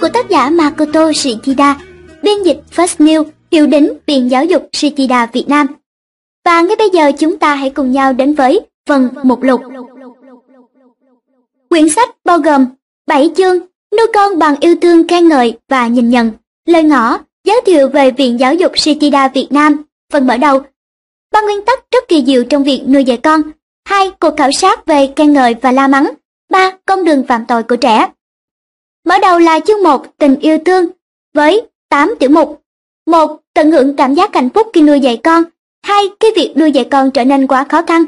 của tác giả Makoto Shichida, biên dịch First New, hiệu đính Viện Giáo dục Shichida Việt Nam. Và ngay bây giờ chúng ta hãy cùng nhau đến với phần mục lục. Quyển sách bao gồm 7 chương nuôi con bằng yêu thương khen ngợi và nhìn nhận, lời ngõ, giới thiệu về Viện Giáo dục Shichida Việt Nam, phần mở đầu. Ba nguyên tắc rất kỳ diệu trong việc nuôi dạy con. Hai, cuộc khảo sát về khen ngợi và la mắng. Ba, con đường phạm tội của trẻ. Mở đầu là chương 1 tình yêu thương, với 8 tiểu mục. 1. Tận hưởng cảm giác hạnh phúc khi nuôi dạy con. 2. cái việc nuôi dạy con trở nên quá khó khăn.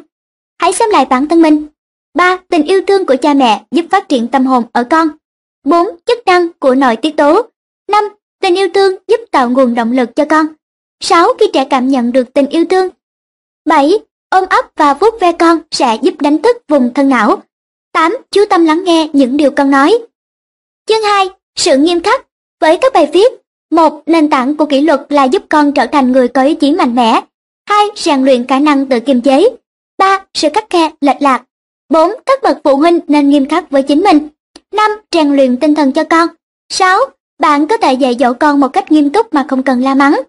Hãy xem lại bản thân mình. 3. Tình yêu thương của cha mẹ giúp phát triển tâm hồn ở con. 4. Chức năng của nội tiết tố. 5. Tình yêu thương giúp tạo nguồn động lực cho con. 6. Khi trẻ cảm nhận được tình yêu thương. 7. Ôm ấp và vuốt ve con sẽ giúp đánh thức vùng thân não. 8. Chú tâm lắng nghe những điều con nói. Chương 2. Sự nghiêm khắc. Với các bài viết, một Nền tảng của kỷ luật là giúp con trở thành người có ý chí mạnh mẽ. 2. Rèn luyện khả năng tự kiềm chế. 3. Sự khắc khe, lệch lạc. 4. Các bậc phụ huynh nên nghiêm khắc với chính mình. 5. Rèn luyện tinh thần cho con. 6. Bạn có thể dạy dỗ con một cách nghiêm túc mà không cần la mắng.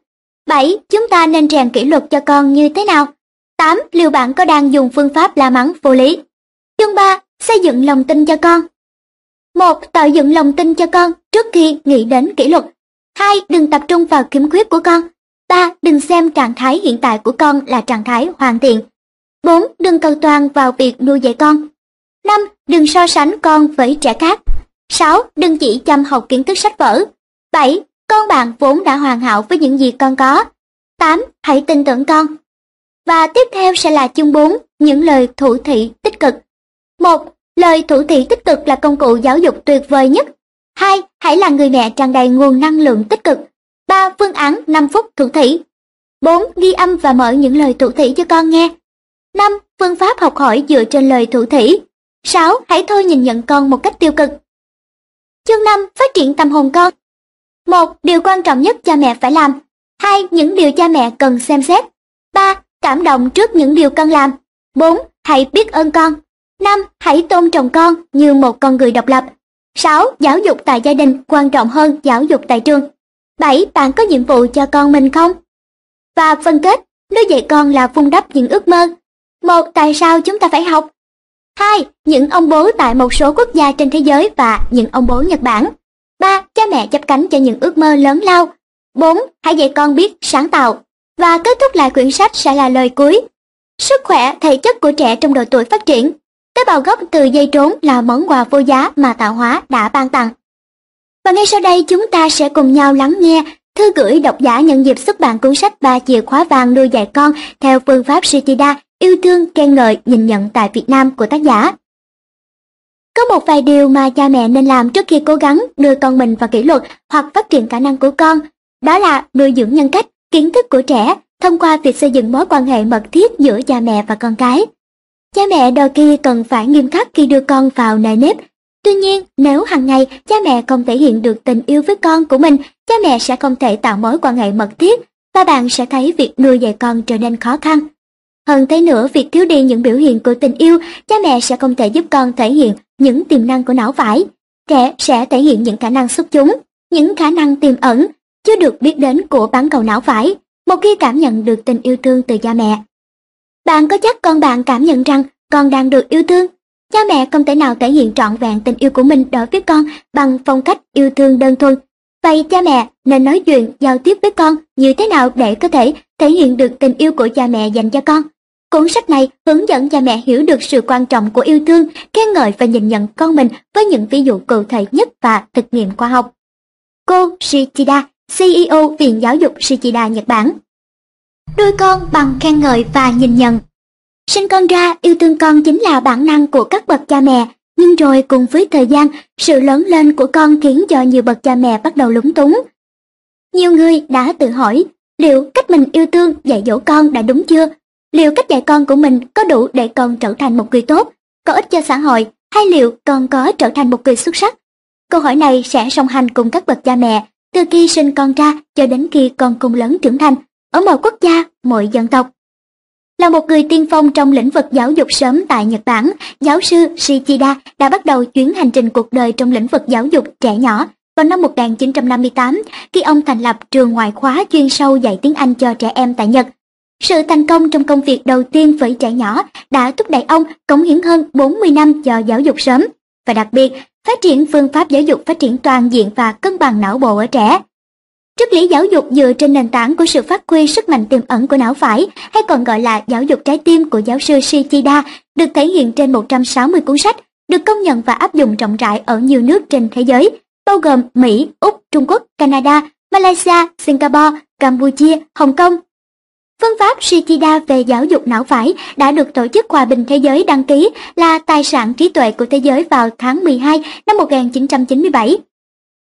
7. Chúng ta nên rèn kỷ luật cho con như thế nào? 8. Liệu bạn có đang dùng phương pháp la mắng vô lý? Chương 3. Xây dựng lòng tin cho con một, Tạo dựng lòng tin cho con trước khi nghĩ đến kỷ luật. hai, Đừng tập trung vào khiếm khuyết của con. ba, Đừng xem trạng thái hiện tại của con là trạng thái hoàn thiện. bốn, Đừng cầu toàn vào việc nuôi dạy con. năm, Đừng so sánh con với trẻ khác. sáu, Đừng chỉ chăm học kiến thức sách vở. bảy, Con bạn vốn đã hoàn hảo với những gì con có. tám, Hãy tin tưởng con. Và tiếp theo sẽ là chương bốn, những lời thủ thị tích cực. một Lời thủ thị tích cực là công cụ giáo dục tuyệt vời nhất. Hai, Hãy là người mẹ tràn đầy nguồn năng lượng tích cực. Ba, Phương án 5 phút thủ thị. Bốn, Ghi âm và mở những lời thủ thị cho con nghe. Năm, Phương pháp học hỏi dựa trên lời thủ thị. Sáu, Hãy thôi nhìn nhận con một cách tiêu cực. Chương 5. Phát triển tâm hồn con. Một, Điều quan trọng nhất cha mẹ phải làm. Hai, Những điều cha mẹ cần xem xét. Ba, Cảm động trước những điều con làm. Bốn, Hãy biết ơn con. 5. Hãy tôn trọng con như một con người độc lập. 6. Giáo dục tại gia đình quan trọng hơn giáo dục tại trường. 7. Bạn có nhiệm vụ cho con mình không? Và phân kết, nuôi dạy con là vun đắp những ước mơ. Một, tại sao chúng ta phải học? Hai, những ông bố tại một số quốc gia trên thế giới và những ông bố Nhật Bản. Ba, cha mẹ chấp cánh cho những ước mơ lớn lao. Bốn, hãy dạy con biết sáng tạo. Và kết thúc lại quyển sách sẽ là lời cuối. Sức khỏe, thể chất của trẻ trong độ tuổi phát triển. Tế bào gốc từ dây trốn là món quà vô giá mà tạo hóa đã ban tặng. Và ngay sau đây chúng ta sẽ cùng nhau lắng nghe thư gửi độc giả nhận dịp xuất bản cuốn sách ba chìa khóa vàng nuôi dạy con theo phương pháp Shichida yêu thương, khen ngợi, nhìn nhận tại Việt Nam của tác giả. Có một vài điều mà cha mẹ nên làm trước khi cố gắng đưa con mình vào kỷ luật hoặc phát triển khả năng của con, đó là nuôi dưỡng nhân cách, kiến thức của trẻ thông qua việc xây dựng mối quan hệ mật thiết giữa cha mẹ và con cái. Cha mẹ đôi khi cần phải nghiêm khắc khi đưa con vào nề nếp. Tuy nhiên, nếu hàng ngày cha mẹ không thể hiện được tình yêu với con của mình, cha mẹ sẽ không thể tạo mối quan hệ mật thiết và bạn sẽ thấy việc nuôi dạy con trở nên khó khăn. Hơn thế nữa, việc thiếu đi những biểu hiện của tình yêu, cha mẹ sẽ không thể giúp con thể hiện những tiềm năng của não phải. Trẻ sẽ thể hiện những khả năng xuất chúng, những khả năng tiềm ẩn, chưa được biết đến của bán cầu não phải, một khi cảm nhận được tình yêu thương từ cha mẹ. Bạn có chắc con bạn cảm nhận rằng con đang được yêu thương? Cha mẹ không thể nào thể hiện trọn vẹn tình yêu của mình đối với con bằng phong cách yêu thương đơn thuần. Vậy cha mẹ nên nói chuyện, giao tiếp với con như thế nào để có thể thể hiện được tình yêu của cha mẹ dành cho con? Cuốn sách này hướng dẫn cha mẹ hiểu được sự quan trọng của yêu thương, khen ngợi và nhìn nhận con mình với những ví dụ cụ thể nhất và thực nghiệm khoa học. Cô Shichida, CEO Viện Giáo dục Shichida Nhật Bản Nuôi con bằng khen ngợi và nhìn nhận Sinh con ra, yêu thương con chính là bản năng của các bậc cha mẹ, nhưng rồi cùng với thời gian, sự lớn lên của con khiến cho nhiều bậc cha mẹ bắt đầu lúng túng. Nhiều người đã tự hỏi, liệu cách mình yêu thương dạy dỗ con đã đúng chưa? Liệu cách dạy con của mình có đủ để con trở thành một người tốt, có ích cho xã hội, hay liệu con có trở thành một người xuất sắc? Câu hỏi này sẽ song hành cùng các bậc cha mẹ, từ khi sinh con ra cho đến khi con cùng lớn trưởng thành, ở mọi quốc gia, mọi dân tộc. Là một người tiên phong trong lĩnh vực giáo dục sớm tại Nhật Bản, giáo sư Shichida đã bắt đầu chuyến hành trình cuộc đời trong lĩnh vực giáo dục trẻ nhỏ vào năm 1958 khi ông thành lập trường ngoại khóa chuyên sâu dạy tiếng Anh cho trẻ em tại Nhật. Sự thành công trong công việc đầu tiên với trẻ nhỏ đã thúc đẩy ông cống hiến hơn 40 năm cho giáo dục sớm và đặc biệt phát triển phương pháp giáo dục phát triển toàn diện và cân bằng não bộ ở trẻ. Triết lý giáo dục dựa trên nền tảng của sự phát huy sức mạnh tiềm ẩn của não phải, hay còn gọi là giáo dục trái tim của giáo sư Shichida, được thể hiện trên 160 cuốn sách, được công nhận và áp dụng rộng rãi ở nhiều nước trên thế giới, bao gồm Mỹ, Úc, Trung Quốc, Canada, Malaysia, Singapore, Campuchia, Hồng Kông. Phương pháp Shichida về giáo dục não phải đã được Tổ chức Hòa bình Thế giới đăng ký là tài sản trí tuệ của thế giới vào tháng 12 năm 1997.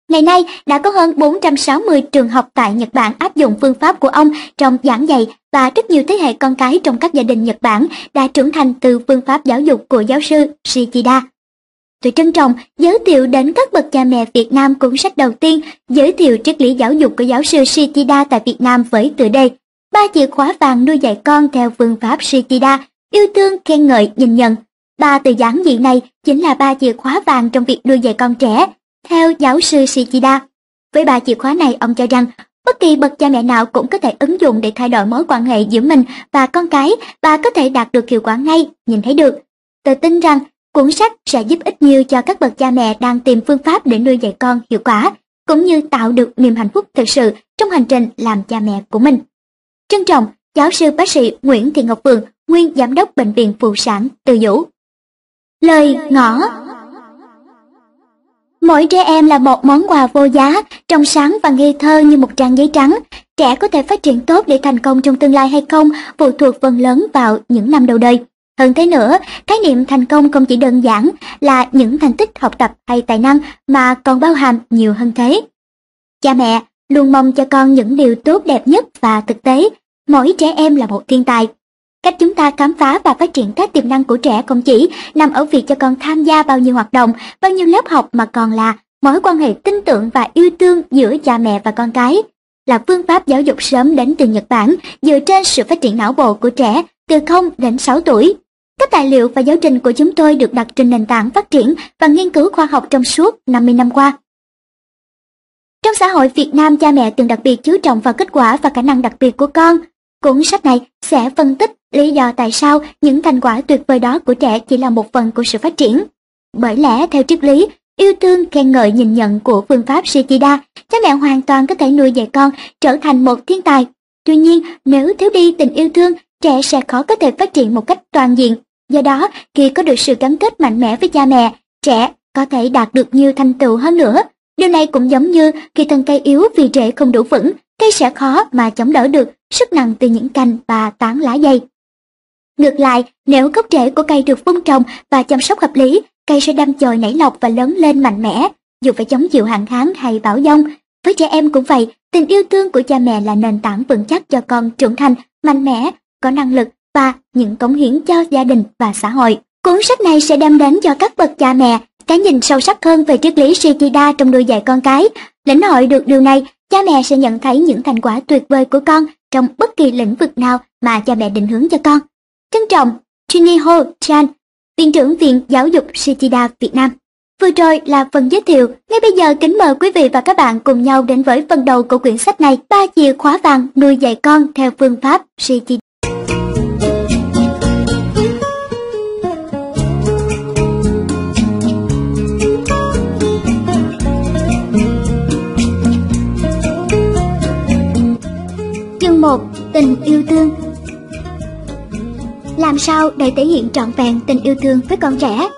Ngày nay, đã có hơn 460 trường học tại Nhật Bản áp dụng phương pháp của ông trong giảng dạy và rất nhiều thế hệ con cái trong các gia đình Nhật Bản đã trưởng thành từ phương pháp giáo dục của giáo sư Shichida. Tôi trân trọng giới thiệu đến các bậc cha mẹ Việt Nam cuốn sách đầu tiên giới thiệu triết lý giáo dục của giáo sư Shichida tại Việt Nam với tựa đề Ba chìa khóa vàng nuôi dạy con theo phương pháp Shichida, yêu thương, khen ngợi, nhìn nhận. Ba từ giảng dị này chính là ba chìa khóa vàng trong việc nuôi dạy con trẻ, theo giáo sư Shichida, với ba chìa khóa này ông cho rằng bất kỳ bậc cha mẹ nào cũng có thể ứng dụng để thay đổi mối quan hệ giữa mình và con cái và có thể đạt được hiệu quả ngay, nhìn thấy được. Tôi tin rằng cuốn sách sẽ giúp ích nhiều cho các bậc cha mẹ đang tìm phương pháp để nuôi dạy con hiệu quả, cũng như tạo được niềm hạnh phúc thực sự trong hành trình làm cha mẹ của mình. Trân trọng, giáo sư bác sĩ Nguyễn Thị Ngọc Phượng, nguyên giám đốc bệnh viện phụ sản Từ Dũ. Lời ngõ Mỗi trẻ em là một món quà vô giá, trong sáng và ngây thơ như một trang giấy trắng. Trẻ có thể phát triển tốt để thành công trong tương lai hay không phụ thuộc phần lớn vào những năm đầu đời. Hơn thế nữa, khái niệm thành công không chỉ đơn giản là những thành tích học tập hay tài năng mà còn bao hàm nhiều hơn thế. Cha mẹ luôn mong cho con những điều tốt đẹp nhất và thực tế. Mỗi trẻ em là một thiên tài, Cách chúng ta khám phá và phát triển các tiềm năng của trẻ không chỉ nằm ở việc cho con tham gia bao nhiêu hoạt động, bao nhiêu lớp học mà còn là mối quan hệ tin tưởng và yêu thương giữa cha mẹ và con cái. Là phương pháp giáo dục sớm đến từ Nhật Bản dựa trên sự phát triển não bộ của trẻ từ 0 đến 6 tuổi. Các tài liệu và giáo trình của chúng tôi được đặt trên nền tảng phát triển và nghiên cứu khoa học trong suốt 50 năm qua. Trong xã hội Việt Nam, cha mẹ thường đặc biệt chú trọng vào kết quả và khả năng đặc biệt của con. Cuốn sách này sẽ phân tích lý do tại sao những thành quả tuyệt vời đó của trẻ chỉ là một phần của sự phát triển. Bởi lẽ theo triết lý, yêu thương khen ngợi nhìn nhận của phương pháp Shichida, cha mẹ hoàn toàn có thể nuôi dạy con trở thành một thiên tài. Tuy nhiên, nếu thiếu đi tình yêu thương, trẻ sẽ khó có thể phát triển một cách toàn diện. Do đó, khi có được sự gắn kết mạnh mẽ với cha mẹ, trẻ có thể đạt được nhiều thành tựu hơn nữa. Điều này cũng giống như khi thân cây yếu vì rễ không đủ vững, cây sẽ khó mà chống đỡ được sức nặng từ những cành và tán lá dày. Ngược lại, nếu gốc rễ của cây được vun trồng và chăm sóc hợp lý, cây sẽ đâm chồi nảy lọc và lớn lên mạnh mẽ, dù phải chống chịu hạn hán hay bão giông. Với trẻ em cũng vậy, tình yêu thương của cha mẹ là nền tảng vững chắc cho con trưởng thành, mạnh mẽ, có năng lực và những cống hiến cho gia đình và xã hội. Cuốn sách này sẽ đem đến cho các bậc cha mẹ cái nhìn sâu sắc hơn về triết lý Shikida trong nuôi dạy con cái. Lĩnh hội được điều này, cha mẹ sẽ nhận thấy những thành quả tuyệt vời của con trong bất kỳ lĩnh vực nào mà cha mẹ định hướng cho con. Trân trọng, Juniho Chan, Viện trưởng Viện Giáo dục Shichida Việt Nam. Vừa rồi là phần giới thiệu, ngay bây giờ kính mời quý vị và các bạn cùng nhau đến với phần đầu của quyển sách này, ba chìa khóa vàng nuôi dạy con theo phương pháp Shichida. 1. Tình yêu thương làm sao để thể hiện trọn vẹn tình yêu thương với con trẻ?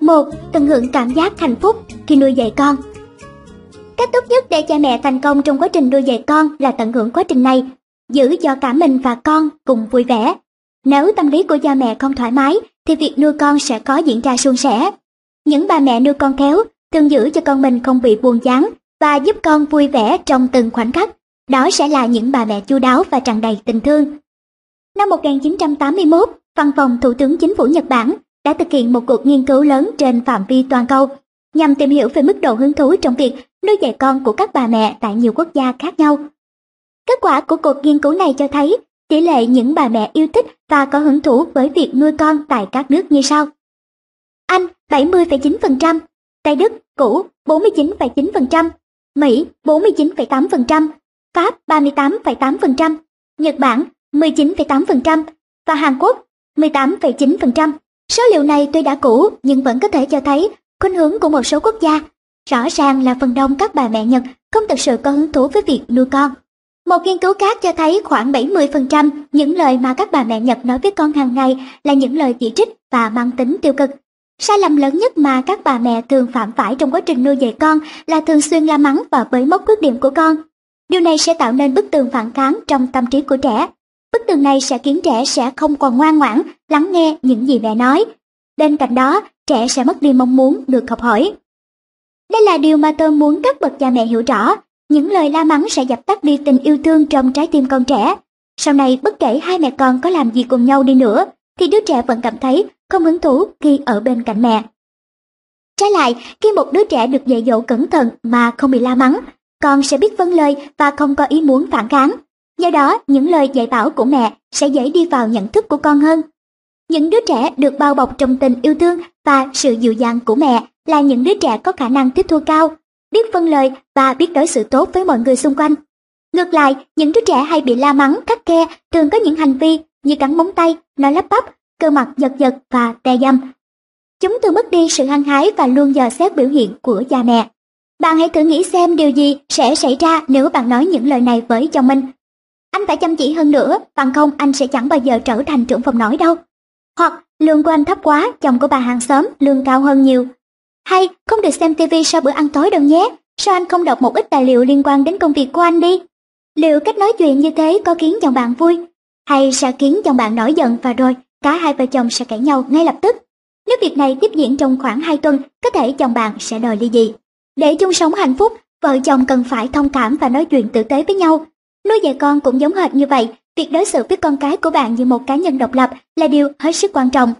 một Tận hưởng cảm giác hạnh phúc khi nuôi dạy con Cách tốt nhất để cha mẹ thành công trong quá trình nuôi dạy con là tận hưởng quá trình này, giữ cho cả mình và con cùng vui vẻ. Nếu tâm lý của cha mẹ không thoải mái, thì việc nuôi con sẽ có diễn ra suôn sẻ. Những bà mẹ nuôi con khéo thường giữ cho con mình không bị buồn chán và giúp con vui vẻ trong từng khoảnh khắc. Đó sẽ là những bà mẹ chu đáo và tràn đầy tình thương. Năm 1981, Văn phòng Thủ tướng Chính phủ Nhật Bản đã thực hiện một cuộc nghiên cứu lớn trên phạm vi toàn cầu nhằm tìm hiểu về mức độ hứng thú trong việc nuôi dạy con của các bà mẹ tại nhiều quốc gia khác nhau. Kết quả của cuộc nghiên cứu này cho thấy tỷ lệ những bà mẹ yêu thích và có hứng thú với việc nuôi con tại các nước như sau. Anh 70,9%, Tây Đức cũ 49,9%, Mỹ 49,8%, Pháp 38,8%, Nhật Bản 19,8% và Hàn Quốc 18,9%. Số liệu này tuy đã cũ nhưng vẫn có thể cho thấy khuynh hướng của một số quốc gia. Rõ ràng là phần đông các bà mẹ Nhật không thực sự có hứng thú với việc nuôi con. Một nghiên cứu khác cho thấy khoảng 70% những lời mà các bà mẹ Nhật nói với con hàng ngày là những lời chỉ trích và mang tính tiêu cực. Sai lầm lớn nhất mà các bà mẹ thường phạm phải trong quá trình nuôi dạy con là thường xuyên la mắng và bới móc khuyết điểm của con. Điều này sẽ tạo nên bức tường phản kháng trong tâm trí của trẻ. Bức tường này sẽ khiến trẻ sẽ không còn ngoan ngoãn, lắng nghe những gì mẹ nói. Bên cạnh đó, trẻ sẽ mất đi mong muốn được học hỏi. Đây là điều mà tôi muốn các bậc cha mẹ hiểu rõ. Những lời la mắng sẽ dập tắt đi tình yêu thương trong trái tim con trẻ. Sau này bất kể hai mẹ con có làm gì cùng nhau đi nữa, thì đứa trẻ vẫn cảm thấy không hứng thú khi ở bên cạnh mẹ. Trái lại, khi một đứa trẻ được dạy dỗ cẩn thận mà không bị la mắng, con sẽ biết vâng lời và không có ý muốn phản kháng. Do đó, những lời dạy bảo của mẹ sẽ dễ đi vào nhận thức của con hơn. Những đứa trẻ được bao bọc trong tình yêu thương và sự dịu dàng của mẹ là những đứa trẻ có khả năng tiếp thu cao, biết phân lời và biết đối xử tốt với mọi người xung quanh. Ngược lại, những đứa trẻ hay bị la mắng, khắc khe thường có những hành vi như cắn móng tay, nói lắp bắp, cơ mặt giật giật và tè dâm. Chúng thường mất đi sự hăng hái và luôn dò xét biểu hiện của cha mẹ. Bạn hãy thử nghĩ xem điều gì sẽ xảy ra nếu bạn nói những lời này với chồng mình. Anh phải chăm chỉ hơn nữa, bằng không anh sẽ chẳng bao giờ trở thành trưởng phòng nói đâu. Hoặc lương của anh thấp quá, chồng của bà hàng xóm lương cao hơn nhiều. Hay không được xem tivi sau bữa ăn tối đâu nhé, sao anh không đọc một ít tài liệu liên quan đến công việc của anh đi? Liệu cách nói chuyện như thế có khiến chồng bạn vui? Hay sẽ khiến chồng bạn nổi giận và rồi cả hai vợ chồng sẽ cãi nhau ngay lập tức? Nếu việc này tiếp diễn trong khoảng 2 tuần, có thể chồng bạn sẽ đòi ly dị. Để chung sống hạnh phúc, vợ chồng cần phải thông cảm và nói chuyện tử tế với nhau. Nuôi dạy con cũng giống hệt như vậy, việc đối xử với con cái của bạn như một cá nhân độc lập là điều hết sức quan trọng.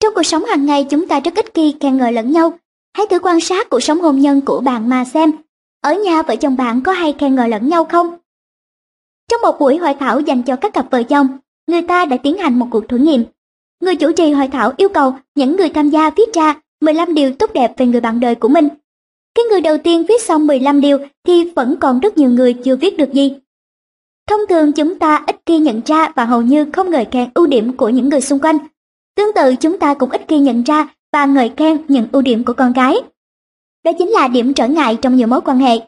Trong cuộc sống hàng ngày chúng ta rất ít khi khen ngợi lẫn nhau. Hãy thử quan sát cuộc sống hôn nhân của bạn mà xem. Ở nhà vợ chồng bạn có hay khen ngợi lẫn nhau không? Trong một buổi hội thảo dành cho các cặp vợ chồng, người ta đã tiến hành một cuộc thử nghiệm. Người chủ trì hội thảo yêu cầu những người tham gia viết ra 15 điều tốt đẹp về người bạn đời của mình cái người đầu tiên viết xong 15 điều thì vẫn còn rất nhiều người chưa viết được gì. Thông thường chúng ta ít khi nhận ra và hầu như không ngợi khen ưu điểm của những người xung quanh. Tương tự chúng ta cũng ít khi nhận ra và ngợi khen những ưu điểm của con gái. Đó chính là điểm trở ngại trong nhiều mối quan hệ.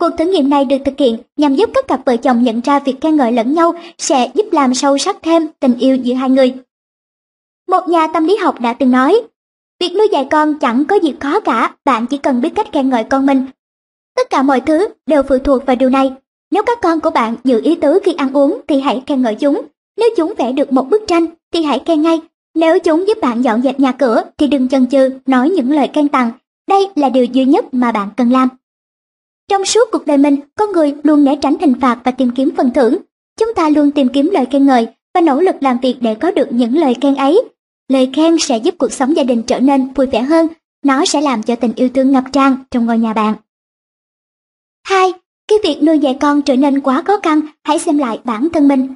Cuộc thử nghiệm này được thực hiện nhằm giúp các cặp vợ chồng nhận ra việc khen ngợi lẫn nhau sẽ giúp làm sâu sắc thêm tình yêu giữa hai người. Một nhà tâm lý học đã từng nói, Việc nuôi dạy con chẳng có gì khó cả, bạn chỉ cần biết cách khen ngợi con mình. Tất cả mọi thứ đều phụ thuộc vào điều này. Nếu các con của bạn giữ ý tứ khi ăn uống thì hãy khen ngợi chúng. Nếu chúng vẽ được một bức tranh thì hãy khen ngay. Nếu chúng giúp bạn dọn dẹp nhà cửa thì đừng chần chừ nói những lời khen tặng. Đây là điều duy nhất mà bạn cần làm. Trong suốt cuộc đời mình, con người luôn né tránh hình phạt và tìm kiếm phần thưởng. Chúng ta luôn tìm kiếm lời khen ngợi và nỗ lực làm việc để có được những lời khen ấy Lời khen sẽ giúp cuộc sống gia đình trở nên vui vẻ hơn, nó sẽ làm cho tình yêu thương ngập tràn trong ngôi nhà bạn. 2. cái việc nuôi dạy con trở nên quá khó khăn, hãy xem lại bản thân mình.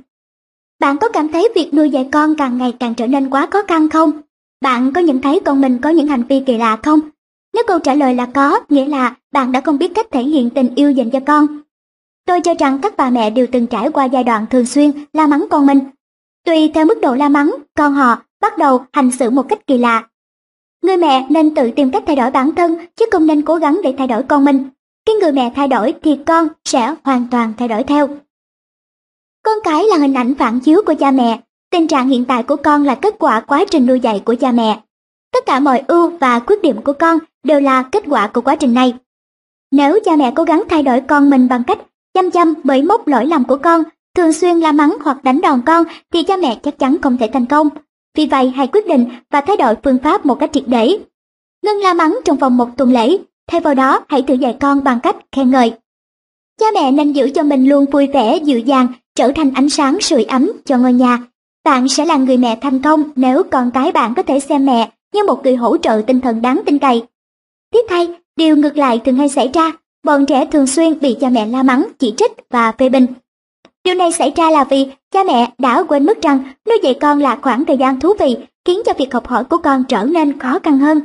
Bạn có cảm thấy việc nuôi dạy con càng ngày càng trở nên quá khó khăn không? Bạn có nhận thấy con mình có những hành vi kỳ lạ không? Nếu câu trả lời là có, nghĩa là bạn đã không biết cách thể hiện tình yêu dành cho con. Tôi cho rằng các bà mẹ đều từng trải qua giai đoạn thường xuyên la mắng con mình. Tùy theo mức độ la mắng, con họ bắt đầu hành xử một cách kỳ lạ. Người mẹ nên tự tìm cách thay đổi bản thân chứ không nên cố gắng để thay đổi con mình. Khi người mẹ thay đổi thì con sẽ hoàn toàn thay đổi theo. Con cái là hình ảnh phản chiếu của cha mẹ, tình trạng hiện tại của con là kết quả quá trình nuôi dạy của cha mẹ. Tất cả mọi ưu và khuyết điểm của con đều là kết quả của quá trình này. Nếu cha mẹ cố gắng thay đổi con mình bằng cách chăm chăm bởi mốc lỗi lầm của con, thường xuyên la mắng hoặc đánh đòn con thì cha mẹ chắc chắn không thể thành công. Vì vậy hãy quyết định và thay đổi phương pháp một cách triệt để. Ngưng la mắng trong vòng một tuần lễ, thay vào đó hãy thử dạy con bằng cách khen ngợi. Cha mẹ nên giữ cho mình luôn vui vẻ, dịu dàng, trở thành ánh sáng sưởi ấm cho ngôi nhà. Bạn sẽ là người mẹ thành công nếu con cái bạn có thể xem mẹ như một người hỗ trợ tinh thần đáng tin cậy. Tiếp thay, điều ngược lại thường hay xảy ra, bọn trẻ thường xuyên bị cha mẹ la mắng, chỉ trích và phê bình. Điều này xảy ra là vì cha mẹ đã quên mất rằng nuôi dạy con là khoảng thời gian thú vị, khiến cho việc học hỏi của con trở nên khó khăn hơn.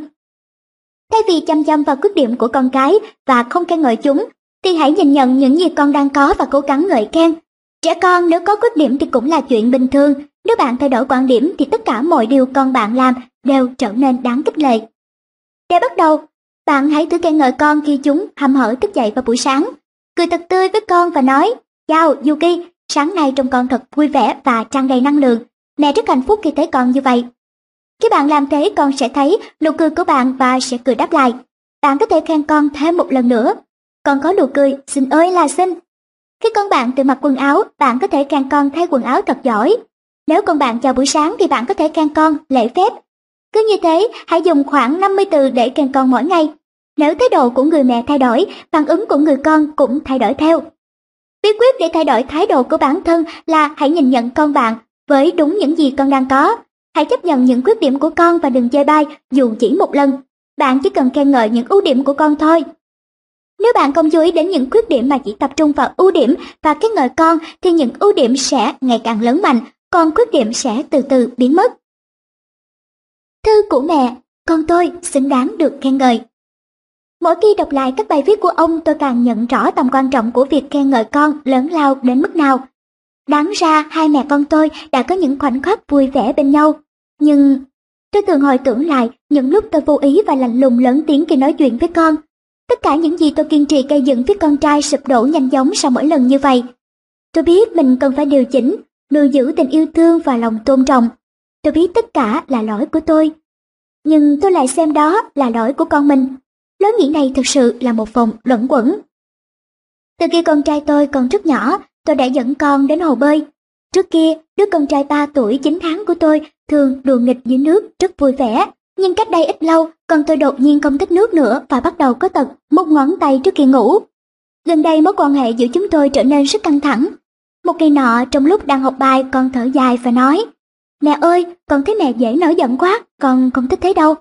Thay vì chăm chăm vào khuyết điểm của con cái và không khen ngợi chúng, thì hãy nhìn nhận những gì con đang có và cố gắng ngợi khen. Trẻ con nếu có khuyết điểm thì cũng là chuyện bình thường, nếu bạn thay đổi quan điểm thì tất cả mọi điều con bạn làm đều trở nên đáng khích lệ. Để bắt đầu, bạn hãy thử khen ngợi con khi chúng hăm hở thức dậy vào buổi sáng. Cười thật tươi với con và nói, Chào Yuki, sáng nay trông con thật vui vẻ và tràn đầy năng lượng. Mẹ rất hạnh phúc khi thấy con như vậy. Khi bạn làm thế con sẽ thấy nụ cười của bạn và sẽ cười đáp lại. Bạn có thể khen con thêm một lần nữa. Con có nụ cười, xin ơi là xinh. Khi con bạn tự mặc quần áo, bạn có thể khen con thay quần áo thật giỏi. Nếu con bạn chào buổi sáng thì bạn có thể khen con lễ phép. Cứ như thế, hãy dùng khoảng 50 từ để khen con mỗi ngày. Nếu thái độ của người mẹ thay đổi, phản ứng của người con cũng thay đổi theo. Bí quyết để thay đổi thái độ của bản thân là hãy nhìn nhận con bạn với đúng những gì con đang có. Hãy chấp nhận những khuyết điểm của con và đừng chê bai dù chỉ một lần. Bạn chỉ cần khen ngợi những ưu điểm của con thôi. Nếu bạn không chú ý đến những khuyết điểm mà chỉ tập trung vào ưu điểm và khen ngợi con thì những ưu điểm sẽ ngày càng lớn mạnh, còn khuyết điểm sẽ từ từ biến mất. Thư của mẹ, con tôi xứng đáng được khen ngợi. Mỗi khi đọc lại các bài viết của ông tôi càng nhận rõ tầm quan trọng của việc khen ngợi con lớn lao đến mức nào. Đáng ra hai mẹ con tôi đã có những khoảnh khắc vui vẻ bên nhau. Nhưng tôi thường hồi tưởng lại những lúc tôi vô ý và lạnh lùng lớn tiếng khi nói chuyện với con. Tất cả những gì tôi kiên trì gây dựng với con trai sụp đổ nhanh chóng sau mỗi lần như vậy. Tôi biết mình cần phải điều chỉnh, nuôi giữ tình yêu thương và lòng tôn trọng. Tôi biết tất cả là lỗi của tôi. Nhưng tôi lại xem đó là lỗi của con mình. Lối nghĩ này thực sự là một vòng luẩn quẩn. Từ khi con trai tôi còn rất nhỏ, tôi đã dẫn con đến hồ bơi. Trước kia, đứa con trai 3 tuổi 9 tháng của tôi thường đùa nghịch dưới nước rất vui vẻ. Nhưng cách đây ít lâu, con tôi đột nhiên không thích nước nữa và bắt đầu có tật một ngón tay trước khi ngủ. Gần đây mối quan hệ giữa chúng tôi trở nên rất căng thẳng. Một ngày nọ, trong lúc đang học bài, con thở dài và nói, Mẹ ơi, con thấy mẹ dễ nổi giận quá, con không thích thế đâu.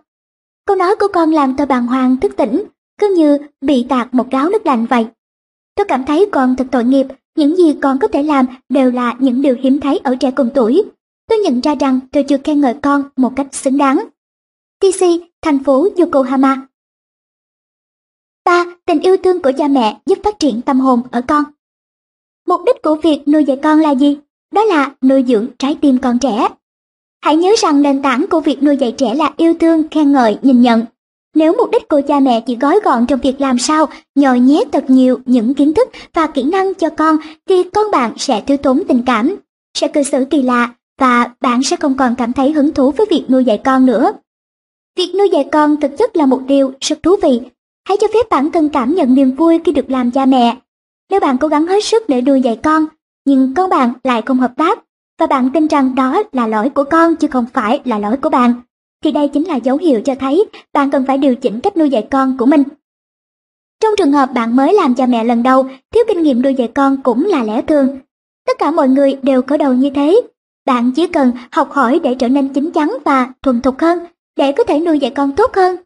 Câu nói của con làm tôi bàng hoàng thức tỉnh, cứ như bị tạt một gáo nước lạnh vậy. Tôi cảm thấy con thật tội nghiệp, những gì con có thể làm đều là những điều hiếm thấy ở trẻ cùng tuổi. Tôi nhận ra rằng tôi chưa khen ngợi con một cách xứng đáng. TC, thành phố Yokohama ba Tình yêu thương của cha mẹ giúp phát triển tâm hồn ở con. Mục đích của việc nuôi dạy con là gì? Đó là nuôi dưỡng trái tim con trẻ. Hãy nhớ rằng nền tảng của việc nuôi dạy trẻ là yêu thương, khen ngợi, nhìn nhận. Nếu mục đích của cha mẹ chỉ gói gọn trong việc làm sao nhồi nhét thật nhiều những kiến thức và kỹ năng cho con thì con bạn sẽ thiếu tốn tình cảm, sẽ cư xử kỳ lạ và bạn sẽ không còn cảm thấy hứng thú với việc nuôi dạy con nữa. Việc nuôi dạy con thực chất là một điều rất thú vị. Hãy cho phép bản thân cảm nhận niềm vui khi được làm cha mẹ. Nếu bạn cố gắng hết sức để nuôi dạy con, nhưng con bạn lại không hợp tác và bạn tin rằng đó là lỗi của con chứ không phải là lỗi của bạn, thì đây chính là dấu hiệu cho thấy bạn cần phải điều chỉnh cách nuôi dạy con của mình. Trong trường hợp bạn mới làm cha mẹ lần đầu, thiếu kinh nghiệm nuôi dạy con cũng là lẽ thường. Tất cả mọi người đều có đầu như thế. Bạn chỉ cần học hỏi để trở nên chín chắn và thuần thục hơn, để có thể nuôi dạy con tốt hơn.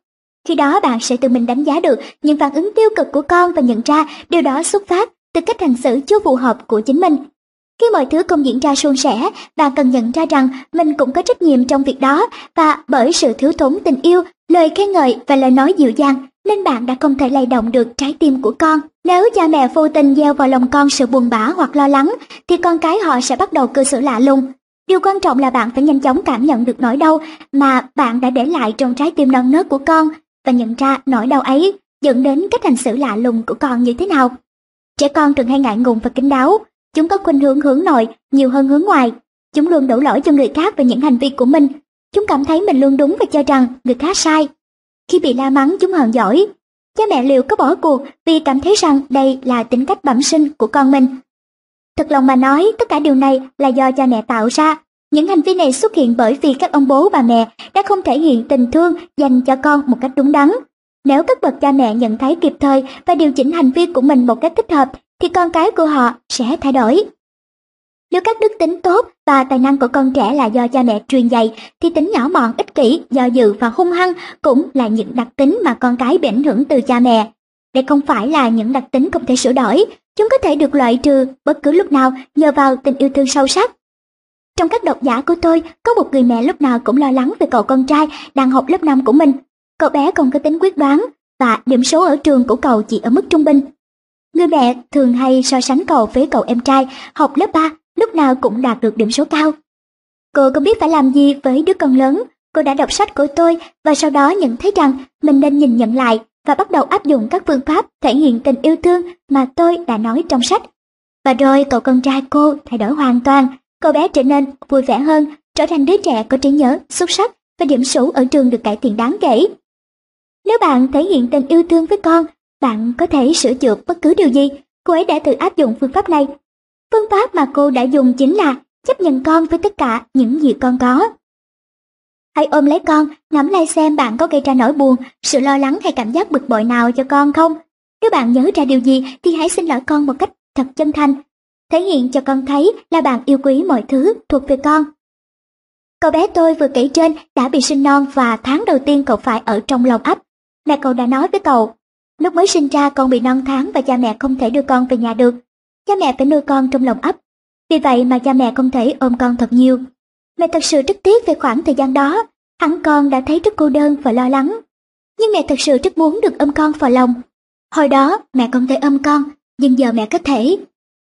Khi đó bạn sẽ tự mình đánh giá được những phản ứng tiêu cực của con và nhận ra điều đó xuất phát từ cách hành xử chưa phù hợp của chính mình khi mọi thứ không diễn ra suôn sẻ, bạn cần nhận ra rằng mình cũng có trách nhiệm trong việc đó và bởi sự thiếu thốn tình yêu, lời khen ngợi và lời nói dịu dàng nên bạn đã không thể lay động được trái tim của con. Nếu cha mẹ vô tình gieo vào lòng con sự buồn bã hoặc lo lắng thì con cái họ sẽ bắt đầu cư xử lạ lùng. Điều quan trọng là bạn phải nhanh chóng cảm nhận được nỗi đau mà bạn đã để lại trong trái tim non nớt của con và nhận ra nỗi đau ấy dẫn đến cách hành xử lạ lùng của con như thế nào. Trẻ con thường hay ngại ngùng và kín đáo, Chúng có khuynh hướng hướng nội nhiều hơn hướng ngoài. Chúng luôn đổ lỗi cho người khác về những hành vi của mình. Chúng cảm thấy mình luôn đúng và cho rằng người khác sai. Khi bị la mắng chúng hờn giỏi. Cha mẹ liệu có bỏ cuộc vì cảm thấy rằng đây là tính cách bẩm sinh của con mình. Thật lòng mà nói, tất cả điều này là do cha mẹ tạo ra. Những hành vi này xuất hiện bởi vì các ông bố bà mẹ đã không thể hiện tình thương dành cho con một cách đúng đắn. Nếu các bậc cha mẹ nhận thấy kịp thời và điều chỉnh hành vi của mình một cách thích hợp thì con cái của họ sẽ thay đổi. Nếu các đức tính tốt và tài năng của con trẻ là do cha mẹ truyền dạy, thì tính nhỏ mọn, ích kỷ, do dự và hung hăng cũng là những đặc tính mà con cái bị ảnh hưởng từ cha mẹ. Đây không phải là những đặc tính không thể sửa đổi, chúng có thể được loại trừ bất cứ lúc nào nhờ vào tình yêu thương sâu sắc. Trong các độc giả của tôi, có một người mẹ lúc nào cũng lo lắng về cậu con trai đang học lớp 5 của mình. cậu bé còn có tính quyết đoán và điểm số ở trường của cậu chỉ ở mức trung bình. Người mẹ thường hay so sánh cậu với cậu em trai học lớp 3 lúc nào cũng đạt được điểm số cao. Cô không biết phải làm gì với đứa con lớn, cô đã đọc sách của tôi và sau đó nhận thấy rằng mình nên nhìn nhận lại và bắt đầu áp dụng các phương pháp thể hiện tình yêu thương mà tôi đã nói trong sách. Và rồi cậu con trai cô thay đổi hoàn toàn, cậu bé trở nên vui vẻ hơn, trở thành đứa trẻ có trí nhớ, xuất sắc và điểm số ở trường được cải thiện đáng kể. Nếu bạn thể hiện tình yêu thương với con, bạn có thể sửa chữa bất cứ điều gì. Cô ấy đã tự áp dụng phương pháp này. Phương pháp mà cô đã dùng chính là chấp nhận con với tất cả những gì con có. Hãy ôm lấy con, ngắm lại xem bạn có gây ra nỗi buồn, sự lo lắng hay cảm giác bực bội nào cho con không. Nếu bạn nhớ ra điều gì thì hãy xin lỗi con một cách thật chân thành. Thể hiện cho con thấy là bạn yêu quý mọi thứ thuộc về con. Cậu bé tôi vừa kể trên đã bị sinh non và tháng đầu tiên cậu phải ở trong lòng ấp. Mẹ cậu đã nói với cậu, lúc mới sinh ra con bị non tháng và cha mẹ không thể đưa con về nhà được. Cha mẹ phải nuôi con trong lòng ấp. Vì vậy mà cha mẹ không thể ôm con thật nhiều. Mẹ thật sự rất tiếc về khoảng thời gian đó. Hẳn con đã thấy rất cô đơn và lo lắng. Nhưng mẹ thật sự rất muốn được ôm con vào lòng. Hồi đó mẹ không thể ôm con, nhưng giờ mẹ có thể.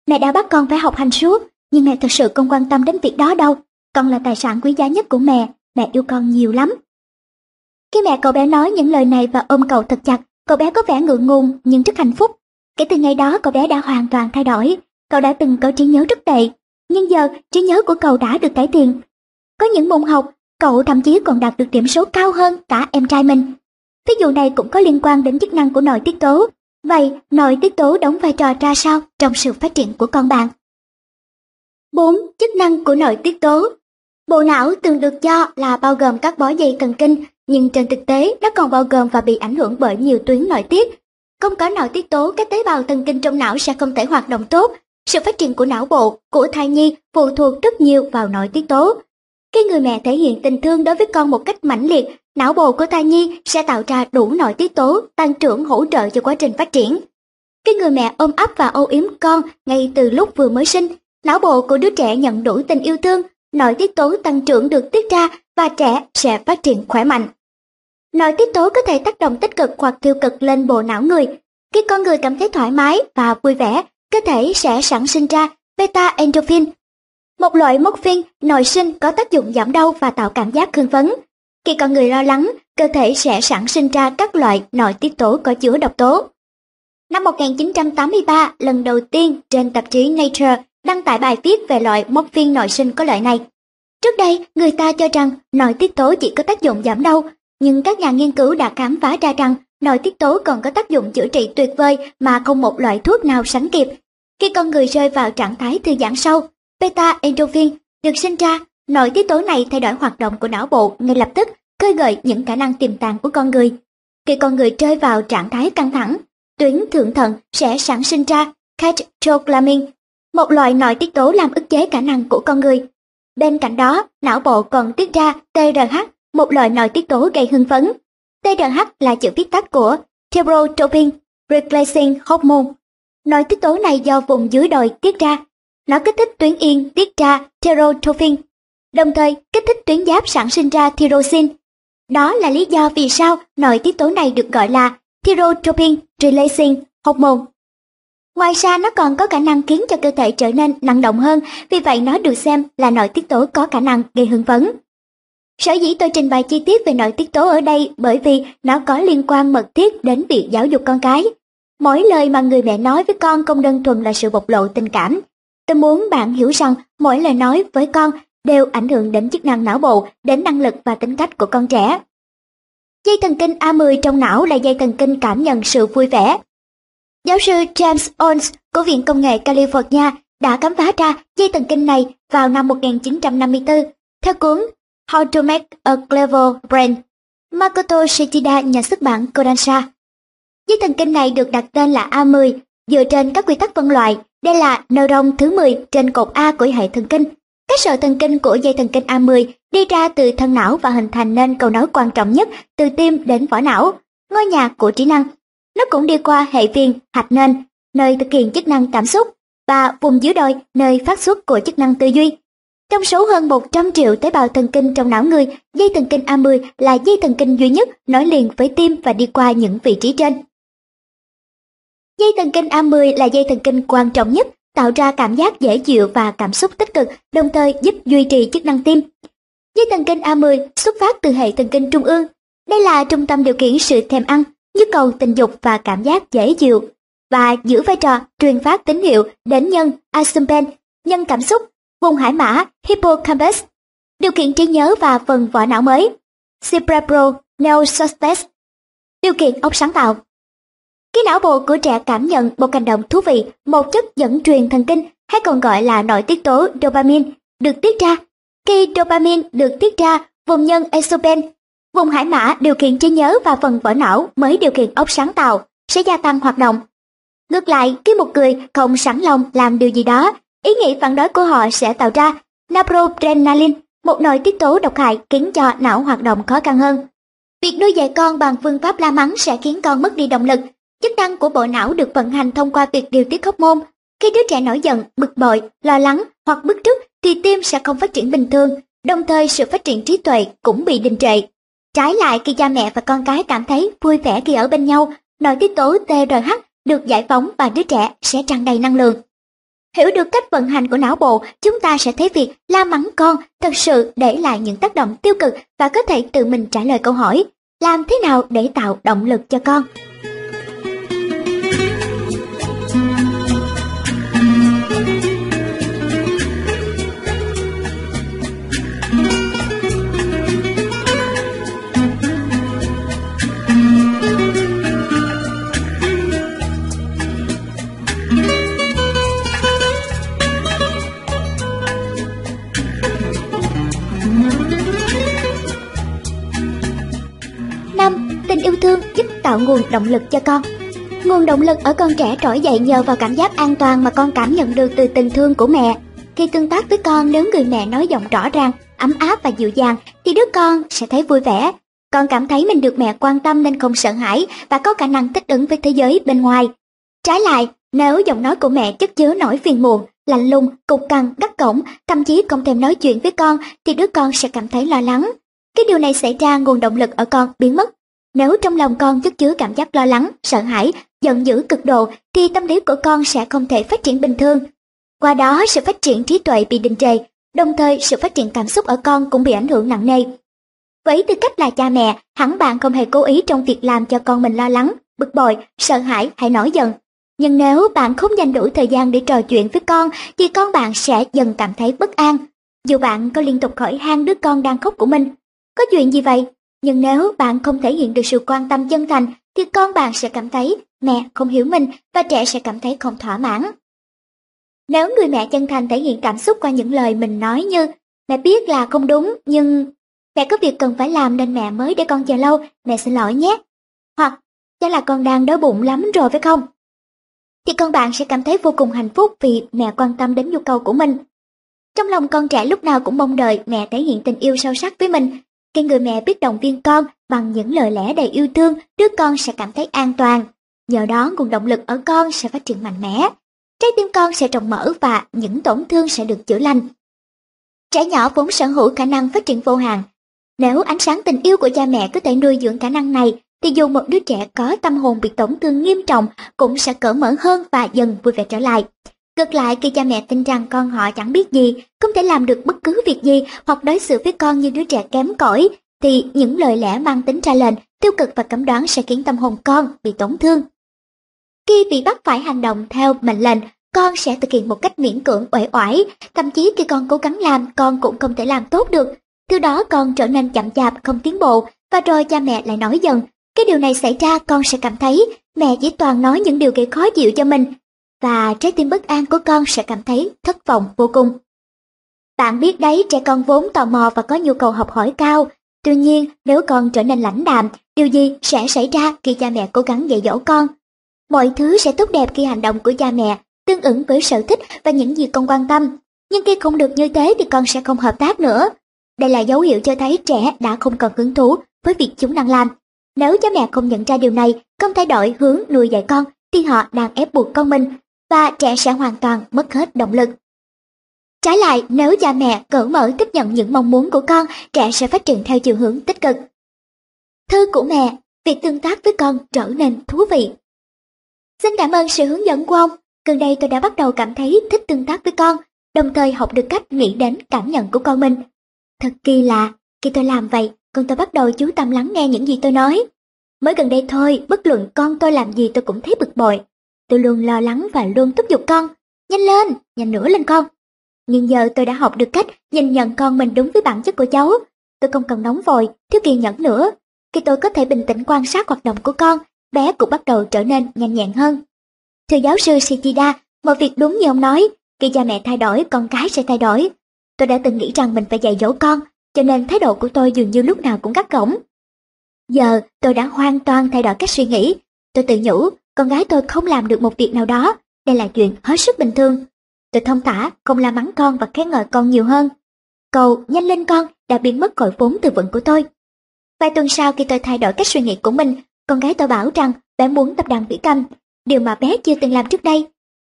Mẹ đã bắt con phải học hành suốt, nhưng mẹ thật sự không quan tâm đến việc đó đâu. Con là tài sản quý giá nhất của mẹ, mẹ yêu con nhiều lắm. Khi mẹ cậu bé nói những lời này và ôm cậu thật chặt, cậu bé có vẻ ngượng ngùng nhưng rất hạnh phúc. Kể từ ngày đó cậu bé đã hoàn toàn thay đổi, cậu đã từng có trí nhớ rất tệ, nhưng giờ trí nhớ của cậu đã được cải thiện. Có những môn học, cậu thậm chí còn đạt được điểm số cao hơn cả em trai mình. Ví dụ này cũng có liên quan đến chức năng của nội tiết tố. Vậy, nội tiết tố đóng vai trò ra sao trong sự phát triển của con bạn? 4. Chức năng của nội tiết tố Bộ não thường được cho là bao gồm các bó dây thần kinh, nhưng trên thực tế nó còn bao gồm và bị ảnh hưởng bởi nhiều tuyến nội tiết. Không có nội tiết tố, các tế bào thần kinh trong não sẽ không thể hoạt động tốt. Sự phát triển của não bộ, của thai nhi phụ thuộc rất nhiều vào nội tiết tố. Khi người mẹ thể hiện tình thương đối với con một cách mãnh liệt, não bộ của thai nhi sẽ tạo ra đủ nội tiết tố, tăng trưởng hỗ trợ cho quá trình phát triển. Khi người mẹ ôm ấp và âu yếm con ngay từ lúc vừa mới sinh, não bộ của đứa trẻ nhận đủ tình yêu thương, nội tiết tố tăng trưởng được tiết ra và trẻ sẽ phát triển khỏe mạnh. Nội tiết tố có thể tác động tích cực hoặc tiêu cực lên bộ não người. Khi con người cảm thấy thoải mái và vui vẻ, cơ thể sẽ sản sinh ra beta endorphin, một loại morphine nội sinh có tác dụng giảm đau và tạo cảm giác hưng phấn. Khi con người lo lắng, cơ thể sẽ sản sinh ra các loại nội tiết tố có chứa độc tố. Năm 1983, lần đầu tiên trên tạp chí Nature đăng tải bài viết về loại morphine nội sinh có lợi này. Trước đây, người ta cho rằng nội tiết tố chỉ có tác dụng giảm đau, nhưng các nhà nghiên cứu đã khám phá ra rằng nội tiết tố còn có tác dụng chữa trị tuyệt vời mà không một loại thuốc nào sánh kịp. Khi con người rơi vào trạng thái thư giãn sâu, beta endorphin được sinh ra, nội tiết tố này thay đổi hoạt động của não bộ ngay lập tức, khơi gợi những khả năng tiềm tàng của con người. Khi con người rơi vào trạng thái căng thẳng, tuyến thượng thận sẽ sản sinh ra catecholamine, một loại nội tiết tố làm ức chế khả năng của con người. Bên cạnh đó, não bộ còn tiết ra TRH, một loại nội tiết tố gây hưng phấn. TRH là chữ viết tắt của Thyrotropin Replacing Hormone. Nội tiết tố này do vùng dưới đồi tiết ra. Nó kích thích tuyến yên tiết ra Thyrotropin, đồng thời kích thích tuyến giáp sản sinh ra thyrosin. Đó là lý do vì sao nội tiết tố này được gọi là Thyrotropin Releasing Hormone. Ngoài ra nó còn có khả năng khiến cho cơ thể trở nên năng động hơn, vì vậy nó được xem là nội tiết tố có khả năng gây hưng phấn. Sở dĩ tôi trình bày chi tiết về nội tiết tố ở đây bởi vì nó có liên quan mật thiết đến việc giáo dục con cái. Mỗi lời mà người mẹ nói với con không đơn thuần là sự bộc lộ tình cảm. Tôi muốn bạn hiểu rằng mỗi lời nói với con đều ảnh hưởng đến chức năng não bộ, đến năng lực và tính cách của con trẻ. Dây thần kinh A10 trong não là dây thần kinh cảm nhận sự vui vẻ, Giáo sư James Owens của Viện Công nghệ California đã khám phá ra dây thần kinh này vào năm 1954 theo cuốn How to Make a Clever Brain. Makoto Shichida nhà xuất bản Kodansha. Dây thần kinh này được đặt tên là A10 dựa trên các quy tắc phân loại. Đây là neuron thứ 10 trên cột A của hệ thần kinh. Các sợi thần kinh của dây thần kinh A10 đi ra từ thân não và hình thành nên cầu nối quan trọng nhất từ tim đến vỏ não, ngôi nhà của trí năng. Nó cũng đi qua hệ viên, hạch nền, nơi thực hiện chức năng cảm xúc, và vùng dưới đồi, nơi phát xuất của chức năng tư duy. Trong số hơn 100 triệu tế bào thần kinh trong não người, dây thần kinh A10 là dây thần kinh duy nhất nối liền với tim và đi qua những vị trí trên. Dây thần kinh A10 là dây thần kinh quan trọng nhất, tạo ra cảm giác dễ chịu và cảm xúc tích cực, đồng thời giúp duy trì chức năng tim. Dây thần kinh A10 xuất phát từ hệ thần kinh trung ương. Đây là trung tâm điều khiển sự thèm ăn, nhu cầu tình dục và cảm giác dễ chịu, và giữ vai trò truyền phát tín hiệu đến nhân accumbens, nhân cảm xúc, vùng hải mã hippocampus, điều kiện trí nhớ và phần vỏ não mới, cerebral neocortex, điều kiện óc sáng tạo. Khi não bộ của trẻ cảm nhận một hành động thú vị, một chất dẫn truyền thần kinh hay còn gọi là nội tiết tố dopamine được tiết ra. Khi dopamine được tiết ra, vùng nhân accumbens, vùng hải mã điều kiện trí nhớ và phần vỏ não mới điều kiện óc sáng tạo sẽ gia tăng hoạt động. Ngược lại, khi một người không sẵn lòng làm điều gì đó, ý nghĩ phản đối của họ sẽ tạo ra noradrenaline, một nội tiết tố độc hại khiến cho não hoạt động khó khăn hơn. Việc nuôi dạy con bằng phương pháp la mắng sẽ khiến con mất đi động lực. Chức năng của bộ não được vận hành thông qua việc điều tiết hormone. Khi đứa trẻ nổi giận, bực bội, lo lắng hoặc bức tức, thì tim sẽ không phát triển bình thường, đồng thời sự phát triển trí tuệ cũng bị đình trệ. Trái lại khi cha mẹ và con cái cảm thấy vui vẻ khi ở bên nhau, nội tiết tố TRH được giải phóng và đứa trẻ sẽ tràn đầy năng lượng. Hiểu được cách vận hành của não bộ, chúng ta sẽ thấy việc la mắng con thật sự để lại những tác động tiêu cực và có thể tự mình trả lời câu hỏi làm thế nào để tạo động lực cho con. Thương giúp tạo nguồn động lực cho con. Nguồn động lực ở con trẻ trỗi dậy nhờ vào cảm giác an toàn mà con cảm nhận được từ tình thương của mẹ. Khi tương tác với con nếu người mẹ nói giọng rõ ràng, ấm áp và dịu dàng thì đứa con sẽ thấy vui vẻ. Con cảm thấy mình được mẹ quan tâm nên không sợ hãi và có khả năng thích ứng với thế giới bên ngoài. Trái lại, nếu giọng nói của mẹ chất chứa nỗi phiền muộn, lạnh lùng, cục cằn, gắt cổng, thậm chí không thèm nói chuyện với con thì đứa con sẽ cảm thấy lo lắng. Cái điều này xảy ra nguồn động lực ở con biến mất nếu trong lòng con chất chứa cảm giác lo lắng, sợ hãi, giận dữ cực độ thì tâm lý của con sẽ không thể phát triển bình thường. Qua đó sự phát triển trí tuệ bị đình trệ, đồng thời sự phát triển cảm xúc ở con cũng bị ảnh hưởng nặng nề. Với tư cách là cha mẹ, hẳn bạn không hề cố ý trong việc làm cho con mình lo lắng, bực bội, sợ hãi hay nổi giận. Nhưng nếu bạn không dành đủ thời gian để trò chuyện với con thì con bạn sẽ dần cảm thấy bất an. Dù bạn có liên tục hỏi han đứa con đang khóc của mình, có chuyện gì vậy? Nhưng nếu bạn không thể hiện được sự quan tâm chân thành thì con bạn sẽ cảm thấy mẹ không hiểu mình và trẻ sẽ cảm thấy không thỏa mãn. Nếu người mẹ chân thành thể hiện cảm xúc qua những lời mình nói như mẹ biết là không đúng nhưng mẹ có việc cần phải làm nên mẹ mới để con chờ lâu, mẹ xin lỗi nhé. Hoặc chắc là con đang đói bụng lắm rồi phải không? Thì con bạn sẽ cảm thấy vô cùng hạnh phúc vì mẹ quan tâm đến nhu cầu của mình. Trong lòng con trẻ lúc nào cũng mong đợi mẹ thể hiện tình yêu sâu sắc với mình khi người mẹ biết động viên con bằng những lời lẽ đầy yêu thương, đứa con sẽ cảm thấy an toàn. Nhờ đó nguồn động lực ở con sẽ phát triển mạnh mẽ. Trái tim con sẽ rộng mở và những tổn thương sẽ được chữa lành. Trẻ nhỏ vốn sở hữu khả năng phát triển vô hạn. Nếu ánh sáng tình yêu của cha mẹ có thể nuôi dưỡng khả năng này, thì dù một đứa trẻ có tâm hồn bị tổn thương nghiêm trọng cũng sẽ cởi mở hơn và dần vui vẻ trở lại. Ngược lại khi cha mẹ tin rằng con họ chẳng biết gì, không thể làm được bất cứ việc gì hoặc đối xử với con như đứa trẻ kém cỏi, thì những lời lẽ mang tính ra lệnh, tiêu cực và cấm đoán sẽ khiến tâm hồn con bị tổn thương. Khi bị bắt phải hành động theo mệnh lệnh, con sẽ thực hiện một cách miễn cưỡng uể oải, thậm chí khi con cố gắng làm, con cũng không thể làm tốt được. Từ đó con trở nên chậm chạp, không tiến bộ, và rồi cha mẹ lại nói dần. Cái điều này xảy ra con sẽ cảm thấy mẹ chỉ toàn nói những điều gây khó chịu cho mình, và trái tim bất an của con sẽ cảm thấy thất vọng vô cùng. Bạn biết đấy, trẻ con vốn tò mò và có nhu cầu học hỏi cao. Tuy nhiên, nếu con trở nên lãnh đạm, điều gì sẽ xảy ra khi cha mẹ cố gắng dạy dỗ con? Mọi thứ sẽ tốt đẹp khi hành động của cha mẹ tương ứng với sở thích và những gì con quan tâm. Nhưng khi không được như thế thì con sẽ không hợp tác nữa. Đây là dấu hiệu cho thấy trẻ đã không còn hứng thú với việc chúng đang làm. Nếu cha mẹ không nhận ra điều này, không thay đổi hướng nuôi dạy con, thì họ đang ép buộc con mình và trẻ sẽ hoàn toàn mất hết động lực. Trái lại, nếu cha mẹ cởi mở tiếp nhận những mong muốn của con, trẻ sẽ phát triển theo chiều hướng tích cực. Thư của mẹ, việc tương tác với con trở nên thú vị. Xin cảm ơn sự hướng dẫn của ông. Gần đây tôi đã bắt đầu cảm thấy thích tương tác với con, đồng thời học được cách nghĩ đến cảm nhận của con mình. Thật kỳ lạ, khi tôi làm vậy, con tôi bắt đầu chú tâm lắng nghe những gì tôi nói. Mới gần đây thôi, bất luận con tôi làm gì tôi cũng thấy bực bội. Tôi luôn lo lắng và luôn thúc giục con. Nhanh lên, nhanh nữa lên con. Nhưng giờ tôi đã học được cách nhìn nhận con mình đúng với bản chất của cháu. Tôi không cần nóng vội, thiếu kiên nhẫn nữa. Khi tôi có thể bình tĩnh quan sát hoạt động của con, bé cũng bắt đầu trở nên nhanh nhẹn hơn. Thưa giáo sư Shikida, một việc đúng như ông nói, khi cha mẹ thay đổi, con cái sẽ thay đổi. Tôi đã từng nghĩ rằng mình phải dạy dỗ con, cho nên thái độ của tôi dường như lúc nào cũng gắt gỏng. Giờ tôi đã hoàn toàn thay đổi cách suy nghĩ. Tôi tự nhủ, con gái tôi không làm được một việc nào đó, đây là chuyện hết sức bình thường. Tôi thông thả, không la mắng con và khen ngợi con nhiều hơn. Cầu nhanh lên con đã biến mất khỏi vốn từ vựng của tôi. Vài tuần sau khi tôi thay đổi cách suy nghĩ của mình, con gái tôi bảo rằng bé muốn tập đàn vĩ cầm, điều mà bé chưa từng làm trước đây.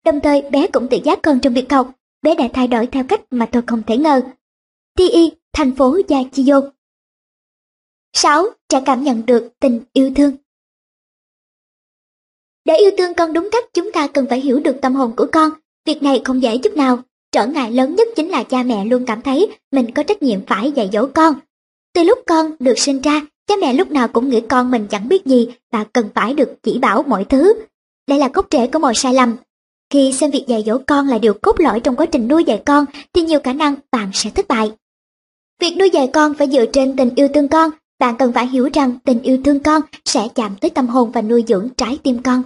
Đồng thời bé cũng tự giác hơn trong việc học, bé đã thay đổi theo cách mà tôi không thể ngờ. Ti, thành phố Yachiyo 6. Trẻ cảm nhận được tình yêu thương để yêu thương con đúng cách chúng ta cần phải hiểu được tâm hồn của con. Việc này không dễ chút nào. Trở ngại lớn nhất chính là cha mẹ luôn cảm thấy mình có trách nhiệm phải dạy dỗ con. Từ lúc con được sinh ra, cha mẹ lúc nào cũng nghĩ con mình chẳng biết gì và cần phải được chỉ bảo mọi thứ. Đây là gốc rễ của mọi sai lầm. Khi xem việc dạy dỗ con là điều cốt lõi trong quá trình nuôi dạy con thì nhiều khả năng bạn sẽ thất bại. Việc nuôi dạy con phải dựa trên tình yêu thương con bạn cần phải hiểu rằng tình yêu thương con sẽ chạm tới tâm hồn và nuôi dưỡng trái tim con.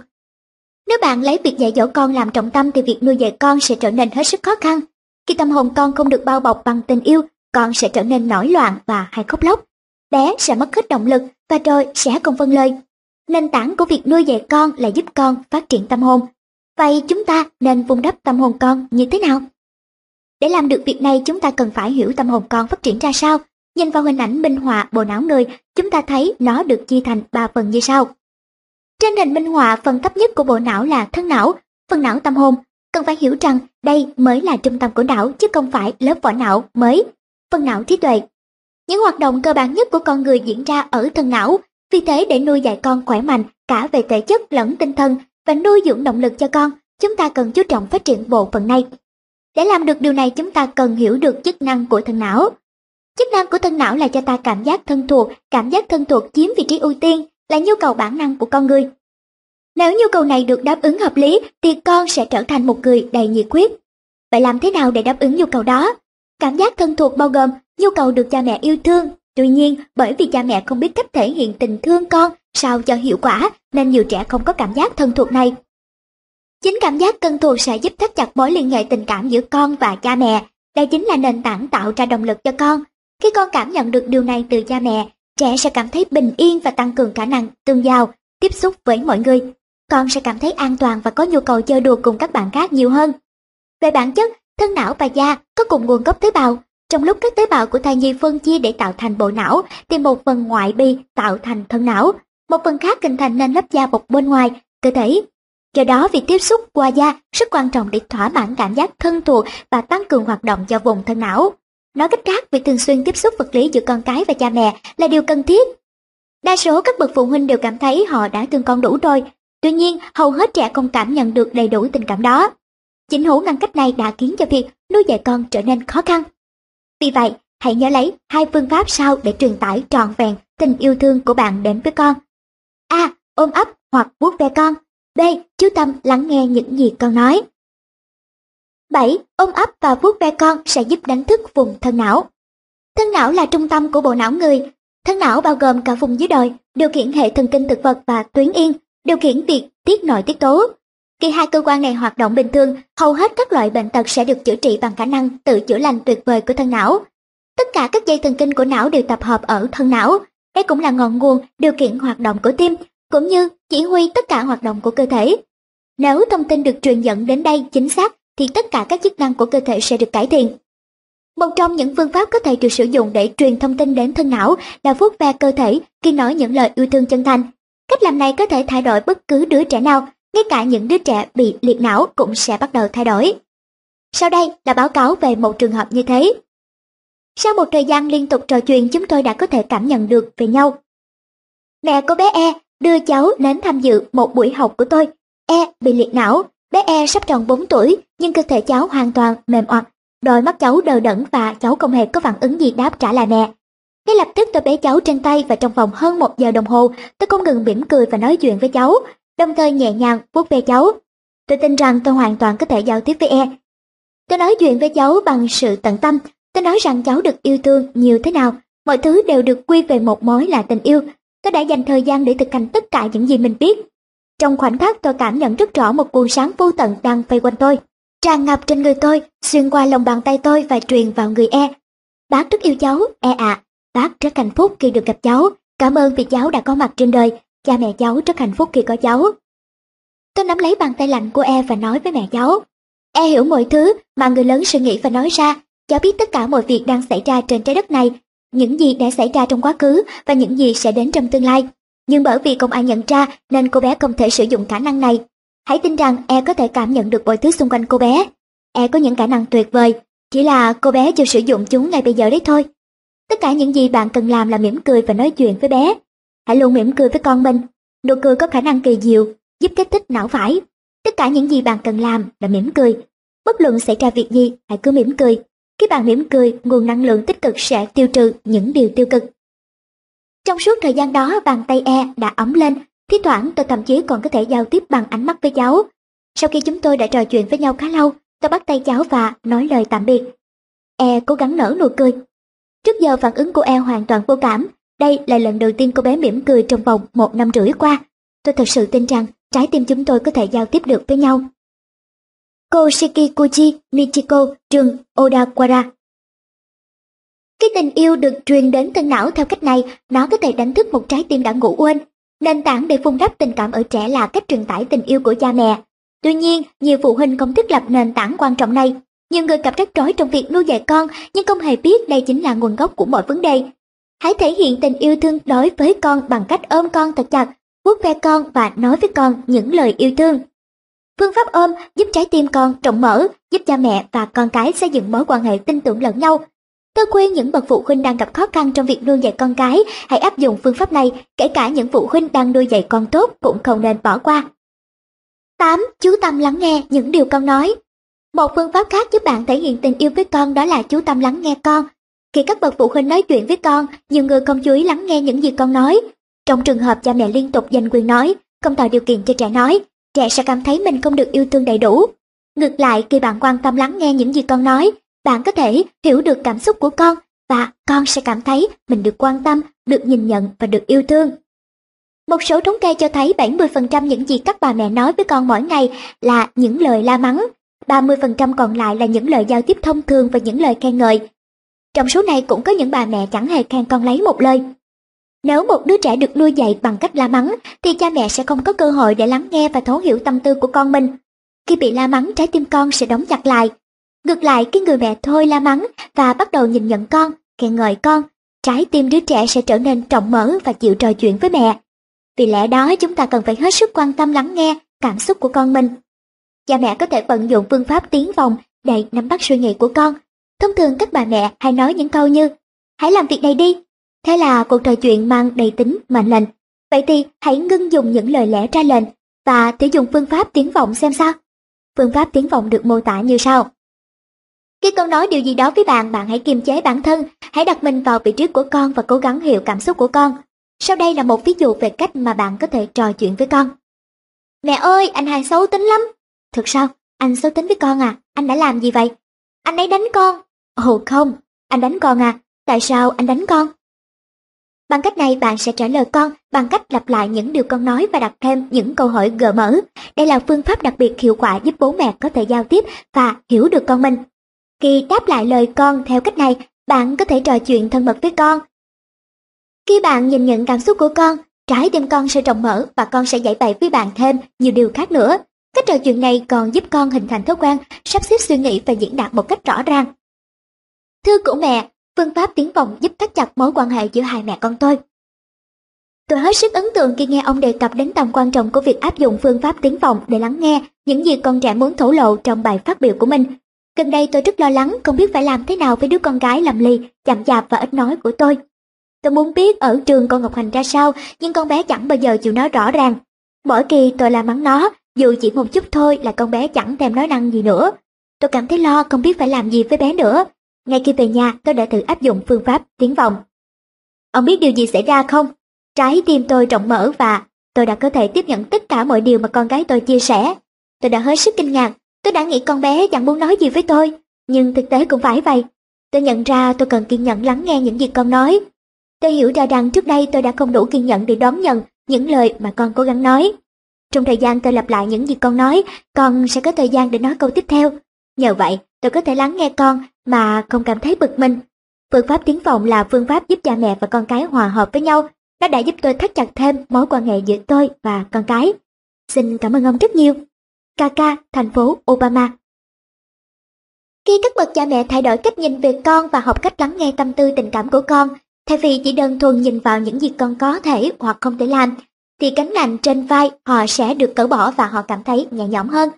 Nếu bạn lấy việc dạy dỗ con làm trọng tâm thì việc nuôi dạy con sẽ trở nên hết sức khó khăn. Khi tâm hồn con không được bao bọc bằng tình yêu, con sẽ trở nên nổi loạn và hay khóc lóc. Bé sẽ mất hết động lực và rồi sẽ không vâng lời. Nền tảng của việc nuôi dạy con là giúp con phát triển tâm hồn. Vậy chúng ta nên vun đắp tâm hồn con như thế nào? Để làm được việc này chúng ta cần phải hiểu tâm hồn con phát triển ra sao Nhìn vào hình ảnh minh họa bộ não người, chúng ta thấy nó được chia thành 3 phần như sau. Trên hình minh họa, phần thấp nhất của bộ não là thân não, phần não tâm hồn. Cần phải hiểu rằng đây mới là trung tâm của não chứ không phải lớp vỏ não mới, phần não trí tuệ. Những hoạt động cơ bản nhất của con người diễn ra ở thân não, vì thế để nuôi dạy con khỏe mạnh cả về thể chất lẫn tinh thần và nuôi dưỡng động lực cho con, chúng ta cần chú trọng phát triển bộ phận này. Để làm được điều này chúng ta cần hiểu được chức năng của thân não. Chức năng của thân não là cho ta cảm giác thân thuộc, cảm giác thân thuộc chiếm vị trí ưu tiên, là nhu cầu bản năng của con người. Nếu nhu cầu này được đáp ứng hợp lý thì con sẽ trở thành một người đầy nhiệt huyết. Vậy làm thế nào để đáp ứng nhu cầu đó? Cảm giác thân thuộc bao gồm nhu cầu được cha mẹ yêu thương. Tuy nhiên, bởi vì cha mẹ không biết cách thể hiện tình thương con sao cho hiệu quả nên nhiều trẻ không có cảm giác thân thuộc này. Chính cảm giác thân thuộc sẽ giúp thắt chặt mối liên hệ tình cảm giữa con và cha mẹ. Đây chính là nền tảng tạo ra động lực cho con khi con cảm nhận được điều này từ cha mẹ, trẻ sẽ cảm thấy bình yên và tăng cường khả năng tương giao, tiếp xúc với mọi người. Con sẽ cảm thấy an toàn và có nhu cầu chơi đùa cùng các bạn khác nhiều hơn. Về bản chất, thân não và da có cùng nguồn gốc tế bào. Trong lúc các tế bào của thai nhi phân chia để tạo thành bộ não, thì một phần ngoại bi tạo thành thân não, một phần khác hình thành nên lớp da bọc bên ngoài, cơ thể. Do đó, việc tiếp xúc qua da rất quan trọng để thỏa mãn cảm giác thân thuộc và tăng cường hoạt động cho vùng thân não. Nói cách khác, việc thường xuyên tiếp xúc vật lý giữa con cái và cha mẹ là điều cần thiết. Đa số các bậc phụ huynh đều cảm thấy họ đã thương con đủ rồi, tuy nhiên hầu hết trẻ không cảm nhận được đầy đủ tình cảm đó. Chính hữu ngăn cách này đã khiến cho việc nuôi dạy con trở nên khó khăn. Vì vậy, hãy nhớ lấy hai phương pháp sau để truyền tải trọn vẹn tình yêu thương của bạn đến với con. A. Ôm ấp hoặc vuốt ve con. B. Chú tâm lắng nghe những gì con nói. 7. Ôm ấp và vuốt ve con sẽ giúp đánh thức vùng thân não. Thân não là trung tâm của bộ não người. Thân não bao gồm cả vùng dưới đồi, điều khiển hệ thần kinh thực vật và tuyến yên, điều khiển việc tiết nội tiết tố. Khi hai cơ quan này hoạt động bình thường, hầu hết các loại bệnh tật sẽ được chữa trị bằng khả năng tự chữa lành tuyệt vời của thân não. Tất cả các dây thần kinh của não đều tập hợp ở thân não. Đây cũng là ngọn nguồn điều khiển hoạt động của tim, cũng như chỉ huy tất cả hoạt động của cơ thể. Nếu thông tin được truyền dẫn đến đây chính xác thì tất cả các chức năng của cơ thể sẽ được cải thiện. Một trong những phương pháp có thể được sử dụng để truyền thông tin đến thân não là vuốt ve cơ thể khi nói những lời yêu thương chân thành. Cách làm này có thể thay đổi bất cứ đứa trẻ nào, ngay cả những đứa trẻ bị liệt não cũng sẽ bắt đầu thay đổi. Sau đây là báo cáo về một trường hợp như thế. Sau một thời gian liên tục trò chuyện chúng tôi đã có thể cảm nhận được về nhau. Mẹ của bé E đưa cháu đến tham dự một buổi học của tôi. E bị liệt não, bé E sắp tròn 4 tuổi nhưng cơ thể cháu hoàn toàn mềm oặt. Đôi mắt cháu đờ đẫn và cháu không hề có phản ứng gì đáp trả lại mẹ. Ngay lập tức tôi bế cháu trên tay và trong vòng hơn một giờ đồng hồ tôi không ngừng mỉm cười và nói chuyện với cháu, đồng thời nhẹ nhàng vuốt ve cháu. Tôi tin rằng tôi hoàn toàn có thể giao tiếp với E. Tôi nói chuyện với cháu bằng sự tận tâm, tôi nói rằng cháu được yêu thương nhiều thế nào, mọi thứ đều được quy về một mối là tình yêu. Tôi đã dành thời gian để thực hành tất cả những gì mình biết. Trong khoảnh khắc tôi cảm nhận rất rõ một cuồng sáng vô tận đang vây quanh tôi, tràn ngập trên người tôi, xuyên qua lòng bàn tay tôi và truyền vào người E. Bác rất yêu cháu, E ạ. Bác rất hạnh phúc khi được gặp cháu, cảm ơn vì cháu đã có mặt trên đời, cha mẹ cháu rất hạnh phúc khi có cháu. Tôi nắm lấy bàn tay lạnh của E và nói với mẹ cháu. E hiểu mọi thứ mà người lớn suy nghĩ và nói ra, cháu biết tất cả mọi việc đang xảy ra trên trái đất này, những gì đã xảy ra trong quá khứ và những gì sẽ đến trong tương lai. Nhưng bởi vì không ai nhận ra nên cô bé không thể sử dụng khả năng này. Hãy tin rằng E có thể cảm nhận được mọi thứ xung quanh cô bé. E có những khả năng tuyệt vời, chỉ là cô bé chưa sử dụng chúng ngay bây giờ đấy thôi. Tất cả những gì bạn cần làm là mỉm cười và nói chuyện với bé. Hãy luôn mỉm cười với con mình. Nụ cười có khả năng kỳ diệu, giúp kích thích não phải. Tất cả những gì bạn cần làm là mỉm cười. Bất luận xảy ra việc gì, hãy cứ mỉm cười. Khi bạn mỉm cười, nguồn năng lượng tích cực sẽ tiêu trừ những điều tiêu cực. Trong suốt thời gian đó, bàn tay E đã ấm lên, thi thoảng tôi thậm chí còn có thể giao tiếp bằng ánh mắt với cháu. Sau khi chúng tôi đã trò chuyện với nhau khá lâu, tôi bắt tay cháu và nói lời tạm biệt. E cố gắng nở nụ cười, Trước giờ phản ứng của e hoàn toàn vô cảm. Đây là lần đầu tiên cô bé mỉm cười trong vòng một năm rưỡi qua. Tôi thật sự tin rằng trái tim chúng tôi có thể giao tiếp được với nhau. Cô Shikikuchi Michiko, trường Odawara Cái tình yêu được truyền đến thân não theo cách này, nó có thể đánh thức một trái tim đã ngủ quên. Nền tảng để phun đắp tình cảm ở trẻ là cách truyền tải tình yêu của cha mẹ. Tuy nhiên, nhiều phụ huynh không thiết lập nền tảng quan trọng này nhiều người gặp rắc rối trong việc nuôi dạy con nhưng không hề biết đây chính là nguồn gốc của mọi vấn đề. Hãy thể hiện tình yêu thương đối với con bằng cách ôm con thật chặt, vuốt ve con và nói với con những lời yêu thương. Phương pháp ôm giúp trái tim con rộng mở, giúp cha mẹ và con cái xây dựng mối quan hệ tin tưởng lẫn nhau. Tôi khuyên những bậc phụ huynh đang gặp khó khăn trong việc nuôi dạy con cái, hãy áp dụng phương pháp này, kể cả những phụ huynh đang nuôi dạy con tốt cũng không nên bỏ qua. 8. Chú tâm lắng nghe những điều con nói một phương pháp khác giúp bạn thể hiện tình yêu với con đó là chú tâm lắng nghe con. Khi các bậc phụ huynh nói chuyện với con, nhiều người không chú ý lắng nghe những gì con nói. Trong trường hợp cha mẹ liên tục giành quyền nói, không tạo điều kiện cho trẻ nói, trẻ sẽ cảm thấy mình không được yêu thương đầy đủ. Ngược lại, khi bạn quan tâm lắng nghe những gì con nói, bạn có thể hiểu được cảm xúc của con và con sẽ cảm thấy mình được quan tâm, được nhìn nhận và được yêu thương. Một số thống kê cho thấy 70% những gì các bà mẹ nói với con mỗi ngày là những lời la mắng, 30% còn lại là những lời giao tiếp thông thường và những lời khen ngợi. Trong số này cũng có những bà mẹ chẳng hề khen con lấy một lời. Nếu một đứa trẻ được nuôi dạy bằng cách la mắng, thì cha mẹ sẽ không có cơ hội để lắng nghe và thấu hiểu tâm tư của con mình. Khi bị la mắng, trái tim con sẽ đóng chặt lại. Ngược lại, cái người mẹ thôi la mắng và bắt đầu nhìn nhận con, khen ngợi con, trái tim đứa trẻ sẽ trở nên trọng mở và chịu trò chuyện với mẹ. Vì lẽ đó chúng ta cần phải hết sức quan tâm lắng nghe cảm xúc của con mình cha mẹ có thể vận dụng phương pháp tiến vòng để nắm bắt suy nghĩ của con. Thông thường các bà mẹ hay nói những câu như Hãy làm việc này đi. Thế là cuộc trò chuyện mang đầy tính mệnh lệnh. Vậy thì hãy ngưng dùng những lời lẽ ra lệnh và thử dùng phương pháp tiếng vọng xem sao. Phương pháp tiếng vọng được mô tả như sau. Khi con nói điều gì đó với bạn, bạn hãy kiềm chế bản thân, hãy đặt mình vào vị trí của con và cố gắng hiểu cảm xúc của con. Sau đây là một ví dụ về cách mà bạn có thể trò chuyện với con. Mẹ ơi, anh hai xấu tính lắm, Thật sao? Anh xấu tính với con à? Anh đã làm gì vậy? Anh ấy đánh con. Ồ không, anh đánh con à? Tại sao anh đánh con? Bằng cách này bạn sẽ trả lời con bằng cách lặp lại những điều con nói và đặt thêm những câu hỏi gợi mở. Đây là phương pháp đặc biệt hiệu quả giúp bố mẹ có thể giao tiếp và hiểu được con mình. Khi đáp lại lời con theo cách này, bạn có thể trò chuyện thân mật với con. Khi bạn nhìn nhận cảm xúc của con, trái tim con sẽ rộng mở và con sẽ giải bày với bạn thêm nhiều điều khác nữa. Cách trò chuyện này còn giúp con hình thành thói quen, sắp xếp suy nghĩ và diễn đạt một cách rõ ràng. Thư của mẹ, phương pháp tiến vọng giúp thắt chặt mối quan hệ giữa hai mẹ con tôi. Tôi hết sức ấn tượng khi nghe ông đề cập đến tầm quan trọng của việc áp dụng phương pháp tiến vọng để lắng nghe những gì con trẻ muốn thổ lộ trong bài phát biểu của mình. Gần đây tôi rất lo lắng không biết phải làm thế nào với đứa con gái làm lì, chậm chạp và ít nói của tôi. Tôi muốn biết ở trường con Ngọc Hành ra sao, nhưng con bé chẳng bao giờ chịu nói rõ ràng. Mỗi kỳ tôi la mắng nó, dù chỉ một chút thôi là con bé chẳng thèm nói năng gì nữa. Tôi cảm thấy lo không biết phải làm gì với bé nữa. Ngay khi về nhà tôi đã thử áp dụng phương pháp tiếng vọng. Ông biết điều gì xảy ra không? Trái tim tôi rộng mở và tôi đã có thể tiếp nhận tất cả mọi điều mà con gái tôi chia sẻ. Tôi đã hết sức kinh ngạc, tôi đã nghĩ con bé chẳng muốn nói gì với tôi, nhưng thực tế cũng phải vậy. Tôi nhận ra tôi cần kiên nhẫn lắng nghe những gì con nói. Tôi hiểu ra rằng trước đây tôi đã không đủ kiên nhẫn để đón nhận những lời mà con cố gắng nói. Trong thời gian tôi lặp lại những gì con nói, con sẽ có thời gian để nói câu tiếp theo. Nhờ vậy, tôi có thể lắng nghe con mà không cảm thấy bực mình. Phương pháp tiếng vọng là phương pháp giúp cha mẹ và con cái hòa hợp với nhau. Nó đã giúp tôi thắt chặt thêm mối quan hệ giữa tôi và con cái. Xin cảm ơn ông rất nhiều. Kaka, thành phố Obama Khi các bậc cha mẹ thay đổi cách nhìn về con và học cách lắng nghe tâm tư tình cảm của con, thay vì chỉ đơn thuần nhìn vào những gì con có thể hoặc không thể làm, thì cánh nặng trên vai họ sẽ được cởi bỏ và họ cảm thấy nhẹ nhõm hơn.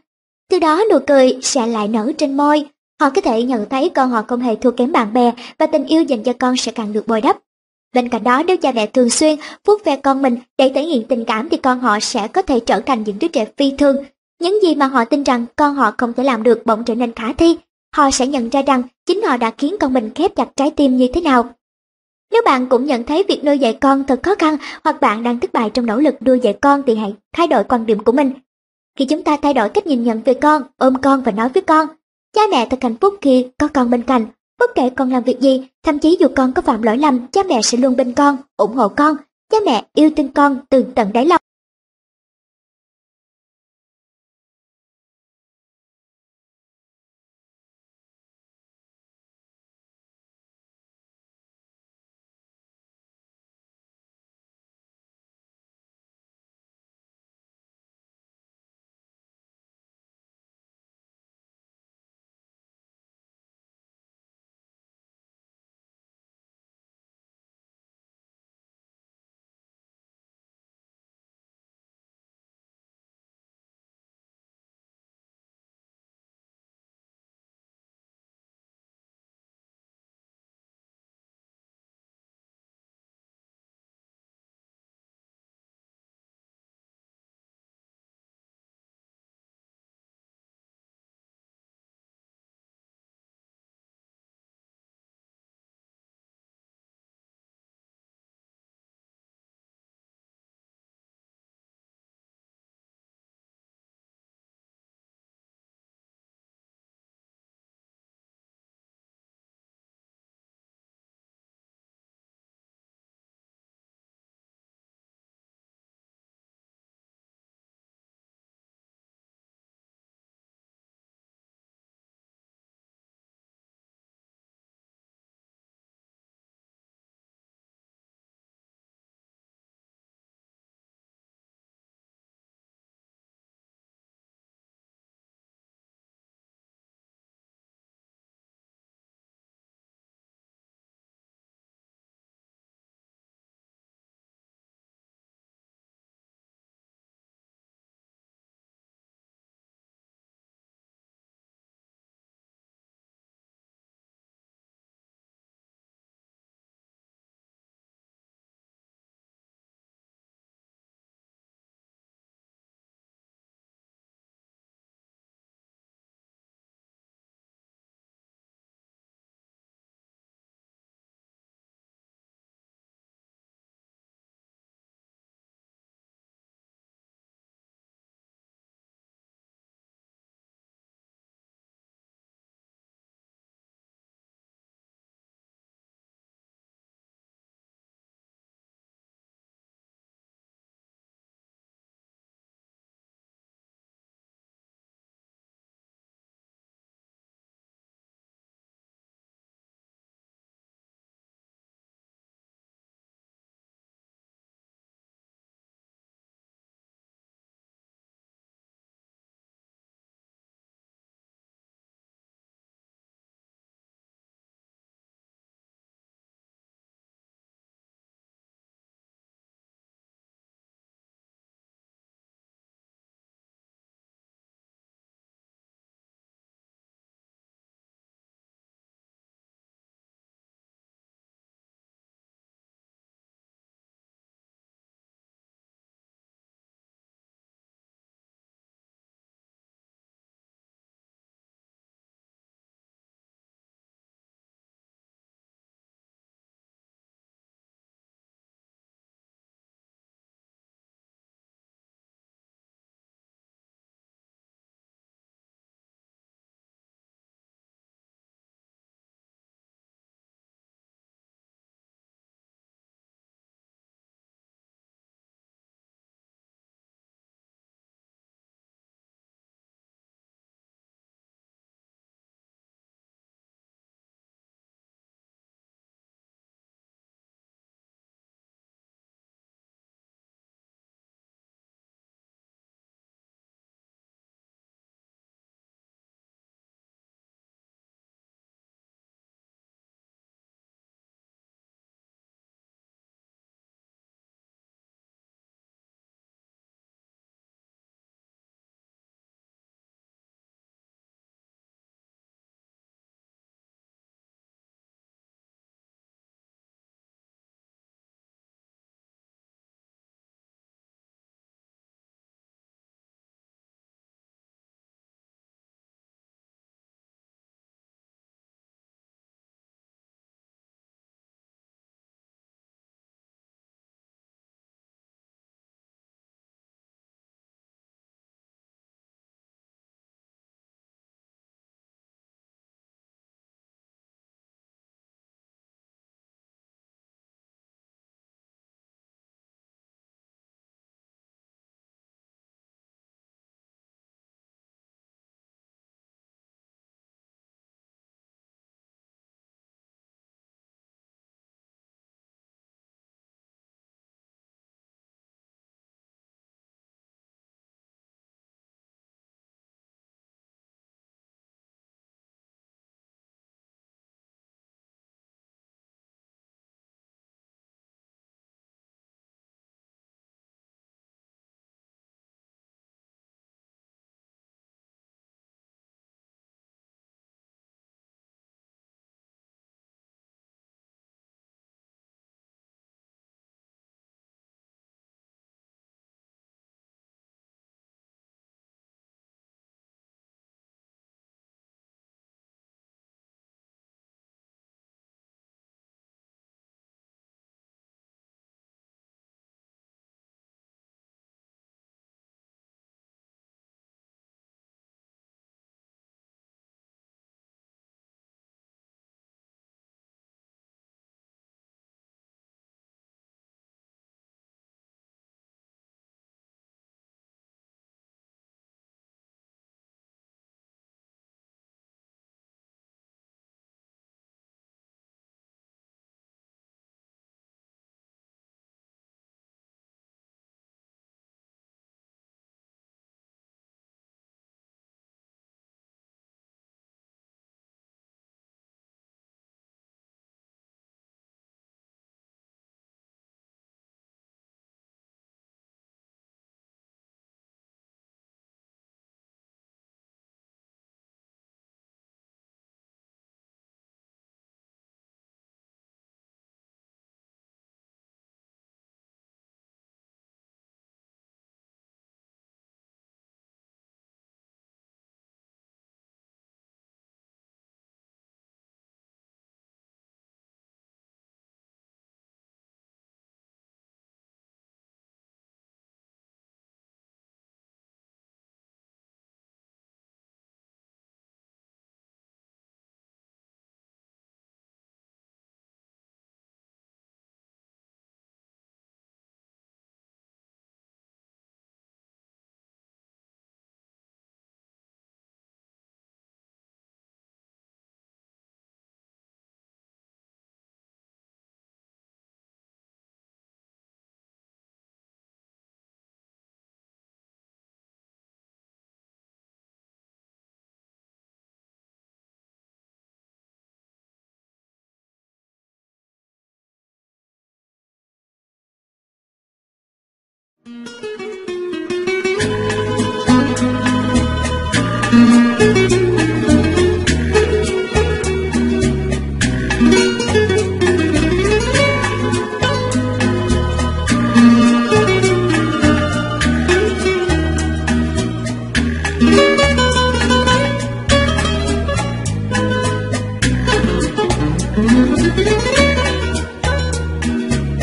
Từ đó nụ cười sẽ lại nở trên môi, họ có thể nhận thấy con họ không hề thua kém bạn bè và tình yêu dành cho con sẽ càng được bồi đắp. Bên cạnh đó nếu cha mẹ thường xuyên vuốt ve con mình để thể hiện tình cảm thì con họ sẽ có thể trở thành những đứa trẻ phi thường. Những gì mà họ tin rằng con họ không thể làm được bỗng trở nên khả thi. Họ sẽ nhận ra rằng chính họ đã khiến con mình khép chặt trái tim như thế nào. Nếu bạn cũng nhận thấy việc nuôi dạy con thật khó khăn hoặc bạn đang thất bại trong nỗ lực nuôi dạy con thì hãy thay đổi quan điểm của mình. Khi chúng ta thay đổi cách nhìn nhận về con, ôm con và nói với con, cha mẹ thật hạnh phúc khi có con bên cạnh. Bất kể con làm việc gì, thậm chí dù con có phạm lỗi lầm, cha mẹ sẽ luôn bên con, ủng hộ con. Cha mẹ yêu thương con từ tận đáy lòng.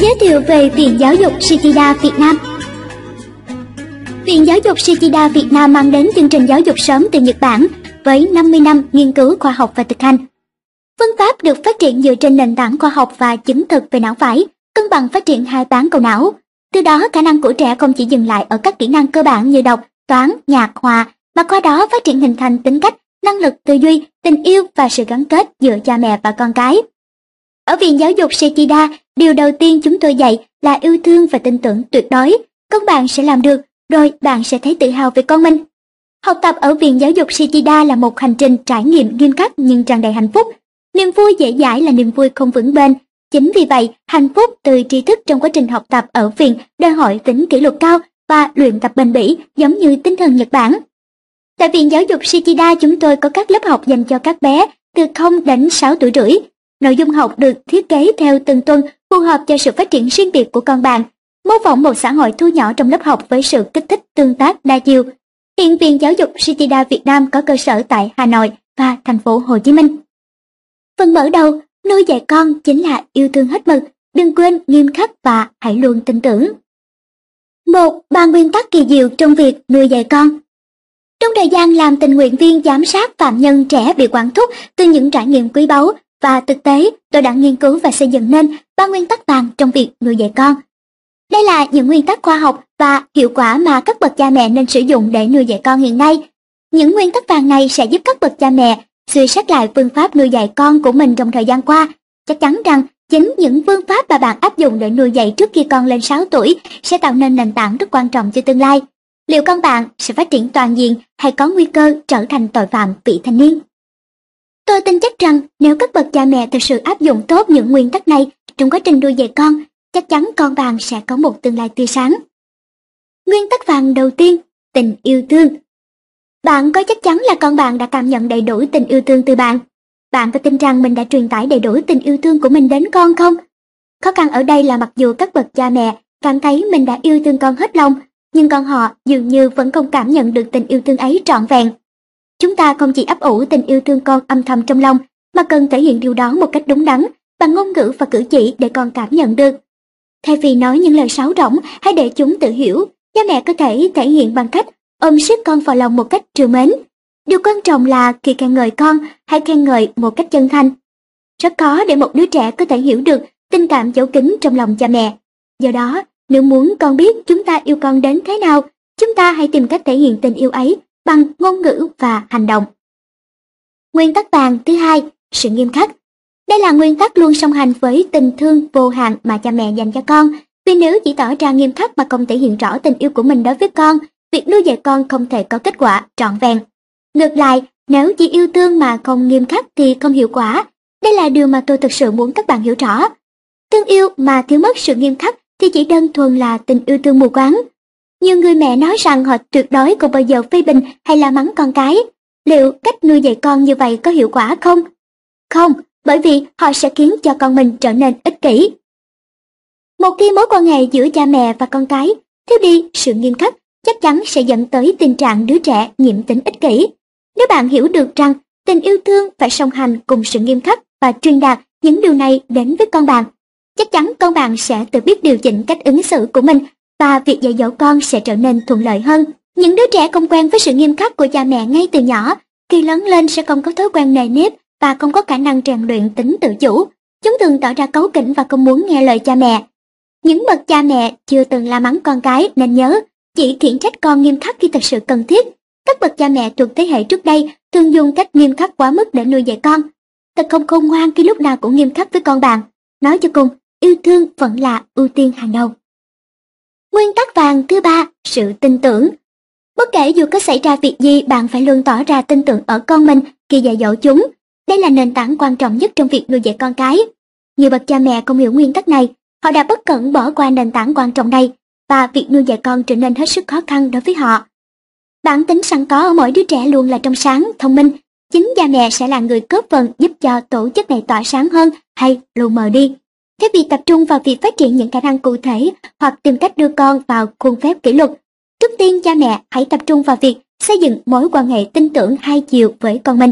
Giới thiệu về Viện Giáo dục Shikida Việt Nam Viện Giáo dục Shikida Việt Nam mang đến chương trình giáo dục sớm từ Nhật Bản với 50 năm nghiên cứu khoa học và thực hành. Phương pháp được phát triển dựa trên nền tảng khoa học và chứng thực về não phải, cân bằng phát triển hai bán cầu não. Từ đó khả năng của trẻ không chỉ dừng lại ở các kỹ năng cơ bản như đọc, toán, nhạc, hòa, mà qua đó phát triển hình thành tính cách, năng lực tư duy, tình yêu và sự gắn kết giữa cha mẹ và con cái. Ở Viện Giáo dục Sekida, điều đầu tiên chúng tôi dạy là yêu thương và tin tưởng tuyệt đối. Con bạn sẽ làm được, rồi bạn sẽ thấy tự hào về con mình. Học tập ở Viện Giáo dục Shichida là một hành trình trải nghiệm nghiêm khắc nhưng tràn đầy hạnh phúc. Niềm vui dễ dãi là niềm vui không vững bền. Chính vì vậy, hạnh phúc từ tri thức trong quá trình học tập ở viện đòi hỏi tính kỷ luật cao và luyện tập bền bỉ giống như tinh thần Nhật Bản. Tại Viện Giáo dục Shichida, chúng tôi có các lớp học dành cho các bé từ 0 đến 6 tuổi rưỡi. Nội dung học được thiết kế theo từng tuần phù hợp cho sự phát triển riêng biệt của con bạn, mô phỏng một xã hội thu nhỏ trong lớp học với sự kích thích tương tác đa chiều. Hiện Viện Giáo dục Shikida Việt Nam có cơ sở tại Hà Nội và thành phố Hồ Chí Minh. Phần mở đầu, nuôi dạy con chính là yêu thương hết mực, đừng quên nghiêm khắc và hãy luôn tin tưởng. Một, ba nguyên tắc kỳ diệu trong việc nuôi dạy con. Trong thời gian làm tình nguyện viên giám sát phạm nhân trẻ bị quản thúc từ những trải nghiệm quý báu và thực tế, tôi đã nghiên cứu và xây dựng nên ba nguyên tắc vàng trong việc nuôi dạy con. Đây là những nguyên tắc khoa học và hiệu quả mà các bậc cha mẹ nên sử dụng để nuôi dạy con hiện nay. Những nguyên tắc vàng này sẽ giúp các bậc cha mẹ suy xét lại phương pháp nuôi dạy con của mình trong thời gian qua. Chắc chắn rằng chính những phương pháp mà bạn áp dụng để nuôi dạy trước khi con lên 6 tuổi sẽ tạo nên nền tảng rất quan trọng cho tương lai. Liệu con bạn sẽ phát triển toàn diện hay có nguy cơ trở thành tội phạm vị thành niên? Tôi tin chắc rằng nếu các bậc cha mẹ thực sự áp dụng tốt những nguyên tắc này trong quá trình nuôi dạy con, chắc chắn con bạn sẽ có một tương lai tươi sáng. Nguyên tắc vàng đầu tiên, tình yêu thương. Bạn có chắc chắn là con bạn đã cảm nhận đầy đủ tình yêu thương từ bạn? Bạn có tin rằng mình đã truyền tải đầy đủ tình yêu thương của mình đến con không? Khó khăn ở đây là mặc dù các bậc cha mẹ cảm thấy mình đã yêu thương con hết lòng, nhưng con họ dường như vẫn không cảm nhận được tình yêu thương ấy trọn vẹn. Chúng ta không chỉ ấp ủ tình yêu thương con âm thầm trong lòng, mà cần thể hiện điều đó một cách đúng đắn, bằng ngôn ngữ và cử chỉ để con cảm nhận được. Thay vì nói những lời sáo rỗng, hãy để chúng tự hiểu, cha mẹ có thể thể hiện bằng cách ôm siết con vào lòng một cách trừ mến. Điều quan trọng là khi khen ngợi con, hãy khen ngợi một cách chân thành. Rất khó để một đứa trẻ có thể hiểu được tình cảm giấu kín trong lòng cha mẹ. Do đó, nếu muốn con biết chúng ta yêu con đến thế nào, chúng ta hãy tìm cách thể hiện tình yêu ấy bằng ngôn ngữ và hành động. Nguyên tắc vàng thứ hai, sự nghiêm khắc. Đây là nguyên tắc luôn song hành với tình thương vô hạn mà cha mẹ dành cho con. Vì nếu chỉ tỏ ra nghiêm khắc mà không thể hiện rõ tình yêu của mình đối với con, việc nuôi dạy con không thể có kết quả trọn vẹn. Ngược lại, nếu chỉ yêu thương mà không nghiêm khắc thì không hiệu quả. Đây là điều mà tôi thực sự muốn các bạn hiểu rõ. Thương yêu mà thiếu mất sự nghiêm khắc thì chỉ đơn thuần là tình yêu thương mù quáng. Nhiều người mẹ nói rằng họ tuyệt đối không bao giờ phê bình hay la mắng con cái. Liệu cách nuôi dạy con như vậy có hiệu quả không? Không, bởi vì họ sẽ khiến cho con mình trở nên ích kỷ. Một khi mối quan hệ giữa cha mẹ và con cái thiếu đi sự nghiêm khắc chắc chắn sẽ dẫn tới tình trạng đứa trẻ nhiễm tính ích kỷ. Nếu bạn hiểu được rằng tình yêu thương phải song hành cùng sự nghiêm khắc và truyền đạt những điều này đến với con bạn, chắc chắn con bạn sẽ tự biết điều chỉnh cách ứng xử của mình và việc dạy dỗ con sẽ trở nên thuận lợi hơn. Những đứa trẻ không quen với sự nghiêm khắc của cha mẹ ngay từ nhỏ, khi lớn lên sẽ không có thói quen nề nếp và không có khả năng rèn luyện tính tự chủ. Chúng thường tỏ ra cấu kỉnh và không muốn nghe lời cha mẹ. Những bậc cha mẹ chưa từng la mắng con cái nên nhớ, chỉ khiển trách con nghiêm khắc khi thật sự cần thiết. Các bậc cha mẹ thuộc thế hệ trước đây thường dùng cách nghiêm khắc quá mức để nuôi dạy con. Thật không khôn ngoan khi lúc nào cũng nghiêm khắc với con bạn. Nói cho cùng, yêu thương vẫn là ưu tiên hàng đầu. Nguyên tắc vàng thứ ba, sự tin tưởng. Bất kể dù có xảy ra việc gì, bạn phải luôn tỏ ra tin tưởng ở con mình khi dạy dỗ chúng. Đây là nền tảng quan trọng nhất trong việc nuôi dạy con cái. Nhiều bậc cha mẹ không hiểu nguyên tắc này, họ đã bất cẩn bỏ qua nền tảng quan trọng này. và việc nuôi dạy con trở nên hết sức khó khăn đối với họ. Bản tính sẵn có ở mỗi đứa trẻ luôn là trong sáng, thông minh. Chính cha mẹ sẽ là người góp phần giúp cho tổ chức này tỏa sáng hơn hay lù mờ đi. Thay vì tập trung vào việc phát triển những khả năng cụ thể hoặc tìm cách đưa con vào khuôn phép kỷ luật, trước tiên cha mẹ hãy tập trung vào việc xây dựng mối quan hệ tin tưởng hai chiều với con mình.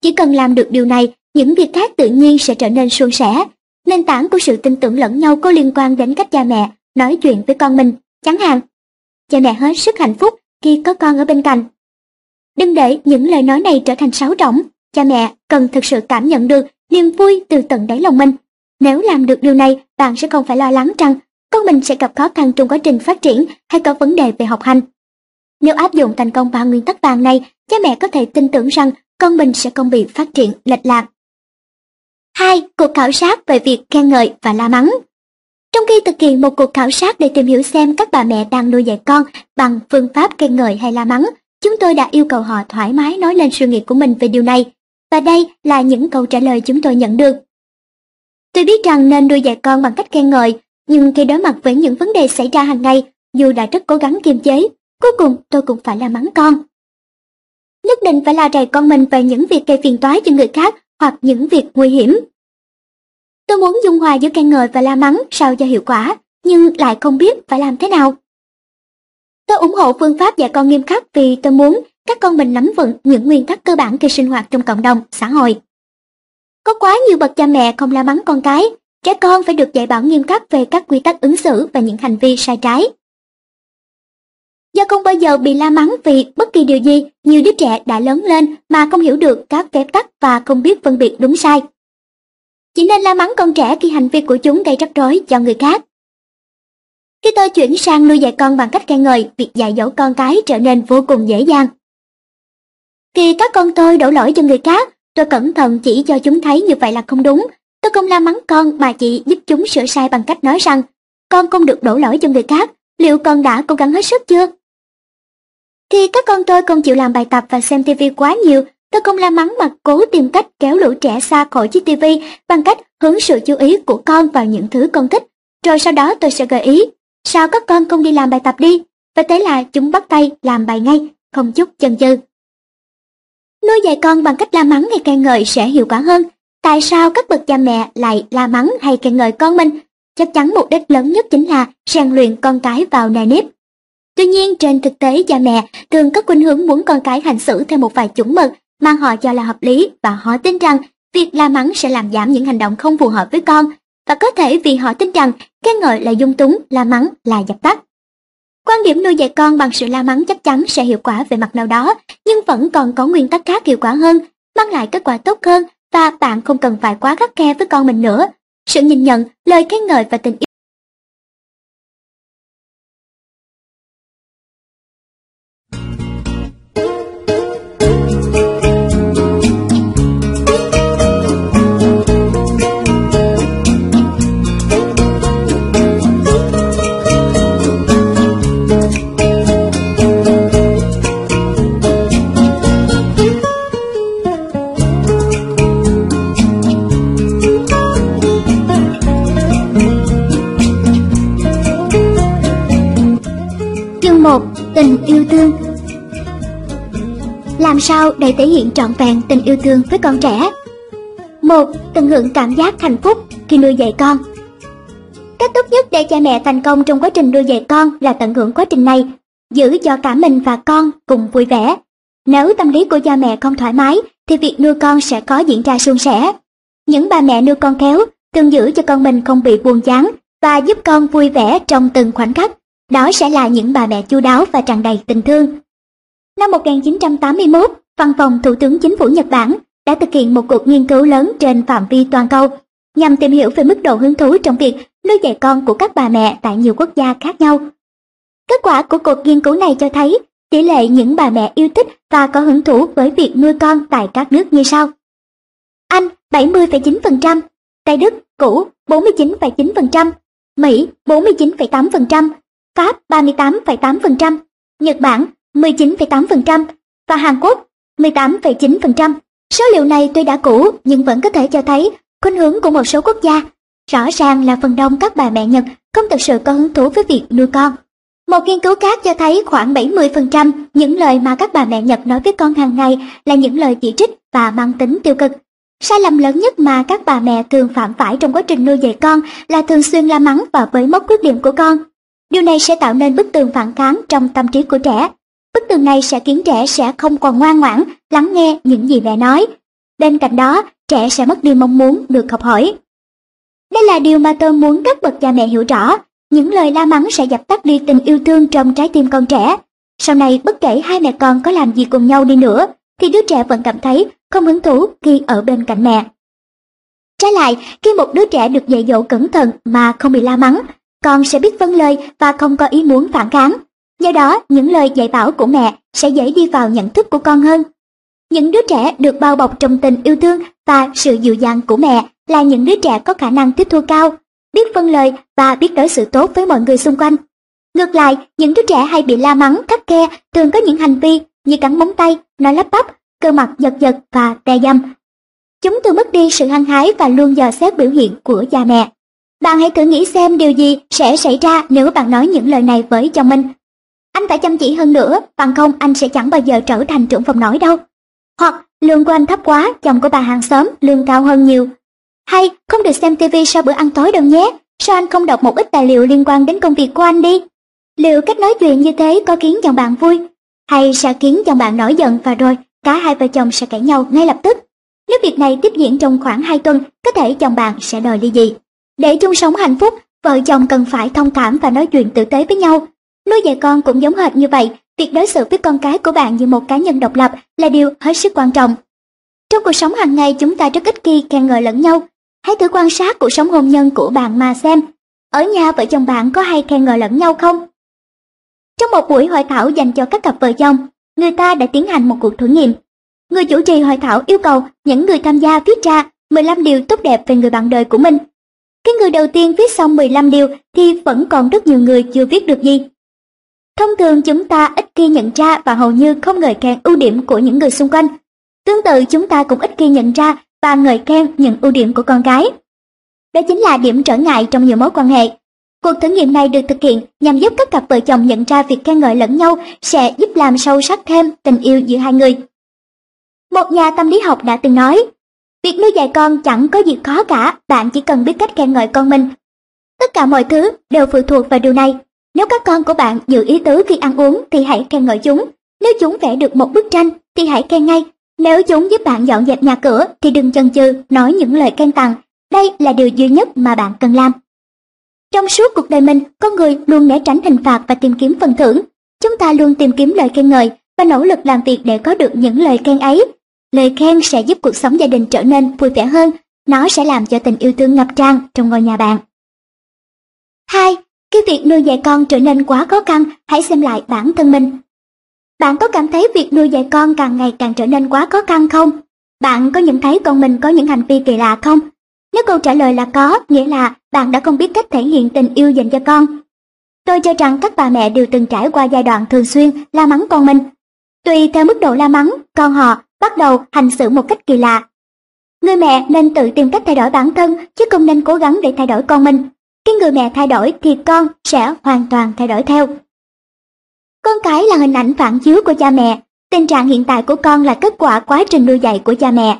Chỉ cần làm được điều này, những việc khác tự nhiên sẽ trở nên suôn sẻ. Nền tảng của sự tin tưởng lẫn nhau có liên quan đến cách cha mẹ nói chuyện với con mình. Chẳng hạn, cha mẹ hết sức hạnh phúc khi có con ở bên cạnh. Đừng để những lời nói này trở thành sáo rỗng. Cha mẹ cần thực sự cảm nhận được niềm vui từ tận đáy lòng mình. Nếu làm được điều này, bạn sẽ không phải lo lắng rằng con mình sẽ gặp khó khăn trong quá trình phát triển hay có vấn đề về học hành. Nếu áp dụng thành công ba nguyên tắc vàng này, cha mẹ có thể tin tưởng rằng con mình sẽ không bị phát triển lệch lạc. 2. Cuộc khảo sát về việc khen ngợi và la mắng Trong khi thực hiện một cuộc khảo sát để tìm hiểu xem các bà mẹ đang nuôi dạy con bằng phương pháp khen ngợi hay la mắng, chúng tôi đã yêu cầu họ thoải mái nói lên suy nghĩ của mình về điều này. Và đây là những câu trả lời chúng tôi nhận được. Tôi biết rằng nên nuôi dạy con bằng cách khen ngợi, nhưng khi đối mặt với những vấn đề xảy ra hàng ngày, dù đã rất cố gắng kiềm chế, cuối cùng tôi cũng phải la mắng con. Nhất định phải la rầy con mình về những việc gây phiền toái cho người khác hoặc những việc nguy hiểm. Tôi muốn dung hòa giữa khen ngợi và la mắng sao cho hiệu quả, nhưng lại không biết phải làm thế nào. Tôi ủng hộ phương pháp dạy con nghiêm khắc vì tôi muốn các con mình nắm vững những nguyên tắc cơ bản khi sinh hoạt trong cộng đồng, xã hội. Có quá nhiều bậc cha mẹ không la mắng con cái, trẻ con phải được dạy bảo nghiêm khắc về các quy tắc ứng xử và những hành vi sai trái. Do không bao giờ bị la mắng vì bất kỳ điều gì, nhiều đứa trẻ đã lớn lên mà không hiểu được các phép tắc và không biết phân biệt đúng sai. Chỉ nên la mắng con trẻ khi hành vi của chúng gây rắc rối cho người khác. Khi tôi chuyển sang nuôi dạy con bằng cách khen ngợi, việc dạy dỗ con cái trở nên vô cùng dễ dàng. Khi các con tôi đổ lỗi cho người khác, tôi cẩn thận chỉ cho chúng thấy như vậy là không đúng. Tôi không la mắng con mà chỉ giúp chúng sửa sai bằng cách nói rằng con không được đổ lỗi cho người khác, liệu con đã cố gắng hết sức chưa? Khi các con tôi không chịu làm bài tập và xem TV quá nhiều, tôi không la mắng mà cố tìm cách kéo lũ trẻ xa khỏi chiếc TV bằng cách hướng sự chú ý của con vào những thứ con thích. Rồi sau đó tôi sẽ gợi ý, sao các con không đi làm bài tập đi? Và thế là chúng bắt tay làm bài ngay, không chút chần chừ. Nuôi dạy con bằng cách la mắng hay khen ngợi sẽ hiệu quả hơn. Tại sao các bậc cha mẹ lại la mắng hay khen ngợi con mình? Chắc chắn mục đích lớn nhất chính là rèn luyện con cái vào nề nếp Tuy nhiên trên thực tế cha mẹ thường có khuynh hướng muốn con cái hành xử theo một vài chuẩn mực mà họ cho là hợp lý và họ tin rằng việc la mắng sẽ làm giảm những hành động không phù hợp với con và có thể vì họ tin rằng khen ngợi là dung túng, la mắng là dập tắt. Quan điểm nuôi dạy con bằng sự la mắng chắc chắn sẽ hiệu quả về mặt nào đó, nhưng vẫn còn có nguyên tắc khác hiệu quả hơn, mang lại kết quả tốt hơn và bạn không cần phải quá khắc khe với con mình nữa. Sự nhìn nhận, lời khen ngợi và tình yêu tình yêu thương Làm sao để thể hiện trọn vẹn tình yêu thương với con trẻ? một Tận hưởng cảm giác hạnh phúc khi nuôi dạy con Cách tốt nhất để cha mẹ thành công trong quá trình nuôi dạy con là tận hưởng quá trình này, giữ cho cả mình và con cùng vui vẻ. Nếu tâm lý của cha mẹ không thoải mái, thì việc nuôi con sẽ có diễn ra suôn sẻ. Những bà mẹ nuôi con khéo thường giữ cho con mình không bị buồn chán và giúp con vui vẻ trong từng khoảnh khắc. Đó sẽ là những bà mẹ chu đáo và tràn đầy tình thương. Năm 1981, Văn phòng Thủ tướng Chính phủ Nhật Bản đã thực hiện một cuộc nghiên cứu lớn trên phạm vi toàn cầu nhằm tìm hiểu về mức độ hứng thú trong việc nuôi dạy con của các bà mẹ tại nhiều quốc gia khác nhau. Kết quả của cuộc nghiên cứu này cho thấy tỷ lệ những bà mẹ yêu thích và có hứng thú với việc nuôi con tại các nước như sau. Anh 70,9%, Tây Đức cũ 49,9%, Mỹ 49,8%, Pháp 38,8%, Nhật Bản 19,8% và Hàn Quốc 18,9%. Số liệu này tuy đã cũ nhưng vẫn có thể cho thấy khuynh hướng của một số quốc gia rõ ràng là phần đông các bà mẹ Nhật không thực sự có hứng thú với việc nuôi con. Một nghiên cứu khác cho thấy khoảng 70% những lời mà các bà mẹ Nhật nói với con hàng ngày là những lời chỉ trích và mang tính tiêu cực. Sai lầm lớn nhất mà các bà mẹ thường phạm phải trong quá trình nuôi dạy con là thường xuyên la mắng và bới móc khuyết điểm của con. Điều này sẽ tạo nên bức tường phản kháng trong tâm trí của trẻ. Bức tường này sẽ khiến trẻ sẽ không còn ngoan ngoãn lắng nghe những gì mẹ nói. Bên cạnh đó, trẻ sẽ mất đi mong muốn được học hỏi. Đây là điều mà tôi muốn các bậc cha mẹ hiểu rõ. Những lời la mắng sẽ dập tắt đi tình yêu thương trong trái tim con trẻ. Sau này bất kể hai mẹ con có làm gì cùng nhau đi nữa, thì đứa trẻ vẫn cảm thấy không hứng thú khi ở bên cạnh mẹ. Trái lại, khi một đứa trẻ được dạy dỗ cẩn thận mà không bị la mắng, con sẽ biết vâng lời và không có ý muốn phản kháng. Do đó, những lời dạy bảo của mẹ sẽ dễ đi vào nhận thức của con hơn. Những đứa trẻ được bao bọc trong tình yêu thương và sự dịu dàng của mẹ là những đứa trẻ có khả năng tiếp thu cao, biết vâng lời và biết đối xử tốt với mọi người xung quanh. Ngược lại, những đứa trẻ hay bị la mắng, khắc khe thường có những hành vi như cắn móng tay, nói lắp bắp, cơ mặt giật giật và tè dâm. Chúng thường mất đi sự hăng hái và luôn dò xét biểu hiện của cha mẹ. Bạn hãy thử nghĩ xem điều gì sẽ xảy ra nếu bạn nói những lời này với chồng mình. Anh phải chăm chỉ hơn nữa, bằng không anh sẽ chẳng bao giờ trở thành trưởng phòng nói đâu. Hoặc lương của anh thấp quá, chồng của bà hàng xóm lương cao hơn nhiều. Hay không được xem tivi sau bữa ăn tối đâu nhé, sao anh không đọc một ít tài liệu liên quan đến công việc của anh đi? Liệu cách nói chuyện như thế có khiến chồng bạn vui? Hay sẽ khiến chồng bạn nổi giận và rồi cả hai vợ chồng sẽ cãi nhau ngay lập tức? Nếu việc này tiếp diễn trong khoảng 2 tuần, có thể chồng bạn sẽ đòi ly dị. Để chung sống hạnh phúc, vợ chồng cần phải thông cảm và nói chuyện tử tế với nhau. Nuôi dạy con cũng giống hệt như vậy, việc đối xử với con cái của bạn như một cá nhân độc lập là điều hết sức quan trọng. Trong cuộc sống hàng ngày chúng ta rất ít khi khen ngợi lẫn nhau. Hãy thử quan sát cuộc sống hôn nhân của bạn mà xem. Ở nhà vợ chồng bạn có hay khen ngợi lẫn nhau không? Trong một buổi hội thảo dành cho các cặp vợ chồng, người ta đã tiến hành một cuộc thử nghiệm. Người chủ trì hội thảo yêu cầu những người tham gia viết ra 15 điều tốt đẹp về người bạn đời của mình cái người đầu tiên viết xong 15 điều thì vẫn còn rất nhiều người chưa viết được gì. Thông thường chúng ta ít khi nhận ra và hầu như không ngợi khen ưu điểm của những người xung quanh. Tương tự chúng ta cũng ít khi nhận ra và ngợi khen những ưu điểm của con gái Đó chính là điểm trở ngại trong nhiều mối quan hệ. Cuộc thử nghiệm này được thực hiện nhằm giúp các cặp vợ chồng nhận ra việc khen ngợi lẫn nhau sẽ giúp làm sâu sắc thêm tình yêu giữa hai người. Một nhà tâm lý học đã từng nói, Việc nuôi dạy con chẳng có gì khó cả, bạn chỉ cần biết cách khen ngợi con mình. Tất cả mọi thứ đều phụ thuộc vào điều này. Nếu các con của bạn giữ ý tứ khi ăn uống thì hãy khen ngợi chúng. Nếu chúng vẽ được một bức tranh thì hãy khen ngay. Nếu chúng giúp bạn dọn dẹp nhà cửa thì đừng chần chừ nói những lời khen tặng. Đây là điều duy nhất mà bạn cần làm. Trong suốt cuộc đời mình, con người luôn né tránh hình phạt và tìm kiếm phần thưởng. Chúng ta luôn tìm kiếm lời khen ngợi và nỗ lực làm việc để có được những lời khen ấy Lời khen sẽ giúp cuộc sống gia đình trở nên vui vẻ hơn, nó sẽ làm cho tình yêu thương ngập tràn trong ngôi nhà bạn. 2. cái việc nuôi dạy con trở nên quá khó khăn, hãy xem lại bản thân mình. Bạn có cảm thấy việc nuôi dạy con càng ngày càng trở nên quá khó khăn không? Bạn có nhận thấy con mình có những hành vi kỳ lạ không? Nếu câu trả lời là có, nghĩa là bạn đã không biết cách thể hiện tình yêu dành cho con. Tôi cho rằng các bà mẹ đều từng trải qua giai đoạn thường xuyên la mắng con mình. Tùy theo mức độ la mắng, con họ bắt đầu hành xử một cách kỳ lạ. Người mẹ nên tự tìm cách thay đổi bản thân chứ không nên cố gắng để thay đổi con mình. Khi người mẹ thay đổi thì con sẽ hoàn toàn thay đổi theo. Con cái là hình ảnh phản chiếu của cha mẹ. Tình trạng hiện tại của con là kết quả quá trình nuôi dạy của cha mẹ.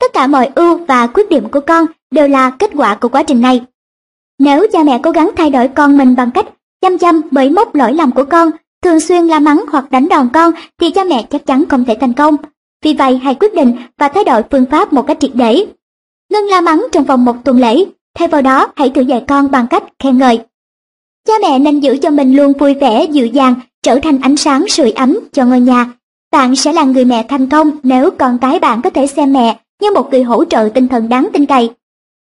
Tất cả mọi ưu và khuyết điểm của con đều là kết quả của quá trình này. Nếu cha mẹ cố gắng thay đổi con mình bằng cách chăm chăm bởi mốc lỗi lầm của con, thường xuyên la mắng hoặc đánh đòn con thì cha mẹ chắc chắn không thể thành công. Vì vậy hãy quyết định và thay đổi phương pháp một cách triệt để. Ngưng la mắng trong vòng một tuần lễ, thay vào đó hãy thử dạy con bằng cách khen ngợi. Cha mẹ nên giữ cho mình luôn vui vẻ, dịu dàng, trở thành ánh sáng sưởi ấm cho ngôi nhà. Bạn sẽ là người mẹ thành công nếu con cái bạn có thể xem mẹ như một người hỗ trợ tinh thần đáng tin cậy.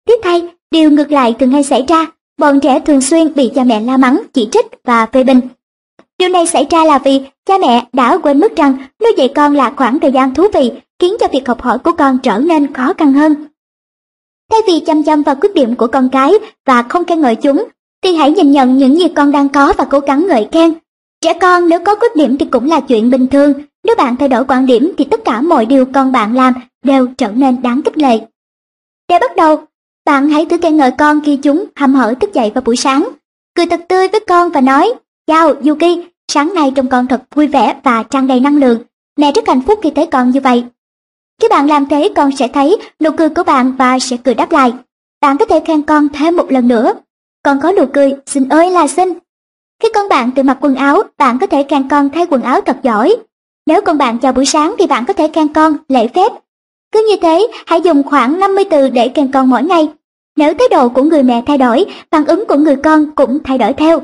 Tiếp thay, điều ngược lại thường hay xảy ra, bọn trẻ thường xuyên bị cha mẹ la mắng, chỉ trích và phê bình. Điều này xảy ra là vì cha mẹ đã quên mất rằng nuôi dạy con là khoảng thời gian thú vị, khiến cho việc học hỏi của con trở nên khó khăn hơn. Thay vì chăm chăm vào khuyết điểm của con cái và không khen ngợi chúng, thì hãy nhìn nhận những gì con đang có và cố gắng ngợi khen. Trẻ con nếu có khuyết điểm thì cũng là chuyện bình thường, nếu bạn thay đổi quan điểm thì tất cả mọi điều con bạn làm đều trở nên đáng khích lệ. Để bắt đầu, Bạn hãy thử khen ngợi con khi chúng hăm hở thức dậy vào buổi sáng. Cười thật tươi với con và nói, Chào Yuki, sáng nay trông con thật vui vẻ và tràn đầy năng lượng. Mẹ rất hạnh phúc khi thấy con như vậy. Khi bạn làm thế con sẽ thấy nụ cười của bạn và sẽ cười đáp lại. Bạn có thể khen con thêm một lần nữa. Con có nụ cười, xin ơi là xin. Khi con bạn tự mặc quần áo, bạn có thể khen con thay quần áo thật giỏi. Nếu con bạn chào buổi sáng thì bạn có thể khen con lễ phép. Cứ như thế, hãy dùng khoảng 50 từ để khen con mỗi ngày. Nếu thái độ của người mẹ thay đổi, phản ứng của người con cũng thay đổi theo.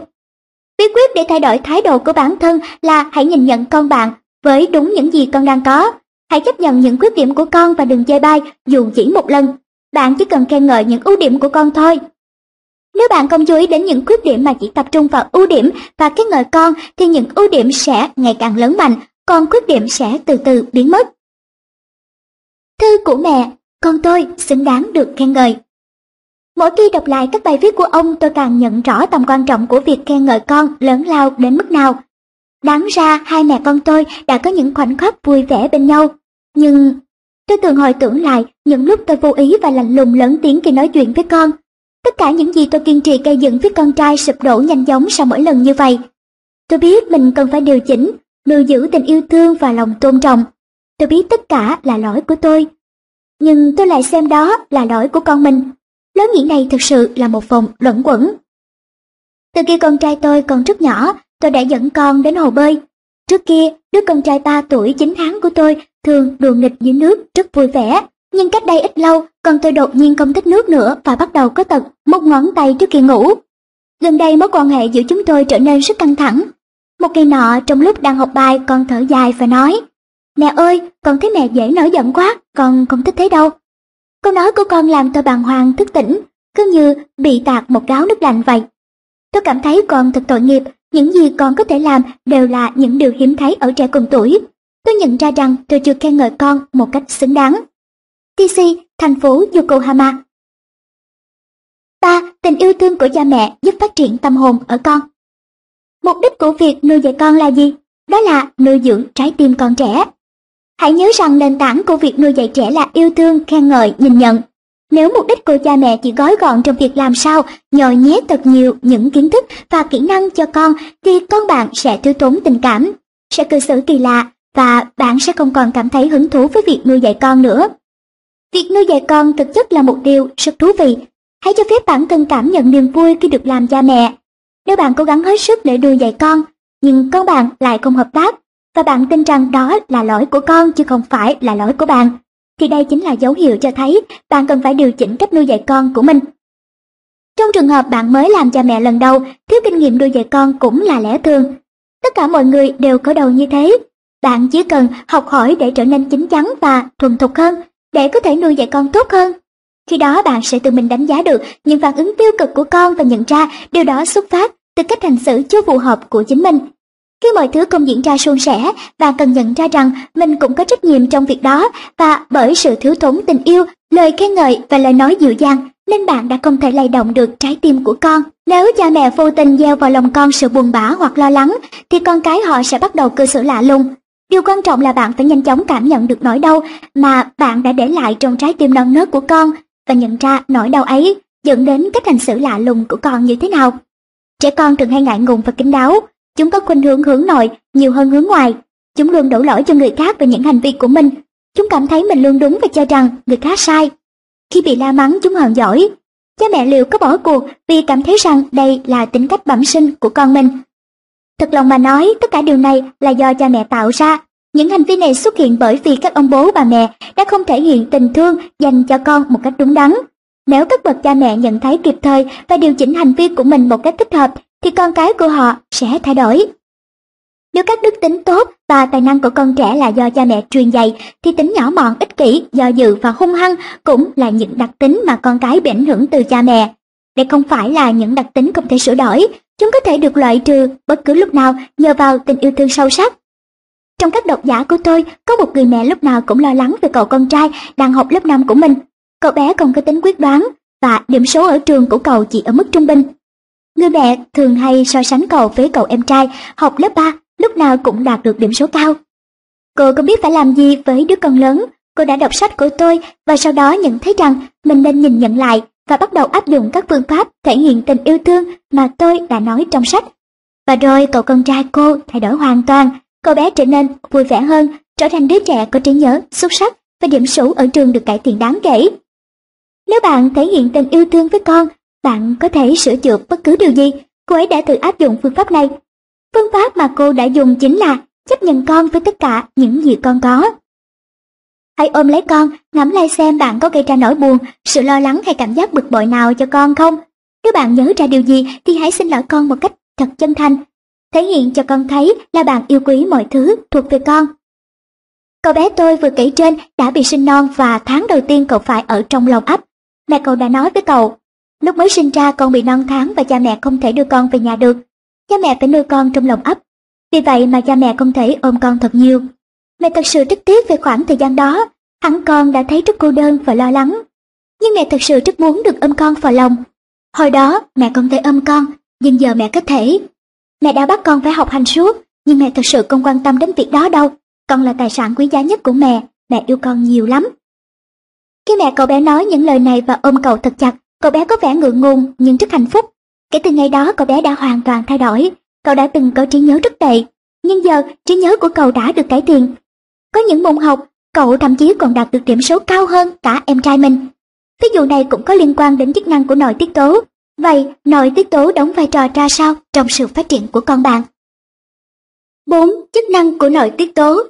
Bí quyết để thay đổi thái độ của bản thân là hãy nhìn nhận con bạn với đúng những gì con đang có. Hãy chấp nhận những khuyết điểm của con và đừng chê bai dù chỉ một lần. Bạn chỉ cần khen ngợi những ưu điểm của con thôi. Nếu bạn không chú ý đến những khuyết điểm mà chỉ tập trung vào ưu điểm và khen ngợi con thì những ưu điểm sẽ ngày càng lớn mạnh, còn khuyết điểm sẽ từ từ biến mất. Thư của mẹ, con tôi xứng đáng được khen ngợi. Mỗi khi đọc lại các bài viết của ông tôi càng nhận rõ tầm quan trọng của việc khen ngợi con lớn lao đến mức nào. Đáng ra hai mẹ con tôi đã có những khoảnh khắc vui vẻ bên nhau. Nhưng tôi thường hồi tưởng lại những lúc tôi vô ý và lạnh lùng lớn tiếng khi nói chuyện với con. Tất cả những gì tôi kiên trì gây dựng với con trai sụp đổ nhanh chóng sau mỗi lần như vậy. Tôi biết mình cần phải điều chỉnh, nuôi giữ tình yêu thương và lòng tôn trọng. Tôi biết tất cả là lỗi của tôi. Nhưng tôi lại xem đó là lỗi của con mình. Lối nghĩ này thực sự là một vòng luẩn quẩn. Từ khi con trai tôi còn rất nhỏ, tôi đã dẫn con đến hồ bơi. Trước kia, đứa con trai 3 tuổi 9 tháng của tôi thường đùa nghịch dưới nước rất vui vẻ. Nhưng cách đây ít lâu, con tôi đột nhiên không thích nước nữa và bắt đầu có tật móc ngón tay trước khi ngủ. Gần đây mối quan hệ giữa chúng tôi trở nên rất căng thẳng. Một ngày nọ, trong lúc đang học bài, con thở dài và nói, Mẹ ơi, con thấy mẹ dễ nổi giận quá, con không thích thế đâu. Câu nói của con làm tôi bàng hoàng thức tỉnh, cứ như bị tạt một gáo nước lạnh vậy. Tôi cảm thấy con thật tội nghiệp, những gì con có thể làm đều là những điều hiếm thấy ở trẻ cùng tuổi. Tôi nhận ra rằng tôi chưa khen ngợi con một cách xứng đáng. TC, thành phố Yokohama ba Tình yêu thương của cha mẹ giúp phát triển tâm hồn ở con. Mục đích của việc nuôi dạy con là gì? Đó là nuôi dưỡng trái tim con trẻ. Hãy nhớ rằng nền tảng của việc nuôi dạy trẻ là yêu thương, khen ngợi, nhìn nhận. Nếu mục đích của cha mẹ chỉ gói gọn trong việc làm sao nhồi nhét thật nhiều những kiến thức và kỹ năng cho con thì con bạn sẽ thiếu tốn tình cảm, sẽ cư xử kỳ lạ và bạn sẽ không còn cảm thấy hứng thú với việc nuôi dạy con nữa. Việc nuôi dạy con thực chất là một điều rất thú vị. Hãy cho phép bản thân cảm nhận niềm vui khi được làm cha mẹ. Nếu bạn cố gắng hết sức để nuôi dạy con, nhưng con bạn lại không hợp tác, và bạn tin rằng đó là lỗi của con chứ không phải là lỗi của bạn, thì đây chính là dấu hiệu cho thấy bạn cần phải điều chỉnh cách nuôi dạy con của mình. Trong trường hợp bạn mới làm cha mẹ lần đầu, thiếu kinh nghiệm nuôi dạy con cũng là lẽ thường. Tất cả mọi người đều có đầu như thế. Bạn chỉ cần học hỏi để trở nên chín chắn và thuần thục hơn, để có thể nuôi dạy con tốt hơn. Khi đó bạn sẽ tự mình đánh giá được những phản ứng tiêu cực của con và nhận ra điều đó xuất phát từ cách hành xử chưa phù hợp của chính mình. Khi mọi thứ không diễn ra suôn sẻ, bạn cần nhận ra rằng mình cũng có trách nhiệm trong việc đó và bởi sự thiếu thốn tình yêu, lời khen ngợi và lời nói dịu dàng nên bạn đã không thể lay động được trái tim của con. Nếu cha mẹ vô tình gieo vào lòng con sự buồn bã hoặc lo lắng thì con cái họ sẽ bắt đầu cư xử lạ lùng. Điều quan trọng là bạn phải nhanh chóng cảm nhận được nỗi đau mà bạn đã để lại trong trái tim non nớt của con và nhận ra nỗi đau ấy dẫn đến cách hành xử lạ lùng của con như thế nào. Trẻ con thường hay ngại ngùng và kín đáo, Chúng có khuynh hướng hướng nội nhiều hơn hướng ngoài. Chúng luôn đổ lỗi cho người khác về những hành vi của mình. Chúng cảm thấy mình luôn đúng và cho rằng người khác sai. Khi bị la mắng chúng hờn giỏi. Cha mẹ liệu có bỏ cuộc vì cảm thấy rằng đây là tính cách bẩm sinh của con mình. Thật lòng mà nói, tất cả điều này là do cha mẹ tạo ra. Những hành vi này xuất hiện bởi vì các ông bố bà mẹ đã không thể hiện tình thương dành cho con một cách đúng đắn. Nếu các bậc cha mẹ nhận thấy kịp thời và điều chỉnh hành vi của mình một cách thích hợp thì con cái của họ sẽ thay đổi. Nếu các đức tính tốt và tài năng của con trẻ là do cha mẹ truyền dạy, thì tính nhỏ mọn, ích kỷ, do dự và hung hăng cũng là những đặc tính mà con cái bị ảnh hưởng từ cha mẹ. Đây không phải là những đặc tính không thể sửa đổi, chúng có thể được loại trừ bất cứ lúc nào nhờ vào tình yêu thương sâu sắc. Trong các độc giả của tôi, có một người mẹ lúc nào cũng lo lắng về cậu con trai đang học lớp 5 của mình. Cậu bé còn có tính quyết đoán và điểm số ở trường của cậu chỉ ở mức trung bình. Người mẹ thường hay so sánh cậu với cậu em trai học lớp 3, lúc nào cũng đạt được điểm số cao. Cô có biết phải làm gì với đứa con lớn, cô đã đọc sách của tôi và sau đó nhận thấy rằng mình nên nhìn nhận lại và bắt đầu áp dụng các phương pháp thể hiện tình yêu thương mà tôi đã nói trong sách. Và rồi cậu con trai cô thay đổi hoàn toàn, cậu bé trở nên vui vẻ hơn, trở thành đứa trẻ có trí nhớ, xuất sắc và điểm số ở trường được cải thiện đáng kể. Nếu bạn thể hiện tình yêu thương với con, bạn có thể sửa chữa bất cứ điều gì. Cô ấy đã thử áp dụng phương pháp này. Phương pháp mà cô đã dùng chính là chấp nhận con với tất cả những gì con có. Hãy ôm lấy con, ngắm lại xem bạn có gây ra nỗi buồn, sự lo lắng hay cảm giác bực bội nào cho con không. Nếu bạn nhớ ra điều gì thì hãy xin lỗi con một cách thật chân thành. Thể hiện cho con thấy là bạn yêu quý mọi thứ thuộc về con. Cậu bé tôi vừa kể trên đã bị sinh non và tháng đầu tiên cậu phải ở trong lòng ấp. Mẹ cậu đã nói với cậu, lúc mới sinh ra con bị non tháng và cha mẹ không thể đưa con về nhà được. Cha mẹ phải nuôi con trong lòng ấp. Vì vậy mà cha mẹ không thể ôm con thật nhiều. Mẹ thật sự rất tiếc về khoảng thời gian đó, hẳn con đã thấy rất cô đơn và lo lắng. Nhưng mẹ thật sự rất muốn được ôm con vào lòng. Hồi đó mẹ không thể ôm con, nhưng giờ mẹ có thể. Mẹ đã bắt con phải học hành suốt, nhưng mẹ thật sự không quan tâm đến việc đó đâu. Con là tài sản quý giá nhất của mẹ, mẹ yêu con nhiều lắm. Khi mẹ cậu bé nói những lời này và ôm cậu thật chặt, cậu bé có vẻ ngượng ngùng nhưng rất hạnh phúc. Kể từ ngày đó cậu bé đã hoàn toàn thay đổi, cậu đã từng có trí nhớ rất tệ, nhưng giờ trí nhớ của cậu đã được cải thiện có những môn học, cậu thậm chí còn đạt được điểm số cao hơn cả em trai mình. Ví dụ này cũng có liên quan đến chức năng của nội tiết tố. Vậy, nội tiết tố đóng vai trò ra sao trong sự phát triển của con bạn? 4. Chức năng của nội tiết tố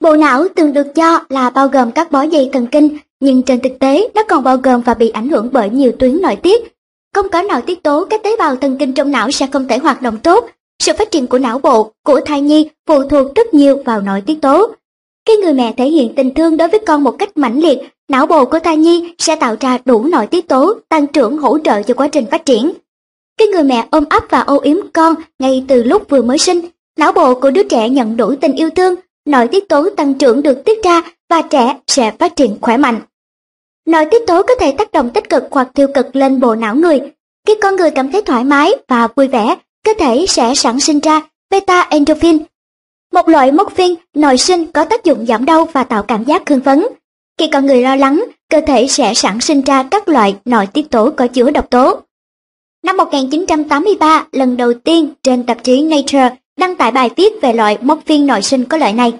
Bộ não thường được cho là bao gồm các bó dây thần kinh, nhưng trên thực tế nó còn bao gồm và bị ảnh hưởng bởi nhiều tuyến nội tiết. Không có nội tiết tố, các tế bào thần kinh trong não sẽ không thể hoạt động tốt. Sự phát triển của não bộ, của thai nhi phụ thuộc rất nhiều vào nội tiết tố. Khi người mẹ thể hiện tình thương đối với con một cách mãnh liệt, não bộ của thai nhi sẽ tạo ra đủ nội tiết tố tăng trưởng hỗ trợ cho quá trình phát triển. Khi người mẹ ôm ấp và ô yếm con ngay từ lúc vừa mới sinh, não bộ của đứa trẻ nhận đủ tình yêu thương, nội tiết tố tăng trưởng được tiết ra và trẻ sẽ phát triển khỏe mạnh. Nội tiết tố có thể tác động tích cực hoặc tiêu cực lên bộ não người. Khi con người cảm thấy thoải mái và vui vẻ, cơ thể sẽ sản sinh ra beta endorphin một loại morphine nội sinh có tác dụng giảm đau và tạo cảm giác hưng phấn. Khi con người lo lắng, cơ thể sẽ sản sinh ra các loại nội tiết tố có chứa độc tố. Năm 1983, lần đầu tiên trên tạp chí Nature đăng tải bài viết về loại morphine nội sinh có lợi này.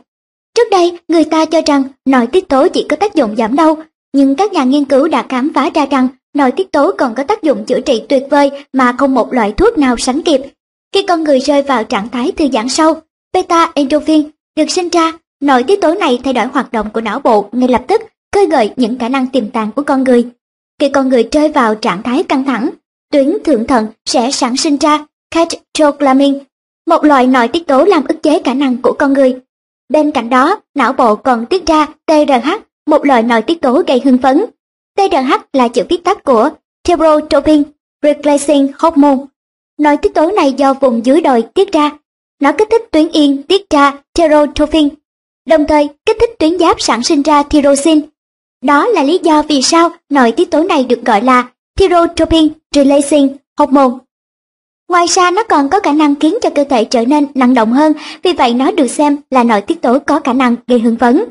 Trước đây, người ta cho rằng nội tiết tố chỉ có tác dụng giảm đau, nhưng các nhà nghiên cứu đã khám phá ra rằng nội tiết tố còn có tác dụng chữa trị tuyệt vời mà không một loại thuốc nào sánh kịp. Khi con người rơi vào trạng thái thư giãn sâu, Beta endorphin được sinh ra, nội tiết tố này thay đổi hoạt động của não bộ ngay lập tức, khơi gợi những khả năng tiềm tàng của con người. Khi con người rơi vào trạng thái căng thẳng, tuyến thượng thận sẽ sản sinh ra catecholamine, một loại nội tiết tố làm ức chế khả năng của con người. Bên cạnh đó, não bộ còn tiết ra TRH, một loại nội tiết tố gây hưng phấn. TRH là chữ viết tắt của Thyrotropin Replacing Hormone. Nội tiết tố này do vùng dưới đồi tiết ra nó kích thích tuyến yên tiết ra tyrotrophin, đồng thời kích thích tuyến giáp sản sinh ra tyrosine. Đó là lý do vì sao nội tiết tố này được gọi là tyrotropin releasing hormone. Ngoài ra nó còn có khả năng khiến cho cơ thể trở nên năng động hơn, vì vậy nó được xem là nội tiết tố có khả năng gây hưng phấn.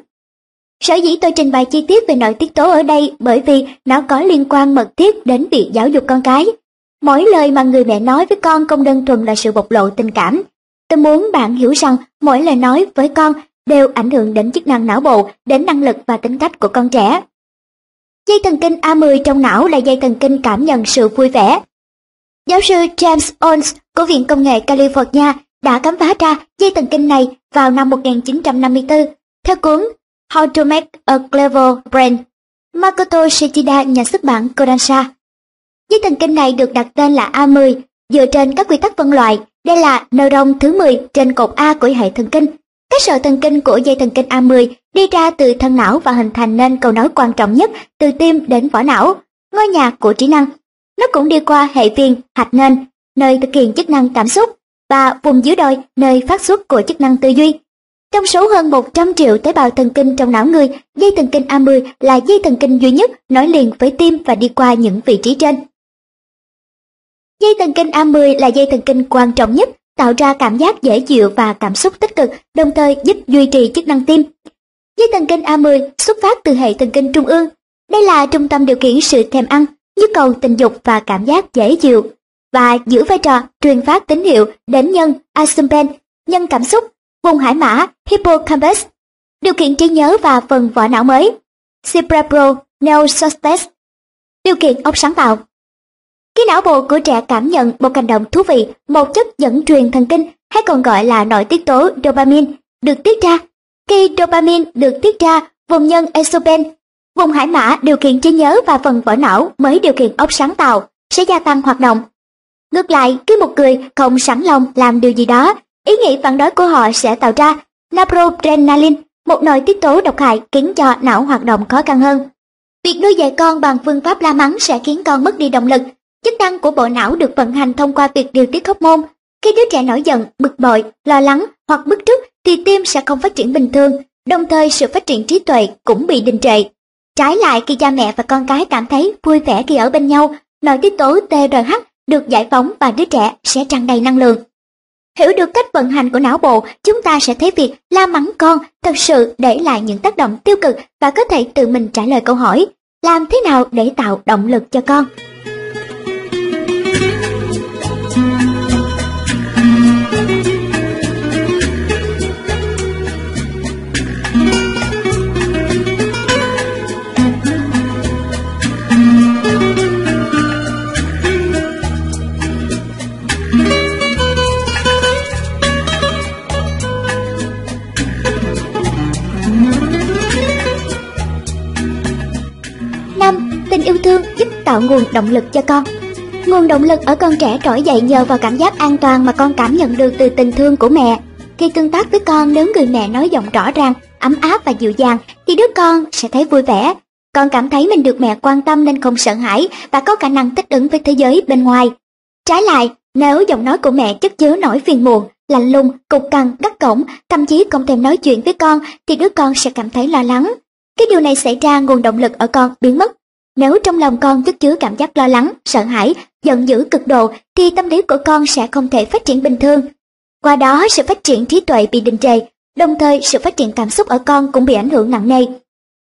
Sở dĩ tôi trình bày chi tiết về nội tiết tố ở đây bởi vì nó có liên quan mật thiết đến việc giáo dục con cái. Mỗi lời mà người mẹ nói với con không đơn thuần là sự bộc lộ tình cảm, Tôi muốn bạn hiểu rằng mỗi lời nói với con đều ảnh hưởng đến chức năng não bộ, đến năng lực và tính cách của con trẻ. Dây thần kinh A10 trong não là dây thần kinh cảm nhận sự vui vẻ. Giáo sư James Owens của Viện Công nghệ California đã khám phá ra dây thần kinh này vào năm 1954 theo cuốn How to Make a Clever Brain. Makoto Shichida, nhà xuất bản Kodansha. Dây thần kinh này được đặt tên là A10 dựa trên các quy tắc phân loại đây là neuron thứ 10 trên cột A của hệ thần kinh. Các sợi thần kinh của dây thần kinh A10 đi ra từ thân não và hình thành nên cầu nối quan trọng nhất từ tim đến vỏ não, ngôi nhà của trí năng. Nó cũng đi qua hệ viên, hạch nền, nơi thực hiện chức năng cảm xúc, và vùng dưới đồi, nơi phát xuất của chức năng tư duy. Trong số hơn 100 triệu tế bào thần kinh trong não người, dây thần kinh A10 là dây thần kinh duy nhất nối liền với tim và đi qua những vị trí trên. Dây thần kinh A10 là dây thần kinh quan trọng nhất, tạo ra cảm giác dễ chịu và cảm xúc tích cực, đồng thời giúp duy trì chức năng tim. Dây thần kinh A10 xuất phát từ hệ thần kinh trung ương. Đây là trung tâm điều khiển sự thèm ăn, nhu cầu tình dục và cảm giác dễ chịu, và giữ vai trò truyền phát tín hiệu đến nhân accumbens, nhân cảm xúc, vùng hải mã hippocampus, điều kiện trí nhớ và phần vỏ não mới, cerebral neocortex, điều kiện óc sáng tạo. Khi não bộ của trẻ cảm nhận một hành động thú vị, một chất dẫn truyền thần kinh hay còn gọi là nội tiết tố dopamine được tiết ra. Khi dopamine được tiết ra, vùng nhân accumbens, vùng hải mã điều kiện trí nhớ và phần vỏ não mới điều kiện óc sáng tạo sẽ gia tăng hoạt động. Ngược lại, khi một người không sẵn lòng làm điều gì đó, ý nghĩ phản đối của họ sẽ tạo ra noradrenaline, một nội tiết tố độc hại khiến cho não hoạt động khó khăn hơn. Việc nuôi dạy con bằng phương pháp la mắng sẽ khiến con mất đi động lực. Chức năng của bộ não được vận hành thông qua việc điều tiết hormone. Khi đứa trẻ nổi giận, bực bội, lo lắng hoặc bức rứt thì tim sẽ không phát triển bình thường, đồng thời sự phát triển trí tuệ cũng bị đình trệ. Trái lại khi cha mẹ và con cái cảm thấy vui vẻ khi ở bên nhau, nội tiết tố TRH được giải phóng và đứa trẻ sẽ tràn đầy năng lượng. Hiểu được cách vận hành của não bộ, chúng ta sẽ thấy việc la mắng con thật sự để lại những tác động tiêu cực và có thể tự mình trả lời câu hỏi làm thế nào để tạo động lực cho con. Yêu thương giúp tạo nguồn động lực cho con. Nguồn động lực ở con trẻ trỗi dậy nhờ vào cảm giác an toàn mà con cảm nhận được từ tình thương của mẹ. Khi tương tác với con nếu người mẹ nói giọng rõ ràng, ấm áp và dịu dàng thì đứa con sẽ thấy vui vẻ. Con cảm thấy mình được mẹ quan tâm nên không sợ hãi và có khả năng thích ứng với thế giới bên ngoài. Trái lại, nếu giọng nói của mẹ chất chứa nỗi phiền muộn, lạnh lùng, cục cằn, gắt cổng, thậm chí không thèm nói chuyện với con thì đứa con sẽ cảm thấy lo lắng. Cái điều này xảy ra nguồn động lực ở con biến mất nếu trong lòng con chất chứa cảm giác lo lắng, sợ hãi, giận dữ cực độ thì tâm lý của con sẽ không thể phát triển bình thường. Qua đó sự phát triển trí tuệ bị đình trệ, đồng thời sự phát triển cảm xúc ở con cũng bị ảnh hưởng nặng nề.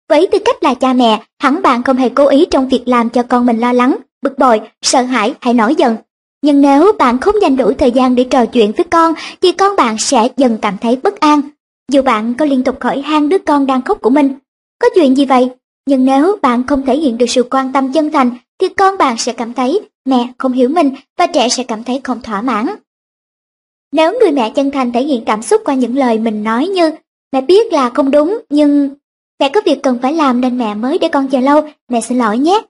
Với tư cách là cha mẹ, hẳn bạn không hề cố ý trong việc làm cho con mình lo lắng, bực bội, sợ hãi hay nổi giận. Nhưng nếu bạn không dành đủ thời gian để trò chuyện với con thì con bạn sẽ dần cảm thấy bất an. Dù bạn có liên tục hỏi han đứa con đang khóc của mình, có chuyện gì vậy? Nhưng nếu bạn không thể hiện được sự quan tâm chân thành thì con bạn sẽ cảm thấy mẹ không hiểu mình và trẻ sẽ cảm thấy không thỏa mãn. Nếu người mẹ chân thành thể hiện cảm xúc qua những lời mình nói như mẹ biết là không đúng nhưng mẹ có việc cần phải làm nên mẹ mới để con chờ lâu, mẹ xin lỗi nhé.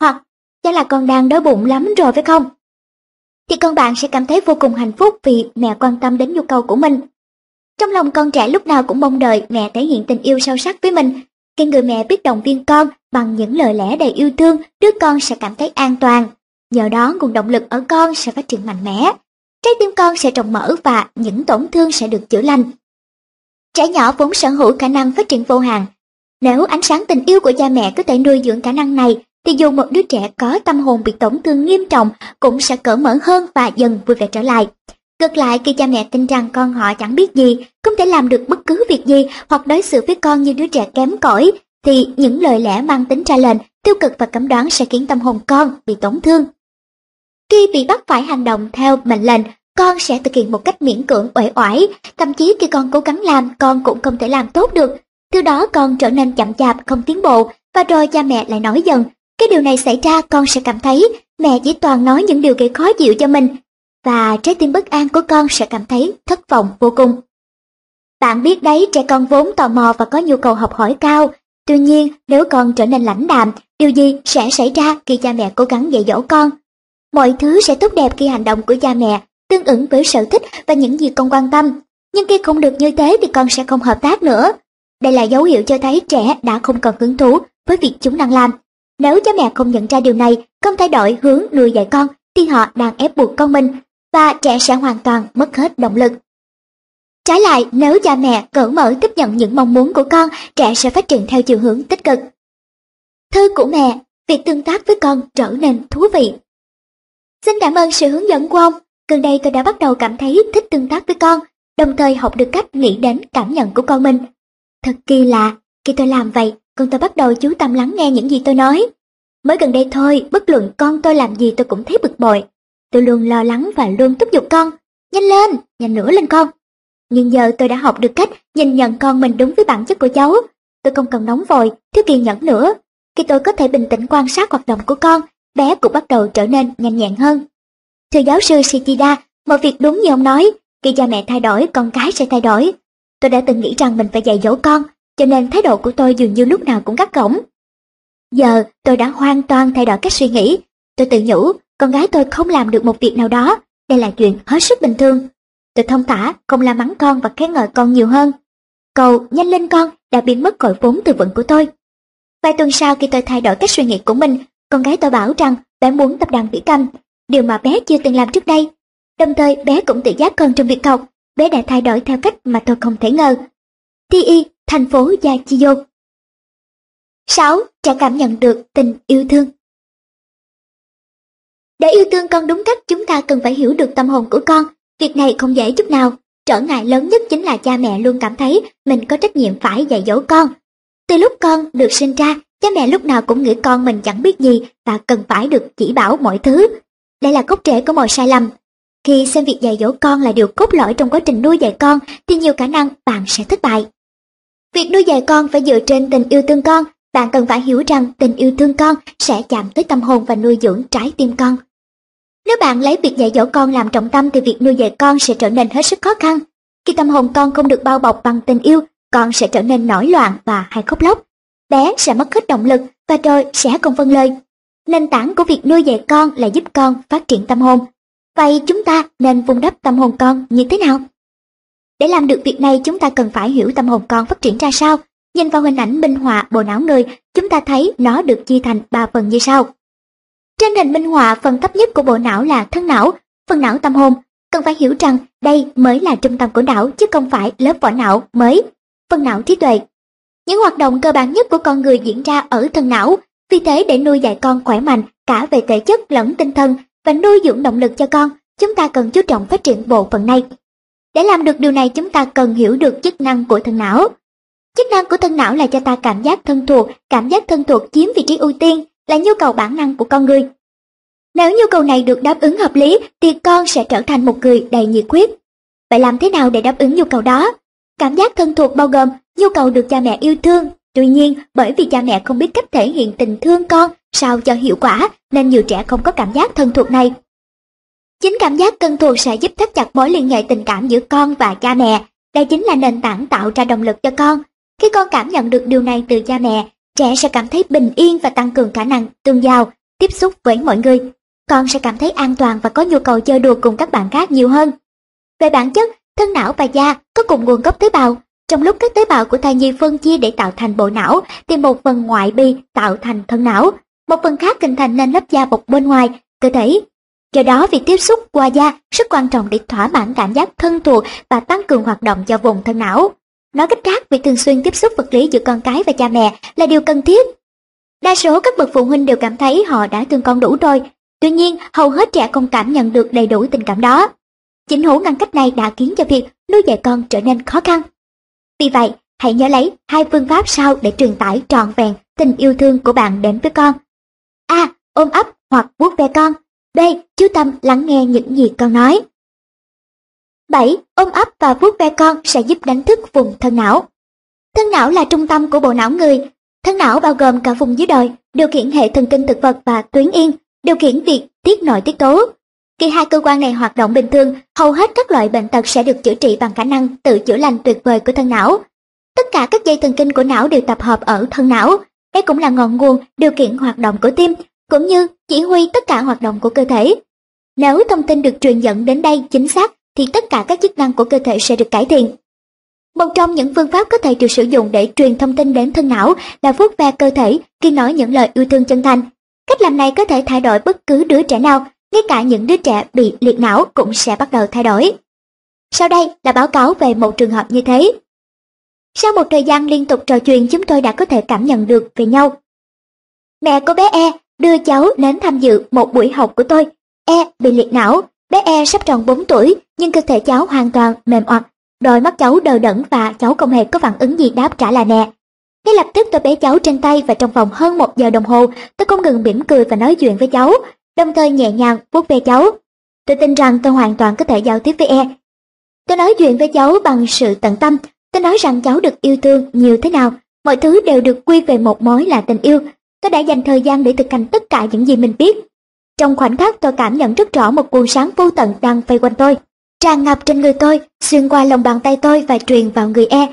Hoặc chắc là con đang đói bụng lắm rồi phải không? Thì con bạn sẽ cảm thấy vô cùng hạnh phúc vì mẹ quan tâm đến nhu cầu của mình. Trong lòng con trẻ lúc nào cũng mong đợi mẹ thể hiện tình yêu sâu sắc với mình khi người mẹ biết động viên con bằng những lời lẽ đầy yêu thương, đứa con sẽ cảm thấy an toàn. Nhờ đó nguồn động lực ở con sẽ phát triển mạnh mẽ. Trái tim con sẽ trồng mở và những tổn thương sẽ được chữa lành. Trẻ nhỏ vốn sở hữu khả năng phát triển vô hạn. Nếu ánh sáng tình yêu của cha mẹ có thể nuôi dưỡng khả năng này, thì dù một đứa trẻ có tâm hồn bị tổn thương nghiêm trọng cũng sẽ cởi mở hơn và dần vui vẻ trở lại. Ngược lại khi cha mẹ tin rằng con họ chẳng biết gì, không thể làm được bất cứ việc gì hoặc đối xử với con như đứa trẻ kém cỏi, thì những lời lẽ mang tính ra lệnh, tiêu cực và cấm đoán sẽ khiến tâm hồn con bị tổn thương. Khi bị bắt phải hành động theo mệnh lệnh, con sẽ thực hiện một cách miễn cưỡng uể oải, thậm chí khi con cố gắng làm, con cũng không thể làm tốt được. Từ đó con trở nên chậm chạp, không tiến bộ, và rồi cha mẹ lại nói dần. Cái điều này xảy ra con sẽ cảm thấy mẹ chỉ toàn nói những điều gây khó chịu cho mình, và trái tim bất an của con sẽ cảm thấy thất vọng vô cùng. Bạn biết đấy, trẻ con vốn tò mò và có nhu cầu học hỏi cao. Tuy nhiên, nếu con trở nên lãnh đạm, điều gì sẽ xảy ra khi cha mẹ cố gắng dạy dỗ con? Mọi thứ sẽ tốt đẹp khi hành động của cha mẹ tương ứng với sở thích và những gì con quan tâm. Nhưng khi không được như thế thì con sẽ không hợp tác nữa. Đây là dấu hiệu cho thấy trẻ đã không còn hứng thú với việc chúng đang làm. Nếu cha mẹ không nhận ra điều này, không thay đổi hướng nuôi dạy con, thì họ đang ép buộc con mình và trẻ sẽ hoàn toàn mất hết động lực. Trái lại, nếu cha mẹ cởi mở tiếp nhận những mong muốn của con, trẻ sẽ phát triển theo chiều hướng tích cực. Thư của mẹ, việc tương tác với con trở nên thú vị. Xin cảm ơn sự hướng dẫn của ông. Gần đây tôi đã bắt đầu cảm thấy thích tương tác với con, đồng thời học được cách nghĩ đến cảm nhận của con mình. Thật kỳ lạ, khi tôi làm vậy, con tôi bắt đầu chú tâm lắng nghe những gì tôi nói. Mới gần đây thôi, bất luận con tôi làm gì tôi cũng thấy bực bội. Tôi luôn lo lắng và luôn thúc giục con. Nhanh lên, nhanh nữa lên con. Nhưng giờ tôi đã học được cách nhìn nhận con mình đúng với bản chất của cháu. Tôi không cần nóng vội, thiếu kiên nhẫn nữa. Khi tôi có thể bình tĩnh quan sát hoạt động của con, bé cũng bắt đầu trở nên nhanh nhẹn hơn. Thưa giáo sư Shichida, một việc đúng như ông nói, khi cha mẹ thay đổi, con cái sẽ thay đổi. Tôi đã từng nghĩ rằng mình phải dạy dỗ con, cho nên thái độ của tôi dường như lúc nào cũng gắt gỏng. Giờ tôi đã hoàn toàn thay đổi cách suy nghĩ. Tôi tự nhủ, con gái tôi không làm được một việc nào đó, đây là chuyện hết sức bình thường. Tôi thông thả, không la mắng con và khen ngợi con nhiều hơn. Cầu nhanh lên con đã biến mất cội vốn từ vựng của tôi. Vài tuần sau khi tôi thay đổi cách suy nghĩ của mình, con gái tôi bảo rằng bé muốn tập đàn vĩ cầm, điều mà bé chưa từng làm trước đây. Đồng thời bé cũng tự giác hơn trong việc học, bé đã thay đổi theo cách mà tôi không thể ngờ. Ti thành phố Yachiyo 6. Cha cảm nhận được tình yêu thương để yêu thương con đúng cách chúng ta cần phải hiểu được tâm hồn của con. Việc này không dễ chút nào. Trở ngại lớn nhất chính là cha mẹ luôn cảm thấy mình có trách nhiệm phải dạy dỗ con. Từ lúc con được sinh ra, cha mẹ lúc nào cũng nghĩ con mình chẳng biết gì và cần phải được chỉ bảo mọi thứ. Đây là gốc rễ của mọi sai lầm. Khi xem việc dạy dỗ con là điều cốt lõi trong quá trình nuôi dạy con thì nhiều khả năng bạn sẽ thất bại. Việc nuôi dạy con phải dựa trên tình yêu thương con bạn cần phải hiểu rằng tình yêu thương con sẽ chạm tới tâm hồn và nuôi dưỡng trái tim con. Nếu bạn lấy việc dạy dỗ con làm trọng tâm thì việc nuôi dạy con sẽ trở nên hết sức khó khăn. Khi tâm hồn con không được bao bọc bằng tình yêu, con sẽ trở nên nổi loạn và hay khóc lóc. Bé sẽ mất hết động lực và rồi sẽ không vâng lời. Nền tảng của việc nuôi dạy con là giúp con phát triển tâm hồn. Vậy chúng ta nên vun đắp tâm hồn con như thế nào? Để làm được việc này chúng ta cần phải hiểu tâm hồn con phát triển ra sao Nhìn vào hình ảnh minh họa bộ não người, chúng ta thấy nó được chia thành ba phần như sau. Trên hình minh họa, phần thấp nhất của bộ não là thân não, phần não tâm hồn. Cần phải hiểu rằng đây mới là trung tâm của não chứ không phải lớp vỏ não mới, phần não trí tuệ. Những hoạt động cơ bản nhất của con người diễn ra ở thân não, vì thế để nuôi dạy con khỏe mạnh cả về thể chất lẫn tinh thần và nuôi dưỡng động lực cho con, chúng ta cần chú trọng phát triển bộ phận này. Để làm được điều này chúng ta cần hiểu được chức năng của thân não. Chức năng của thân não là cho ta cảm giác thân thuộc, cảm giác thân thuộc chiếm vị trí ưu tiên, là nhu cầu bản năng của con người. Nếu nhu cầu này được đáp ứng hợp lý thì con sẽ trở thành một người đầy nhiệt huyết. Vậy làm thế nào để đáp ứng nhu cầu đó? Cảm giác thân thuộc bao gồm nhu cầu được cha mẹ yêu thương. Tuy nhiên, bởi vì cha mẹ không biết cách thể hiện tình thương con sao cho hiệu quả nên nhiều trẻ không có cảm giác thân thuộc này. Chính cảm giác thân thuộc sẽ giúp thắt chặt mối liên hệ tình cảm giữa con và cha mẹ. Đây chính là nền tảng tạo ra động lực cho con khi con cảm nhận được điều này từ cha mẹ, trẻ sẽ cảm thấy bình yên và tăng cường khả năng tương giao, tiếp xúc với mọi người. Con sẽ cảm thấy an toàn và có nhu cầu chơi đùa cùng các bạn khác nhiều hơn. Về bản chất, thân não và da có cùng nguồn gốc tế bào. Trong lúc các tế bào của thai nhi phân chia để tạo thành bộ não, thì một phần ngoại bi tạo thành thân não, một phần khác hình thành nên lớp da bọc bên ngoài, cơ thể. Do đó, việc tiếp xúc qua da rất quan trọng để thỏa mãn cảm giác thân thuộc và tăng cường hoạt động cho vùng thân não. Nói cách khác, việc thường xuyên tiếp xúc vật lý giữa con cái và cha mẹ là điều cần thiết. Đa số các bậc phụ huynh đều cảm thấy họ đã thương con đủ rồi, tuy nhiên hầu hết trẻ không cảm nhận được đầy đủ tình cảm đó. Chính hữu ngăn cách này đã khiến cho việc nuôi dạy con trở nên khó khăn. Vì vậy, hãy nhớ lấy hai phương pháp sau để truyền tải trọn vẹn tình yêu thương của bạn đến với con. A. Ôm ấp hoặc vuốt ve con. B. Chú tâm lắng nghe những gì con nói. 7. Ôm ấp và vuốt ve con sẽ giúp đánh thức vùng thân não. Thân não là trung tâm của bộ não người. Thân não bao gồm cả vùng dưới đồi, điều khiển hệ thần kinh thực vật và tuyến yên, điều khiển việc tiết nội tiết tố. Khi hai cơ quan này hoạt động bình thường, hầu hết các loại bệnh tật sẽ được chữa trị bằng khả năng tự chữa lành tuyệt vời của thân não. Tất cả các dây thần kinh của não đều tập hợp ở thân não. Đây cũng là ngọn nguồn điều khiển hoạt động của tim, cũng như chỉ huy tất cả hoạt động của cơ thể. Nếu thông tin được truyền dẫn đến đây chính xác thì tất cả các chức năng của cơ thể sẽ được cải thiện. Một trong những phương pháp có thể được sử dụng để truyền thông tin đến thân não là vuốt ve cơ thể khi nói những lời yêu thương chân thành. Cách làm này có thể thay đổi bất cứ đứa trẻ nào, ngay cả những đứa trẻ bị liệt não cũng sẽ bắt đầu thay đổi. Sau đây là báo cáo về một trường hợp như thế. Sau một thời gian liên tục trò chuyện chúng tôi đã có thể cảm nhận được về nhau. Mẹ của bé E đưa cháu đến tham dự một buổi học của tôi. E bị liệt não, Bé E sắp tròn 4 tuổi, nhưng cơ thể cháu hoàn toàn mềm oặt, đôi mắt cháu đờ đẫn và cháu không hề có phản ứng gì đáp trả là nè. Ngay lập tức tôi bé cháu trên tay và trong vòng hơn một giờ đồng hồ, tôi không ngừng mỉm cười và nói chuyện với cháu, đồng thời nhẹ nhàng vuốt ve cháu. Tôi tin rằng tôi hoàn toàn có thể giao tiếp với e. Tôi nói chuyện với cháu bằng sự tận tâm, tôi nói rằng cháu được yêu thương nhiều thế nào, mọi thứ đều được quy về một mối là tình yêu. Tôi đã dành thời gian để thực hành tất cả những gì mình biết. Trong khoảnh khắc tôi cảm nhận rất rõ một cuồng sáng vô tận đang vây quanh tôi, tràn ngập trên người tôi, xuyên qua lòng bàn tay tôi và truyền vào người e.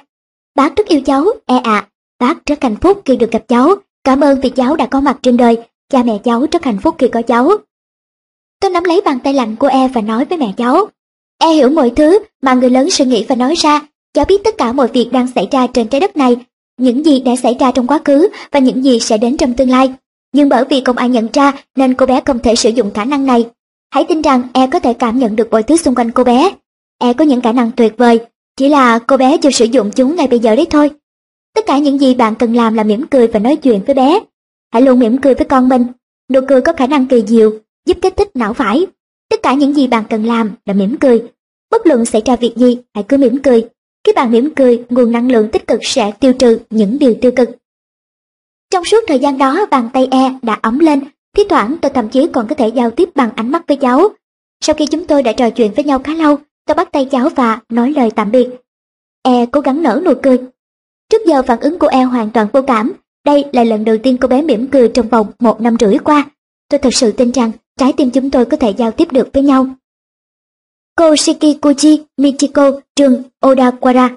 Bác rất yêu cháu, e ạ. Bác rất hạnh phúc khi được gặp cháu. Cảm ơn vì cháu đã có mặt trên đời. Cha mẹ cháu rất hạnh phúc khi có cháu. Tôi nắm lấy bàn tay lạnh của e và nói với mẹ cháu. E hiểu mọi thứ mà người lớn suy nghĩ và nói ra. Cháu biết tất cả mọi việc đang xảy ra trên trái đất này, những gì đã xảy ra trong quá khứ và những gì sẽ đến trong tương lai. Nhưng bởi vì không ai nhận ra nên cô bé không thể sử dụng khả năng này. Hãy tin rằng e có thể cảm nhận được mọi thứ xung quanh cô bé. E có những khả năng tuyệt vời, chỉ là cô bé chưa sử dụng chúng ngay bây giờ đấy thôi. Tất cả những gì bạn cần làm là mỉm cười và nói chuyện với bé. Hãy luôn mỉm cười với con mình. Nụ cười có khả năng kỳ diệu, giúp kích thích não phải. Tất cả những gì bạn cần làm là mỉm cười. Bất luận xảy ra việc gì, hãy cứ mỉm cười. Khi bạn mỉm cười, nguồn năng lượng tích cực sẽ tiêu trừ những điều tiêu cực. Trong suốt thời gian đó, bàn tay E đã ấm lên. Thi thoảng tôi thậm chí còn có thể giao tiếp bằng ánh mắt với cháu. Sau khi chúng tôi đã trò chuyện với nhau khá lâu, tôi bắt tay cháu và nói lời tạm biệt. E cố gắng nở nụ cười, Trước giờ phản ứng của E hoàn toàn vô cảm. Đây là lần đầu tiên cô bé mỉm cười trong vòng một năm rưỡi qua. Tôi thật sự tin rằng trái tim chúng tôi có thể giao tiếp được với nhau. Cô Shikikuchi Michiko, trường Odawara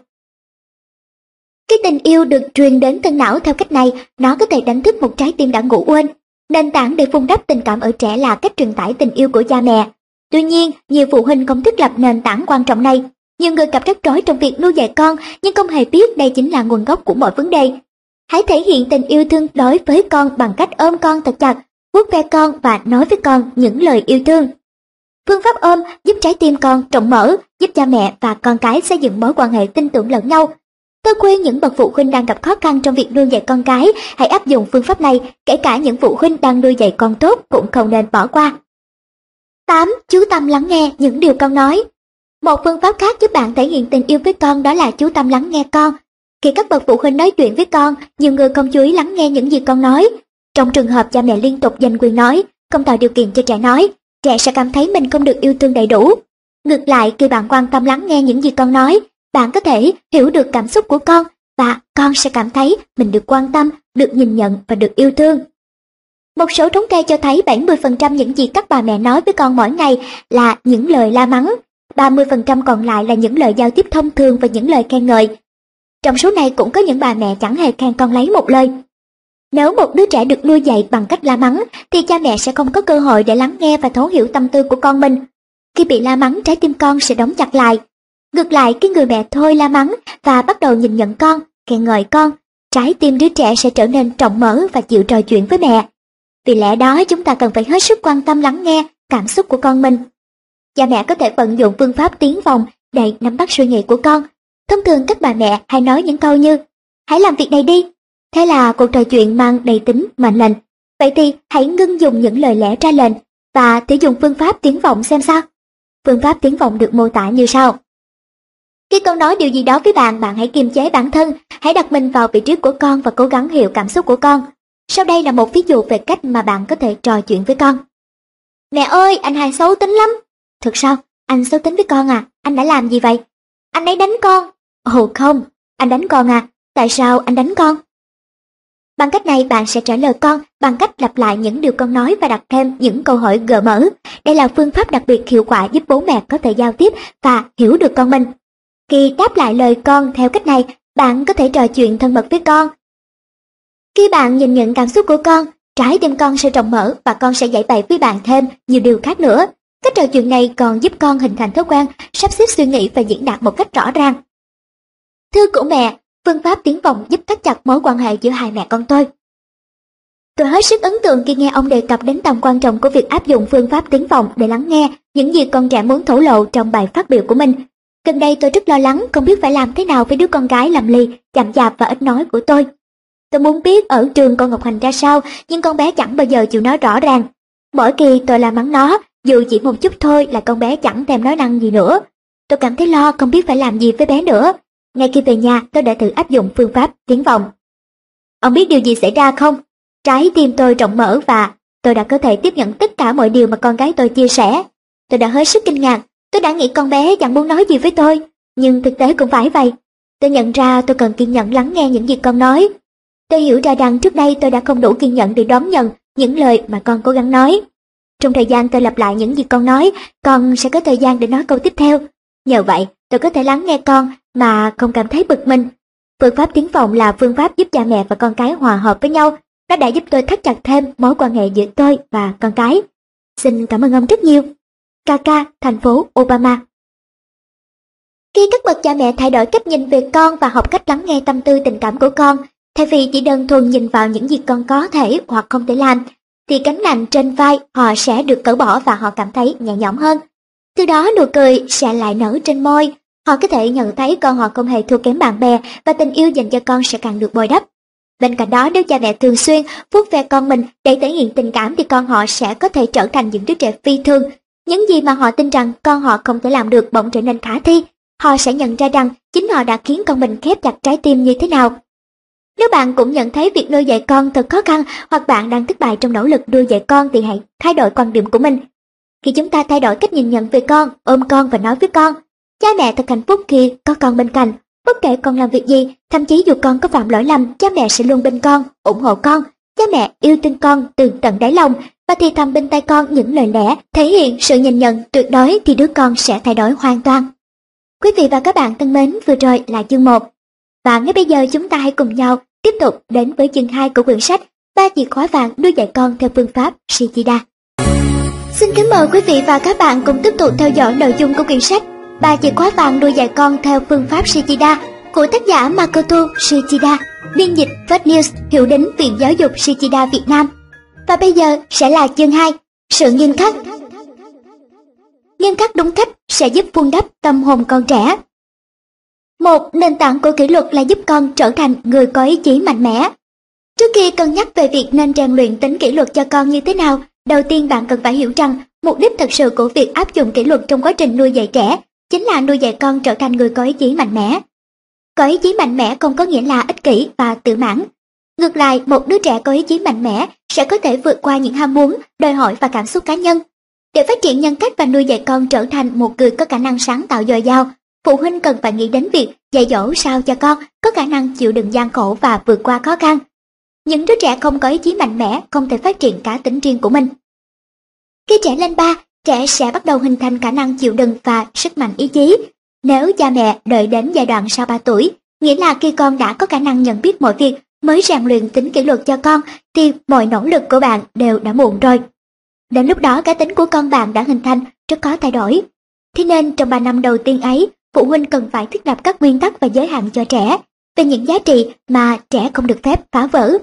Cái tình yêu được truyền đến thân não theo cách này, nó có thể đánh thức một trái tim đã ngủ quên. Nền tảng để vun đắp tình cảm ở trẻ là cách truyền tải tình yêu của cha mẹ. Tuy nhiên, nhiều phụ huynh không thiết lập nền tảng quan trọng này nhiều người gặp rắc rối trong việc nuôi dạy con nhưng không hề biết đây chính là nguồn gốc của mọi vấn đề. Hãy thể hiện tình yêu thương đối với con bằng cách ôm con thật chặt, vuốt ve con và nói với con những lời yêu thương. Phương pháp ôm giúp trái tim con rộng mở, giúp cha mẹ và con cái xây dựng mối quan hệ tin tưởng lẫn nhau. Tôi khuyên những bậc phụ huynh đang gặp khó khăn trong việc nuôi dạy con cái, hãy áp dụng phương pháp này, kể cả những phụ huynh đang nuôi dạy con tốt cũng không nên bỏ qua. 8. Chú tâm lắng nghe những điều con nói một phương pháp khác giúp bạn thể hiện tình yêu với con đó là chú tâm lắng nghe con. Khi các bậc phụ huynh nói chuyện với con, nhiều người không chú ý lắng nghe những gì con nói. Trong trường hợp cha mẹ liên tục giành quyền nói, không tạo điều kiện cho trẻ nói, trẻ sẽ cảm thấy mình không được yêu thương đầy đủ. Ngược lại, khi bạn quan tâm lắng nghe những gì con nói, bạn có thể hiểu được cảm xúc của con và con sẽ cảm thấy mình được quan tâm, được nhìn nhận và được yêu thương. Một số thống kê cho thấy 70% những gì các bà mẹ nói với con mỗi ngày là những lời la mắng, 30% còn lại là những lời giao tiếp thông thường và những lời khen ngợi. Trong số này cũng có những bà mẹ chẳng hề khen con lấy một lời. Nếu một đứa trẻ được nuôi dạy bằng cách la mắng, thì cha mẹ sẽ không có cơ hội để lắng nghe và thấu hiểu tâm tư của con mình. Khi bị la mắng, trái tim con sẽ đóng chặt lại. Ngược lại, cái người mẹ thôi la mắng và bắt đầu nhìn nhận con, khen ngợi con, trái tim đứa trẻ sẽ trở nên trọng mở và chịu trò chuyện với mẹ. Vì lẽ đó chúng ta cần phải hết sức quan tâm lắng nghe cảm xúc của con mình. Cha mẹ có thể vận dụng phương pháp tiến vòng để nắm bắt suy nghĩ của con. Thông thường các bà mẹ hay nói những câu như Hãy làm việc này đi. Thế là cuộc trò chuyện mang đầy tính mệnh lệnh. Vậy thì hãy ngưng dùng những lời lẽ ra lệnh và thử dùng phương pháp tiến vọng xem sao. Phương pháp tiến vọng được mô tả như sau. Khi con nói điều gì đó với bạn, bạn hãy kiềm chế bản thân, hãy đặt mình vào vị trí của con và cố gắng hiểu cảm xúc của con. Sau đây là một ví dụ về cách mà bạn có thể trò chuyện với con. Mẹ ơi, anh hai xấu tính lắm, Thật sao? Anh xấu tính với con à? Anh đã làm gì vậy? Anh ấy đánh con. Ồ không, anh đánh con à? Tại sao anh đánh con? Bằng cách này bạn sẽ trả lời con bằng cách lặp lại những điều con nói và đặt thêm những câu hỏi gợi mở. Đây là phương pháp đặc biệt hiệu quả giúp bố mẹ có thể giao tiếp và hiểu được con mình. Khi đáp lại lời con theo cách này, bạn có thể trò chuyện thân mật với con. Khi bạn nhìn nhận cảm xúc của con, trái tim con sẽ rộng mở và con sẽ giải bày với bạn thêm nhiều điều khác nữa. Cách trò chuyện này còn giúp con hình thành thói quen, sắp xếp suy nghĩ và diễn đạt một cách rõ ràng. Thưa của mẹ, phương pháp tiếng vọng giúp thắt chặt mối quan hệ giữa hai mẹ con tôi. Tôi hết sức ấn tượng khi nghe ông đề cập đến tầm quan trọng của việc áp dụng phương pháp tiếng vọng để lắng nghe những gì con trẻ muốn thổ lộ trong bài phát biểu của mình. Gần đây tôi rất lo lắng không biết phải làm thế nào với đứa con gái làm lì, chậm chạp và ít nói của tôi. Tôi muốn biết ở trường con Ngọc Hành ra sao, nhưng con bé chẳng bao giờ chịu nói rõ ràng. Mỗi kỳ tôi la mắng nó, dù chỉ một chút thôi là con bé chẳng thèm nói năng gì nữa. Tôi cảm thấy lo không biết phải làm gì với bé nữa. Ngay khi về nhà tôi đã thử áp dụng phương pháp tiếng vọng. Ông biết điều gì xảy ra không? Trái tim tôi rộng mở và tôi đã có thể tiếp nhận tất cả mọi điều mà con gái tôi chia sẻ. Tôi đã hết sức kinh ngạc, tôi đã nghĩ con bé chẳng muốn nói gì với tôi, nhưng thực tế cũng phải vậy. Tôi nhận ra tôi cần kiên nhẫn lắng nghe những gì con nói. Tôi hiểu ra rằng trước đây tôi đã không đủ kiên nhẫn để đón nhận những lời mà con cố gắng nói. Trong thời gian tôi lặp lại những gì con nói, con sẽ có thời gian để nói câu tiếp theo. Nhờ vậy, tôi có thể lắng nghe con mà không cảm thấy bực mình. Phương pháp tiếng vọng là phương pháp giúp cha mẹ và con cái hòa hợp với nhau. Nó đã giúp tôi thắt chặt thêm mối quan hệ giữa tôi và con cái. Xin cảm ơn ông rất nhiều. Kaka, thành phố Obama Khi các bậc cha mẹ thay đổi cách nhìn về con và học cách lắng nghe tâm tư tình cảm của con, thay vì chỉ đơn thuần nhìn vào những gì con có thể hoặc không thể làm, thì cánh nặng trên vai họ sẽ được cởi bỏ và họ cảm thấy nhẹ nhõm hơn. Từ đó nụ cười sẽ lại nở trên môi, họ có thể nhận thấy con họ không hề thua kém bạn bè và tình yêu dành cho con sẽ càng được bồi đắp. Bên cạnh đó nếu cha mẹ thường xuyên vuốt ve con mình để thể hiện tình cảm thì con họ sẽ có thể trở thành những đứa trẻ phi thường. Những gì mà họ tin rằng con họ không thể làm được bỗng trở nên khả thi. Họ sẽ nhận ra rằng chính họ đã khiến con mình khép chặt trái tim như thế nào. Nếu bạn cũng nhận thấy việc nuôi dạy con thật khó khăn hoặc bạn đang thất bại trong nỗ lực nuôi dạy con thì hãy thay đổi quan điểm của mình. Khi chúng ta thay đổi cách nhìn nhận về con, ôm con và nói với con, cha mẹ thật hạnh phúc khi có con bên cạnh. Bất kể con làm việc gì, thậm chí dù con có phạm lỗi lầm, cha mẹ sẽ luôn bên con, ủng hộ con. Cha mẹ yêu thương con từ tận đáy lòng và thì thầm bên tai con những lời lẽ thể hiện sự nhìn nhận tuyệt đối thì đứa con sẽ thay đổi hoàn toàn. Quý vị và các bạn thân mến, vừa rồi là chương 1. Và ngay bây giờ chúng ta hãy cùng nhau tiếp tục đến với chương 2 của quyển sách ba chìa khóa vàng nuôi dạy con theo phương pháp Shichida. Xin kính mời quý vị và các bạn cùng tiếp tục theo dõi nội dung của quyển sách ba chìa khóa vàng nuôi dạy con theo phương pháp Shichida của tác giả Makoto Shichida, biên dịch Fast News, hiệu đính Viện Giáo dục Shichida Việt Nam. Và bây giờ sẽ là chương 2, sự nghiêm khắc. Nghiêm khắc đúng cách sẽ giúp vun đắp tâm hồn con trẻ. Một nền tảng của kỷ luật là giúp con trở thành người có ý chí mạnh mẽ. Trước khi cân nhắc về việc nên rèn luyện tính kỷ luật cho con như thế nào, đầu tiên bạn cần phải hiểu rằng mục đích thật sự của việc áp dụng kỷ luật trong quá trình nuôi dạy trẻ chính là nuôi dạy con trở thành người có ý chí mạnh mẽ. Có ý chí mạnh mẽ không có nghĩa là ích kỷ và tự mãn. Ngược lại, một đứa trẻ có ý chí mạnh mẽ sẽ có thể vượt qua những ham muốn, đòi hỏi và cảm xúc cá nhân. Để phát triển nhân cách và nuôi dạy con trở thành một người có khả năng sáng tạo dồi dào, phụ huynh cần phải nghĩ đến việc dạy dỗ sao cho con có khả năng chịu đựng gian khổ và vượt qua khó khăn. Những đứa trẻ không có ý chí mạnh mẽ không thể phát triển cá tính riêng của mình. Khi trẻ lên ba, trẻ sẽ bắt đầu hình thành khả năng chịu đựng và sức mạnh ý chí. Nếu cha mẹ đợi đến giai đoạn sau 3 tuổi, nghĩa là khi con đã có khả năng nhận biết mọi việc mới rèn luyện tính kỷ luật cho con, thì mọi nỗ lực của bạn đều đã muộn rồi. Đến lúc đó cá tính của con bạn đã hình thành, rất khó thay đổi. Thế nên trong 3 năm đầu tiên ấy, phụ huynh cần phải thiết lập các nguyên tắc và giới hạn cho trẻ về những giá trị mà trẻ không được phép phá vỡ.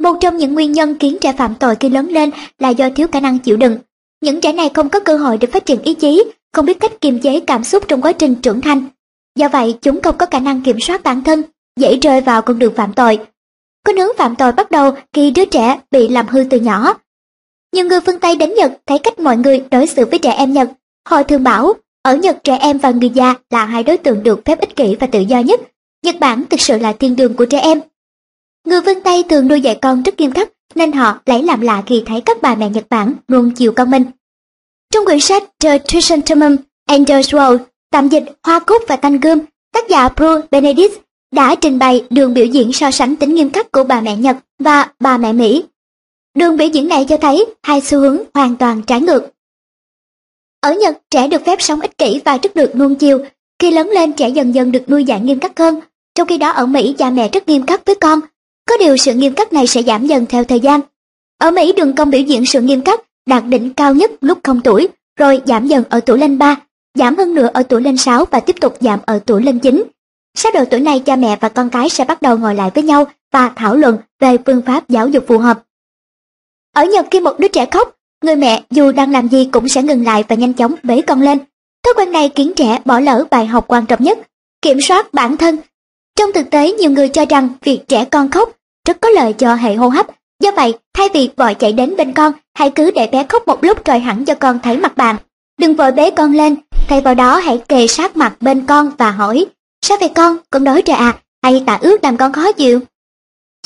Một trong những nguyên nhân khiến trẻ phạm tội khi lớn lên là do thiếu khả năng chịu đựng. Những trẻ này không có cơ hội để phát triển ý chí, không biết cách kiềm chế cảm xúc trong quá trình trưởng thành. Do vậy, chúng không có khả năng kiểm soát bản thân, dễ rơi vào con đường phạm tội. Có hướng phạm tội bắt đầu khi đứa trẻ bị làm hư từ nhỏ. Nhiều người phương Tây đến Nhật thấy cách mọi người đối xử với trẻ em Nhật. Họ thường bảo ở Nhật trẻ em và người già là hai đối tượng được phép ích kỷ và tự do nhất. Nhật Bản thực sự là thiên đường của trẻ em. Người phương Tây thường nuôi dạy con rất nghiêm khắc nên họ lấy làm lạ khi thấy các bà mẹ Nhật Bản luôn chiều con mình. Trong quyển sách The Chrysanthemum and the World, tạm dịch Hoa cúc và thanh gươm, tác giả Bruce Benedict đã trình bày đường biểu diễn so sánh tính nghiêm khắc của bà mẹ Nhật và bà mẹ Mỹ. Đường biểu diễn này cho thấy hai xu hướng hoàn toàn trái ngược. Ở Nhật, trẻ được phép sống ích kỷ và rất được nuông chiều. Khi lớn lên, trẻ dần dần được nuôi dạy nghiêm khắc hơn. Trong khi đó ở Mỹ, cha mẹ rất nghiêm khắc với con. Có điều sự nghiêm khắc này sẽ giảm dần theo thời gian. Ở Mỹ, đường công biểu diễn sự nghiêm khắc đạt đỉnh cao nhất lúc không tuổi, rồi giảm dần ở tuổi lên 3, giảm hơn nữa ở tuổi lên 6 và tiếp tục giảm ở tuổi lên 9. Sau độ tuổi này, cha mẹ và con cái sẽ bắt đầu ngồi lại với nhau và thảo luận về phương pháp giáo dục phù hợp. Ở Nhật khi một đứa trẻ khóc, Người mẹ dù đang làm gì cũng sẽ ngừng lại và nhanh chóng bế con lên. Thói quen này khiến trẻ bỏ lỡ bài học quan trọng nhất, kiểm soát bản thân. Trong thực tế, nhiều người cho rằng việc trẻ con khóc rất có lợi cho hệ hô hấp. Do vậy, thay vì vội chạy đến bên con, hãy cứ để bé khóc một lúc rồi hẳn cho con thấy mặt bạn. Đừng vội bế con lên, thay vào đó hãy kề sát mặt bên con và hỏi, sao vậy con, con đói rồi à, hay tạ ước làm con khó chịu?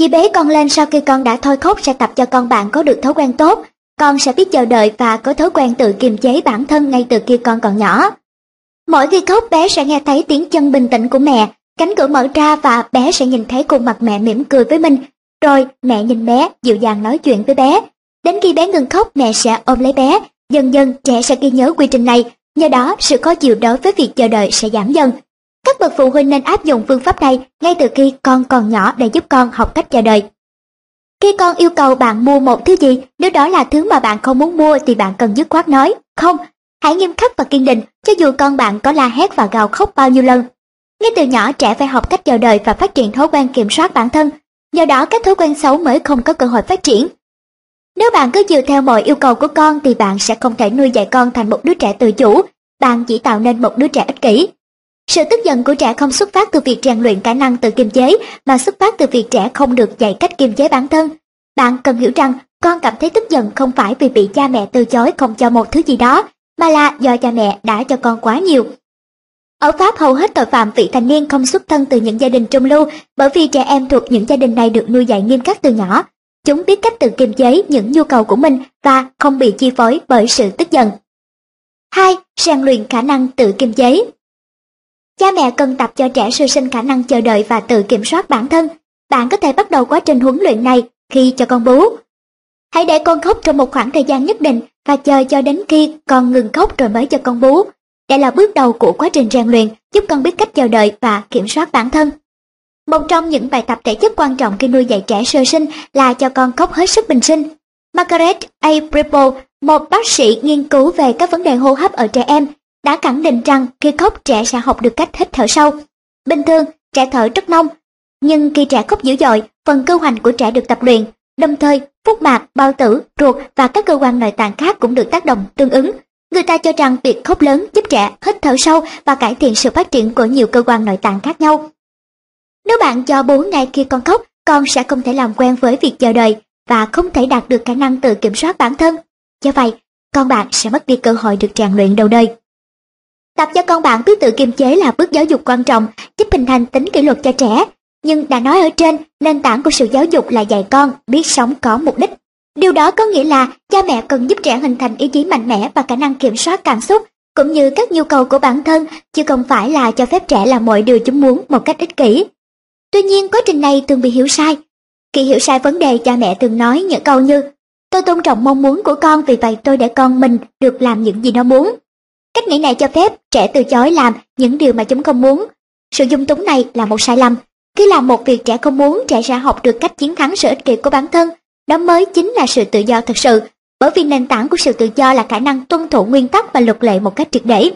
chị bế con lên sau khi con đã thôi khóc sẽ tập cho con bạn có được thói quen tốt. Con sẽ biết chờ đợi và có thói quen tự kiềm chế bản thân ngay từ khi con còn nhỏ. Mỗi khi khóc bé sẽ nghe thấy tiếng chân bình tĩnh của mẹ, cánh cửa mở ra và bé sẽ nhìn thấy khuôn mặt mẹ mỉm cười với mình. Rồi mẹ nhìn bé, dịu dàng nói chuyện với bé. Đến khi bé ngừng khóc mẹ sẽ ôm lấy bé. Dần dần trẻ sẽ ghi nhớ quy trình này, nhờ đó sự khó chịu đối với việc chờ đợi sẽ giảm dần. Các bậc phụ huynh nên áp dụng phương pháp này ngay từ khi con còn nhỏ để giúp con học cách chờ đợi. Khi con yêu cầu bạn mua một thứ gì, nếu đó là thứ mà bạn không muốn mua thì bạn cần dứt khoát nói, không, hãy nghiêm khắc và kiên định cho dù con bạn có la hét và gào khóc bao nhiêu lần. Ngay từ nhỏ trẻ phải học cách chờ đợi và phát triển thói quen kiểm soát bản thân, do đó các thói quen xấu mới không có cơ hội phát triển. Nếu bạn cứ chiều theo mọi yêu cầu của con thì bạn sẽ không thể nuôi dạy con thành một đứa trẻ tự chủ, bạn chỉ tạo nên một đứa trẻ ích kỷ. Sự tức giận của trẻ không xuất phát từ việc rèn luyện khả năng tự kiềm chế, mà xuất phát từ việc trẻ không được dạy cách kiềm chế bản thân. Bạn cần hiểu rằng con cảm thấy tức giận không phải vì bị cha mẹ từ chối không cho một thứ gì đó, mà là do cha mẹ đã cho con quá nhiều. Ở Pháp hầu hết tội phạm vị thành niên không xuất thân từ những gia đình trung lưu bởi vì trẻ em thuộc những gia đình này được nuôi dạy nghiêm khắc từ nhỏ. Chúng biết cách tự kiềm chế những nhu cầu của mình và không bị chi phối bởi sự tức giận. 2. Rèn luyện khả năng tự kiềm chế Cha mẹ cần tập cho trẻ sơ sinh khả năng chờ đợi và tự kiểm soát bản thân. Bạn có thể bắt đầu quá trình huấn luyện này khi cho con bú. Hãy để con khóc trong một khoảng thời gian nhất định và chờ cho đến khi con ngừng khóc rồi mới cho con bú. Đây là bước đầu của quá trình rèn luyện giúp con biết cách chờ đợi và kiểm soát bản thân. Một trong những bài tập thể chất quan trọng khi nuôi dạy trẻ sơ sinh là cho con khóc hết sức bình sinh. Margaret A. Preble, một bác sĩ nghiên cứu về các vấn đề hô hấp ở trẻ em, đã khẳng định rằng khi khóc trẻ sẽ học được cách hít thở sâu. Bình thường, trẻ thở rất nông, nhưng khi trẻ khóc dữ dội, phần cơ hoành của trẻ được tập luyện, đồng thời phúc mạc, bao tử, ruột và các cơ quan nội tạng khác cũng được tác động tương ứng. Người ta cho rằng việc khóc lớn giúp trẻ hít thở sâu và cải thiện sự phát triển của nhiều cơ quan nội tạng khác nhau. Nếu bạn cho bố ngay khi con khóc, con sẽ không thể làm quen với việc chờ đợi và không thể đạt được khả năng tự kiểm soát bản thân. Do vậy, con bạn sẽ mất đi cơ hội được rèn luyện đầu đời. Tập cho con bạn biết tự kiềm chế là bước giáo dục quan trọng, giúp hình thành tính kỷ luật cho trẻ. Nhưng đã nói ở trên, nền tảng của sự giáo dục là dạy con biết sống có mục đích. Điều đó có nghĩa là cha mẹ cần giúp trẻ hình thành ý chí mạnh mẽ và khả năng kiểm soát cảm xúc, cũng như các nhu cầu của bản thân, chứ không phải là cho phép trẻ làm mọi điều chúng muốn một cách ích kỷ. Tuy nhiên quá trình này thường bị hiểu sai. Khi hiểu sai vấn đề cha mẹ thường nói những câu như Tôi tôn trọng mong muốn của con vì vậy tôi để con mình được làm những gì nó muốn. Cách nghĩ này cho phép trẻ từ chối làm những điều mà chúng không muốn. Sự dung túng này là một sai lầm. Khi làm một việc trẻ không muốn, trẻ sẽ học được cách chiến thắng sự ích kỷ của bản thân. Đó mới chính là sự tự do thực sự, bởi vì nền tảng của sự tự do là khả năng tuân thủ nguyên tắc và luật lệ một cách triệt để.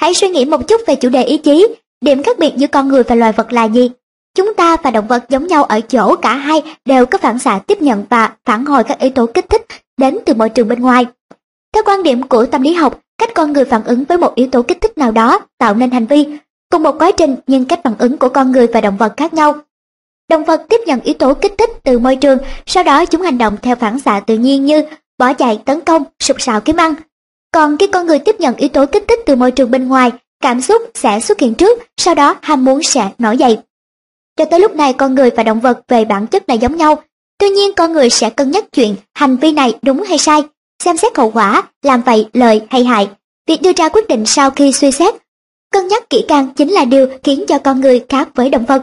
Hãy suy nghĩ một chút về chủ đề ý chí, điểm khác biệt giữa con người và loài vật là gì? Chúng ta và động vật giống nhau ở chỗ cả hai đều có phản xạ tiếp nhận và phản hồi các yếu tố kích thích đến từ môi trường bên ngoài. Theo quan điểm của tâm lý học, cách con người phản ứng với một yếu tố kích thích nào đó tạo nên hành vi, cùng một quá trình nhưng cách phản ứng của con người và động vật khác nhau. Động vật tiếp nhận yếu tố kích thích từ môi trường, sau đó chúng hành động theo phản xạ tự nhiên như bỏ chạy, tấn công, sụp sạo kiếm ăn. Còn khi con người tiếp nhận yếu tố kích thích từ môi trường bên ngoài, cảm xúc sẽ xuất hiện trước, sau đó ham muốn sẽ nổi dậy. Cho tới lúc này con người và động vật về bản chất là giống nhau, tuy nhiên con người sẽ cân nhắc chuyện hành vi này đúng hay sai, xem xét hậu quả, làm vậy lợi hay hại. Việc đưa ra quyết định sau khi suy xét, cân nhắc kỹ càng chính là điều khiến cho con người khác với động vật.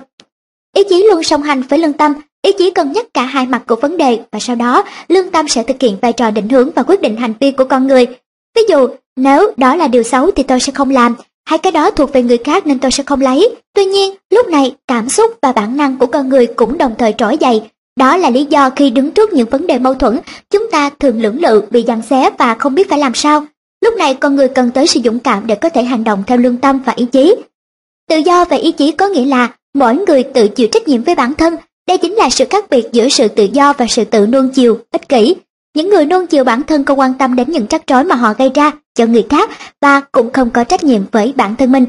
Ý chí luôn song hành với lương tâm, ý chí cân nhắc cả hai mặt của vấn đề và sau đó lương tâm sẽ thực hiện vai trò định hướng và quyết định hành vi của con người. Ví dụ, nếu đó là điều xấu thì tôi sẽ không làm, hay cái đó thuộc về người khác nên tôi sẽ không lấy. Tuy nhiên, lúc này cảm xúc và bản năng của con người cũng đồng thời trỗi dậy. Đó là lý do khi đứng trước những vấn đề mâu thuẫn, chúng ta thường lưỡng lự, bị giằng xé và không biết phải làm sao. Lúc này con người cần tới sự dũng cảm để có thể hành động theo lương tâm và ý chí. Tự do và ý chí có nghĩa là mỗi người tự chịu trách nhiệm với bản thân. Đây chính là sự khác biệt giữa sự tự do và sự tự nuông chiều, ích kỷ. Những người nuông chiều bản thân không quan tâm đến những rắc rối mà họ gây ra cho người khác và cũng không có trách nhiệm với bản thân mình.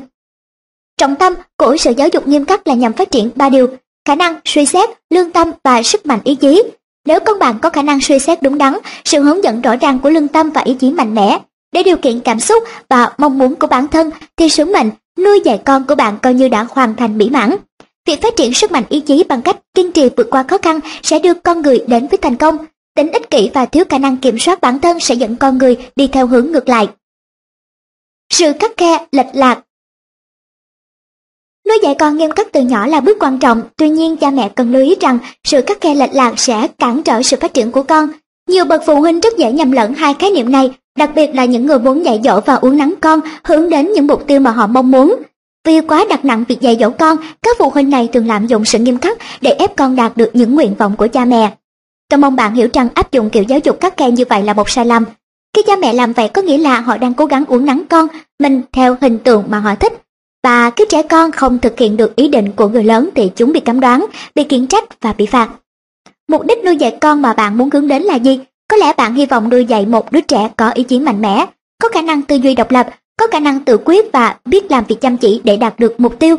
Trọng tâm của sự giáo dục nghiêm khắc là nhằm phát triển ba điều, khả năng suy xét, lương tâm và sức mạnh ý chí. Nếu con bạn có khả năng suy xét đúng đắn, sự hướng dẫn rõ ràng của lương tâm và ý chí mạnh mẽ để điều kiện cảm xúc và mong muốn của bản thân thì sứ mệnh nuôi dạy con của bạn coi như đã hoàn thành mỹ mãn. Việc phát triển sức mạnh ý chí bằng cách kiên trì vượt qua khó khăn sẽ đưa con người đến với thành công. Tính ích kỷ và thiếu khả năng kiểm soát bản thân sẽ dẫn con người đi theo hướng ngược lại. Sự khắc khe, lệch lạc Nuôi dạy con nghiêm khắc từ nhỏ là bước quan trọng, tuy nhiên cha mẹ cần lưu ý rằng sự khắc khe lệch lạc sẽ cản trở sự phát triển của con. Nhiều bậc phụ huynh rất dễ nhầm lẫn hai khái niệm này, đặc biệt là những người muốn dạy dỗ và uống nắng con hướng đến những mục tiêu mà họ mong muốn. Vì quá đặt nặng việc dạy dỗ con, các phụ huynh này thường lạm dụng sự nghiêm khắc để ép con đạt được những nguyện vọng của cha mẹ. Tôi mong bạn hiểu rằng áp dụng kiểu giáo dục khắc khe như vậy là một sai lầm. Khi cha mẹ làm vậy có nghĩa là họ đang cố gắng uống nắng con mình theo hình tượng mà họ thích. Và khi trẻ con không thực hiện được ý định của người lớn thì chúng bị cấm đoán, bị khiển trách và bị phạt. Mục đích nuôi dạy con mà bạn muốn hướng đến là gì? Có lẽ bạn hy vọng nuôi dạy một đứa trẻ có ý chí mạnh mẽ, có khả năng tư duy độc lập, có khả năng tự quyết và biết làm việc chăm chỉ để đạt được mục tiêu.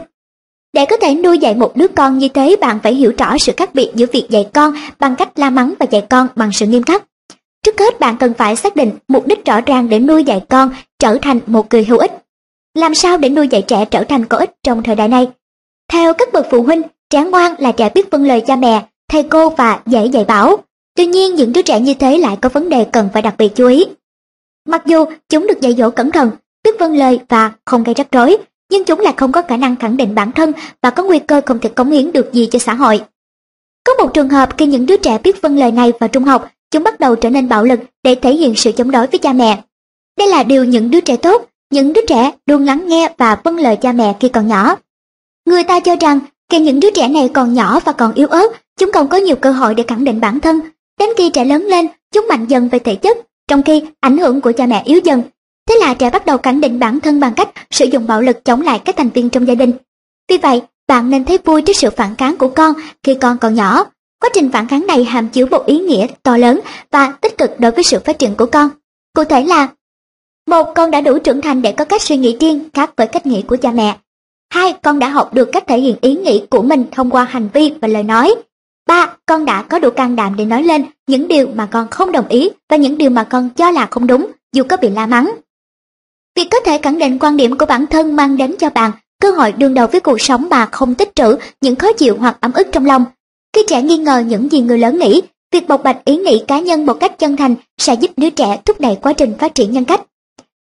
Để có thể nuôi dạy một đứa con như thế, bạn phải hiểu rõ sự khác biệt giữa việc dạy con bằng cách la mắng và dạy con bằng sự nghiêm khắc. Trước hết bạn cần phải xác định mục đích rõ ràng để nuôi dạy con trở thành một người hữu ích. Làm sao để nuôi dạy trẻ trở thành có ích trong thời đại này? Theo các bậc phụ huynh, trẻ ngoan là trẻ biết vâng lời cha mẹ, thầy cô và dễ dạy bảo. Tuy nhiên những đứa trẻ như thế lại có vấn đề cần phải đặc biệt chú ý. Mặc dù chúng được dạy dỗ cẩn thận, biết vâng lời và không gây rắc rối, nhưng chúng lại không có khả năng khẳng định bản thân và có nguy cơ không thể cống hiến được gì cho xã hội. Có một trường hợp khi những đứa trẻ biết vâng lời này vào trung học, chúng bắt đầu trở nên bạo lực để thể hiện sự chống đối với cha mẹ. Đây là điều những đứa trẻ tốt, những đứa trẻ luôn lắng nghe và vâng lời cha mẹ khi còn nhỏ. Người ta cho rằng khi những đứa trẻ này còn nhỏ và còn yếu ớt, chúng còn có nhiều cơ hội để khẳng định bản thân. Đến khi trẻ lớn lên, chúng mạnh dần về thể chất, trong khi ảnh hưởng của cha mẹ yếu dần. Thế là trẻ bắt đầu khẳng định bản thân bằng cách sử dụng bạo lực chống lại các thành viên trong gia đình. Vì vậy, bạn nên thấy vui trước sự phản kháng của con khi con còn nhỏ. Quá trình phản kháng này hàm chứa một ý nghĩa to lớn và tích cực đối với sự phát triển của con. Cụ thể là một, con đã đủ trưởng thành để có cách suy nghĩ riêng khác với cách nghĩ của cha mẹ. Hai, con đã học được cách thể hiện ý nghĩ của mình thông qua hành vi và lời nói. Ba, con đã có đủ can đảm để nói lên những điều mà con không đồng ý và những điều mà con cho là không đúng, dù có bị la mắng. Việc có thể khẳng định quan điểm của bản thân mang đến cho bạn cơ hội đương đầu với cuộc sống mà không tích trữ những khó chịu hoặc ấm ức trong lòng. Khi trẻ nghi ngờ những gì người lớn nghĩ, việc bộc bạch ý nghĩ cá nhân một cách chân thành sẽ giúp đứa trẻ thúc đẩy quá trình phát triển nhân cách.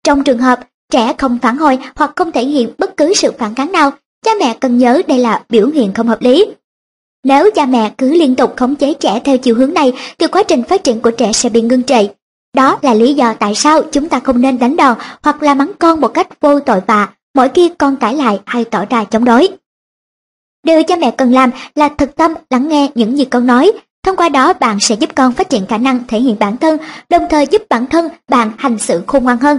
Trong trường hợp trẻ không phản hồi hoặc không thể hiện bất cứ sự phản kháng nào, cha mẹ cần nhớ đây là biểu hiện không hợp lý. Nếu cha mẹ cứ liên tục khống chế trẻ theo chiều hướng này thì quá trình phát triển của trẻ sẽ bị ngưng trệ. Đó là lý do tại sao chúng ta không nên đánh đòn hoặc la mắng con một cách vô tội vạ mỗi khi con cãi lại hay tỏ ra chống đối. Điều cha mẹ cần làm là thực tâm lắng nghe những gì con nói, thông qua đó bạn sẽ giúp con phát triển khả năng thể hiện bản thân, đồng thời giúp bản thân bạn hành xử khôn ngoan hơn.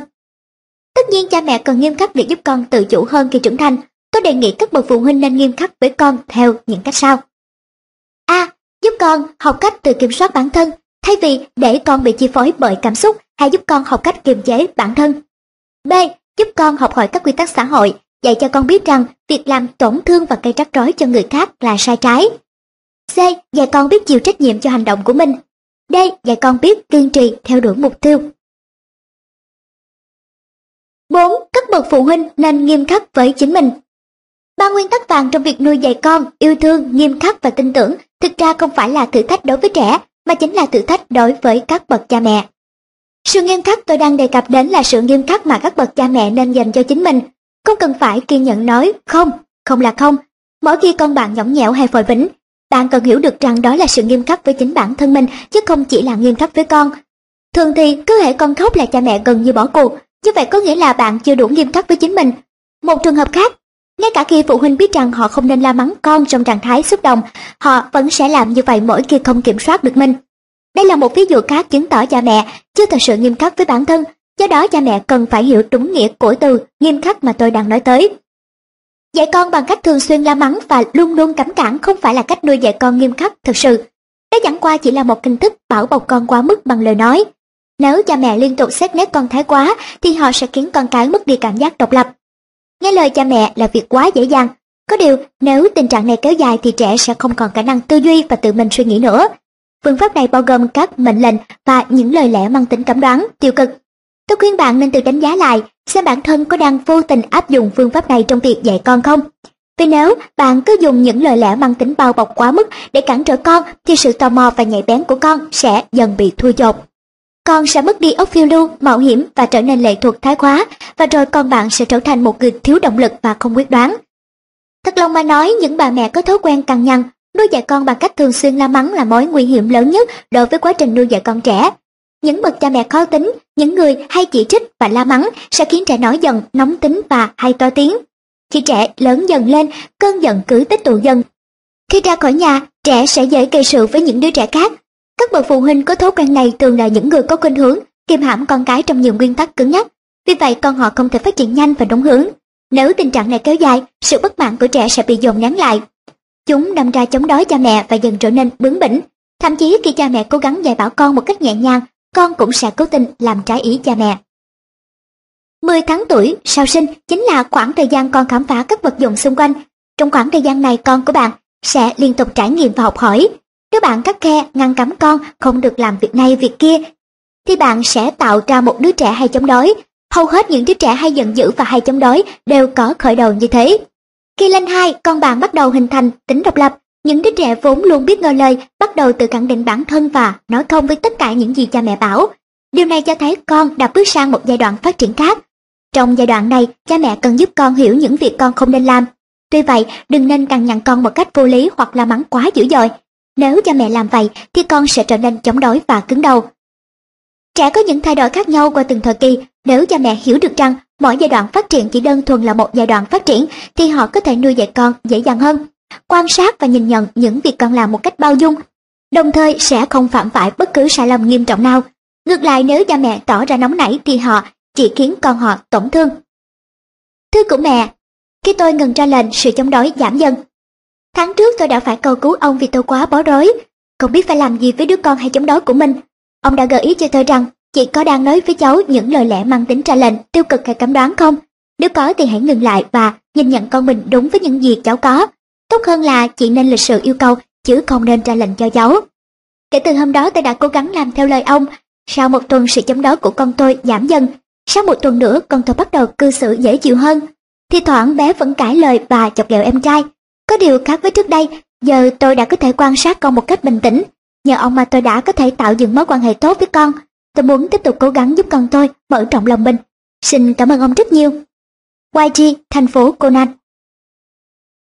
Tất nhiên cha mẹ cần nghiêm khắc để giúp con tự chủ hơn khi trưởng thành. Tôi đề nghị các bậc phụ huynh nên nghiêm khắc với con theo những cách sau. A. Giúp con học cách tự kiểm soát bản thân, thay vì để con bị chi phối bởi cảm xúc, hãy giúp con học cách kiềm chế bản thân. B. Giúp con học hỏi các quy tắc xã hội, dạy cho con biết rằng việc làm tổn thương và gây rắc rối cho người khác là sai trái. C. Dạy con biết chịu trách nhiệm cho hành động của mình. D. Dạy con biết kiên trì theo đuổi mục tiêu. 4. Các bậc phụ huynh nên nghiêm khắc với chính mình. Ba nguyên tắc vàng trong việc nuôi dạy con, yêu thương, nghiêm khắc và tin tưởng thực ra không phải là thử thách đối với trẻ, mà chính là thử thách đối với các bậc cha mẹ. Sự nghiêm khắc tôi đang đề cập đến là sự nghiêm khắc mà các bậc cha mẹ nên dành cho chính mình. Không cần phải kiên nhẫn nói không, không là không. Mỗi khi con bạn nhõng nhẽo hay phòi vĩnh, bạn cần hiểu được rằng đó là sự nghiêm khắc với chính bản thân mình chứ không chỉ là nghiêm khắc với con. Thường thì cứ hệ con khóc là cha mẹ gần như bỏ cuộc, như vậy có nghĩa là bạn chưa đủ nghiêm khắc với chính mình. Một trường hợp khác, ngay cả khi phụ huynh biết rằng họ không nên la mắng con trong trạng thái xúc động, họ vẫn sẽ làm như vậy mỗi khi không kiểm soát được mình. Đây là một ví dụ khác chứng tỏ cha mẹ chưa thật sự nghiêm khắc với bản thân, do đó cha mẹ cần phải hiểu đúng nghĩa của từ nghiêm khắc mà tôi đang nói tới. Dạy con bằng cách thường xuyên la mắng và luôn luôn cấm cản không phải là cách nuôi dạy con nghiêm khắc thực sự. Đó chẳng qua chỉ là một hình thức bảo bọc con quá mức bằng lời nói. Nếu cha mẹ liên tục xét nét con thái quá thì họ sẽ khiến con cái mất đi cảm giác độc lập. Nghe lời cha mẹ là việc quá dễ dàng. Có điều, nếu tình trạng này kéo dài thì trẻ sẽ không còn khả năng tư duy và tự mình suy nghĩ nữa. Phương pháp này bao gồm các mệnh lệnh và những lời lẽ mang tính cấm đoán, tiêu cực. Tôi khuyên bạn nên tự đánh giá lại xem bản thân có đang vô tình áp dụng phương pháp này trong việc dạy con không. Vì nếu bạn cứ dùng những lời lẽ mang tính bao bọc quá mức để cản trở con thì sự tò mò và nhạy bén của con sẽ dần bị thua dột. Con sẽ mất đi óc phiêu lưu, mạo hiểm và trở nên lệ thuộc thái quá và rồi con bạn sẽ trở thành một người thiếu động lực và không quyết đoán. Thật lòng mà nói, những bà mẹ có thói quen cằn nhằn, nuôi dạy con bằng cách thường xuyên la mắng là mối nguy hiểm lớn nhất đối với quá trình nuôi dạy con trẻ. Những bậc cha mẹ khó tính, những người hay chỉ trích và la mắng sẽ khiến trẻ nổi giận, nóng tính và hay to tiếng. Khi trẻ lớn dần lên, cơn giận cứ tích tụ dần. Khi ra khỏi nhà, trẻ sẽ dễ gây sự với những đứa trẻ khác. Các bậc phụ huynh có thói quen này thường là những người có khuynh hướng kiềm hãm con cái trong nhiều nguyên tắc cứng nhắc. Vì vậy con họ không thể phát triển nhanh và đúng hướng. Nếu tình trạng này kéo dài, sự bất mãn của trẻ sẽ bị dồn nén lại. Chúng đâm ra chống đối cha mẹ và dần trở nên bướng bỉnh. Thậm chí khi cha mẹ cố gắng dạy bảo con một cách nhẹ nhàng, con cũng sẽ cố tình làm trái ý cha mẹ. 10 tháng tuổi sau sinh chính là khoảng thời gian con khám phá các vật dụng xung quanh. Trong khoảng thời gian này con của bạn sẽ liên tục trải nghiệm và học hỏi. Nếu bạn cắt khe ngăn cấm con không được làm việc này việc kia, thì bạn sẽ tạo ra một đứa trẻ hay chống đối. Hầu hết những đứa trẻ hay giận dữ và hay chống đối đều có khởi đầu như thế. Khi lên hai, con bạn bắt đầu hình thành tính độc lập. Những đứa trẻ vốn luôn biết ngờ lời, bắt đầu tự khẳng định bản thân và nói không với tất cả những gì cha mẹ bảo. Điều này cho thấy con đã bước sang một giai đoạn phát triển khác. Trong giai đoạn này, cha mẹ cần giúp con hiểu những việc con không nên làm. Tuy vậy, đừng nên cằn nhằn con một cách vô lý hoặc la mắng quá dữ dội. Nếu cha mẹ làm vậy, thì con sẽ trở nên chống đối và cứng đầu. Trẻ có những thay đổi khác nhau qua từng thời kỳ, nếu cha mẹ hiểu được rằng mỗi giai đoạn phát triển chỉ đơn thuần là một giai đoạn phát triển, thì họ có thể nuôi dạy con dễ dàng hơn. Quan sát và nhìn nhận những việc con làm một cách bao dung, đồng thời sẽ không phạm phải bất cứ sai lầm nghiêm trọng nào. Ngược lại nếu cha mẹ tỏ ra nóng nảy thì họ chỉ khiến con họ tổn thương. Thưa của mẹ Khi tôi ngừng ra lệnh, sự chống đối giảm dần. Tháng trước tôi đã phải cầu cứu ông vì tôi quá bối rối, không biết phải làm gì với đứa con hay chống đối của mình. Ông đã gợi ý cho tôi rằng chị có đang nói với cháu những lời lẽ mang tính ra lệnh, tiêu cực hay cấm đoán không? Nếu có thì hãy ngừng lại và nhìn nhận con mình đúng với những gì cháu có. Tốt hơn là chị nên lịch sự yêu cầu, chứ không nên ra lệnh cho cháu. Kể từ hôm đó tôi đã cố gắng làm theo lời ông. Sau một tuần sự chống đối của con tôi giảm dần, sau một tuần nữa con tôi bắt đầu cư xử dễ chịu hơn. Thì thoảng bé vẫn cãi lời và chọc ghẹo em trai. Có điều khác với trước đây, giờ tôi đã có thể quan sát con một cách bình tĩnh. Nhờ ông mà tôi đã có thể tạo dựng mối quan hệ tốt với con. Tôi muốn tiếp tục cố gắng giúp con tôi mở rộng lòng mình. Xin cảm ơn ông rất nhiều. YG, thành phố Conan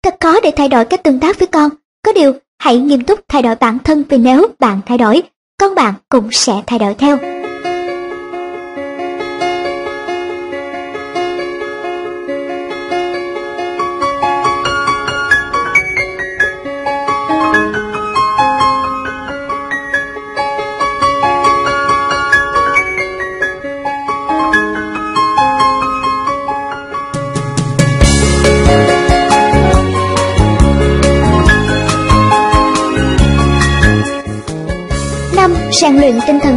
Thật khó để thay đổi cách tương tác với con. Có điều, hãy nghiêm túc thay đổi bản thân vì nếu bạn thay đổi, con bạn cũng sẽ thay đổi theo.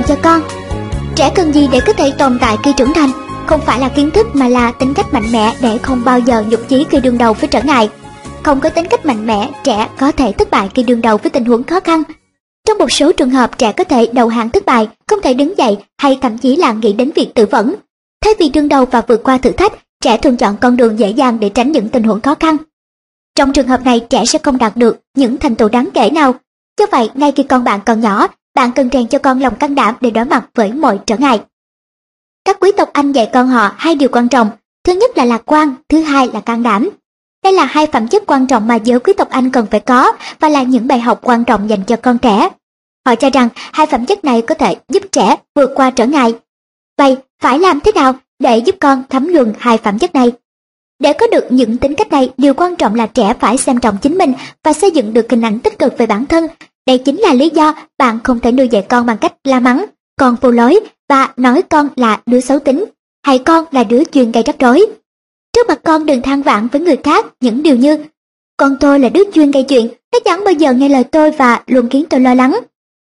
Cho con. Trẻ cần gì để có thể tồn tại khi trưởng thành? Không phải là kiến thức mà là tính cách mạnh mẽ để không bao giờ nhục chí khi đương đầu với trở ngại. Không có tính cách mạnh mẽ, trẻ có thể thất bại khi đương đầu với tình huống khó khăn. Trong một số trường hợp trẻ có thể đầu hàng thất bại, không thể đứng dậy hay thậm chí là nghĩ đến việc tự vẫn. Thay vì đương đầu và vượt qua thử thách, trẻ thường chọn con đường dễ dàng để tránh những tình huống khó khăn. Trong trường hợp này trẻ sẽ không đạt được những thành tựu đáng kể nào. Do vậy, ngay khi con bạn còn nhỏ, bạn cần rèn cho con lòng can đảm để đối mặt với mọi trở ngại. Các quý tộc Anh dạy con họ hai điều quan trọng, thứ nhất là lạc quan, thứ hai là can đảm. Đây là hai phẩm chất quan trọng mà giới quý tộc Anh cần phải có và là những bài học quan trọng dành cho con trẻ. Họ cho rằng hai phẩm chất này có thể giúp trẻ vượt qua trở ngại. Vậy phải làm thế nào để giúp con thấm nhuần hai phẩm chất này? Để có được những tính cách này, điều quan trọng là trẻ phải xem trọng chính mình và xây dựng được hình ảnh tích cực về bản thân đây chính là lý do bạn không thể nuôi dạy con bằng cách la mắng, con vô lối và nói con là đứa xấu tính, hay con là đứa chuyên gây rắc rối. Trước mặt con đừng than vãn với người khác những điều như Con tôi là đứa chuyên gây chuyện, nó chẳng bao giờ nghe lời tôi và luôn khiến tôi lo lắng.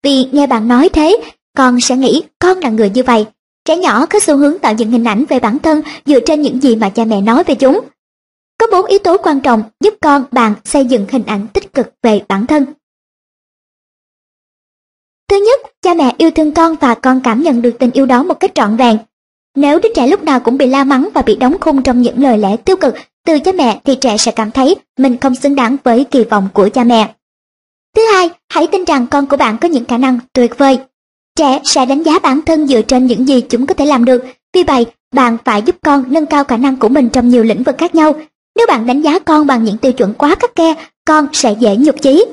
Vì nghe bạn nói thế, con sẽ nghĩ con là người như vậy. Trẻ nhỏ có xu hướng tạo dựng hình ảnh về bản thân dựa trên những gì mà cha mẹ nói về chúng. Có bốn yếu tố quan trọng giúp con bạn xây dựng hình ảnh tích cực về bản thân. Thứ nhất, cha mẹ yêu thương con và con cảm nhận được tình yêu đó một cách trọn vẹn. Nếu đứa trẻ lúc nào cũng bị la mắng và bị đóng khung trong những lời lẽ tiêu cực từ cha mẹ thì trẻ sẽ cảm thấy mình không xứng đáng với kỳ vọng của cha mẹ. Thứ hai, hãy tin rằng con của bạn có những khả năng tuyệt vời. Trẻ sẽ đánh giá bản thân dựa trên những gì chúng có thể làm được. Vì vậy, bạn phải giúp con nâng cao khả năng của mình trong nhiều lĩnh vực khác nhau. Nếu bạn đánh giá con bằng những tiêu chuẩn quá khắc khe, con sẽ dễ nhục chí.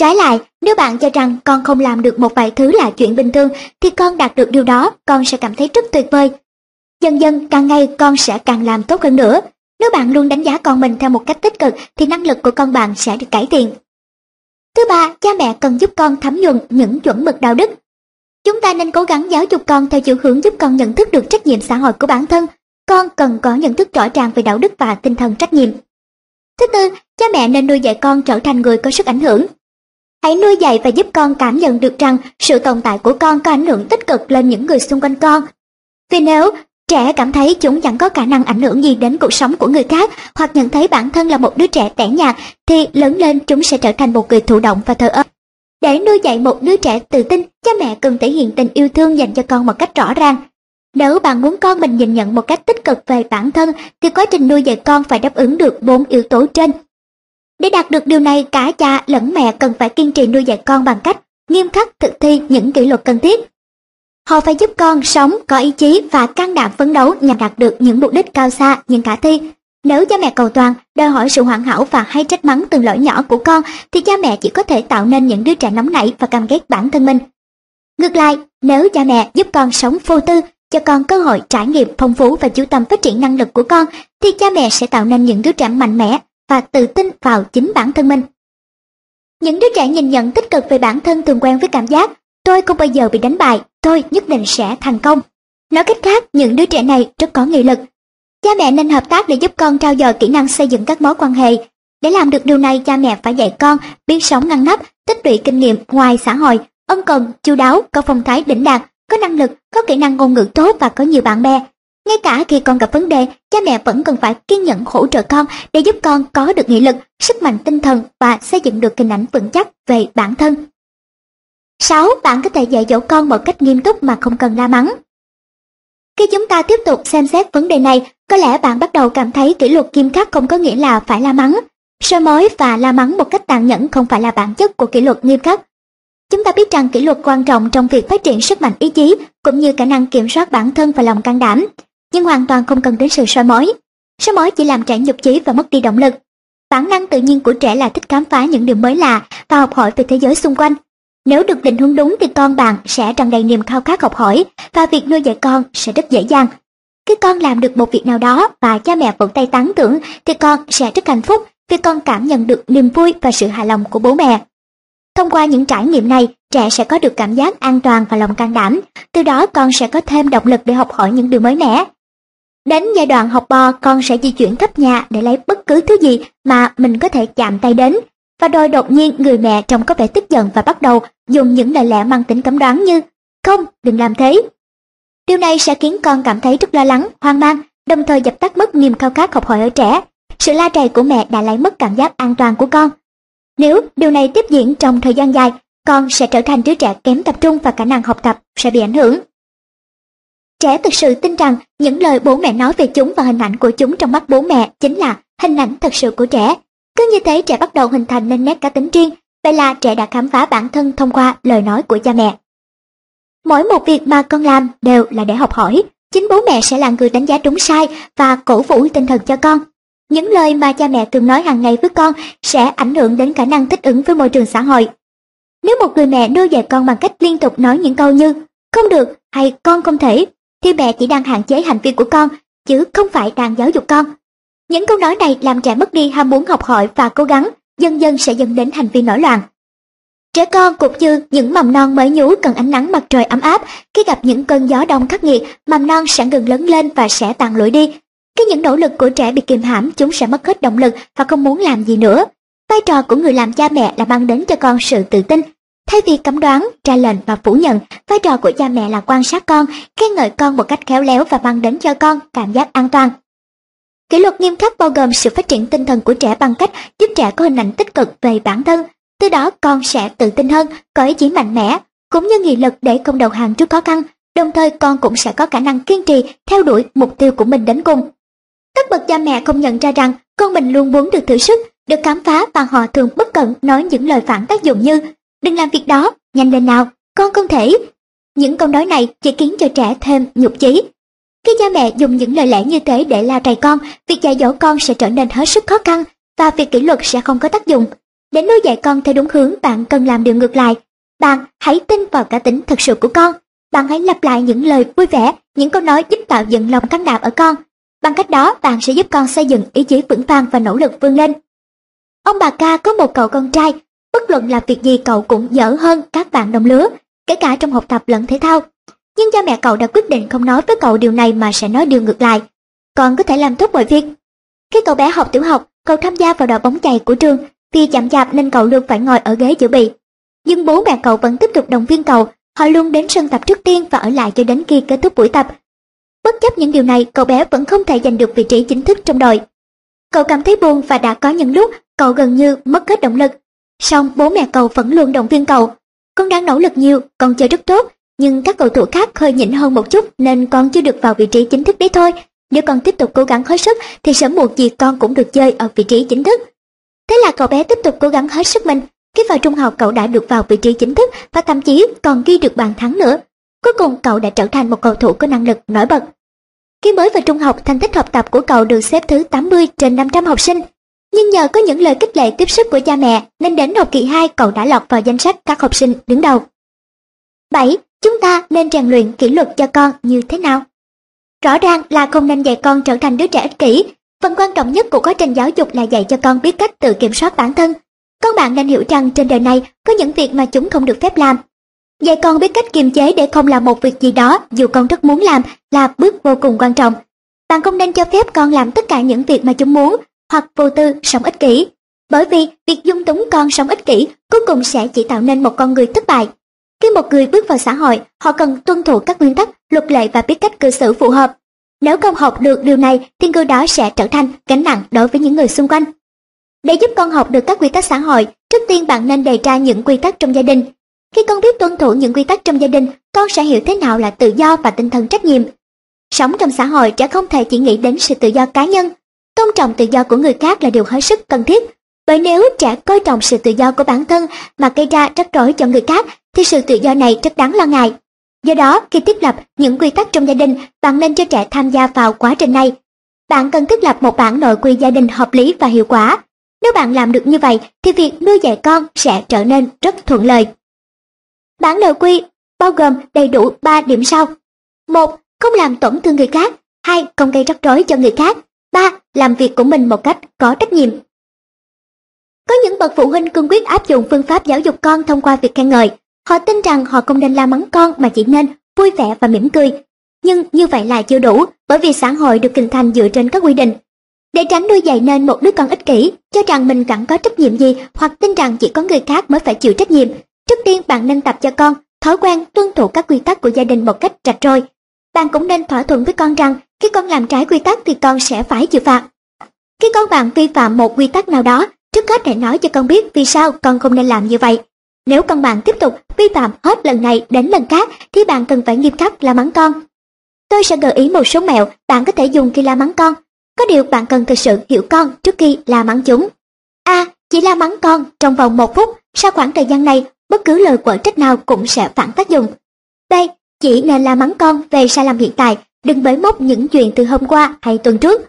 Trái lại, nếu bạn cho rằng con không làm được một vài thứ là chuyện bình thường, thì con đạt được điều đó, con sẽ cảm thấy rất tuyệt vời. Dần dần, càng ngày con sẽ càng làm tốt hơn nữa. Nếu bạn luôn đánh giá con mình theo một cách tích cực, thì năng lực của con bạn sẽ được cải thiện. Thứ ba, cha mẹ cần giúp con thấm nhuần những chuẩn mực đạo đức. Chúng ta nên cố gắng giáo dục con theo chiều hướng giúp con nhận thức được trách nhiệm xã hội của bản thân. Con cần có nhận thức rõ ràng về đạo đức và tinh thần trách nhiệm. Thứ tư, cha mẹ nên nuôi dạy con trở thành người có sức ảnh hưởng. Hãy nuôi dạy và giúp con cảm nhận được rằng sự tồn tại của con có ảnh hưởng tích cực lên những người xung quanh con. Vì nếu trẻ cảm thấy chúng chẳng có khả năng ảnh hưởng gì đến cuộc sống của người khác hoặc nhận thấy bản thân là một đứa trẻ tẻ nhạt thì lớn lên chúng sẽ trở thành một người thụ động và thờ ơ. Để nuôi dạy một đứa trẻ tự tin, cha mẹ cần thể hiện tình yêu thương dành cho con một cách rõ ràng. Nếu bạn muốn con mình nhìn nhận một cách tích cực về bản thân thì quá trình nuôi dạy con phải đáp ứng được bốn yếu tố trên. Để đạt được điều này, cả cha lẫn mẹ cần phải kiên trì nuôi dạy con bằng cách nghiêm khắc thực thi những kỷ luật cần thiết. Họ phải giúp con sống có ý chí và can đảm phấn đấu nhằm đạt được những mục đích cao xa nhưng khả thi. Nếu cha mẹ cầu toàn, đòi hỏi sự hoàn hảo và hay trách mắng từng lỗi nhỏ của con, thì cha mẹ chỉ có thể tạo nên những đứa trẻ nóng nảy và căm ghét bản thân mình. Ngược lại, nếu cha mẹ giúp con sống vô tư, cho con cơ hội trải nghiệm phong phú và chú tâm phát triển năng lực của con, thì cha mẹ sẽ tạo nên những đứa trẻ mạnh mẽ và tự tin vào chính bản thân mình. Những đứa trẻ nhìn nhận tích cực về bản thân thường quen với cảm giác tôi không bao giờ bị đánh bại, tôi nhất định sẽ thành công. Nói cách khác, những đứa trẻ này rất có nghị lực. Cha mẹ nên hợp tác để giúp con trao dồi kỹ năng xây dựng các mối quan hệ. Để làm được điều này, cha mẹ phải dạy con biết sống ngăn nắp, tích lũy kinh nghiệm ngoài xã hội, ân cần, chu đáo, có phong thái đỉnh đạt, có năng lực, có kỹ năng ngôn ngữ tốt và có nhiều bạn bè. Ngay cả khi con gặp vấn đề, cha mẹ vẫn cần phải kiên nhẫn hỗ trợ con để giúp con có được nghị lực, sức mạnh tinh thần và xây dựng được hình ảnh vững chắc về bản thân. 6. Bạn có thể dạy dỗ con một cách nghiêm túc mà không cần la mắng. Khi chúng ta tiếp tục xem xét vấn đề này, có lẽ bạn bắt đầu cảm thấy kỷ luật nghiêm khắc không có nghĩa là phải la mắng. Soi mói và la mắng một cách tàn nhẫn không phải là bản chất của kỷ luật nghiêm khắc. Chúng ta biết rằng kỷ luật quan trọng trong việc phát triển sức mạnh ý chí cũng như khả năng kiểm soát bản thân và lòng can đảm nhưng hoàn toàn không cần đến sự soi mói. Soi mói chỉ làm trẻ nhục chí và mất đi động lực. Bản năng tự nhiên của trẻ là thích khám phá những điều mới lạ và học hỏi về thế giới xung quanh. Nếu được định hướng đúng thì con bạn sẽ tràn đầy niềm khao khát học hỏi và việc nuôi dạy con sẽ rất dễ dàng. Khi con làm được một việc nào đó và cha mẹ vỗ tay tán thưởng thì con sẽ rất hạnh phúc vì con cảm nhận được niềm vui và sự hài lòng của bố mẹ. Thông qua những trải nghiệm này, trẻ sẽ có được cảm giác an toàn và lòng can đảm, từ đó con sẽ có thêm động lực để học hỏi những điều mới mẻ. Đến giai đoạn học bò, con sẽ di chuyển khắp nhà để lấy bất cứ thứ gì mà mình có thể chạm tay đến. Và rồi đột nhiên người mẹ trông có vẻ tức giận và bắt đầu dùng những lời lẽ mang tính cấm đoán như Không, đừng làm thế. Điều này sẽ khiến con cảm thấy rất lo lắng, hoang mang, đồng thời dập tắt mất niềm khao khát học hỏi ở trẻ. Sự la rầy của mẹ đã lấy mất cảm giác an toàn của con. Nếu điều này tiếp diễn trong thời gian dài, con sẽ trở thành đứa trẻ kém tập trung và khả năng học tập sẽ bị ảnh hưởng. Trẻ thực sự tin rằng những lời bố mẹ nói về chúng và hình ảnh của chúng trong mắt bố mẹ chính là hình ảnh thật sự của trẻ. Cứ như thế trẻ bắt đầu hình thành nên nét cá tính riêng, vậy là trẻ đã khám phá bản thân thông qua lời nói của cha mẹ. Mỗi một việc mà con làm đều là để học hỏi, chính bố mẹ sẽ là người đánh giá đúng sai và cổ vũ tinh thần cho con. Những lời mà cha mẹ thường nói hàng ngày với con sẽ ảnh hưởng đến khả năng thích ứng với môi trường xã hội. Nếu một người mẹ nuôi dạy con bằng cách liên tục nói những câu như không được hay con không thể thì mẹ chỉ đang hạn chế hành vi của con, chứ không phải đang giáo dục con. Những câu nói này làm trẻ mất đi ham muốn học hỏi và cố gắng, dần dần sẽ dẫn đến hành vi nổi loạn. Trẻ con cũng như những mầm non mới nhú cần ánh nắng mặt trời ấm áp, khi gặp những cơn gió đông khắc nghiệt, mầm non sẽ ngừng lớn lên và sẽ tàn lụi đi. Khi những nỗ lực của trẻ bị kìm hãm, chúng sẽ mất hết động lực và không muốn làm gì nữa. Vai trò của người làm cha mẹ là mang đến cho con sự tự tin, Thay vì cấm đoán, ra lệnh và phủ nhận, vai trò của cha mẹ là quan sát con, khen ngợi con một cách khéo léo và mang đến cho con cảm giác an toàn. Kỷ luật nghiêm khắc bao gồm sự phát triển tinh thần của trẻ bằng cách giúp trẻ có hình ảnh tích cực về bản thân, từ đó con sẽ tự tin hơn, có ý chí mạnh mẽ, cũng như nghị lực để không đầu hàng trước khó khăn, đồng thời con cũng sẽ có khả năng kiên trì theo đuổi mục tiêu của mình đến cùng. Các bậc cha mẹ không nhận ra rằng con mình luôn muốn được thử sức, được khám phá và họ thường bất cẩn nói những lời phản tác dụng như đừng làm việc đó, nhanh lên nào, con không thể. Những câu nói này chỉ khiến cho trẻ thêm nhục chí. Khi cha mẹ dùng những lời lẽ như thế để la rầy con, việc dạy dỗ con sẽ trở nên hết sức khó khăn và việc kỷ luật sẽ không có tác dụng. Để nuôi dạy con theo đúng hướng, bạn cần làm điều ngược lại. Bạn hãy tin vào cá tính thật sự của con. Bạn hãy lặp lại những lời vui vẻ, những câu nói giúp tạo dựng lòng can đảm ở con. Bằng cách đó, bạn sẽ giúp con xây dựng ý chí vững vàng và nỗ lực vươn lên. Ông bà ca có một cậu con trai, bất luận là việc gì cậu cũng dở hơn các bạn đồng lứa, kể cả trong học tập lẫn thể thao. Nhưng cha mẹ cậu đã quyết định không nói với cậu điều này mà sẽ nói điều ngược lại. Con có thể làm tốt mọi việc. Khi cậu bé học tiểu học, cậu tham gia vào đội bóng chày của trường, vì chậm chạp nên cậu luôn phải ngồi ở ghế dự bị. Nhưng bố mẹ cậu vẫn tiếp tục động viên cậu, họ luôn đến sân tập trước tiên và ở lại cho đến khi kết thúc buổi tập. Bất chấp những điều này, cậu bé vẫn không thể giành được vị trí chính thức trong đội. Cậu cảm thấy buồn và đã có những lúc cậu gần như mất hết động lực. Song bố mẹ cậu vẫn luôn động viên cậu. Con đang nỗ lực nhiều, con chơi rất tốt, nhưng các cầu thủ khác hơi nhỉnh hơn một chút nên con chưa được vào vị trí chính thức đấy thôi. Nếu con tiếp tục cố gắng hết sức thì sớm muộn gì con cũng được chơi ở vị trí chính thức. Thế là cậu bé tiếp tục cố gắng hết sức mình. Khi vào trung học cậu đã được vào vị trí chính thức và thậm chí còn ghi được bàn thắng nữa. Cuối cùng cậu đã trở thành một cầu thủ có năng lực nổi bật. Khi mới vào trung học, thành tích học tập của cậu được xếp thứ 80 trên 500 học sinh. Nhưng nhờ có những lời khích lệ tiếp sức của cha mẹ, nên đến học kỳ 2 cậu đã lọt vào danh sách các học sinh đứng đầu. 7. Chúng ta nên rèn luyện kỷ luật cho con như thế nào? Rõ ràng là không nên dạy con trở thành đứa trẻ ích kỷ. Phần quan trọng nhất của quá trình giáo dục là dạy cho con biết cách tự kiểm soát bản thân. Con bạn nên hiểu rằng trên đời này có những việc mà chúng không được phép làm. Dạy con biết cách kiềm chế để không làm một việc gì đó dù con rất muốn làm là bước vô cùng quan trọng. Bạn không nên cho phép con làm tất cả những việc mà chúng muốn hoặc vô tư sống ích kỷ. Bởi vì việc dung túng con sống ích kỷ cuối cùng sẽ chỉ tạo nên một con người thất bại. Khi một người bước vào xã hội, họ cần tuân thủ các nguyên tắc, luật lệ và biết cách cư xử phù hợp. Nếu không học được điều này thì người đó sẽ trở thành gánh nặng đối với những người xung quanh. Để giúp con học được các quy tắc xã hội, trước tiên bạn nên đề ra những quy tắc trong gia đình. Khi con biết tuân thủ những quy tắc trong gia đình, con sẽ hiểu thế nào là tự do và tinh thần trách nhiệm. Sống trong xã hội trẻ không thể chỉ nghĩ đến sự tự do cá nhân. Tôn trọng tự do của người khác là điều hết sức cần thiết. Bởi nếu trẻ coi trọng sự tự do của bản thân mà gây ra rắc rối cho người khác thì sự tự do này rất đáng lo ngại. Do đó, khi thiết lập những quy tắc trong gia đình, bạn nên cho trẻ tham gia vào quá trình này. Bạn cần thiết lập một bản nội quy gia đình hợp lý và hiệu quả. Nếu bạn làm được như vậy, thì việc nuôi dạy con sẽ trở nên rất thuận lợi. Bản nội quy bao gồm đầy đủ 3 điểm sau. 1. Không làm tổn thương người khác. 2. Không gây rắc rối cho người khác. 3. Làm việc của mình một cách có trách nhiệm. Có những bậc phụ huynh cương quyết áp dụng phương pháp giáo dục con thông qua việc khen ngợi, Họ tin rằng họ không nên la mắng con mà chỉ nên vui vẻ và mỉm cười. Nhưng như vậy là chưa đủ, bởi vì xã hội được hình thành dựa trên các quy định. Để tránh nuôi dạy nên một đứa con ích kỷ, cho rằng mình chẳng có trách nhiệm gì hoặc tin rằng chỉ có người khác mới phải chịu trách nhiệm, trước tiên bạn nên tập cho con thói quen tuân thủ các quy tắc của gia đình một cách rạch ròi. Bạn cũng nên thỏa thuận với con rằng khi con làm trái quy tắc thì con sẽ phải chịu phạt. Khi con bạn vi phạm một quy tắc nào đó, trước hết hãy nói cho con biết vì sao con không nên làm như vậy nếu con bạn tiếp tục vi phạm hết lần này đến lần khác thì bạn cần phải nghiêm khắc la mắng con. Tôi sẽ gợi ý một số mẹo bạn có thể dùng khi la mắng con. Có điều bạn cần thực sự hiểu con trước khi la mắng chúng. A. Chỉ la mắng con trong vòng một phút, sau khoảng thời gian này, bất cứ lời quở trách nào cũng sẽ phản tác dụng. B. Chỉ nên la mắng con về sai lầm hiện tại, đừng bới móc những chuyện từ hôm qua hay tuần trước.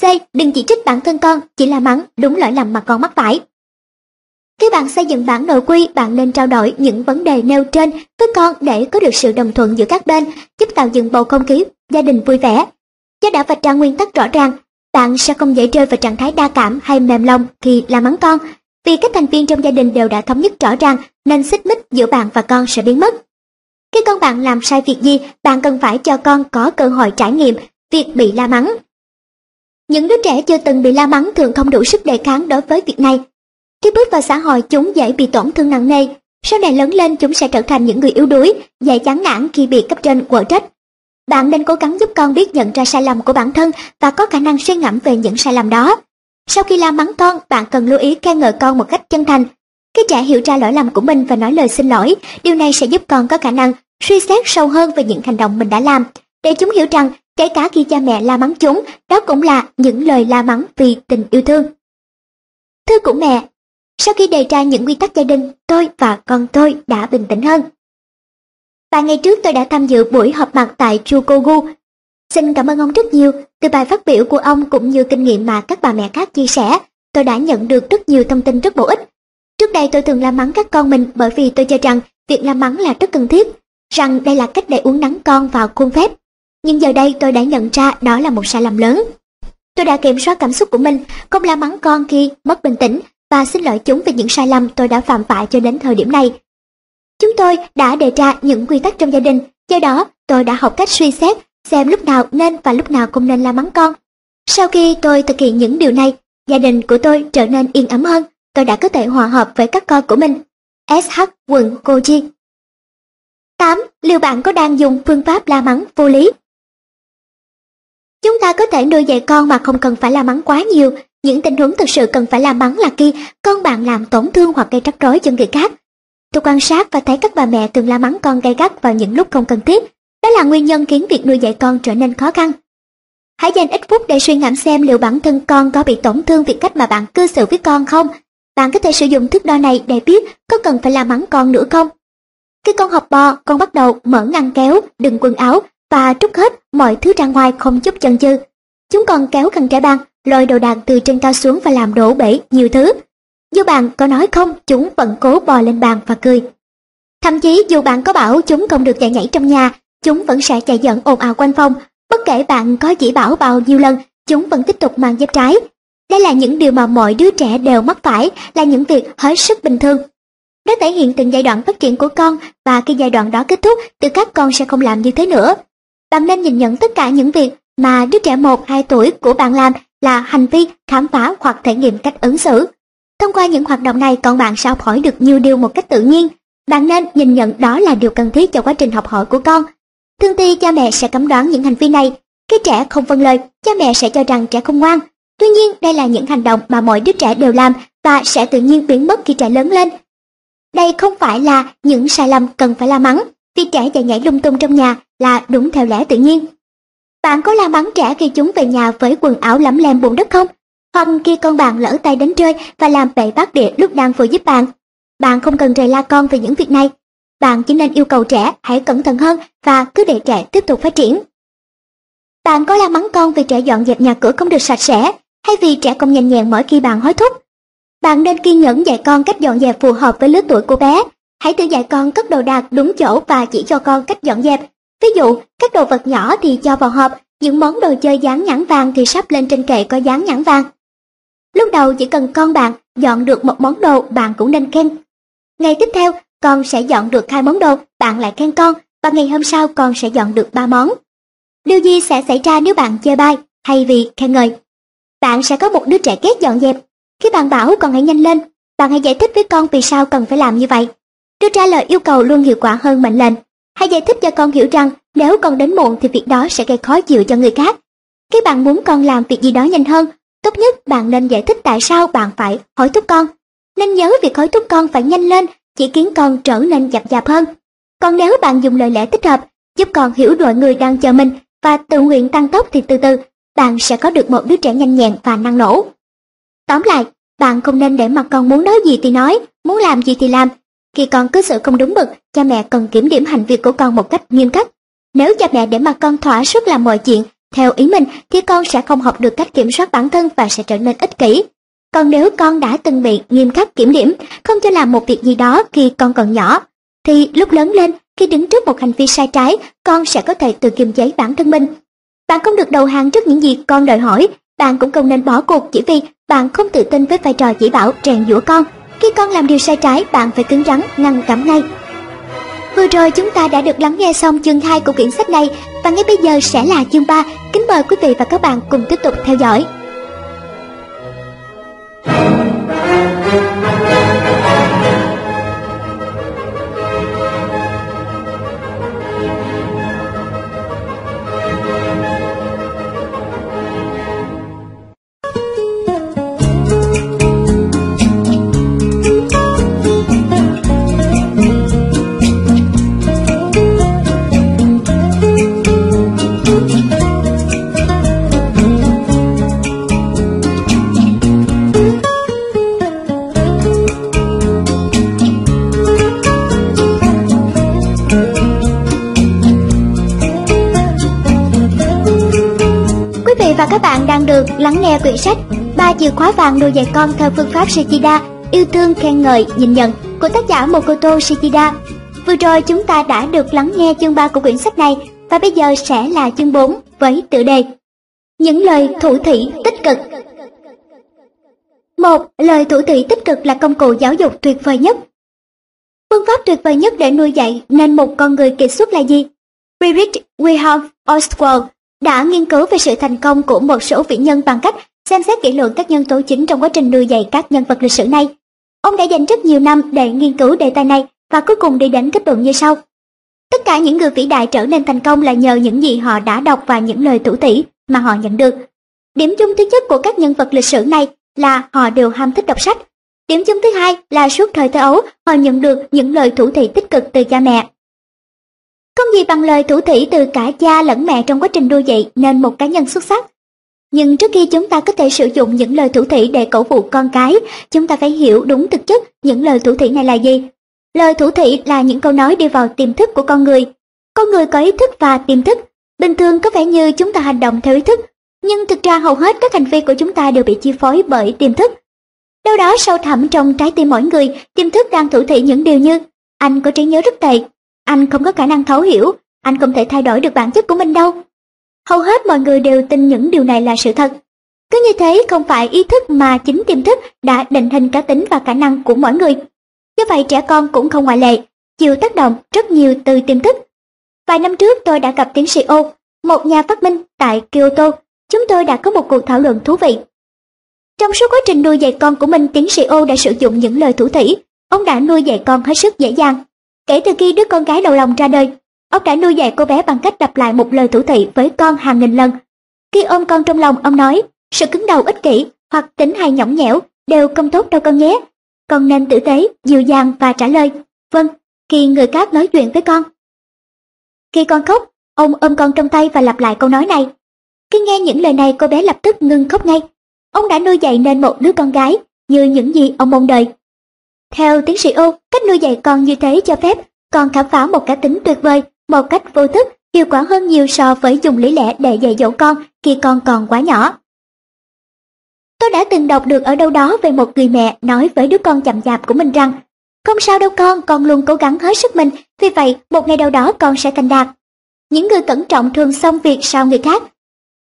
C. Đừng chỉ trích bản thân con, chỉ là mắng đúng lỗi lầm mà con mắc phải. Khi bạn xây dựng bản nội quy, bạn nên trao đổi những vấn đề nêu trên với con để có được sự đồng thuận giữa các bên, giúp tạo dựng bầu không khí gia đình vui vẻ. Do đã vạch ra nguyên tắc rõ ràng, bạn sẽ không dễ rơi vào trạng thái đa cảm hay mềm lòng khi la mắng con, vì các thành viên trong gia đình đều đã thống nhất rõ ràng nên xích mích giữa bạn và con sẽ biến mất. Khi con bạn làm sai việc gì, bạn cần phải cho con có cơ hội trải nghiệm việc bị la mắng. Những đứa trẻ chưa từng bị la mắng thường không đủ sức đề kháng đối với việc này khi bước vào xã hội chúng dễ bị tổn thương nặng nề, sau này lớn lên chúng sẽ trở thành những người yếu đuối, dễ chán nản khi bị cấp trên quở trách. Bạn nên cố gắng giúp con biết nhận ra sai lầm của bản thân và có khả năng suy ngẫm về những sai lầm đó. Sau khi la mắng con, bạn cần lưu ý khen ngợi con một cách chân thành cái trẻ hiểu ra lỗi lầm của mình và nói lời xin lỗi, điều này sẽ giúp con có khả năng suy xét sâu hơn về những hành động mình đã làm, để chúng hiểu rằng kể cả khi cha mẹ la mắng chúng, đó cũng là những lời la mắng vì tình yêu thương. Thư của mẹ Sau khi đề ra những quy tắc gia đình, tôi và con tôi đã bình tĩnh hơn. Vài ngày trước tôi đã tham dự buổi họp mặt tại Chukogu. Xin cảm ơn ông rất nhiều, từ bài phát biểu của ông cũng như kinh nghiệm mà các bà mẹ khác chia sẻ, tôi đã nhận được rất nhiều thông tin rất bổ ích. Trước đây tôi thường la mắng các con mình bởi vì tôi cho rằng việc la mắng là rất cần thiết, rằng đây là cách để uống nắng con vào khuôn phép. Nhưng giờ đây tôi đã nhận ra đó là một sai lầm lớn. Tôi đã kiểm soát cảm xúc của mình, không la mắng con khi mất bình tĩnh và xin lỗi chúng về những sai lầm tôi đã phạm phải cho đến thời điểm này. Chúng tôi đã đề ra những quy tắc trong gia đình, do đó tôi đã học cách suy xét xem lúc nào nên và lúc nào không nên la mắng con. Sau khi tôi thực hiện những điều này, gia đình của tôi trở nên yên ấm hơn, tôi đã có thể hòa hợp với các con của mình. SH quận chi. 8. Liệu bạn có đang dùng phương pháp la mắng vô lý? Chúng ta có thể nuôi dạy con mà không cần phải la mắng quá nhiều. Những tình huống thực sự cần phải la mắng là khi con bạn làm tổn thương hoặc gây rắc rối cho người khác. Tôi quan sát và thấy các bà mẹ thường la mắng con gay gắt vào những lúc không cần thiết. Đó là nguyên nhân khiến việc nuôi dạy con trở nên khó khăn. Hãy dành ít phút để suy ngẫm xem liệu bản thân con có bị tổn thương vì cách mà bạn cư xử với con không. Bạn có thể sử dụng thước đo này để biết có cần phải la mắng con nữa không. Khi con học bò, con bắt đầu mở ngăn kéo, đựng quần áo và trút hết mọi thứ ra ngoài không chút chần chừ. Chúng còn kéo khăn trải bàn, lôi đồ đạc từ trên cao xuống và làm đổ bể nhiều thứ. Dù bạn có nói không, chúng vẫn cố bò lên bàn và cười. Thậm chí dù bạn có bảo chúng không được chạy nhảy trong nhà, chúng vẫn sẽ chạy dẫn ồn ào quanh phòng. Bất kể bạn có chỉ bảo bao nhiêu lần, chúng vẫn tiếp tục mang dép trái. Đây là những điều mà mọi đứa trẻ đều mắc phải, là những việc hết sức bình thường. Nó thể hiện từng giai đoạn phát triển của con và khi giai đoạn đó kết thúc thì các con sẽ không làm như thế nữa. Bạn nên nhìn nhận tất cả những việc mà đứa trẻ 1-2 tuổi của bạn làm là hành vi, khám phá hoặc thể nghiệm cách ứng xử. Thông qua những hoạt động này con bạn sẽ học hỏi được nhiều điều một cách tự nhiên. Bạn nên nhìn nhận đó là điều cần thiết cho quá trình học hỏi của con. Thường thì cha mẹ sẽ cấm đoán những hành vi này. Khi trẻ không vâng lời, cha mẹ sẽ cho rằng trẻ không ngoan. Tuy nhiên đây là những hành động mà mọi đứa trẻ đều làm và sẽ tự nhiên biến mất khi trẻ lớn lên. Đây không phải là những sai lầm cần phải la mắng, vì trẻ chạy nhảy lung tung trong nhà là đúng theo lẽ tự nhiên. Bạn có la mắng trẻ khi chúng về nhà với quần áo lấm lem bùn đất không? Hoặc khi con bạn lỡ tay đánh rơi và làm bể bát đĩa lúc đang vừa giúp bạn? Bạn không cần rầy la con về những việc này. Bạn chỉ nên yêu cầu trẻ hãy cẩn thận hơn và cứ để trẻ tiếp tục phát triển. Bạn có la mắng con vì trẻ dọn dẹp nhà cửa không được sạch sẽ, hay vì trẻ không nhanh nhẹn mỗi khi bạn hối thúc? Bạn nên kiên nhẫn dạy con cách dọn dẹp phù hợp với lứa tuổi của bé. Hãy tự dạy con cất đồ đạc đúng chỗ và chỉ cho con cách dọn dẹp. Ví dụ, các đồ vật nhỏ thì cho vào hộp, những món đồ chơi dán nhãn vàng thì sắp lên trên kệ có dán nhãn vàng. Lúc đầu chỉ cần con bạn dọn được một món đồ bạn cũng nên khen. Ngày tiếp theo, con sẽ dọn được hai món đồ, bạn lại khen con, và ngày hôm sau con sẽ dọn được ba món. Điều gì sẽ xảy ra nếu bạn chơi bai hay vì khen ngợi? Bạn sẽ có một đứa trẻ ghét dọn dẹp, khi bạn bảo con hãy nhanh lên, bạn hãy giải thích với con vì sao cần phải làm như vậy. Đưa ra lời yêu cầu luôn hiệu quả hơn mệnh lệnh. Hãy giải thích cho con hiểu rằng nếu con đến muộn thì việc đó sẽ gây khó chịu cho người khác. Khi bạn muốn con làm việc gì đó nhanh hơn, tốt nhất bạn nên giải thích tại sao bạn phải hối thúc con. Nên nhớ việc hối thúc con phải nhanh lên chỉ khiến con trở nên dập dạp hơn. Còn nếu bạn dùng lời lẽ thích hợp, giúp con hiểu đội người đang chờ mình và tự nguyện tăng tốc thì từ từ, bạn sẽ có được một đứa trẻ nhanh nhẹn và năng nổ. Tóm lại, bạn không nên để mặt con muốn nói gì thì nói, muốn làm gì thì làm. Khi con cứ sự không đúng mực, cha mẹ cần kiểm điểm hành vi của con một cách nghiêm khắc. Nếu cha mẹ để mặt con thỏa sức làm mọi chuyện theo ý mình thì con sẽ không học được cách kiểm soát bản thân và sẽ trở nên ích kỷ. Còn nếu con đã từng bị nghiêm khắc kiểm điểm, không cho làm một việc gì đó khi con còn nhỏ, thì lúc lớn lên, khi đứng trước một hành vi sai trái, con sẽ có thể tự kiềm chế bản thân mình. Bạn không được đầu hàng trước những gì con đòi hỏi, bạn cũng không nên bỏ cuộc chỉ vì bạn không tự tin với vai trò chỉ bảo rèn giũa con. Khi con làm điều sai trái, bạn phải cứng rắn, ngăn cấm ngay. Vừa rồi chúng ta đã được lắng nghe xong chương 2 của quyển sách này và ngay bây giờ sẽ là chương 3. Kính mời quý vị và các bạn cùng tiếp tục theo dõi. Được lắng nghe quyển sách ba chìa khóa vàng nuôi dạy con theo phương pháp Shichida yêu thương khen ngợi nhìn nhận của tác giả Mokoto Shichida. Vừa rồi chúng ta đã được lắng nghe chương 3 của quyển sách này và bây giờ sẽ là chương 4 với tựa đề Những lời thủ thủy tích cực. Một, lời thủ thủy tích cực là công cụ giáo dục tuyệt vời nhất. Phương pháp tuyệt vời nhất để nuôi dạy nên một con người kiệt xuất là gì? Friedrich Wilhelm Ostwald đã nghiên cứu về sự thành công của một số vị nhân bằng cách xem xét kỹ lưỡng các nhân tố chính trong quá trình nuôi dạy các nhân vật lịch sử này. Ông đã dành rất nhiều năm để nghiên cứu đề tài này và cuối cùng đi đến kết luận như sau. Tất cả những người vĩ đại trở nên thành công là nhờ những gì họ đã đọc và những lời tủ tỉ mà họ nhận được. Điểm chung thứ nhất của các nhân vật lịch sử này là họ đều ham thích đọc sách. Điểm chung thứ hai là suốt thời thơ ấu, họ nhận được những lời thủ thị tích cực từ cha mẹ. Không gì bằng lời thủ thỉ từ cả cha lẫn mẹ trong quá trình nuôi dạy nên một cá nhân xuất sắc. Nhưng trước khi chúng ta có thể sử dụng những lời thủ thỉ để cổ vũ con cái, chúng ta phải hiểu đúng thực chất những lời thủ thỉ này là gì. Lời thủ thỉ là những câu nói đi vào tiềm thức của con người. Con người có ý thức và tiềm thức. Bình thường có vẻ như chúng ta hành động theo ý thức, nhưng thực ra hầu hết các hành vi của chúng ta đều bị chi phối bởi tiềm thức. Đâu đó sâu thẳm trong trái tim mỗi người, tiềm thức đang thủ thỉ những điều như anh có trí nhớ rất tệ, anh không có khả năng thấu hiểu, anh không thể thay đổi được bản chất của mình đâu. Hầu hết mọi người đều tin những điều này là sự thật. Cứ như thế không phải ý thức mà chính tiềm thức đã định hình cá tính và khả năng của mỗi người. Như vậy trẻ con cũng không ngoại lệ, chịu tác động rất nhiều từ tiềm thức. Vài năm trước tôi đã gặp tiến sĩ O, một nhà phát minh tại Kyoto. Chúng tôi đã có một cuộc thảo luận thú vị. Trong suốt quá trình nuôi dạy con của mình, tiến sĩ O đã sử dụng những lời thủ thỉ. Ông đã nuôi dạy con hết sức dễ dàng Kể từ khi đứa con gái đầu lòng ra đời, ông đã nuôi dạy cô bé bằng cách đập lại một lời thủ thị với con hàng nghìn lần. Khi ôm con trong lòng, ông nói, sự cứng đầu ích kỷ hoặc tính hay nhõng nhẽo đều không tốt đâu con nhé. Con nên tử tế, dịu dàng và trả lời, vâng, khi người khác nói chuyện với con. Khi con khóc, ông ôm con trong tay và lặp lại câu nói này. Khi nghe những lời này cô bé lập tức ngưng khóc ngay. Ông đã nuôi dạy nên một đứa con gái như những gì ông mong đợi. Theo tiến sĩ U, cách nuôi dạy con như thế cho phép con khám phá một cá tính tuyệt vời, một cách vô thức, hiệu quả hơn nhiều so với dùng lý lẽ để dạy dỗ con khi con còn quá nhỏ. Tôi đã từng đọc được ở đâu đó về một người mẹ nói với đứa con chậm chạp của mình rằng Không sao đâu con, con luôn cố gắng hết sức mình, vì vậy một ngày đâu đó con sẽ thành đạt. Những người cẩn trọng thường xong việc sau người khác.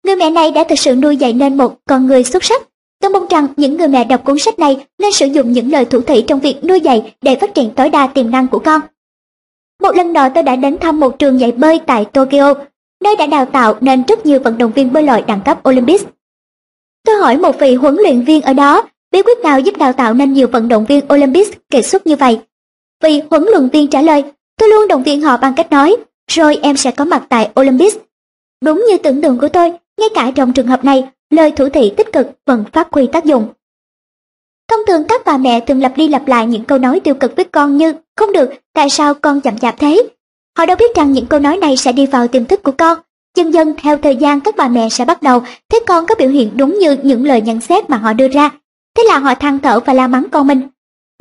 Người mẹ này đã thực sự nuôi dạy nên một con người xuất sắc, Tôi mong rằng những người mẹ đọc cuốn sách này nên sử dụng những lời thủ thủy trong việc nuôi dạy để phát triển tối đa tiềm năng của con. Một lần nọ tôi đã đến thăm một trường dạy bơi tại Tokyo, nơi đã đào tạo nên rất nhiều vận động viên bơi lội đẳng cấp Olympic. Tôi hỏi một vị huấn luyện viên ở đó bí quyết nào giúp đào tạo nên nhiều vận động viên Olympic kiệt xuất như vậy. Vị huấn luyện viên trả lời, tôi luôn động viên họ bằng cách nói, rồi em sẽ có mặt tại Olympic. Đúng như tưởng tượng của tôi, ngay cả trong trường hợp này, lời thủ thị tích cực vẫn phát huy tác dụng. Thông thường các bà mẹ thường lặp đi lặp lại những câu nói tiêu cực với con như không được, tại sao con chậm chạp thế? Họ đâu biết rằng những câu nói này sẽ đi vào tiềm thức của con. Dần dần theo thời gian các bà mẹ sẽ bắt đầu thấy con có biểu hiện đúng như những lời nhận xét mà họ đưa ra. Thế là họ than thở và la mắng con mình.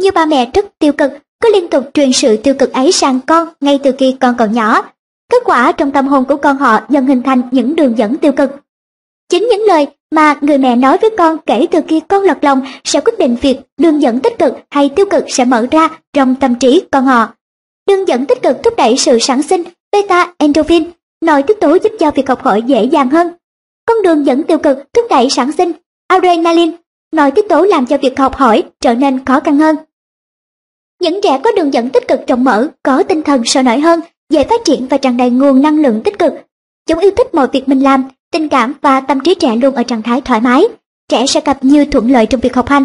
Như bà mẹ rất tiêu cực, cứ liên tục truyền sự tiêu cực ấy sang con ngay từ khi con còn nhỏ. Kết quả trong tâm hồn của con họ dần hình thành những đường dẫn tiêu cực. Chính những lời mà người mẹ nói với con kể từ khi con lật lòng sẽ quyết định việc đường dẫn tích cực hay tiêu cực sẽ mở ra trong tâm trí con họ. Đường dẫn tích cực thúc đẩy sự sản sinh beta endorphin, nội tiết tố giúp cho việc học hỏi dễ dàng hơn. Con đường dẫn tiêu cực thúc đẩy sản sinh adrenaline, nội tiết tố làm cho việc học hỏi trở nên khó khăn hơn. Những trẻ có đường dẫn tích cực rộng mở, có tinh thần sôi nổi hơn, dễ phát triển và tràn đầy nguồn năng lượng tích cực. Chúng yêu thích mọi việc mình làm, tình cảm và tâm trí trẻ luôn ở trạng thái thoải mái, trẻ sẽ gặp nhiều thuận lợi trong việc học hành.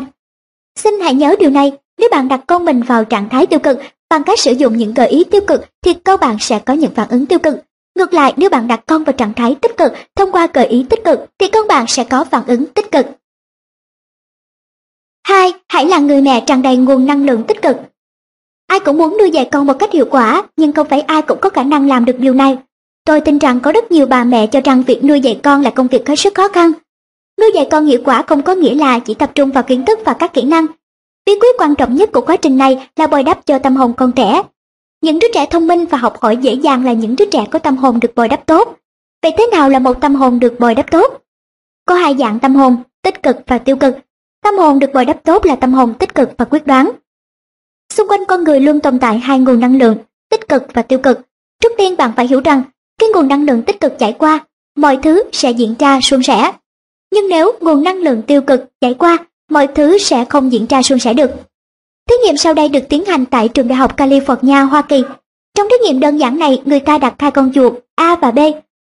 Xin hãy nhớ điều này, nếu bạn đặt con mình vào trạng thái tiêu cực bằng cách sử dụng những gợi ý tiêu cực thì con bạn sẽ có những phản ứng tiêu cực. Ngược lại, nếu bạn đặt con vào trạng thái tích cực thông qua gợi ý tích cực thì con bạn sẽ có phản ứng tích cực. 2. Hãy là người mẹ tràn đầy nguồn năng lượng tích cực. Ai cũng muốn nuôi dạy con một cách hiệu quả, nhưng không phải ai cũng có khả năng làm được điều này. Tôi tin rằng có rất nhiều bà mẹ cho rằng việc nuôi dạy con là công việc hết sức khó khăn. Nuôi dạy con hiệu quả không có nghĩa là chỉ tập trung vào kiến thức và các kỹ năng. Bí quyết quan trọng nhất của quá trình này là bồi đắp cho tâm hồn con trẻ. Những đứa trẻ thông minh và học hỏi dễ dàng là những đứa trẻ có tâm hồn được bồi đắp tốt. Vậy thế nào là một tâm hồn được bồi đắp tốt? có hai dạng tâm hồn, tích cực và tiêu cực. Tâm hồn được bồi đắp tốt là tâm hồn tích cực và quyết đoán. Xung quanh con người luôn tồn tại hai nguồn năng lượng, tích cực và tiêu cực. Trước tiên bạn phải hiểu rằng, cái nguồn năng lượng tích cực chảy qua, mọi thứ sẽ diễn ra suôn sẻ. Nhưng nếu nguồn năng lượng tiêu cực chảy qua, mọi thứ sẽ không diễn ra suôn sẻ được. Thí nghiệm sau đây được tiến hành tại trường đại học California, Hoa Kỳ. Trong thí nghiệm đơn giản này, người ta đặt hai con chuột A và B,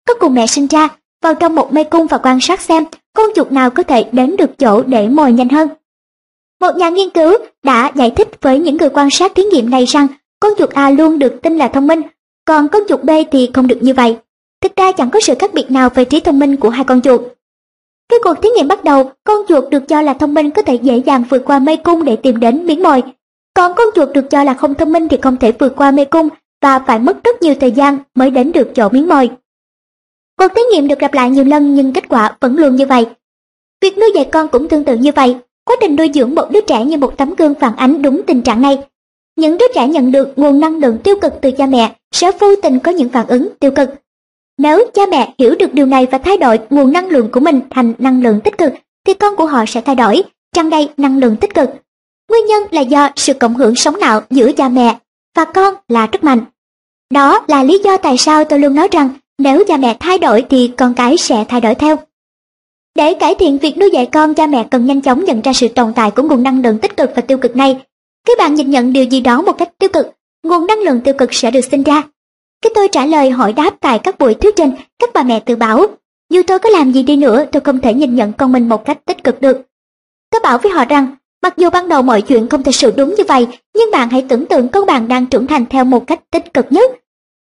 có cùng mẹ sinh ra, vào trong một mê cung và quan sát xem con chuột nào có thể đến được chỗ để mồi nhanh hơn. Một nhà nghiên cứu đã giải thích với những người quan sát thí nghiệm này rằng con chuột A luôn được tin là thông minh, còn con chuột B thì không được như vậy. Thực ra chẳng có sự khác biệt nào về trí thông minh của hai con chuột. Khi cuộc thí nghiệm bắt đầu, con chuột được cho là thông minh có thể dễ dàng vượt qua mê cung để tìm đến miếng mồi. Còn con chuột được cho là không thông minh thì không thể vượt qua mê cung và phải mất rất nhiều thời gian mới đến được chỗ miếng mồi. Cuộc thí nghiệm được lặp lại nhiều lần nhưng kết quả vẫn luôn như vậy. Việc nuôi dạy con cũng tương tự như vậy. Quá trình nuôi dưỡng một đứa trẻ như một tấm gương phản ánh đúng tình trạng này. Những đứa trẻ nhận được nguồn năng lượng tiêu cực từ cha mẹ sẽ vô tình có những phản ứng tiêu cực. Nếu cha mẹ hiểu được điều này và thay đổi nguồn năng lượng của mình thành năng lượng tích cực, thì con của họ sẽ thay đổi, tràn đầy năng lượng tích cực. Nguyên nhân là do sự cộng hưởng sống não giữa cha mẹ và con là rất mạnh. Đó là lý do tại sao tôi luôn nói rằng nếu cha mẹ thay đổi thì con cái sẽ thay đổi theo. Để cải thiện việc nuôi dạy con, cha mẹ cần nhanh chóng nhận ra sự tồn tại của nguồn năng lượng tích cực và tiêu cực này. Khi bạn nhìn nhận điều gì đó một cách tiêu cực, nguồn năng lượng tiêu cực sẽ được sinh ra. Khi tôi trả lời hỏi đáp tại các buổi thuyết trình, các bà mẹ tự bảo, dù tôi có làm gì đi nữa, tôi không thể nhìn nhận con mình một cách tích cực được. Tôi bảo với họ rằng, mặc dù ban đầu mọi chuyện không thật sự đúng như vậy, nhưng bạn hãy tưởng tượng con bạn đang trưởng thành theo một cách tích cực nhất.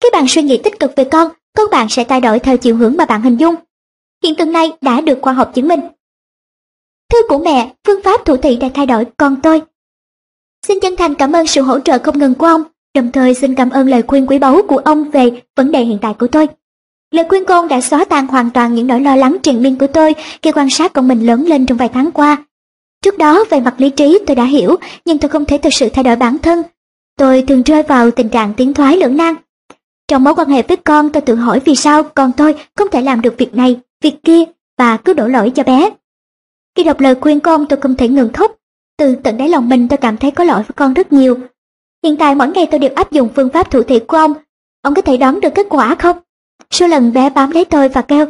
Khi bạn suy nghĩ tích cực về con, con bạn sẽ thay đổi theo chiều hướng mà bạn hình dung. Hiện tượng này đã được khoa học chứng minh. Thư của mẹ, phương pháp thủ thị đã thay đổi con tôi. Xin chân thành cảm ơn sự hỗ trợ không ngừng của ông, đồng thời xin cảm ơn lời khuyên quý báu của ông về vấn đề hiện tại của tôi. Lời khuyên của ông đã xóa tan hoàn toàn những nỗi lo lắng triền miên của tôi khi quan sát con mình lớn lên trong vài tháng qua. Trước đó về mặt lý trí tôi đã hiểu, nhưng tôi không thể thực sự thay đổi bản thân. Tôi thường rơi vào tình trạng tiến thoái lưỡng nan. Trong mối quan hệ với con tôi tự hỏi vì sao con tôi không thể làm được việc này, việc kia và cứ đổ lỗi cho bé. Khi đọc lời khuyên con tôi không thể ngừng khóc. Từ tận đáy lòng mình tôi cảm thấy có lỗi với con rất nhiều. Hiện tại mỗi ngày tôi đều áp dụng phương pháp thủ thị của ông. Ông có thể đoán được kết quả không? Số lần bé bám lấy tôi và kêu,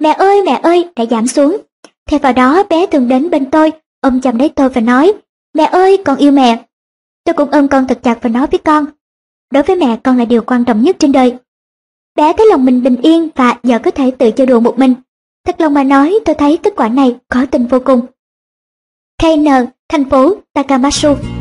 mẹ ơi mẹ ơi đã giảm xuống. Thay vào đó bé thường đến bên tôi, ôm chầm lấy tôi và nói, mẹ ơi con yêu mẹ. Tôi cũng ôm con thật chặt và nói với con, Đối với mẹ con là điều quan trọng nhất trên đời. Bé thấy lòng mình bình yên và giờ có thể tự chơi đùa một mình. Thật lòng mà nói tôi thấy kết quả này có tình vô cùng. KN, thành phố Takamatsu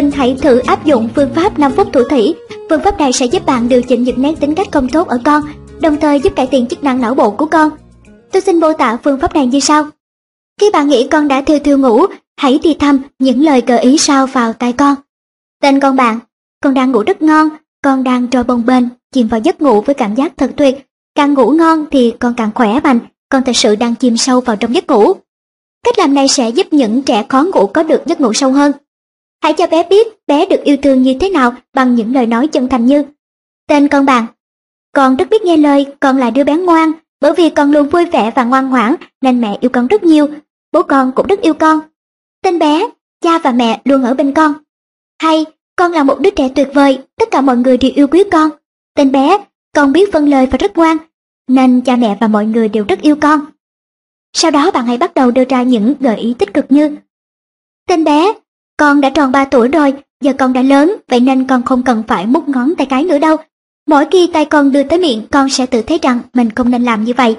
huynh hãy thử áp dụng phương pháp 5 phút thủ thủy. Phương pháp này sẽ giúp bạn điều chỉnh những nét tính cách không tốt ở con, đồng thời giúp cải thiện chức năng não bộ của con. Tôi xin mô tả phương pháp này như sau. Khi bạn nghĩ con đã thiêu thiêu ngủ, hãy thì thăm những lời gợi ý sau vào tai con. Tên con bạn, con đang ngủ rất ngon, con đang trôi bồng bềnh, chìm vào giấc ngủ với cảm giác thật tuyệt. Càng ngủ ngon thì con càng khỏe mạnh, con thật sự đang chìm sâu vào trong giấc ngủ. Cách làm này sẽ giúp những trẻ khó ngủ có được giấc ngủ sâu hơn. Hãy cho bé biết bé được yêu thương như thế nào bằng những lời nói chân thành như Tên con bạn Con rất biết nghe lời, con là đứa bé ngoan, bởi vì con luôn vui vẻ và ngoan ngoãn nên mẹ yêu con rất nhiều, bố con cũng rất yêu con. Tên bé, cha và mẹ luôn ở bên con. Hay, con là một đứa trẻ tuyệt vời, tất cả mọi người đều yêu quý con. Tên bé, con biết phân lời và rất ngoan, nên cha mẹ và mọi người đều rất yêu con. Sau đó bạn hãy bắt đầu đưa ra những gợi ý tích cực như Tên bé, con đã tròn 3 tuổi rồi, giờ con đã lớn, vậy nên con không cần phải mút ngón tay cái nữa đâu. Mỗi khi tay con đưa tới miệng, con sẽ tự thấy rằng mình không nên làm như vậy.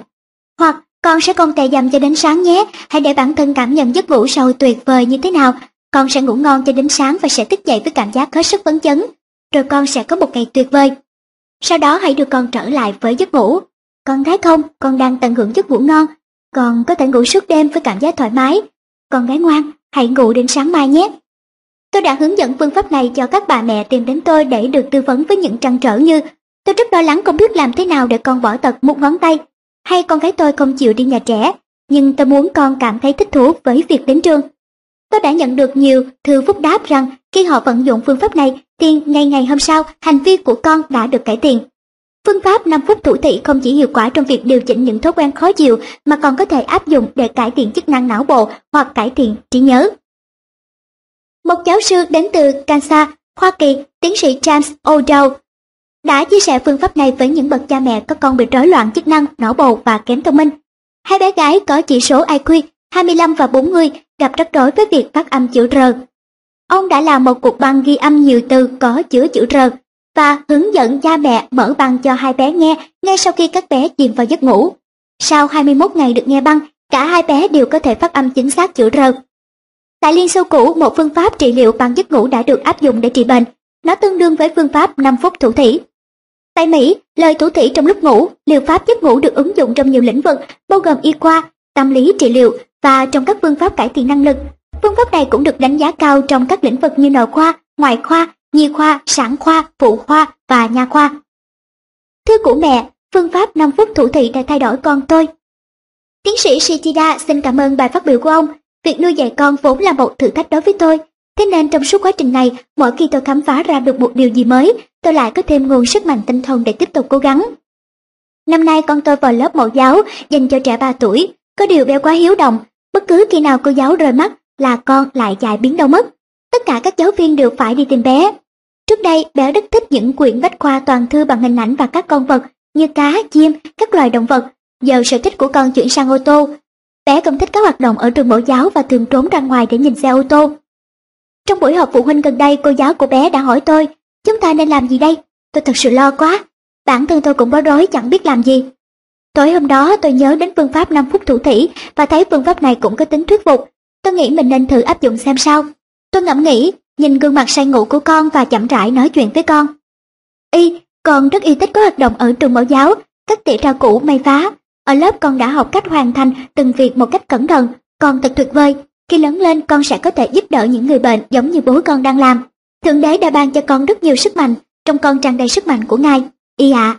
Hoặc con sẽ không tè dầm cho đến sáng nhé, hãy để bản thân cảm nhận giấc ngủ sâu tuyệt vời như thế nào. Con sẽ ngủ ngon cho đến sáng và sẽ thức dậy với cảm giác hết sức phấn chấn. Rồi con sẽ có một ngày tuyệt vời. Sau đó hãy đưa con trở lại với giấc ngủ. con thấy không, con đang tận hưởng giấc ngủ ngon, con có thể ngủ suốt đêm với cảm giác thoải mái. Con gái ngoan, hãy ngủ đến sáng mai nhé. Tôi đã hướng dẫn phương pháp này cho các bà mẹ tìm đến tôi để được tư vấn với những trăn trở như tôi rất lo lắng không biết làm thế nào để con bỏ tật một ngón tay, hay con gái tôi không chịu đi nhà trẻ, nhưng tôi muốn con cảm thấy thích thú với việc đến trường. Tôi đã nhận được nhiều thư phúc đáp rằng khi họ vận dụng phương pháp này thì ngày ngày hôm sau hành vi của con đã được cải thiện. Phương pháp 5 phút thủ thị không chỉ hiệu quả trong việc điều chỉnh những thói quen khó chịu mà còn có thể áp dụng để cải thiện chức năng não bộ hoặc cải thiện trí nhớ. Một giáo sư đến từ Kansas, Hoa Kỳ, tiến sĩ James O'Dowd, đã chia sẻ phương pháp này với những bậc cha mẹ có con bị rối loạn chức năng não bộ và kém thông minh. Hai bé gái có chỉ số IQ 25 và 40 gặp rắc rối với việc phát âm chữ R. Ông đã làm một cuộc băng ghi âm nhiều từ có chứa chữ R và hướng dẫn cha mẹ mở băng cho hai bé nghe ngay sau khi các bé chìm vào giấc ngủ. Sau 21 ngày được nghe băng, cả hai bé đều có thể phát âm chính xác chữ R. Tại Liên Xô cũ, một phương pháp trị liệu bằng giấc ngủ đã được áp dụng để trị bệnh. Nó tương đương với phương pháp 5 phút thủ thỉ. Tại Mỹ, lời thủ thỉ trong lúc ngủ, liệu pháp giấc ngủ được ứng dụng trong nhiều lĩnh vực, bao gồm y khoa, tâm lý trị liệu và trong các phương pháp cải thiện năng lực. Phương pháp này cũng được đánh giá cao trong các lĩnh vực như nội khoa, ngoại khoa, nhi khoa, sản khoa, phụ khoa và nha khoa. Thưa của mẹ, phương pháp 5 phút thủ thị đã thay đổi con tôi. Tiến sĩ Shichida xin cảm ơn bài phát biểu của ông. Việc nuôi dạy con vốn là một thử thách đối với tôi. Thế nên trong suốt quá trình này, mỗi khi tôi khám phá ra được một điều gì mới, tôi lại có thêm nguồn sức mạnh tinh thần để tiếp tục cố gắng. Năm nay con tôi vào lớp mẫu giáo dành cho trẻ 3 tuổi, có điều bé quá hiếu động, bất cứ khi nào cô giáo rời mắt là con lại chạy biến đâu mất. Tất cả các giáo viên đều phải đi tìm bé. Trước đây, bé rất thích những quyển bách khoa toàn thư bằng hình ảnh và các con vật như cá, chim, các loài động vật. Giờ sở thích của con chuyển sang ô tô. Bé không thích các hoạt động ở trường mẫu giáo và thường trốn ra ngoài để nhìn xe ô tô. Trong buổi họp phụ huynh gần đây, cô giáo của bé đã hỏi tôi, chúng ta nên làm gì đây? Tôi thật sự lo quá. Bản thân tôi cũng bối rối chẳng biết làm gì. Tối hôm đó tôi nhớ đến phương pháp 5 phút thủ thỉ và thấy phương pháp này cũng có tính thuyết phục. Tôi nghĩ mình nên thử áp dụng xem sao. Tôi ngẫm nghĩ, nhìn gương mặt say ngủ của con và chậm rãi nói chuyện với con. Y, con rất yêu thích có hoạt động ở trường mẫu giáo, các tỉa rau củ may phá. Ở lớp con đã học cách hoàn thành từng việc một cách cẩn thận, con thật tuyệt vời. Khi lớn lên con sẽ có thể giúp đỡ những người bệnh giống như bố con đang làm. Thượng đế đã ban cho con rất nhiều sức mạnh, trong con tràn đầy sức mạnh của Ngài. Y ạ,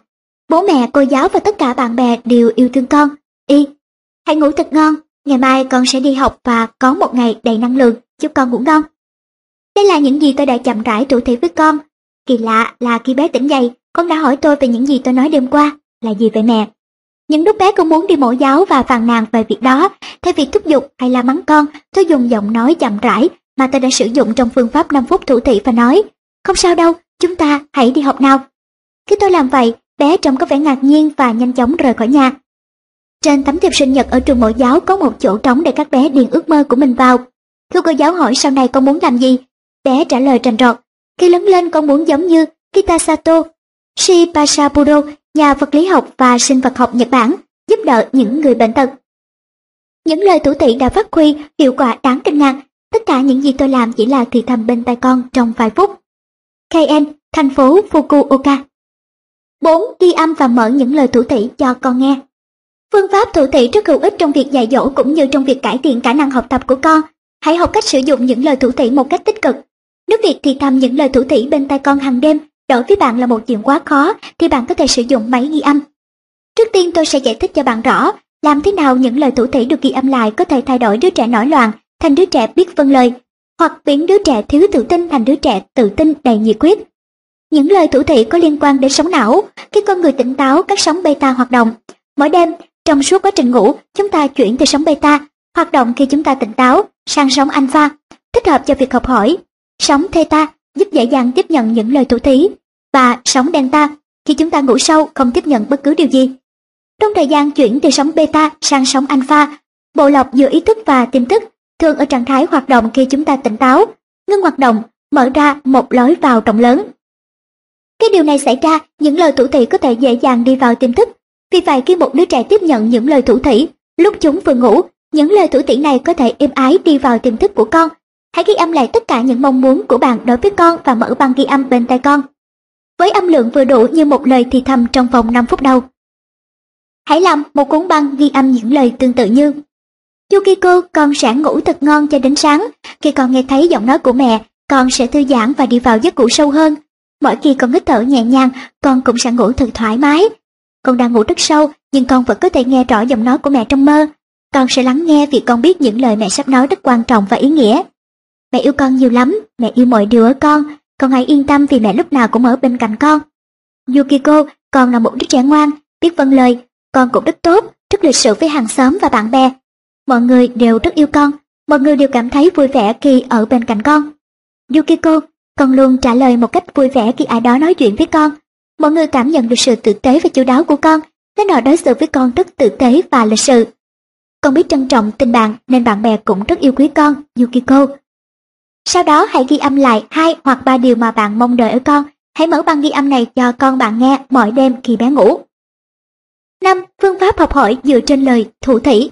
bố mẹ, cô giáo và tất cả bạn bè đều yêu thương con. Y, hãy ngủ thật ngon, ngày mai con sẽ đi học và có một ngày đầy năng lượng, chúc con ngủ ngon. Đây là những gì tôi đã chậm rãi thủ thị với con. Kỳ lạ là khi bé tỉnh dậy, con đã hỏi tôi về những gì tôi nói đêm qua. Là gì vậy mẹ? Những lúc bé cũng muốn đi mẫu giáo và phàn nàn về việc đó, thay vì thúc giục hay la mắng con, tôi dùng giọng nói chậm rãi mà tôi đã sử dụng trong phương pháp 5 phút thủ thị và nói, không sao đâu, chúng ta hãy đi học nào. Khi tôi làm vậy, bé trông có vẻ ngạc nhiên và nhanh chóng rời khỏi nhà. Trên tấm thiệp sinh nhật ở trường mẫu giáo có một chỗ trống để các bé điền ước mơ của mình vào. Khi cô giáo hỏi sau này con muốn làm gì, Bé trả lời rành trọt, khi lớn lên con muốn giống như Kitasato Shibasaburo, nhà vật lý học và sinh vật học Nhật Bản, giúp đỡ những người bệnh tật. Những lời thủ thị đã phát huy hiệu quả đáng kinh ngạc, tất cả những gì tôi làm chỉ là thì thầm bên tai con trong vài phút. KN, thành phố Fukuoka 4. Ghi âm và mở những lời thủ thị cho con nghe. Phương pháp thủ thị rất hữu ích trong việc dạy dỗ cũng như trong việc cải thiện khả năng học tập của con. Hãy học cách sử dụng những lời thủ thị một cách tích cực nếu việc thì thầm những lời thủ tỷ bên tai con hàng đêm đối với bạn là một chuyện quá khó thì bạn có thể sử dụng máy ghi âm. Trước tiên tôi sẽ giải thích cho bạn rõ làm thế nào những lời thủ thỉ được ghi âm lại có thể thay đổi đứa trẻ nổi loạn thành đứa trẻ biết phân lời, hoặc biến đứa trẻ thiếu tự tin thành đứa trẻ tự tin đầy nhiệt huyết. Những lời thủ thỉ có liên quan đến sóng não, khi con người tỉnh táo các sóng beta hoạt động. Mỗi đêm, trong suốt quá trình ngủ, chúng ta chuyển từ sóng beta, hoạt động khi chúng ta tỉnh táo, sang sóng alpha, thích hợp cho việc học hỏi, Sóng theta giúp dễ dàng tiếp nhận những lời thủ thí và sóng delta khi chúng ta ngủ sâu không tiếp nhận bất cứ điều gì. Trong thời gian chuyển từ sóng beta sang sóng alpha, bộ lọc giữa ý thức và tiềm thức thường ở trạng thái hoạt động khi chúng ta tỉnh táo, ngưng hoạt động, mở ra một lối vào rộng lớn. Cái điều này xảy ra, những lời thủ thỉ có thể dễ dàng đi vào tiềm thức. Vì vậy khi một đứa trẻ tiếp nhận những lời thủ thỉ, lúc chúng vừa ngủ, những lời thủ thỉ này có thể êm ái đi vào tiềm thức của con Hãy ghi âm lại tất cả những mong muốn của bạn đối với con và mở băng ghi âm bên tai con. Với âm lượng vừa đủ như một lời thì thầm trong vòng 5 phút đầu. hãy làm một cuốn băng ghi âm những lời tương tự như Yukiko, con sẽ ngủ thật ngon cho đến sáng. Khi con nghe thấy giọng nói của mẹ, con sẽ thư giãn và đi vào giấc ngủ sâu hơn. Mỗi khi con hít thở nhẹ nhàng, con cũng sẽ ngủ thật thoải mái. Con đang ngủ rất sâu, nhưng con vẫn có thể nghe rõ giọng nói của mẹ trong mơ. Con sẽ lắng nghe vì con biết những lời mẹ sắp nói rất quan trọng và ý nghĩa. Mẹ yêu con nhiều lắm, mẹ yêu mọi điều ở con. Con hãy yên tâm vì mẹ lúc nào cũng ở bên cạnh con. Yukiko, con là một đứa trẻ ngoan, biết vâng lời. Con cũng rất tốt, rất lịch sự với hàng xóm và bạn bè. Mọi người đều rất yêu con, mọi người đều cảm thấy vui vẻ khi ở bên cạnh con. Yukiko, con luôn trả lời một cách vui vẻ khi ai đó nói chuyện với con. Mọi người cảm nhận được sự tử tế và chu đáo của con, nên họ đối xử với con rất tử tế và lịch sự. Con biết trân trọng tình bạn nên bạn bè cũng rất yêu quý con, Yukiko. Sau đó hãy ghi âm lại hai hoặc ba điều mà bạn mong đợi ở con. Hãy mở băng ghi âm này cho con bạn nghe mỗi đêm khi bé ngủ. 5. Phương pháp học hỏi dựa trên lời thủ thỉ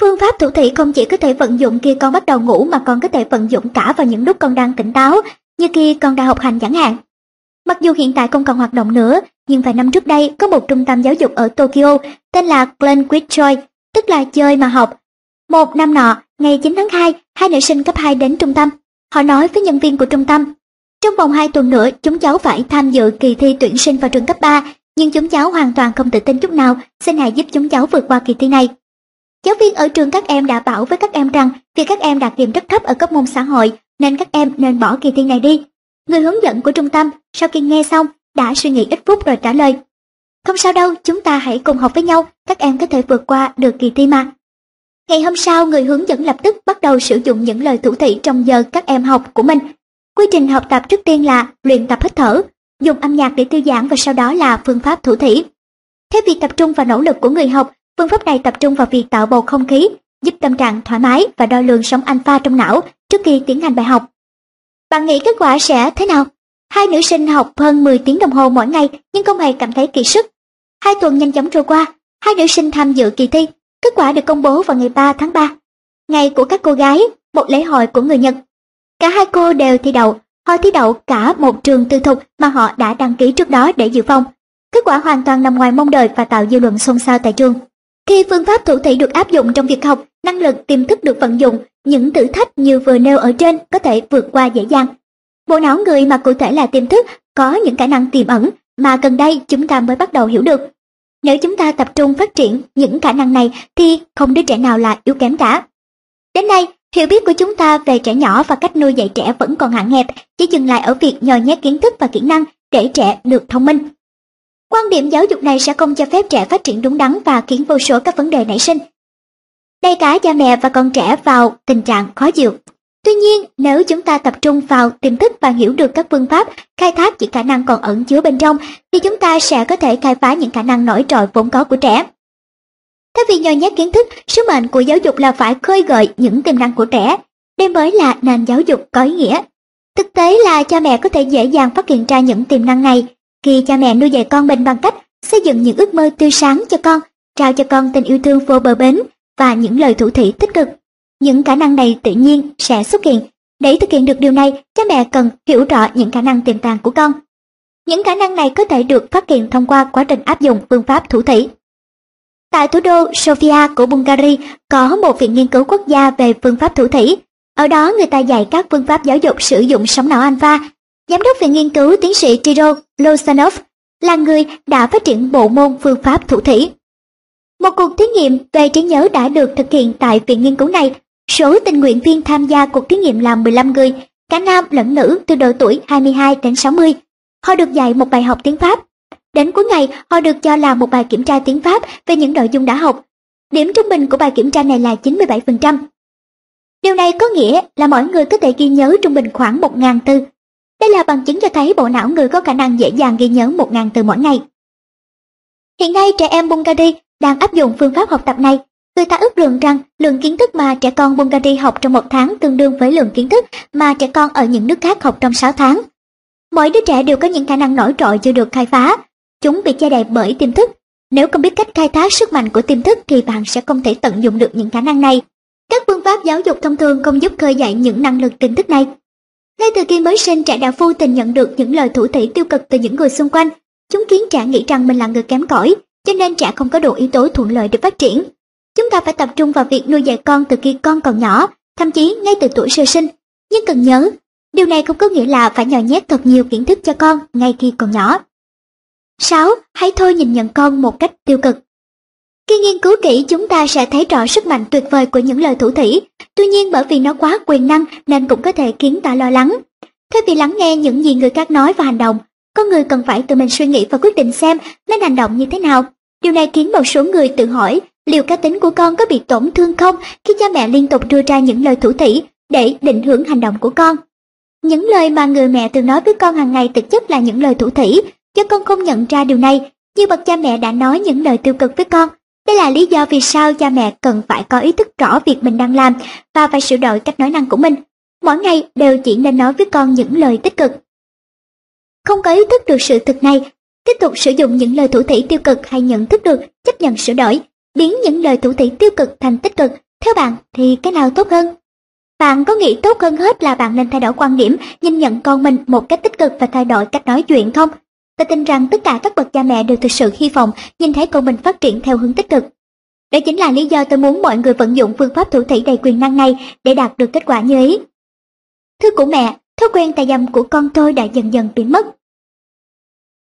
Phương pháp thủ thỉ không chỉ có thể vận dụng khi con bắt đầu ngủ mà còn có thể vận dụng cả vào những lúc con đang tỉnh táo, như khi con đang học hành chẳng hạn. Mặc dù hiện tại không còn hoạt động nữa, nhưng vài năm trước đây có một trung tâm giáo dục ở Tokyo tên là Glenquist Joy, tức là chơi mà học. Một năm nọ, ngày 9 tháng 2, hai nữ sinh cấp 2 đến trung tâm. Họ nói với nhân viên của trung tâm, trong vòng 2 tuần nữa chúng cháu phải tham dự kỳ thi tuyển sinh vào trường cấp 3, nhưng chúng cháu hoàn toàn không tự tin chút nào, xin hãy giúp chúng cháu vượt qua kỳ thi này. Giáo viên ở trường các em đã bảo với các em rằng vì các em đạt điểm rất thấp ở các môn xã hội nên các em nên bỏ kỳ thi này đi. Người hướng dẫn của trung tâm sau khi nghe xong đã suy nghĩ ít phút rồi trả lời. Không sao đâu, chúng ta hãy cùng học với nhau, các em có thể vượt qua được kỳ thi mà. Ngày hôm sau, người hướng dẫn lập tức bắt đầu sử dụng những lời thủ thị trong giờ các em học của mình. Quy trình học tập trước tiên là luyện tập hít thở, dùng âm nhạc để thư giãn và sau đó là phương pháp thủ thị. Thế việc tập trung vào nỗ lực của người học, phương pháp này tập trung vào việc tạo bầu không khí, giúp tâm trạng thoải mái và đo lường sóng alpha trong não trước khi tiến hành bài học. Bạn nghĩ kết quả sẽ thế nào? Hai nữ sinh học hơn 10 tiếng đồng hồ mỗi ngày nhưng không hề cảm thấy kiệt sức. Hai tuần nhanh chóng trôi qua, hai nữ sinh tham dự kỳ thi. Kết quả được công bố vào ngày 3 tháng 3, ngày của các cô gái, một lễ hội của người Nhật. Cả hai cô đều thi đậu, họ thi đậu cả một trường tư thục mà họ đã đăng ký trước đó để dự phòng. Kết quả hoàn toàn nằm ngoài mong đợi và tạo dư luận xôn xao tại trường. Khi phương pháp thủ thủy được áp dụng trong việc học, năng lực tiềm thức được vận dụng, những thử thách như vừa nêu ở trên có thể vượt qua dễ dàng. Bộ não người mà cụ thể là tiềm thức có những khả năng tiềm ẩn mà gần đây chúng ta mới bắt đầu hiểu được. Nếu chúng ta tập trung phát triển những khả năng này thì không đứa trẻ nào là yếu kém cả. Đến nay, hiểu biết của chúng ta về trẻ nhỏ và cách nuôi dạy trẻ vẫn còn hạn hẹp, chỉ dừng lại ở việc nhồi nhét kiến thức và kỹ năng để trẻ được thông minh. Quan điểm giáo dục này sẽ không cho phép trẻ phát triển đúng đắn và khiến vô số các vấn đề nảy sinh. Đây cả cha mẹ và con trẻ vào tình trạng khó chịu. Tuy nhiên, nếu chúng ta tập trung vào tiềm thức và hiểu được các phương pháp khai thác những khả năng còn ẩn chứa bên trong, thì chúng ta sẽ có thể khai phá những khả năng nổi trội vốn có của trẻ. Thay vì nhồi nhét kiến thức, sứ mệnh của giáo dục là phải khơi gợi những tiềm năng của trẻ. Đây mới là nền giáo dục có ý nghĩa. Thực tế là cha mẹ có thể dễ dàng phát hiện ra những tiềm năng này khi cha mẹ nuôi dạy con mình bằng cách xây dựng những ước mơ tươi sáng cho con, trao cho con tình yêu thương vô bờ bến và những lời thủ thỉ tích cực. Những khả năng này tự nhiên sẽ xuất hiện. Để thực hiện được điều này, cha mẹ cần hiểu rõ những khả năng tiềm tàng của con. Những khả năng này có thể được phát hiện thông qua quá trình áp dụng phương pháp thủ thủy. Tại thủ đô Sofia của Bulgaria có một viện nghiên cứu quốc gia về phương pháp thủ thủy. Ở đó người ta dạy các phương pháp giáo dục sử dụng sóng não alpha Giám đốc viện nghiên cứu tiến sĩ Tiro Losanov là người đã phát triển bộ môn phương pháp thủ thủy. Một cuộc thí nghiệm về trí nhớ đã được thực hiện tại viện nghiên cứu này. Số tình nguyện viên tham gia cuộc thí nghiệm là 15 người, cả nam lẫn nữ từ độ tuổi 22 đến 60. Họ được dạy một bài học tiếng Pháp. Đến cuối ngày, họ được cho làm một bài kiểm tra tiếng Pháp về những nội dung đã học. Điểm trung bình của bài kiểm tra này là 97%. Điều này có nghĩa là mỗi người có thể ghi nhớ trung bình khoảng 1.000 từ đây là bằng chứng cho thấy bộ não người có khả năng dễ dàng ghi nhớ 1.000 từ mỗi ngày. Hiện nay trẻ em Bungary đang áp dụng phương pháp học tập này. Người ta ước lượng rằng lượng kiến thức mà trẻ con Bulgaria học trong một tháng tương đương với lượng kiến thức mà trẻ con ở những nước khác học trong 6 tháng. Mỗi đứa trẻ đều có những khả năng nổi trội chưa được khai phá. Chúng bị che đậy bởi tiềm thức. Nếu không biết cách khai thác sức mạnh của tiềm thức thì bạn sẽ không thể tận dụng được những khả năng này. Các phương pháp giáo dục thông thường không giúp khơi dậy những năng lực tiềm thức này. Ngay từ khi mới sinh trẻ đã vô tình nhận được những lời thủ thỉ tiêu cực từ những người xung quanh. Chúng khiến trẻ nghĩ rằng mình là người kém cỏi, cho nên trẻ không có đủ yếu tố thuận lợi để phát triển. Chúng ta phải tập trung vào việc nuôi dạy con từ khi con còn nhỏ, thậm chí ngay từ tuổi sơ sinh. Nhưng cần nhớ, điều này không có nghĩa là phải nhồi nhét thật nhiều kiến thức cho con ngay khi còn nhỏ. 6. Hãy thôi nhìn nhận con một cách tiêu cực. Khi nghiên cứu kỹ chúng ta sẽ thấy rõ sức mạnh tuyệt vời của những lời thủ thủy, tuy nhiên bởi vì nó quá quyền năng nên cũng có thể khiến ta lo lắng. Thay vì lắng nghe những gì người khác nói và hành động, con người cần phải tự mình suy nghĩ và quyết định xem nên hành động như thế nào. Điều này khiến một số người tự hỏi liệu cá tính của con có bị tổn thương không khi cha mẹ liên tục đưa ra những lời thủ thỉ để định hướng hành động của con. Những lời mà người mẹ thường nói với con hàng ngày thực chất là những lời thủ thỉ, cho con không nhận ra điều này, như bậc cha mẹ đã nói những lời tiêu cực với con. Đây là lý do vì sao cha mẹ cần phải có ý thức rõ việc mình đang làm và phải sửa đổi cách nói năng của mình. Mỗi ngày đều chỉ nên nói với con những lời tích cực. Không có ý thức được sự thực này, tiếp tục sử dụng những lời thủ thỉ tiêu cực hay nhận thức được, chấp nhận sửa đổi, biến những lời thủ thị tiêu cực thành tích cực, theo bạn thì cái nào tốt hơn? Bạn có nghĩ tốt hơn hết là bạn nên thay đổi quan điểm, nhìn nhận con mình một cách tích cực và thay đổi cách nói chuyện không? Tôi tin rằng tất cả các bậc cha mẹ đều thực sự hy vọng nhìn thấy con mình phát triển theo hướng tích cực. Đó chính là lý do tôi muốn mọi người vận dụng phương pháp thủ thủy đầy quyền năng này để đạt được kết quả như ý. Thưa của mẹ, thói quen tà dâm của con tôi đã dần dần biến mất.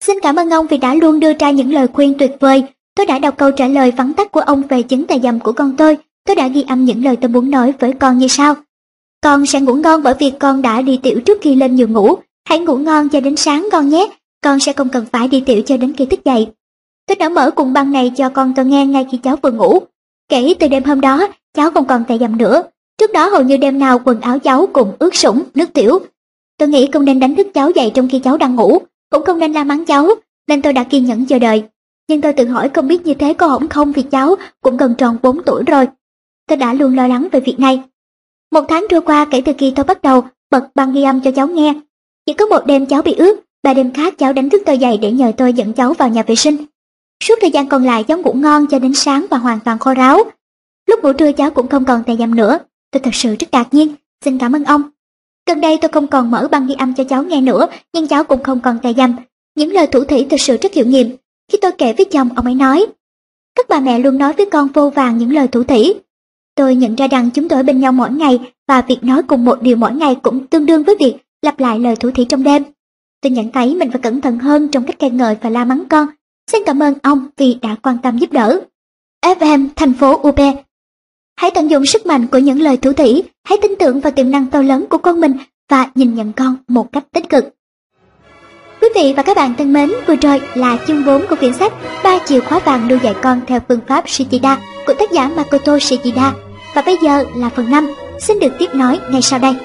Xin cảm ơn ông vì đã luôn đưa ra những lời khuyên tuyệt vời. Tôi đã đọc câu trả lời vắn tắt của ông về chứng tà dầm của con tôi. Tôi đã ghi âm những lời tôi muốn nói với con như sau. Con sẽ ngủ ngon bởi vì con đã đi tiểu trước khi lên giường ngủ. Hãy ngủ ngon cho đến sáng con nhé. Con sẽ không cần phải đi tiểu cho đến khi thức dậy. Tôi đã mở cùng băng này cho con tôi nghe ngay khi cháu vừa ngủ. Kể từ đêm hôm đó, cháu không còn tà dầm nữa. Trước đó hầu như đêm nào quần áo cháu cũng ướt sũng, nước tiểu. Tôi nghĩ không nên đánh thức cháu dậy trong khi cháu đang ngủ, cũng không nên la mắng cháu, nên tôi đã kiên nhẫn chờ đợi. Nhưng tôi tự hỏi không biết như thế có ổn không vì cháu cũng gần tròn 4 tuổi rồi. Tôi đã luôn lo lắng về việc này. Một tháng trôi qua kể từ khi tôi bắt đầu bật băng ghi âm cho cháu nghe. Chỉ có một đêm cháu bị ướt, ba đêm khác cháu đánh thức tôi dậy để nhờ tôi dẫn cháu vào nhà vệ sinh. Suốt thời gian còn lại cháu ngủ ngon cho đến sáng và hoàn toàn khô ráo. Lúc ngủ trưa cháu cũng không còn tè dầm nữa. Tôi thật sự rất ngạc nhiên. Xin cảm ơn ông. Gần đây tôi không còn mở băng ghi âm cho cháu nghe nữa, nhưng cháu cũng không còn tè dầm. Những lời thủ thủy thực sự rất hiệu nghiệm. Khi tôi kể với chồng, ông ấy nói, các bà mẹ luôn nói với con vô vàng những lời thủ thủy. Tôi nhận ra rằng chúng tôi ở bên nhau mỗi ngày và việc nói cùng một điều mỗi ngày cũng tương đương với việc lặp lại lời thủ thủy trong đêm. Tôi nhận thấy mình phải cẩn thận hơn trong cách khen ngợi và la mắng con. Xin cảm ơn ông vì đã quan tâm giúp đỡ. FM thành phố UP Hãy tận dụng sức mạnh của những lời thủ thủy, hãy tin tưởng vào tiềm năng to lớn của con mình và nhìn nhận con một cách tích cực. Quý vị và các bạn thân mến, vừa rồi là chương 4 của quyển sách ba chìa khóa vàng nuôi dạy con theo phương pháp Shichida của tác giả Makoto Shichida. Và bây giờ là phần 5, xin được tiếp nói ngay sau đây.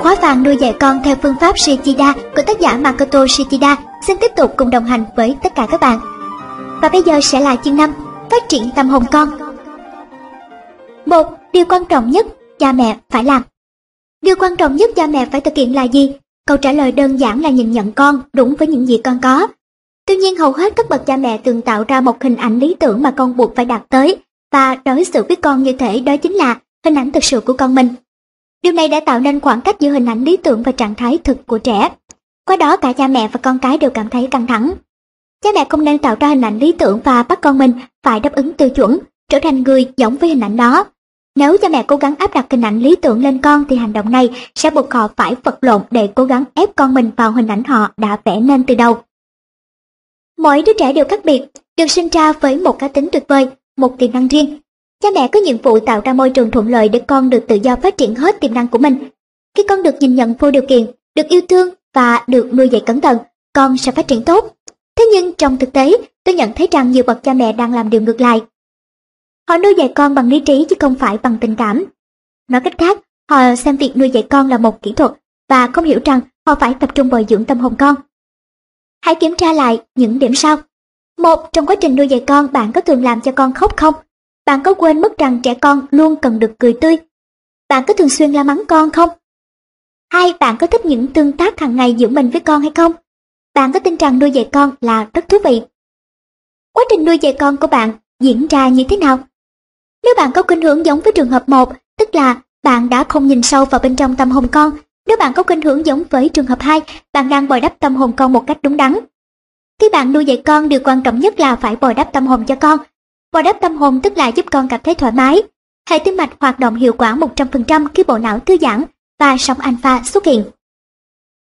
Khóa vàng nuôi dạy con theo phương pháp Shichida của tác giả Makoto Shichida xin tiếp tục cùng đồng hành với tất cả các bạn. Và bây giờ sẽ là chương 5, phát triển tâm hồn con. Một, điều quan trọng nhất cha mẹ phải làm. Điều quan trọng nhất cha mẹ phải thực hiện là gì? Câu trả lời đơn giản là nhìn nhận con đúng với những gì con có. Tuy nhiên hầu hết các bậc cha mẹ thường tạo ra một hình ảnh lý tưởng mà con buộc phải đạt tới và đối xử với con như thể đó chính là hình ảnh thực sự của con mình. Điều này đã tạo nên khoảng cách giữa hình ảnh lý tưởng và trạng thái thực của trẻ. Qua đó cả cha mẹ và con cái đều cảm thấy căng thẳng. Cha mẹ không nên tạo ra hình ảnh lý tưởng và bắt con mình phải đáp ứng tiêu chuẩn, trở thành người giống với hình ảnh đó. Nếu cha mẹ cố gắng áp đặt hình ảnh lý tưởng lên con thì hành động này sẽ buộc họ phải vật lộn để cố gắng ép con mình vào hình ảnh họ đã vẽ nên từ đầu. Mỗi đứa trẻ đều khác biệt, được sinh ra với một cá tính tuyệt vời, một tiềm năng riêng. Cha mẹ có nhiệm vụ tạo ra môi trường thuận lợi để con được tự do phát triển hết tiềm năng của mình. Khi con được nhìn nhận vô điều kiện, được yêu thương và được nuôi dạy cẩn thận, con sẽ phát triển tốt. Thế nhưng trong thực tế, tôi nhận thấy rằng nhiều bậc cha mẹ đang làm điều ngược lại. Họ nuôi dạy con bằng lý trí chứ không phải bằng tình cảm. Nói cách khác, họ xem việc nuôi dạy con là một kỹ thuật và không hiểu rằng họ phải tập trung bồi dưỡng tâm hồn con. Hãy kiểm tra lại những điểm sau. Một, trong quá trình nuôi dạy con, bạn có thường làm cho con khóc không? Bạn có quên mất rằng trẻ con luôn cần được cười tươi? Bạn có thường xuyên la mắng con không? Hai, bạn có thích những tương tác hàng ngày giữa mình với con hay không? Bạn có tin rằng nuôi dạy con là rất thú vị? Quá trình nuôi dạy con của bạn diễn ra như thế nào? Nếu bạn có khuynh hướng giống với trường hợp 1, tức là bạn đã không nhìn sâu vào bên trong tâm hồn con. Nếu bạn có khuynh hướng giống với trường hợp 2, bạn đang bồi đắp tâm hồn con một cách đúng đắn. Khi bạn nuôi dạy con, điều quan trọng nhất là phải bồi đắp tâm hồn cho con. Bồi đắp tâm hồn tức là giúp con cảm thấy thoải mái. Hệ tim mạch hoạt động hiệu quả 100% khi bộ não thư giãn và sóng alpha xuất hiện.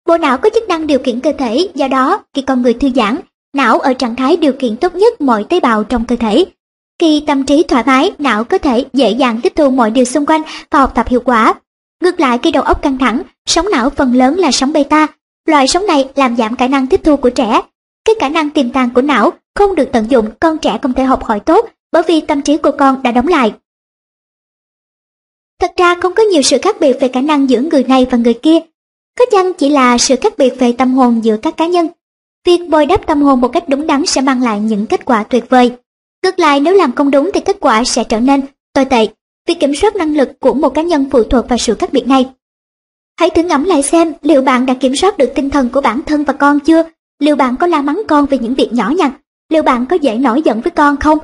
Bộ não có chức năng điều khiển cơ thể, do đó khi con người thư giãn, não ở trạng thái điều khiển tốt nhất mọi tế bào trong cơ thể. Khi tâm trí thoải mái, não có thể dễ dàng tiếp thu mọi điều xung quanh và học tập hiệu quả. Ngược lại khi đầu óc căng thẳng, sóng não phần lớn là sóng beta. Loại sóng này làm giảm khả năng tiếp thu của trẻ. Cái khả năng tiềm tàng của não không được tận dụng, con trẻ không thể học hỏi tốt bởi vì tâm trí của con đã đóng lại. Thật ra không có nhiều sự khác biệt về khả năng giữa người này và người kia. Có chăng chỉ là sự khác biệt về tâm hồn giữa các cá nhân. Việc bồi đắp tâm hồn một cách đúng đắn sẽ mang lại những kết quả tuyệt vời. Ngược lại nếu làm không đúng thì kết quả sẽ trở nên tồi tệ. Việc kiểm soát năng lực của một cá nhân phụ thuộc vào sự khác biệt này. Hãy thử ngẫm lại xem liệu bạn đã kiểm soát được tinh thần của bản thân và con chưa? Liệu bạn có la mắng con về những việc nhỏ nhặt? Liệu bạn có dễ nổi giận với con không?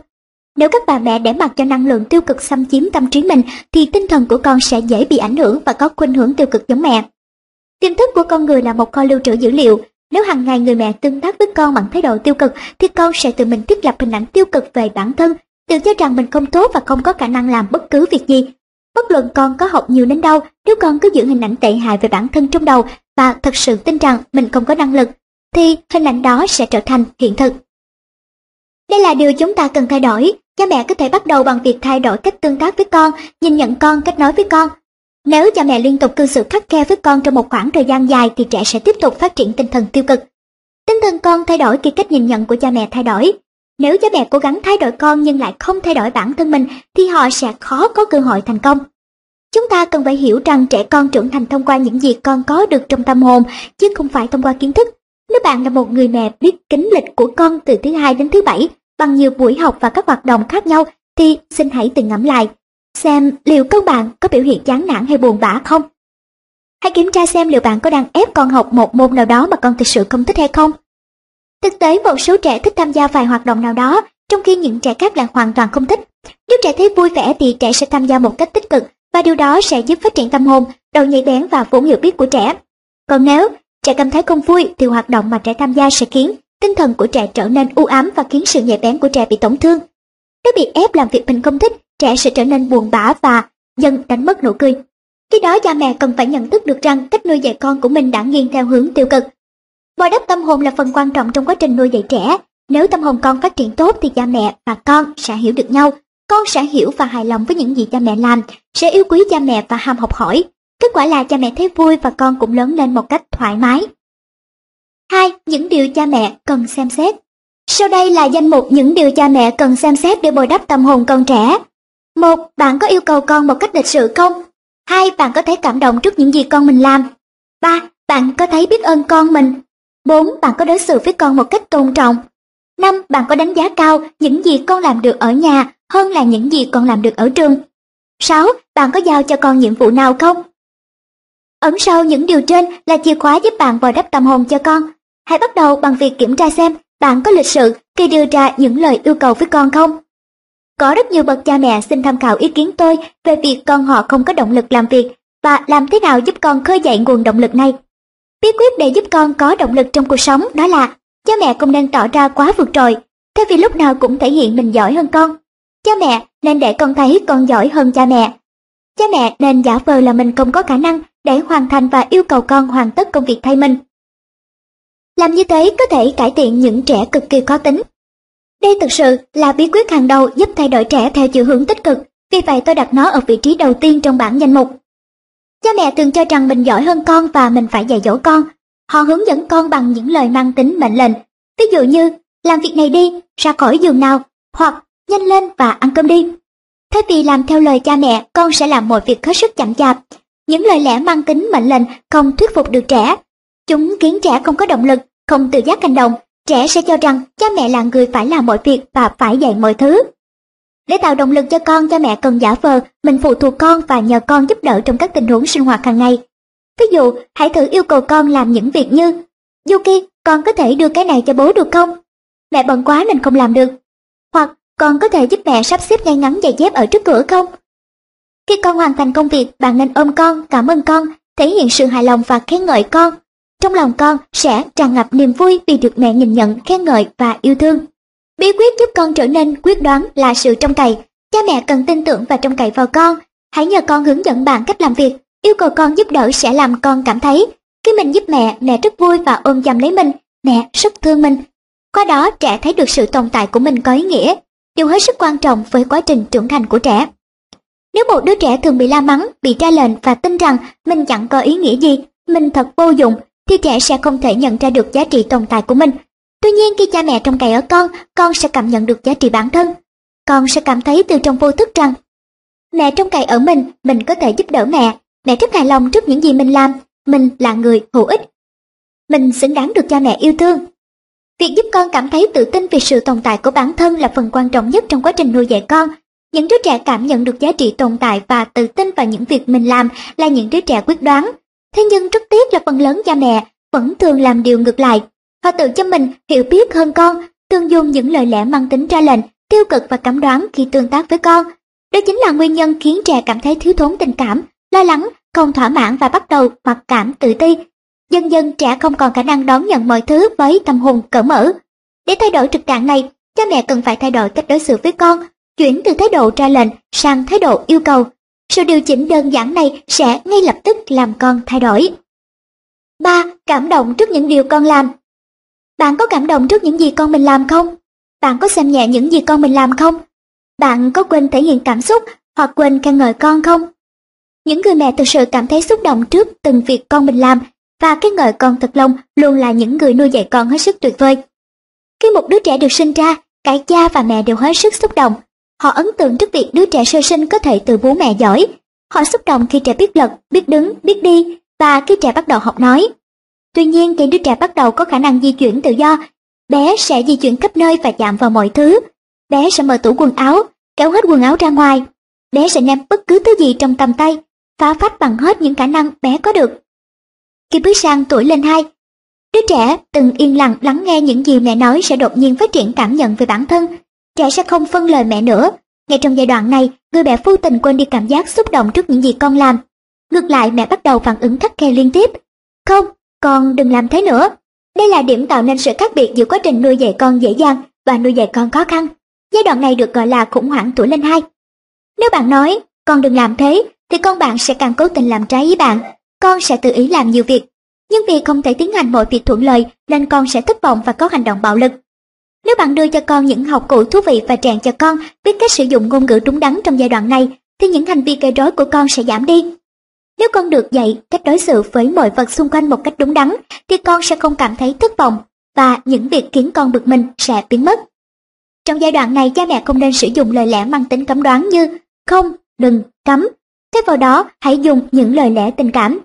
Nếu các bà mẹ để mặc cho năng lượng tiêu cực xâm chiếm tâm trí mình thì tinh thần của con sẽ dễ bị ảnh hưởng và có khuynh hướng tiêu cực giống mẹ. Tiềm thức của con người là một kho lưu trữ dữ liệu. Nếu hàng ngày người mẹ tương tác với con bằng thái độ tiêu cực thì con sẽ tự mình thiết lập hình ảnh tiêu cực về bản thân, tự cho rằng mình không tốt và không có khả năng làm bất cứ việc gì. Bất luận con có học nhiều đến đâu, nếu con cứ giữ hình ảnh tệ hại về bản thân trong đầu và thật sự tin rằng mình không có năng lực, thì hình ảnh đó sẽ trở thành hiện thực. Đây là điều chúng ta cần thay đổi. Cha mẹ có thể bắt đầu bằng việc thay đổi cách tương tác với con, nhìn nhận con, cách nói với con. Nếu cha mẹ liên tục cư xử khắc khe với con trong một khoảng thời gian dài thì trẻ sẽ tiếp tục phát triển tinh thần tiêu cực. Tinh thần con thay đổi khi cách nhìn nhận của cha mẹ thay đổi. Nếu cha mẹ cố gắng thay đổi con nhưng lại không thay đổi bản thân mình thì họ sẽ khó có cơ hội thành công. Chúng ta cần phải hiểu rằng trẻ con trưởng thành thông qua những gì con có được trong tâm hồn chứ không phải thông qua kiến thức. Nếu bạn là một người mẹ biết kính lịch của con từ thứ hai đến thứ bảy bằng nhiều buổi học và các hoạt động khác nhau thì xin hãy tự ngẫm lại, xem liệu con bạn có biểu hiện chán nản hay buồn bã không? Hãy kiểm tra xem liệu bạn có đang ép con học một môn nào đó mà con thực sự không thích hay không. Thực tế một số trẻ thích tham gia vài hoạt động nào đó, trong khi những trẻ khác lại hoàn toàn không thích. Nếu trẻ thấy vui vẻ thì trẻ sẽ tham gia một cách tích cực và điều đó sẽ giúp phát triển tâm hồn, đầu nhạy bén và vốn hiểu biết của trẻ. Còn nếu trẻ cảm thấy không vui thì hoạt động mà trẻ tham gia sẽ khiến tinh thần của trẻ trở nên u ám và khiến sự nhạy bén của trẻ bị tổn thương. Nếu bị ép làm việc mình không thích, trẻ sẽ trở nên buồn bã và dần đánh mất nụ cười. Khi đó cha mẹ cần phải nhận thức được rằng cách nuôi dạy con của mình đã nghiêng theo hướng tiêu cực. Bồi đắp tâm hồn là phần quan trọng trong quá trình nuôi dạy trẻ. Nếu tâm hồn con phát triển tốt thì cha mẹ và con sẽ hiểu được nhau. Con sẽ hiểu và hài lòng với những gì cha mẹ làm, sẽ yêu quý cha mẹ và ham học hỏi. Kết quả là cha mẹ thấy vui và con cũng lớn lên một cách thoải mái. 2. Những điều cha mẹ cần xem xét Sau đây là danh mục những điều cha mẹ cần xem xét để bồi đắp tâm hồn con trẻ. 1. Bạn có yêu cầu con một cách lịch sự không? 2. Bạn có thấy cảm động trước những gì con mình làm? 3. Bạn có thấy biết ơn con mình? 4. Bạn có đối xử với con một cách tôn trọng? 5. Bạn có đánh giá cao những gì con làm được ở nhà hơn là những gì con làm được ở trường? 6. Bạn có giao cho con nhiệm vụ nào không? Ẩn sau những điều trên là chìa khóa giúp bạn bồi đắp tâm hồn cho con. Hãy bắt đầu bằng việc kiểm tra xem bạn có lịch sự khi đưa ra những lời yêu cầu với con không. Có rất nhiều bậc cha mẹ xin tham khảo ý kiến tôi về việc con họ không có động lực làm việc và làm thế nào giúp con khơi dậy nguồn động lực này. Bí quyết để giúp con có động lực trong cuộc sống đó là cha mẹ không nên tỏ ra quá vượt trội, thay vì lúc nào cũng thể hiện mình giỏi hơn con. Cha mẹ nên để con thấy con giỏi hơn cha mẹ. Cha mẹ nên giả vờ là mình không có khả năng để hoàn thành và yêu cầu con hoàn tất công việc thay mình. Làm như thế có thể cải thiện những trẻ cực kỳ khó tính. Đây thực sự là bí quyết hàng đầu giúp thay đổi trẻ theo chiều hướng tích cực, vì vậy tôi đặt nó ở vị trí đầu tiên trong bảng danh mục. Cha mẹ thường cho rằng mình giỏi hơn con và mình phải dạy dỗ con. Họ hướng dẫn con bằng những lời mang tính mệnh lệnh. Ví dụ như, làm việc này đi, ra khỏi giường nào, hoặc nhanh lên và ăn cơm đi. Thay vì làm theo lời cha mẹ, con sẽ làm mọi việc hết sức chậm chạp. Những lời lẽ mang tính mệnh lệnh không thuyết phục được trẻ. Chúng khiến trẻ không có động lực, không tự giác hành động. Trẻ sẽ cho rằng cha mẹ là người phải làm mọi việc và phải dạy mọi thứ. Để tạo động lực cho con, cha mẹ cần giả vờ mình phụ thuộc con và nhờ con giúp đỡ trong các tình huống sinh hoạt hàng ngày. Ví dụ, hãy thử yêu cầu con làm những việc như Yuki, con có thể đưa cái này cho bố được không? Mẹ bận quá nên không làm được. Hoặc con có thể giúp mẹ sắp xếp ngay ngắn giày dép ở trước cửa không? Khi con hoàn thành công việc, bạn nên ôm con, cảm ơn con, thể hiện sự hài lòng và khen ngợi con. Trong lòng con sẽ tràn ngập niềm vui vì được mẹ nhìn nhận, khen ngợi và yêu thương. Bí quyết giúp con trở nên quyết đoán là sự trông cậy. Cha mẹ cần tin tưởng và trông cậy vào con. Hãy nhờ con hướng dẫn bạn cách làm việc. Yêu cầu con giúp đỡ sẽ làm con cảm thấy khi mình giúp mẹ, mẹ rất vui và ôm chầm lấy mình. Mẹ rất thương mình. Qua đó trẻ thấy được sự tồn tại của mình có ý nghĩa. Điều hết sức quan trọng với quá trình trưởng thành của trẻ. Nếu một đứa trẻ thường bị la mắng, bị tra lệnh và tin rằng mình chẳng có ý nghĩa gì, mình thật vô dụng, thì trẻ sẽ không thể nhận ra được giá trị tồn tại của mình Tuy nhiên khi cha mẹ trông cậy ở con, con sẽ cảm nhận được giá trị bản thân. Con sẽ cảm thấy từ trong vô thức rằng mẹ trông cậy ở mình, mình có thể giúp đỡ mẹ. Mẹ rất hài lòng trước những gì mình làm, mình là người hữu ích. Mình xứng đáng được cha mẹ yêu thương. Việc giúp con cảm thấy tự tin về sự tồn tại của bản thân là phần quan trọng nhất trong quá trình nuôi dạy con. Những đứa trẻ cảm nhận được giá trị tồn tại và tự tin vào những việc mình làm là những đứa trẻ quyết đoán. Thế nhưng rất tiếc là phần lớn cha mẹ vẫn thường làm điều ngược lại. Họ tự cho mình hiểu biết hơn con, thường dùng những lời lẽ mang tính ra lệnh, tiêu cực và cấm đoán khi tương tác với con. Đó chính là nguyên nhân khiến trẻ cảm thấy thiếu thốn tình cảm, lo lắng, không thỏa mãn và bắt đầu mặc cảm tự ti. Dần dần trẻ không còn khả năng đón nhận mọi thứ với tâm hồn cởi mở. Để thay đổi trực trạng này, cha mẹ cần phải thay đổi cách đối xử với con, chuyển từ thái độ ra lệnh sang thái độ yêu cầu. Sự điều chỉnh đơn giản này sẽ ngay lập tức làm con thay đổi. 3. Cảm động trước những điều con làm bạn có cảm động trước những gì con mình làm không? Bạn có xem nhẹ những gì con mình làm không? Bạn có quên thể hiện cảm xúc hoặc quên khen ngợi con không? Những người mẹ thực sự cảm thấy xúc động trước từng việc con mình làm và khen ngợi con thật lòng luôn là những người nuôi dạy con hết sức tuyệt vời. Khi một đứa trẻ được sinh ra, cả cha và mẹ đều hết sức xúc động. Họ ấn tượng trước việc đứa trẻ sơ sinh có thể từ bố mẹ giỏi. Họ xúc động khi trẻ biết lật, biết đứng, biết đi và khi trẻ bắt đầu học nói. Tuy nhiên khi đứa trẻ bắt đầu có khả năng di chuyển tự do, bé sẽ di chuyển khắp nơi và chạm vào mọi thứ. Bé sẽ mở tủ quần áo, kéo hết quần áo ra ngoài. Bé sẽ ném bất cứ thứ gì trong tầm tay, phá phách bằng hết những khả năng bé có được. Khi bước sang tuổi lên hai, đứa trẻ từng yên lặng lắng nghe những gì mẹ nói sẽ đột nhiên phát triển cảm nhận về bản thân. Trẻ sẽ không phân lời mẹ nữa. Ngay trong giai đoạn này, người mẹ vô tình quên đi cảm giác xúc động trước những gì con làm. Ngược lại mẹ bắt đầu phản ứng khắc khe liên tiếp. Không, con đừng làm thế nữa. Đây là điểm tạo nên sự khác biệt giữa quá trình nuôi dạy con dễ dàng và nuôi dạy con khó khăn. Giai đoạn này được gọi là khủng hoảng tuổi lên hai. Nếu bạn nói, con đừng làm thế, thì con bạn sẽ càng cố tình làm trái ý bạn. Con sẽ tự ý làm nhiều việc. Nhưng vì không thể tiến hành mọi việc thuận lợi nên con sẽ thất vọng và có hành động bạo lực. Nếu bạn đưa cho con những học cụ thú vị và rèn cho con biết cách sử dụng ngôn ngữ đúng đắn trong giai đoạn này, thì những hành vi gây rối của con sẽ giảm đi. Nếu con được dạy cách đối xử với mọi vật xung quanh một cách đúng đắn, thì con sẽ không cảm thấy thất vọng và những việc khiến con bực mình sẽ biến mất. Trong giai đoạn này, cha mẹ không nên sử dụng lời lẽ mang tính cấm đoán như không, đừng, cấm. Thay vào đó, hãy dùng những lời lẽ tình cảm.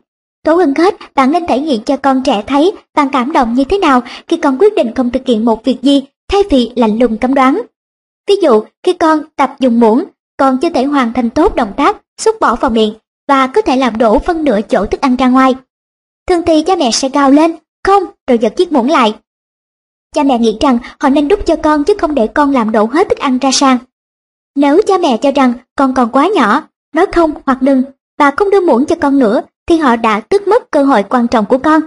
Tốt hơn hết, bạn nên thể hiện cho con trẻ thấy bạn cảm động như thế nào khi con quyết định không thực hiện một việc gì thay vì lạnh lùng cấm đoán. Ví dụ, khi con tập dùng muỗng, con chưa thể hoàn thành tốt động tác xúc bỏ vào miệng và có thể làm đổ phân nửa chỗ thức ăn ra ngoài. Thường thì cha mẹ sẽ gào lên, không, rồi giật chiếc muỗng lại. Cha mẹ nghĩ rằng họ nên đút cho con chứ không để con làm đổ hết thức ăn ra sàn. Nếu cha mẹ cho rằng con còn quá nhỏ, nói không hoặc đừng và không đưa muỗng cho con nữa thì họ đã tước mất cơ hội quan trọng của con.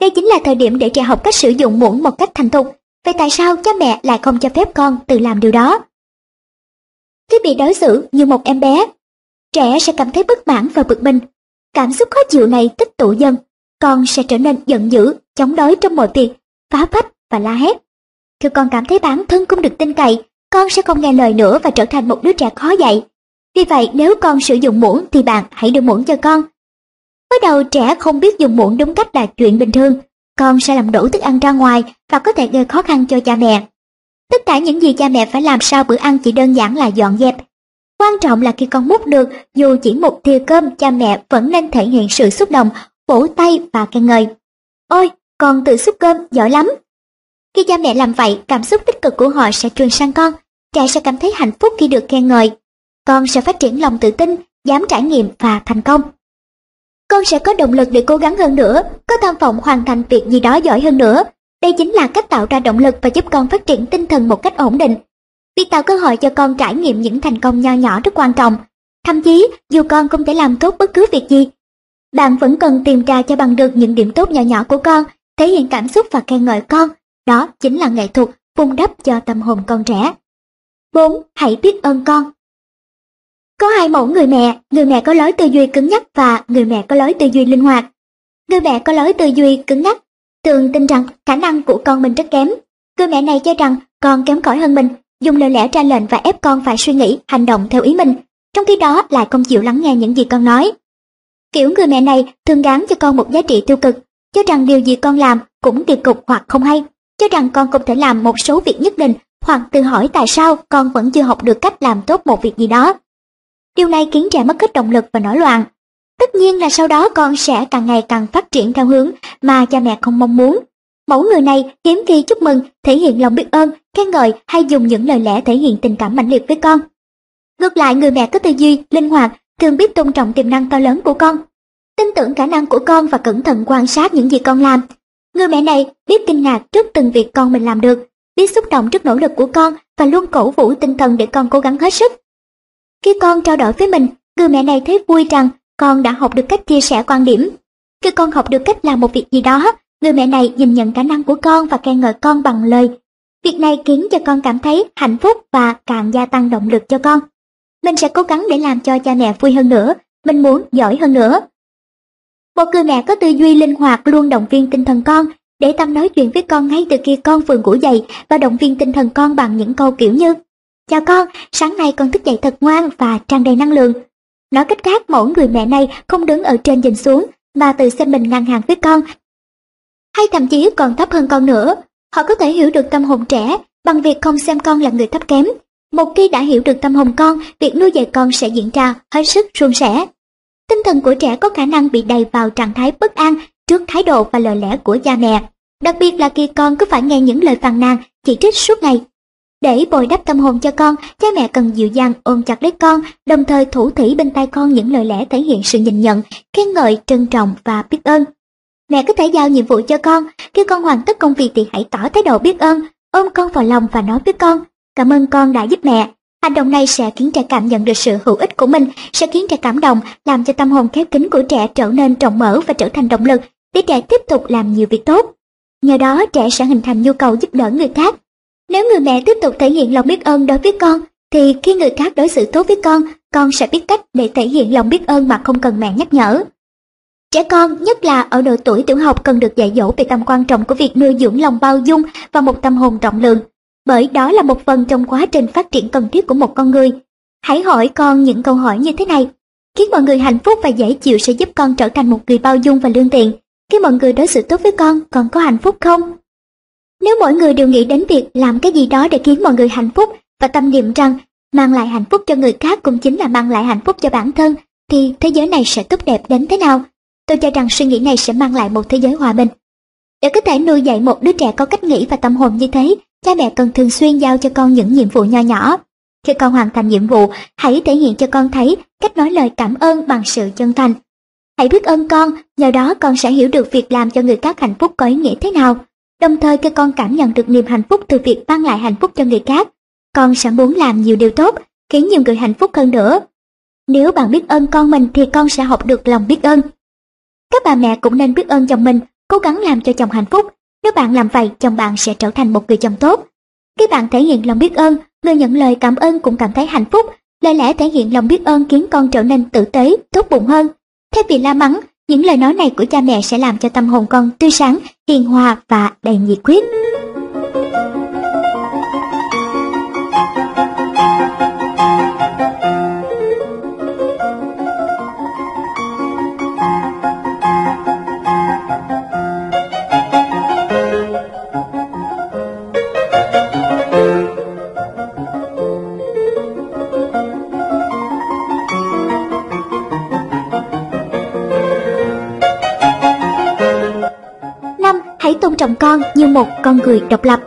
Đây chính là thời điểm để trẻ học cách sử dụng muỗng một cách thành thục. Vậy tại sao cha mẹ lại không cho phép con tự làm điều đó? Khi bị đối xử như một em bé trẻ sẽ cảm thấy bất mãn và bực mình. Cảm xúc khó chịu này tích tụ dần, con sẽ trở nên giận dữ, chống đối trong mọi việc, phá phách và la hét. khi con cảm thấy bản thân không được tin cậy, con sẽ không nghe lời nữa và trở thành một đứa trẻ khó dạy. Vì vậy nếu con sử dụng muỗng thì bạn hãy đưa muỗng cho con. Mới đầu trẻ không biết dùng muỗng đúng cách là chuyện bình thường, con sẽ làm đủ thức ăn ra ngoài và có thể gây khó khăn cho cha mẹ. Tất cả những gì cha mẹ phải làm sau bữa ăn chỉ đơn giản là dọn dẹp. Quan trọng là khi con múc được, dù chỉ một thìa cơm, cha mẹ vẫn nên thể hiện sự xúc động, vỗ tay và khen ngợi. Ôi, con tự xúc cơm, giỏi lắm. Khi cha mẹ làm vậy, cảm xúc tích cực của họ sẽ truyền sang con. Trẻ sẽ cảm thấy hạnh phúc khi được khen ngợi. Con sẽ phát triển lòng tự tin, dám trải nghiệm và thành công. Con sẽ có động lực để cố gắng hơn nữa, có tham vọng hoàn thành việc gì đó giỏi hơn nữa. Đây chính là cách tạo ra động lực và giúp con phát triển tinh thần một cách ổn định. Việc tạo cơ hội cho con trải nghiệm những thành công nho nhỏ rất quan trọng. Thậm chí, dù con không thể làm tốt bất cứ việc gì, bạn vẫn cần tìm ra cho bằng được những điểm tốt nhỏ nhỏ của con, thể hiện cảm xúc và khen ngợi con. Đó chính là nghệ thuật vun đắp cho tâm hồn con trẻ. 4. Hãy biết ơn con có hai mẫu người mẹ, người mẹ có lối tư duy cứng nhắc và người mẹ có lối tư duy linh hoạt. Người mẹ có lối tư duy cứng nhắc, thường tin rằng khả năng của con mình rất kém. Người mẹ này cho rằng con kém cỏi hơn mình, dùng lời lẽ ra lệnh và ép con phải suy nghĩ, hành động theo ý mình, trong khi đó lại không chịu lắng nghe những gì con nói. Kiểu người mẹ này thường gán cho con một giá trị tiêu cực, cho rằng điều gì con làm cũng kỳ cục hoặc không hay, cho rằng con không thể làm một số việc nhất định hoặc tự hỏi tại sao con vẫn chưa học được cách làm tốt một việc gì đó. Điều này khiến trẻ mất hết động lực và nổi loạn. Tất nhiên là sau đó con sẽ càng ngày càng phát triển theo hướng mà cha mẹ không mong muốn. Mẫu người này hiếm khi chúc mừng, thể hiện lòng biết ơn, khen ngợi hay dùng những lời lẽ thể hiện tình cảm mãnh liệt với con. Ngược lại người mẹ có tư duy, linh hoạt, thường biết tôn trọng tiềm năng to lớn của con. Tin tưởng khả năng của con và cẩn thận quan sát những gì con làm. Người mẹ này biết kinh ngạc trước từng việc con mình làm được, biết xúc động trước nỗ lực của con và luôn cổ vũ tinh thần để con cố gắng hết sức. Khi con trao đổi với mình, người mẹ này thấy vui rằng con đã học được cách chia sẻ quan điểm. Khi con học được cách làm một việc gì đó, người mẹ này nhìn nhận khả năng của con và khen ngợi con bằng lời. Việc này khiến cho con cảm thấy hạnh phúc và càng gia tăng động lực cho con. Mình sẽ cố gắng để làm cho cha mẹ vui hơn nữa, mình muốn giỏi hơn nữa. Một người mẹ có tư duy linh hoạt luôn động viên tinh thần con, để tâm nói chuyện với con ngay từ khi con vừa ngủ dậy và động viên tinh thần con bằng những câu kiểu như Chào con, sáng nay con thức dậy thật ngoan và tràn đầy năng lượng. Nói cách khác, mẫu người mẹ này không đứng ở trên nhìn xuống mà tự xem mình ngang hàng với con. Hay thậm chí còn thấp hơn con nữa. Họ có thể hiểu được tâm hồn trẻ bằng việc không xem con là người thấp kém. Một khi đã hiểu được tâm hồn con, việc nuôi dạy con sẽ diễn ra hết sức suôn sẻ. Tinh thần của trẻ có khả năng bị đầy vào trạng thái bất an trước thái độ và lời lẽ của cha mẹ, đặc biệt là khi con cứ phải nghe những lời phàn nàn, chỉ trích suốt ngày. Để bồi đắp tâm hồn cho con, cha mẹ cần dịu dàng ôm chặt lấy con, đồng thời thủ thỉ bên tai con những lời lẽ thể hiện sự nhìn nhận, khen ngợi, trân trọng và biết ơn. Mẹ có thể giao nhiệm vụ cho con, khi con hoàn tất công việc thì hãy tỏ thái độ biết ơn, ôm con vào lòng và nói với con, cảm ơn con đã giúp mẹ. Hành động này sẽ khiến trẻ cảm nhận được sự hữu ích của mình, sẽ khiến trẻ cảm động, làm cho tâm hồn khép kín của trẻ trở nên rộng mở và trở thành động lực để trẻ tiếp tục làm nhiều việc tốt. Nhờ đó trẻ sẽ hình thành nhu cầu giúp đỡ người khác. Nếu người mẹ tiếp tục thể hiện lòng biết ơn đối với con, thì khi người khác đối xử tốt với con, con sẽ biết cách để thể hiện lòng biết ơn mà không cần mẹ nhắc nhở. Trẻ con, nhất là ở độ tuổi tiểu học cần được dạy dỗ về tầm quan trọng của việc nuôi dưỡng lòng bao dung và một tâm hồn rộng lượng, bởi đó là một phần trong quá trình phát triển cần thiết của một con người. Hãy hỏi con những câu hỏi như thế này. Khiến mọi người hạnh phúc và dễ chịu sẽ giúp con trở thành một người bao dung và lương thiện. Khi mọi người đối xử tốt với con, con có hạnh phúc không? Nếu mỗi người đều nghĩ đến việc làm cái gì đó để khiến mọi người hạnh phúc và tâm niệm rằng mang lại hạnh phúc cho người khác cũng chính là mang lại hạnh phúc cho bản thân, thì thế giới này sẽ tốt đẹp đến thế nào? Tôi cho rằng suy nghĩ này sẽ mang lại một thế giới hòa bình. Để có thể nuôi dạy một đứa trẻ có cách nghĩ và tâm hồn như thế, cha mẹ cần thường xuyên giao cho con những nhiệm vụ nho nhỏ. Khi con hoàn thành nhiệm vụ, hãy thể hiện cho con thấy cách nói lời cảm ơn bằng sự chân thành. Hãy biết ơn con, nhờ đó con sẽ hiểu được việc làm cho người khác hạnh phúc có ý nghĩa thế nào. Đồng thời cho con cảm nhận được niềm hạnh phúc từ việc mang lại hạnh phúc cho người khác, con sẽ muốn làm nhiều điều tốt, khiến nhiều người hạnh phúc hơn nữa. Nếu bạn biết ơn con mình thì con sẽ học được lòng biết ơn. Các bà mẹ cũng nên biết ơn chồng mình, cố gắng làm cho chồng hạnh phúc. Nếu bạn làm vậy, chồng bạn sẽ trở thành một người chồng tốt. Khi bạn thể hiện lòng biết ơn, người nhận lời cảm ơn cũng cảm thấy hạnh phúc. Lời lẽ thể hiện lòng biết ơn khiến con trở nên tử tế, tốt bụng hơn. Thay vì la mắng, những lời nói này của cha mẹ sẽ làm cho tâm hồn con tươi sáng, hiền hòa và đầy nhiệt huyết. Con người độc lập.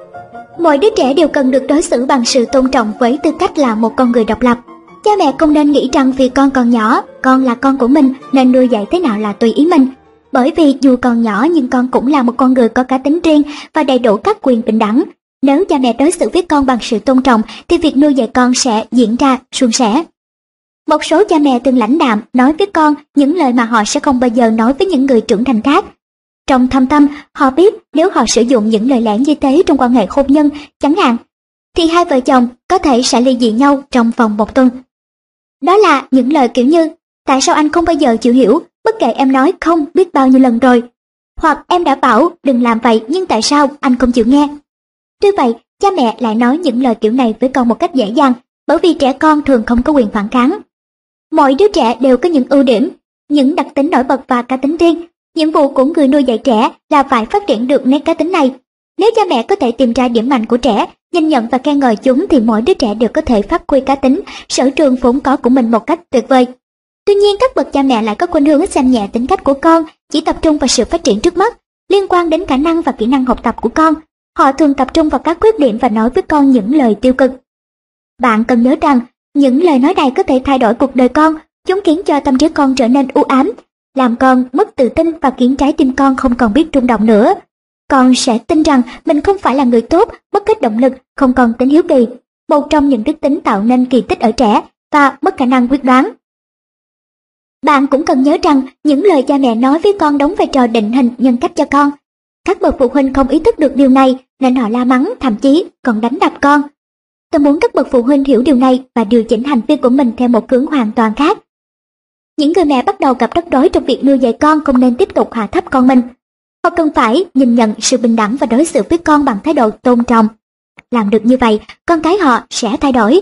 Mọi đứa trẻ đều cần được đối xử bằng sự tôn trọng với tư cách là một con người độc lập. Cha mẹ không nên nghĩ rằng vì con còn nhỏ, con là con của mình nên nuôi dạy thế nào là tùy ý mình. Bởi vì dù còn nhỏ nhưng con cũng là một con người có cá tính riêng và đầy đủ các quyền bình đẳng. Nếu cha mẹ đối xử với con bằng sự tôn trọng thì việc nuôi dạy con sẽ diễn ra suôn sẻ. Một số cha mẹ từng lãnh đạm nói với con những lời mà họ sẽ không bao giờ nói với những người trưởng thành khác. Trong thâm tâm, họ biết nếu họ sử dụng những lời lẽ như thế trong quan hệ hôn nhân, chẳng hạn, thì hai vợ chồng có thể sẽ ly dị nhau trong vòng một tuần. Đó là những lời kiểu như, tại sao anh không bao giờ chịu hiểu, bất kể em nói không biết bao nhiêu lần rồi. Hoặc em đã bảo đừng làm vậy nhưng tại sao anh không chịu nghe. Tuy vậy, cha mẹ lại nói những lời kiểu này với con một cách dễ dàng, bởi vì trẻ con thường không có quyền phản kháng. Mỗi đứa trẻ đều có những ưu điểm, những đặc tính nổi bật và cá tính riêng. Nhiệm vụ của người nuôi dạy trẻ là phải phát triển được nét cá tính này. Nếu cha mẹ có thể tìm ra điểm mạnh của trẻ, nhìn nhận và khen ngợi chúng thì mỗi đứa trẻ đều có thể phát huy cá tính, sở trường vốn có của mình một cách tuyệt vời. Tuy nhiên các bậc cha mẹ lại có khuynh hướng xem nhẹ tính cách của con, chỉ tập trung vào sự phát triển trước mắt, liên quan đến khả năng và kỹ năng học tập của con. Họ thường tập trung vào các khuyết điểm và nói với con những lời tiêu cực. Bạn cần nhớ rằng những lời nói này có thể thay đổi cuộc đời con, chúng khiến cho tâm trí con trở nên u ám, làm con mất tự tin và khiến trái tim con không còn biết rung động nữa. Con sẽ tin rằng mình không phải là người tốt, mất hết động lực, không còn tính hiếu kỳ, một trong những đức tính tạo nên kỳ tích ở trẻ và mất khả năng quyết đoán. Bạn cũng cần nhớ rằng những lời cha mẹ nói với con đóng vai trò định hình nhân cách cho con. Các bậc phụ huynh không ý thức được điều này nên họ la mắng, thậm chí còn đánh đập con. Tôi muốn các bậc phụ huynh hiểu điều này và điều chỉnh hành vi của mình theo một hướng hoàn toàn khác. Những người mẹ bắt đầu gặp rắc rối trong việc nuôi dạy con không nên tiếp tục hạ thấp con mình. Họ cần phải nhìn nhận sự bình đẳng và đối xử với con bằng thái độ tôn trọng. Làm được như vậy, con cái họ sẽ thay đổi.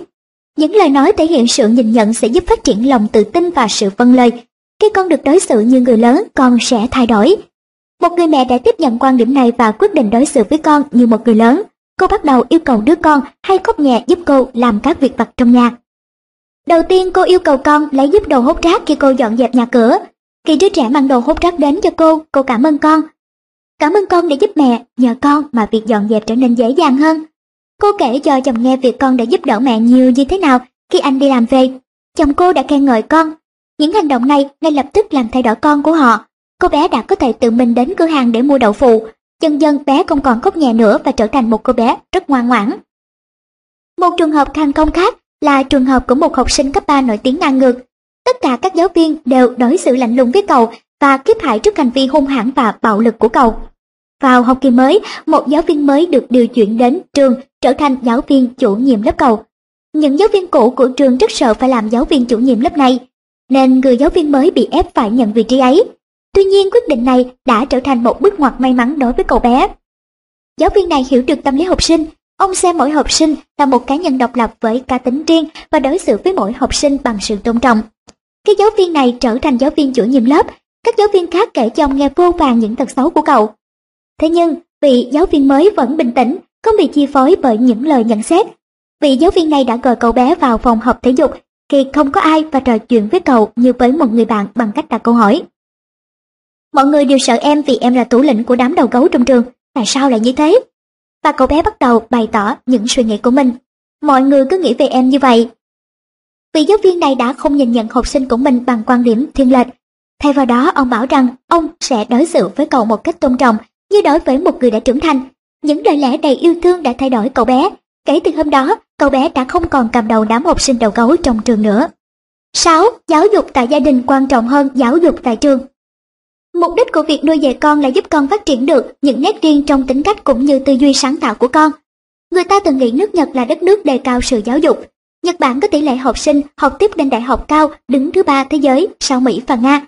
Những lời nói thể hiện sự nhìn nhận sẽ giúp phát triển lòng tự tin và sự vâng lời. Khi con được đối xử như người lớn, con sẽ thay đổi. Một người mẹ đã tiếp nhận quan điểm này và quyết định đối xử với con như một người lớn. Cô bắt đầu yêu cầu đứa con hay khóc nhẹ giúp cô làm các việc vặt trong nhà. Đầu tiên cô yêu cầu con lấy giúp đồ hút rác khi cô dọn dẹp nhà cửa. Khi đứa trẻ mang đồ hút rác đến cho cô, cô cảm ơn con. Cảm ơn con đã giúp mẹ, nhờ con mà việc dọn dẹp trở nên dễ dàng hơn. Cô kể cho chồng nghe việc con đã giúp đỡ mẹ nhiều như thế nào khi anh đi làm về. Chồng cô đã khen ngợi con. Những hành động này ngay lập tức làm thay đổi con của họ. Cô bé đã có thể tự mình đến cửa hàng để mua đậu phụ. Dần dần bé không còn khóc nhẹ nữa và trở thành một cô bé rất ngoan ngoãn. Một trường hợp thành công khác là trường hợp của một học sinh cấp 3 nổi tiếng ngang ngược. Tất cả các giáo viên đều đối xử lạnh lùng với cậu và kiếp hại trước hành vi hung hãn và bạo lực của cậu. Vào học kỳ mới, một giáo viên mới được điều chuyển đến trường trở thành giáo viên chủ nhiệm lớp cậu. Những giáo viên cũ của trường rất sợ phải làm giáo viên chủ nhiệm lớp này, nên người giáo viên mới bị ép phải nhận vị trí ấy. Tuy nhiên quyết định này đã trở thành một bước ngoặt may mắn đối với cậu bé. Giáo viên này hiểu được tâm lý học sinh Ông xem mỗi học sinh là một cá nhân độc lập với cá tính riêng và đối xử với mỗi học sinh bằng sự tôn trọng. Khi giáo viên này trở thành giáo viên chủ nhiệm lớp, các giáo viên khác kể cho ông nghe vô vàng những tật xấu của cậu. Thế nhưng, vị giáo viên mới vẫn bình tĩnh, không bị chi phối bởi những lời nhận xét. Vị giáo viên này đã gọi cậu bé vào phòng học thể dục khi không có ai và trò chuyện với cậu như với một người bạn bằng cách đặt câu hỏi. Mọi người đều sợ em vì em là thủ lĩnh của đám đầu gấu trong trường, tại sao lại như thế? Và cậu bé bắt đầu bày tỏ những suy nghĩ của mình. Mọi người cứ nghĩ về em như vậy. Vị giáo viên này đã không nhìn nhận học sinh của mình bằng quan điểm thiên lệch. Thay vào đó, ông bảo rằng ông sẽ đối xử với cậu một cách tôn trọng như đối với một người đã trưởng thành. Những lời lẽ đầy yêu thương đã thay đổi cậu bé. Kể từ hôm đó, cậu bé đã không còn cầm đầu đám học sinh đầu gấu trong trường nữa. 6. Giáo dục tại gia đình quan trọng hơn giáo dục tại trường. Mục đích của việc nuôi dạy con là giúp con phát triển được những nét riêng trong tính cách cũng như tư duy sáng tạo của con. Người ta từng nghĩ nước Nhật là đất nước đề cao sự giáo dục. Nhật Bản có tỷ lệ học sinh học tiếp lên đại học cao đứng thứ ba thế giới sau Mỹ và Nga.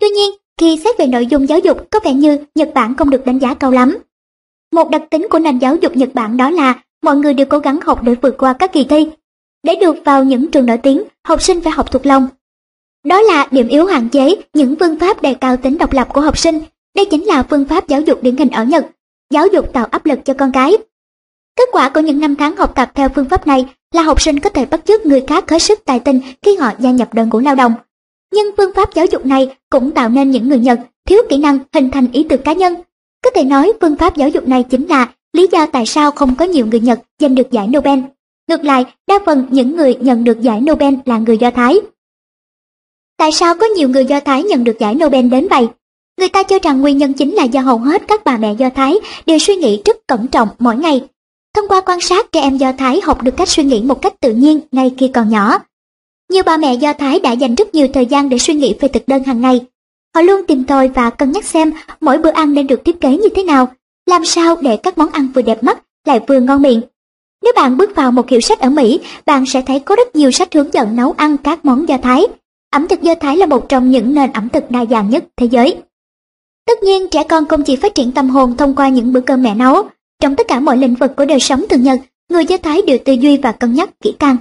Tuy nhiên, khi xét về nội dung giáo dục có vẻ như Nhật Bản không được đánh giá cao lắm. Một đặc tính của nền giáo dục Nhật Bản đó là mọi người đều cố gắng học để vượt qua các kỳ thi. Để được vào những trường nổi tiếng, học sinh phải học thuộc lòng đó là điểm yếu hạn chế những phương pháp đề cao tính độc lập của học sinh. Đây chính là phương pháp giáo dục điển hình ở Nhật, giáo dục tạo áp lực cho con cái. Kết quả của những năm tháng học tập theo phương pháp này là học sinh có thể bắt chước người khác hết sức tài tình khi họ gia nhập đội ngũ lao động. Nhưng phương pháp giáo dục này cũng tạo nên những người Nhật thiếu kỹ năng hình thành ý tưởng cá nhân. Có thể nói phương pháp giáo dục này chính là lý do tại sao không có nhiều người Nhật giành được giải Nobel. Ngược lại, đa phần những người nhận được giải Nobel là người Do Thái. Tại sao có nhiều người Do Thái nhận được giải Nobel đến vậy? Người ta cho rằng nguyên nhân chính là do hầu hết các bà mẹ Do Thái đều suy nghĩ rất cẩn trọng mỗi ngày. Thông qua quan sát, trẻ em Do Thái học được cách suy nghĩ một cách tự nhiên ngay khi còn nhỏ. Nhiều bà mẹ Do Thái đã dành rất nhiều thời gian để suy nghĩ về thực đơn hàng ngày. Họ luôn tìm tòi và cân nhắc xem mỗi bữa ăn nên được thiết kế như thế nào, làm sao để các món ăn vừa đẹp mắt lại vừa ngon miệng. Nếu bạn bước vào một hiệu sách ở Mỹ, bạn sẽ thấy có rất nhiều sách hướng dẫn nấu ăn các món Do Thái. Ẩm thực Do Thái là một trong những nền ẩm thực đa dạng nhất thế giới. Tất nhiên, trẻ con không chỉ phát triển tâm hồn thông qua những bữa cơm mẹ nấu. Trong tất cả mọi lĩnh vực của đời sống thường nhật, người Do Thái đều tư duy và cân nhắc kỹ càng.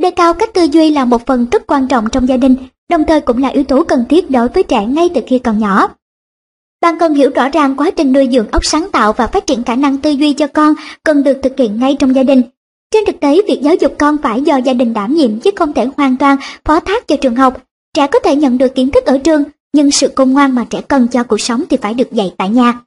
Đề cao cách tư duy là một phần rất quan trọng trong gia đình, đồng thời cũng là yếu tố cần thiết đối với trẻ ngay từ khi còn nhỏ. Bạn cần hiểu rõ ràng quá trình nuôi dưỡng óc sáng tạo và phát triển khả năng tư duy cho con cần được thực hiện ngay trong gia đình. Trên thực tế, việc giáo dục con phải do gia đình đảm nhiệm chứ không thể hoàn toàn phó thác cho trường học. Trẻ có thể nhận được kiến thức ở trường, nhưng sự công ngoan mà trẻ cần cho cuộc sống thì phải được dạy tại nhà.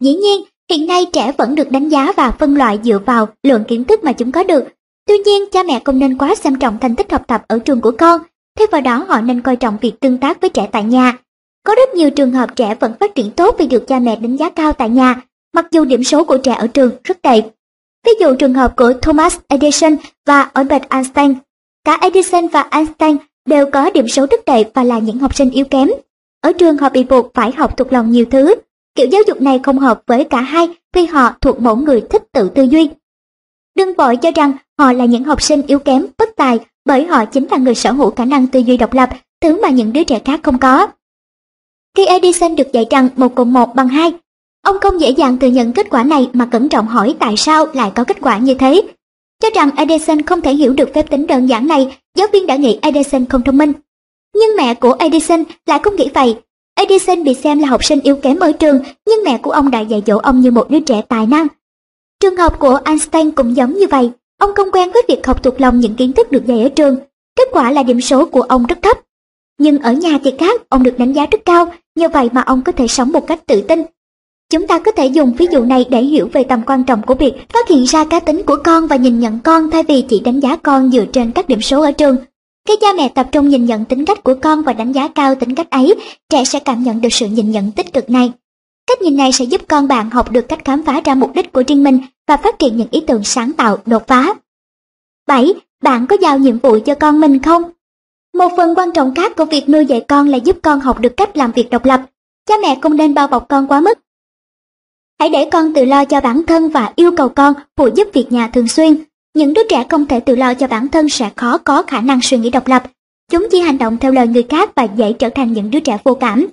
Dĩ nhiên, hiện nay trẻ vẫn được đánh giá và phân loại dựa vào lượng kiến thức mà chúng có được. Tuy nhiên, cha mẹ không nên quá xem trọng thành tích học tập ở trường của con, thay vào đó họ nên coi trọng việc tương tác với trẻ tại nhà. Có rất nhiều trường hợp trẻ vẫn phát triển tốt vì được cha mẹ đánh giá cao tại nhà, mặc dù điểm số của trẻ ở trường rất tệ. Ví dụ trường hợp của Thomas Edison và Albert Einstein. Cả Edison và Einstein đều có điểm số rất tệ và là những học sinh yếu kém. Ở trường họ bị buộc phải học thuộc lòng nhiều thứ. Kiểu giáo dục này không hợp với cả hai vì họ thuộc mẫu người thích tự tư duy. Đừng vội cho rằng họ là những học sinh yếu kém, bất tài bởi họ chính là người sở hữu khả năng tư duy độc lập, thứ mà những đứa trẻ khác không có. Khi Edison được dạy rằng một cộng một bằng hai, ông không dễ dàng thừa nhận kết quả này mà cẩn trọng hỏi tại sao lại có kết quả như thế. Cho rằng Edison không thể hiểu được phép tính đơn giản này, giáo viên đã nghĩ Edison không thông minh. Nhưng mẹ của Edison lại không nghĩ vậy. Edison bị xem là học sinh yếu kém ở trường, nhưng mẹ của ông đã dạy dỗ ông như một đứa trẻ tài năng. Trường học của Einstein cũng giống như vậy. Ông không quen với việc học thuộc lòng những kiến thức được dạy ở trường. Kết quả là điểm số của ông rất thấp. Nhưng ở nhà thì khác, ông được đánh giá rất cao, nhờ vậy mà ông có thể sống một cách tự tin. Chúng ta có thể dùng ví dụ này để hiểu về tầm quan trọng của việc phát hiện ra cá tính của con và nhìn nhận con thay vì chỉ đánh giá con dựa trên các điểm số ở trường. Khi cha mẹ tập trung nhìn nhận tính cách của con và đánh giá cao tính cách ấy, trẻ sẽ cảm nhận được sự nhìn nhận tích cực này. Cách nhìn này sẽ giúp con bạn học được cách khám phá ra mục đích của riêng mình và phát triển những ý tưởng sáng tạo, đột phá. 7. Bạn có giao nhiệm vụ cho con mình không? Một phần quan trọng khác của việc nuôi dạy con là giúp con học được cách làm việc độc lập. Cha mẹ không nên bao bọc con quá mức. Hãy để con tự lo cho bản thân và yêu cầu con phụ giúp việc nhà thường xuyên. Những đứa trẻ không thể tự lo cho bản thân sẽ khó có khả năng suy nghĩ độc lập. Chúng chỉ hành động theo lời người khác và dễ trở thành những đứa trẻ vô cảm.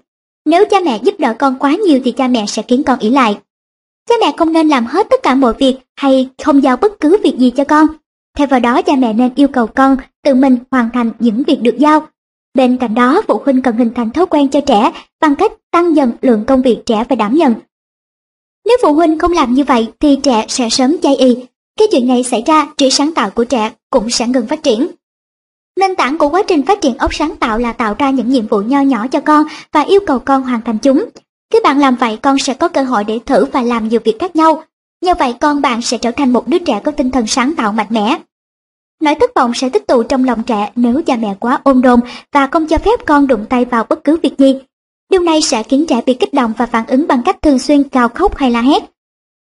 Nếu cha mẹ giúp đỡ con quá nhiều thì cha mẹ sẽ khiến con ỷ lại. Cha mẹ không nên làm hết tất cả mọi việc hay không giao bất cứ việc gì cho con. Thay vào đó cha mẹ nên yêu cầu con tự mình hoàn thành những việc được giao. Bên cạnh đó, phụ huynh cần hình thành thói quen cho trẻ bằng cách tăng dần lượng công việc trẻ phải đảm nhận. Nếu phụ huynh không làm như vậy thì trẻ sẽ sớm chai y. Cái chuyện này xảy ra, trí sáng tạo của trẻ cũng sẽ ngừng phát triển. Nền tảng của quá trình phát triển óc sáng tạo là tạo ra những nhiệm vụ nho nhỏ cho con và yêu cầu con hoàn thành chúng. Khi bạn làm vậy con sẽ có cơ hội để thử và làm nhiều việc khác nhau. Nhờ vậy con bạn sẽ trở thành một đứa trẻ có tinh thần sáng tạo mạnh mẽ. Nỗi thất vọng sẽ tích tụ trong lòng trẻ nếu cha mẹ quá ôm đồm và không cho phép con đụng tay vào bất cứ việc gì. Điều này sẽ khiến trẻ bị kích động và phản ứng bằng cách thường xuyên cào khóc hay la hét.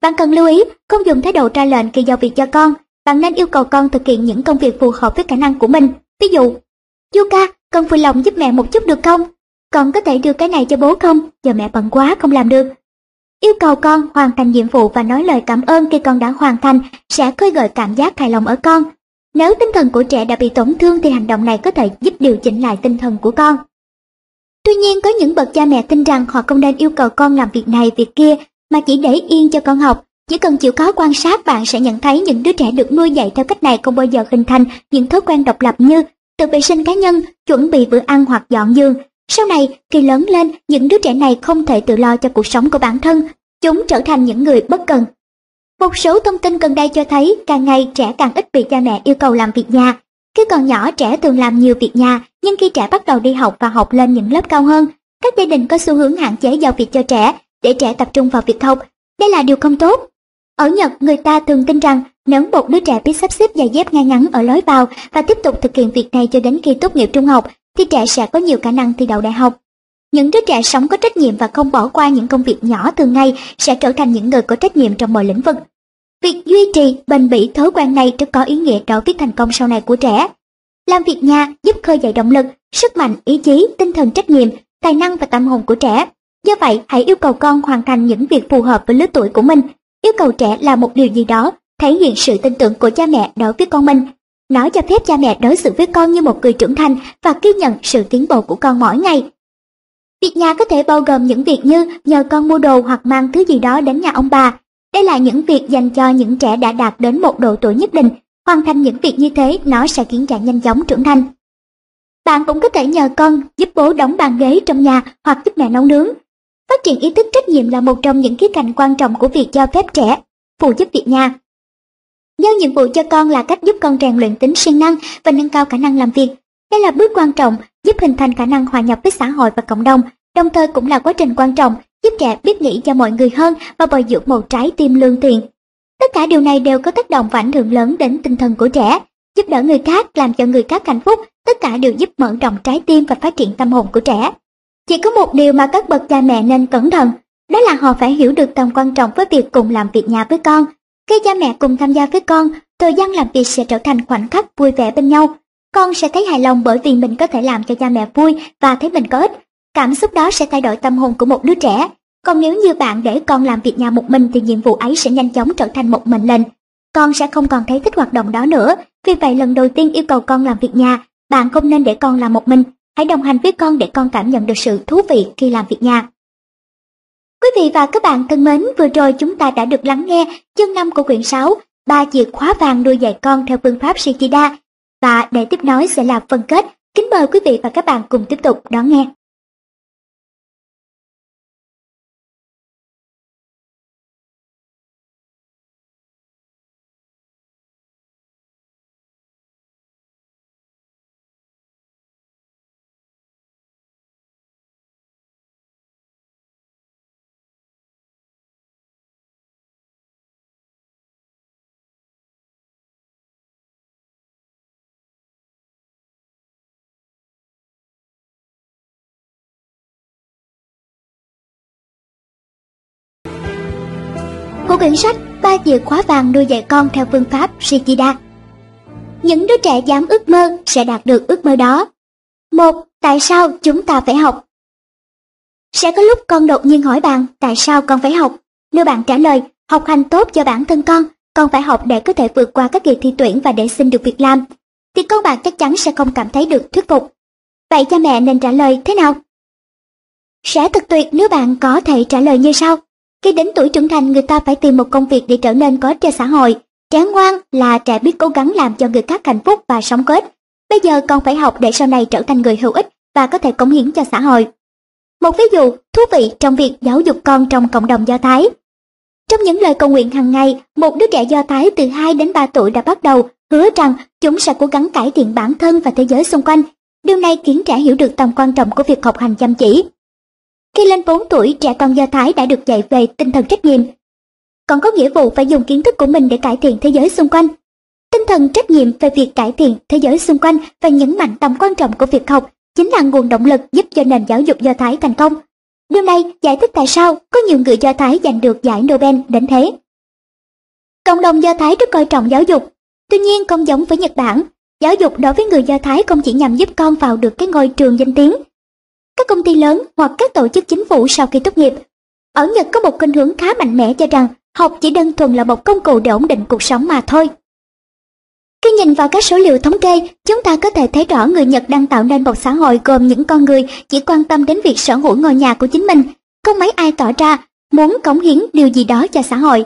Bạn cần lưu ý không dùng thái độ ra lệnh khi giao việc cho con. Bạn nên yêu cầu con thực hiện những công việc phù hợp với khả năng của mình. Ví dụ, Yuka, con vui lòng giúp mẹ một chút được không? Con có thể đưa cái này cho bố không? Giờ mẹ bận quá không làm được. Yêu cầu con hoàn thành nhiệm vụ và nói lời cảm ơn khi con đã hoàn thành sẽ khơi gợi cảm giác hài lòng ở con. Nếu tinh thần của trẻ đã bị tổn thương thì hành động này có thể giúp điều chỉnh lại tinh thần của con. Tuy nhiên có những bậc cha mẹ tin rằng họ không nên yêu cầu con làm việc này việc kia mà chỉ để yên cho con học. Chỉ cần chịu khó quan sát bạn sẽ nhận thấy những đứa trẻ được nuôi dạy theo cách này không bao giờ hình thành những thói quen độc lập như tự vệ sinh cá nhân, chuẩn bị bữa ăn hoặc dọn giường. Sau này, khi lớn lên, những đứa trẻ này không thể tự lo cho cuộc sống của bản thân, chúng trở thành những người bất cần. Một số thông tin gần đây cho thấy càng ngày trẻ càng ít bị cha mẹ yêu cầu làm việc nhà. Khi còn nhỏ trẻ thường làm nhiều việc nhà, nhưng khi trẻ bắt đầu đi học và học lên những lớp cao hơn, các gia đình có xu hướng hạn chế giao việc cho trẻ để trẻ tập trung vào việc học. Đây là điều không tốt. Ở Nhật, người ta thường tin rằng nếu một đứa trẻ biết sắp xếp giày dép ngay ngắn ở lối vào và tiếp tục thực hiện việc này cho đến khi tốt nghiệp trung học, thì trẻ sẽ có nhiều khả năng thi đậu đại học. Những đứa trẻ sống có trách nhiệm và không bỏ qua những công việc nhỏ thường ngày sẽ trở thành những người có trách nhiệm trong mọi lĩnh vực. Việc duy trì bền bỉ thói quen này rất có ý nghĩa đối với thành công sau này của trẻ. Làm việc nhà giúp khơi dậy động lực, sức mạnh, ý chí, tinh thần trách nhiệm, tài năng và tâm hồn của trẻ. Do vậy, hãy yêu cầu con hoàn thành những việc phù hợp với lứa tuổi của mình. Yêu cầu trẻ làm một điều gì đó, thể hiện sự tin tưởng của cha mẹ đối với con mình. Nó cho phép cha mẹ đối xử với con như một người trưởng thành và ghi nhận sự tiến bộ của con mỗi ngày. Việc nhà có thể bao gồm những việc như nhờ con mua đồ hoặc mang thứ gì đó đến nhà ông bà. Đây là những việc dành cho những trẻ đã đạt đến một độ tuổi nhất định. Hoàn thành những việc như thế nó sẽ khiến trẻ nhanh chóng trưởng thành. Bạn cũng có thể nhờ con giúp bố đóng bàn ghế trong nhà hoặc giúp mẹ nấu nướng. Phát triển ý thức trách nhiệm là một trong những khía cạnh quan trọng của việc cho phép trẻ phụ giúp việc nhà. Giao nhiệm vụ cho con là cách giúp con rèn luyện tính siêng năng và nâng cao khả năng làm việc. Đây là bước quan trọng giúp hình thành khả năng hòa nhập với xã hội và cộng đồng, đồng thời cũng là quá trình quan trọng giúp trẻ biết nghĩ cho mọi người hơn và bồi dưỡng một trái tim lương thiện. Tất cả điều này đều có tác động và ảnh hưởng lớn đến tinh thần của trẻ, giúp đỡ người khác, làm cho người khác hạnh phúc, tất cả đều giúp mở rộng trái tim và phát triển tâm hồn của trẻ. Chỉ có một điều mà các bậc cha mẹ nên cẩn thận, đó là họ phải hiểu được tầm quan trọng với việc cùng làm việc nhà với con. Khi cha mẹ cùng tham gia với con, thời gian làm việc sẽ trở thành khoảnh khắc vui vẻ bên nhau. Con sẽ thấy hài lòng bởi vì mình có thể làm cho cha mẹ vui và thấy mình có ích. Cảm xúc đó sẽ thay đổi tâm hồn của một đứa trẻ. Còn nếu như bạn để con làm việc nhà một mình thì nhiệm vụ ấy sẽ nhanh chóng trở thành một mệnh lệnh. Con sẽ không còn thấy thích hoạt động đó nữa. Vì vậy lần đầu tiên yêu cầu con làm việc nhà, bạn không nên để con làm một mình. Hãy đồng hành với con để con cảm nhận được sự thú vị khi làm việc nhà. Quý vị và các bạn thân mến, vừa rồi chúng ta đã được lắng nghe chương 5 của quyển 6, ba chìa khóa vàng nuôi dạy con theo phương pháp Shikida. Và để tiếp nối sẽ là phần kết. Kính mời quý vị và các bạn cùng tiếp tục đón nghe. Một quyển sách ba chìa khóa vàng nuôi dạy con theo phương pháp Shikida. Những đứa trẻ dám ước mơ sẽ đạt được ước mơ đó. Một, tại sao chúng ta phải học? Sẽ có lúc con đột nhiên hỏi bạn tại sao con phải học. Nếu bạn trả lời học hành tốt cho bản thân con, con phải học để có thể vượt qua các kỳ thi tuyển và để xin được việc làm, thì con bạn chắc chắn sẽ không cảm thấy được thuyết phục. Vậy cha mẹ nên trả lời thế nào? Sẽ thật tuyệt nếu bạn có thể trả lời như sau. Khi đến tuổi trưởng thành người ta phải tìm một công việc để trở nên có ích cho xã hội. Trẻ ngoan là trẻ biết cố gắng làm cho người khác hạnh phúc và sống có ích. Bây giờ con phải học để sau này trở thành người hữu ích và có thể cống hiến cho xã hội. Một ví dụ thú vị trong việc giáo dục con trong cộng đồng Do Thái. Trong những lời cầu nguyện hàng ngày, một đứa trẻ Do Thái từ 2 đến 3 tuổi đã bắt đầu hứa rằng chúng sẽ cố gắng cải thiện bản thân và thế giới xung quanh. Điều này khiến trẻ hiểu được tầm quan trọng của việc học hành chăm chỉ. Khi lên 4 tuổi, trẻ con Do Thái đã được dạy về tinh thần trách nhiệm. Còn có nghĩa vụ phải dùng kiến thức của mình để cải thiện thế giới xung quanh. Tinh thần trách nhiệm về việc cải thiện thế giới xung quanh và nhấn mạnh tầm quan trọng của việc học chính là nguồn động lực giúp cho nền giáo dục Do Thái thành công. Điều này giải thích tại sao có nhiều người Do Thái giành được giải Nobel đến thế. Cộng đồng Do Thái rất coi trọng giáo dục. Tuy nhiên không giống với Nhật Bản, giáo dục đối với người Do Thái không chỉ nhằm giúp con vào được cái ngôi trường danh tiếng các công ty lớn hoặc các tổ chức chính phủ sau khi tốt nghiệp. Ở Nhật có một khuynh hướng khá mạnh mẽ cho rằng học chỉ đơn thuần là một công cụ để ổn định cuộc sống mà thôi. Khi nhìn vào các số liệu thống kê, chúng ta có thể thấy rõ người Nhật đang tạo nên một xã hội gồm những con người chỉ quan tâm đến việc sở hữu ngôi nhà của chính mình, không mấy ai tỏ ra muốn cống hiến điều gì đó cho xã hội.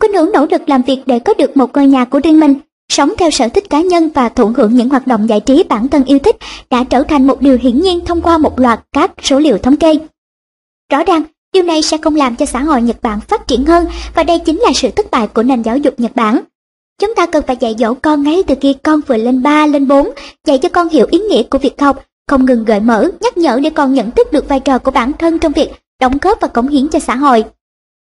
Khuynh hướng nỗ lực làm việc để có được một ngôi nhà của riêng mình Sống theo sở thích cá nhân và thụ hưởng những hoạt động giải trí bản thân yêu thích đã trở thành một điều hiển nhiên thông qua một loạt các số liệu thống kê. Rõ ràng, điều này sẽ không làm cho xã hội Nhật Bản phát triển hơn và đây chính là sự thất bại của nền giáo dục Nhật Bản. Chúng ta cần phải dạy dỗ con ngay từ khi con vừa lên 3, lên 4, dạy cho con hiểu ý nghĩa của việc học, không ngừng gợi mở, nhắc nhở để con nhận thức được vai trò của bản thân trong việc đóng góp và cống hiến cho xã hội.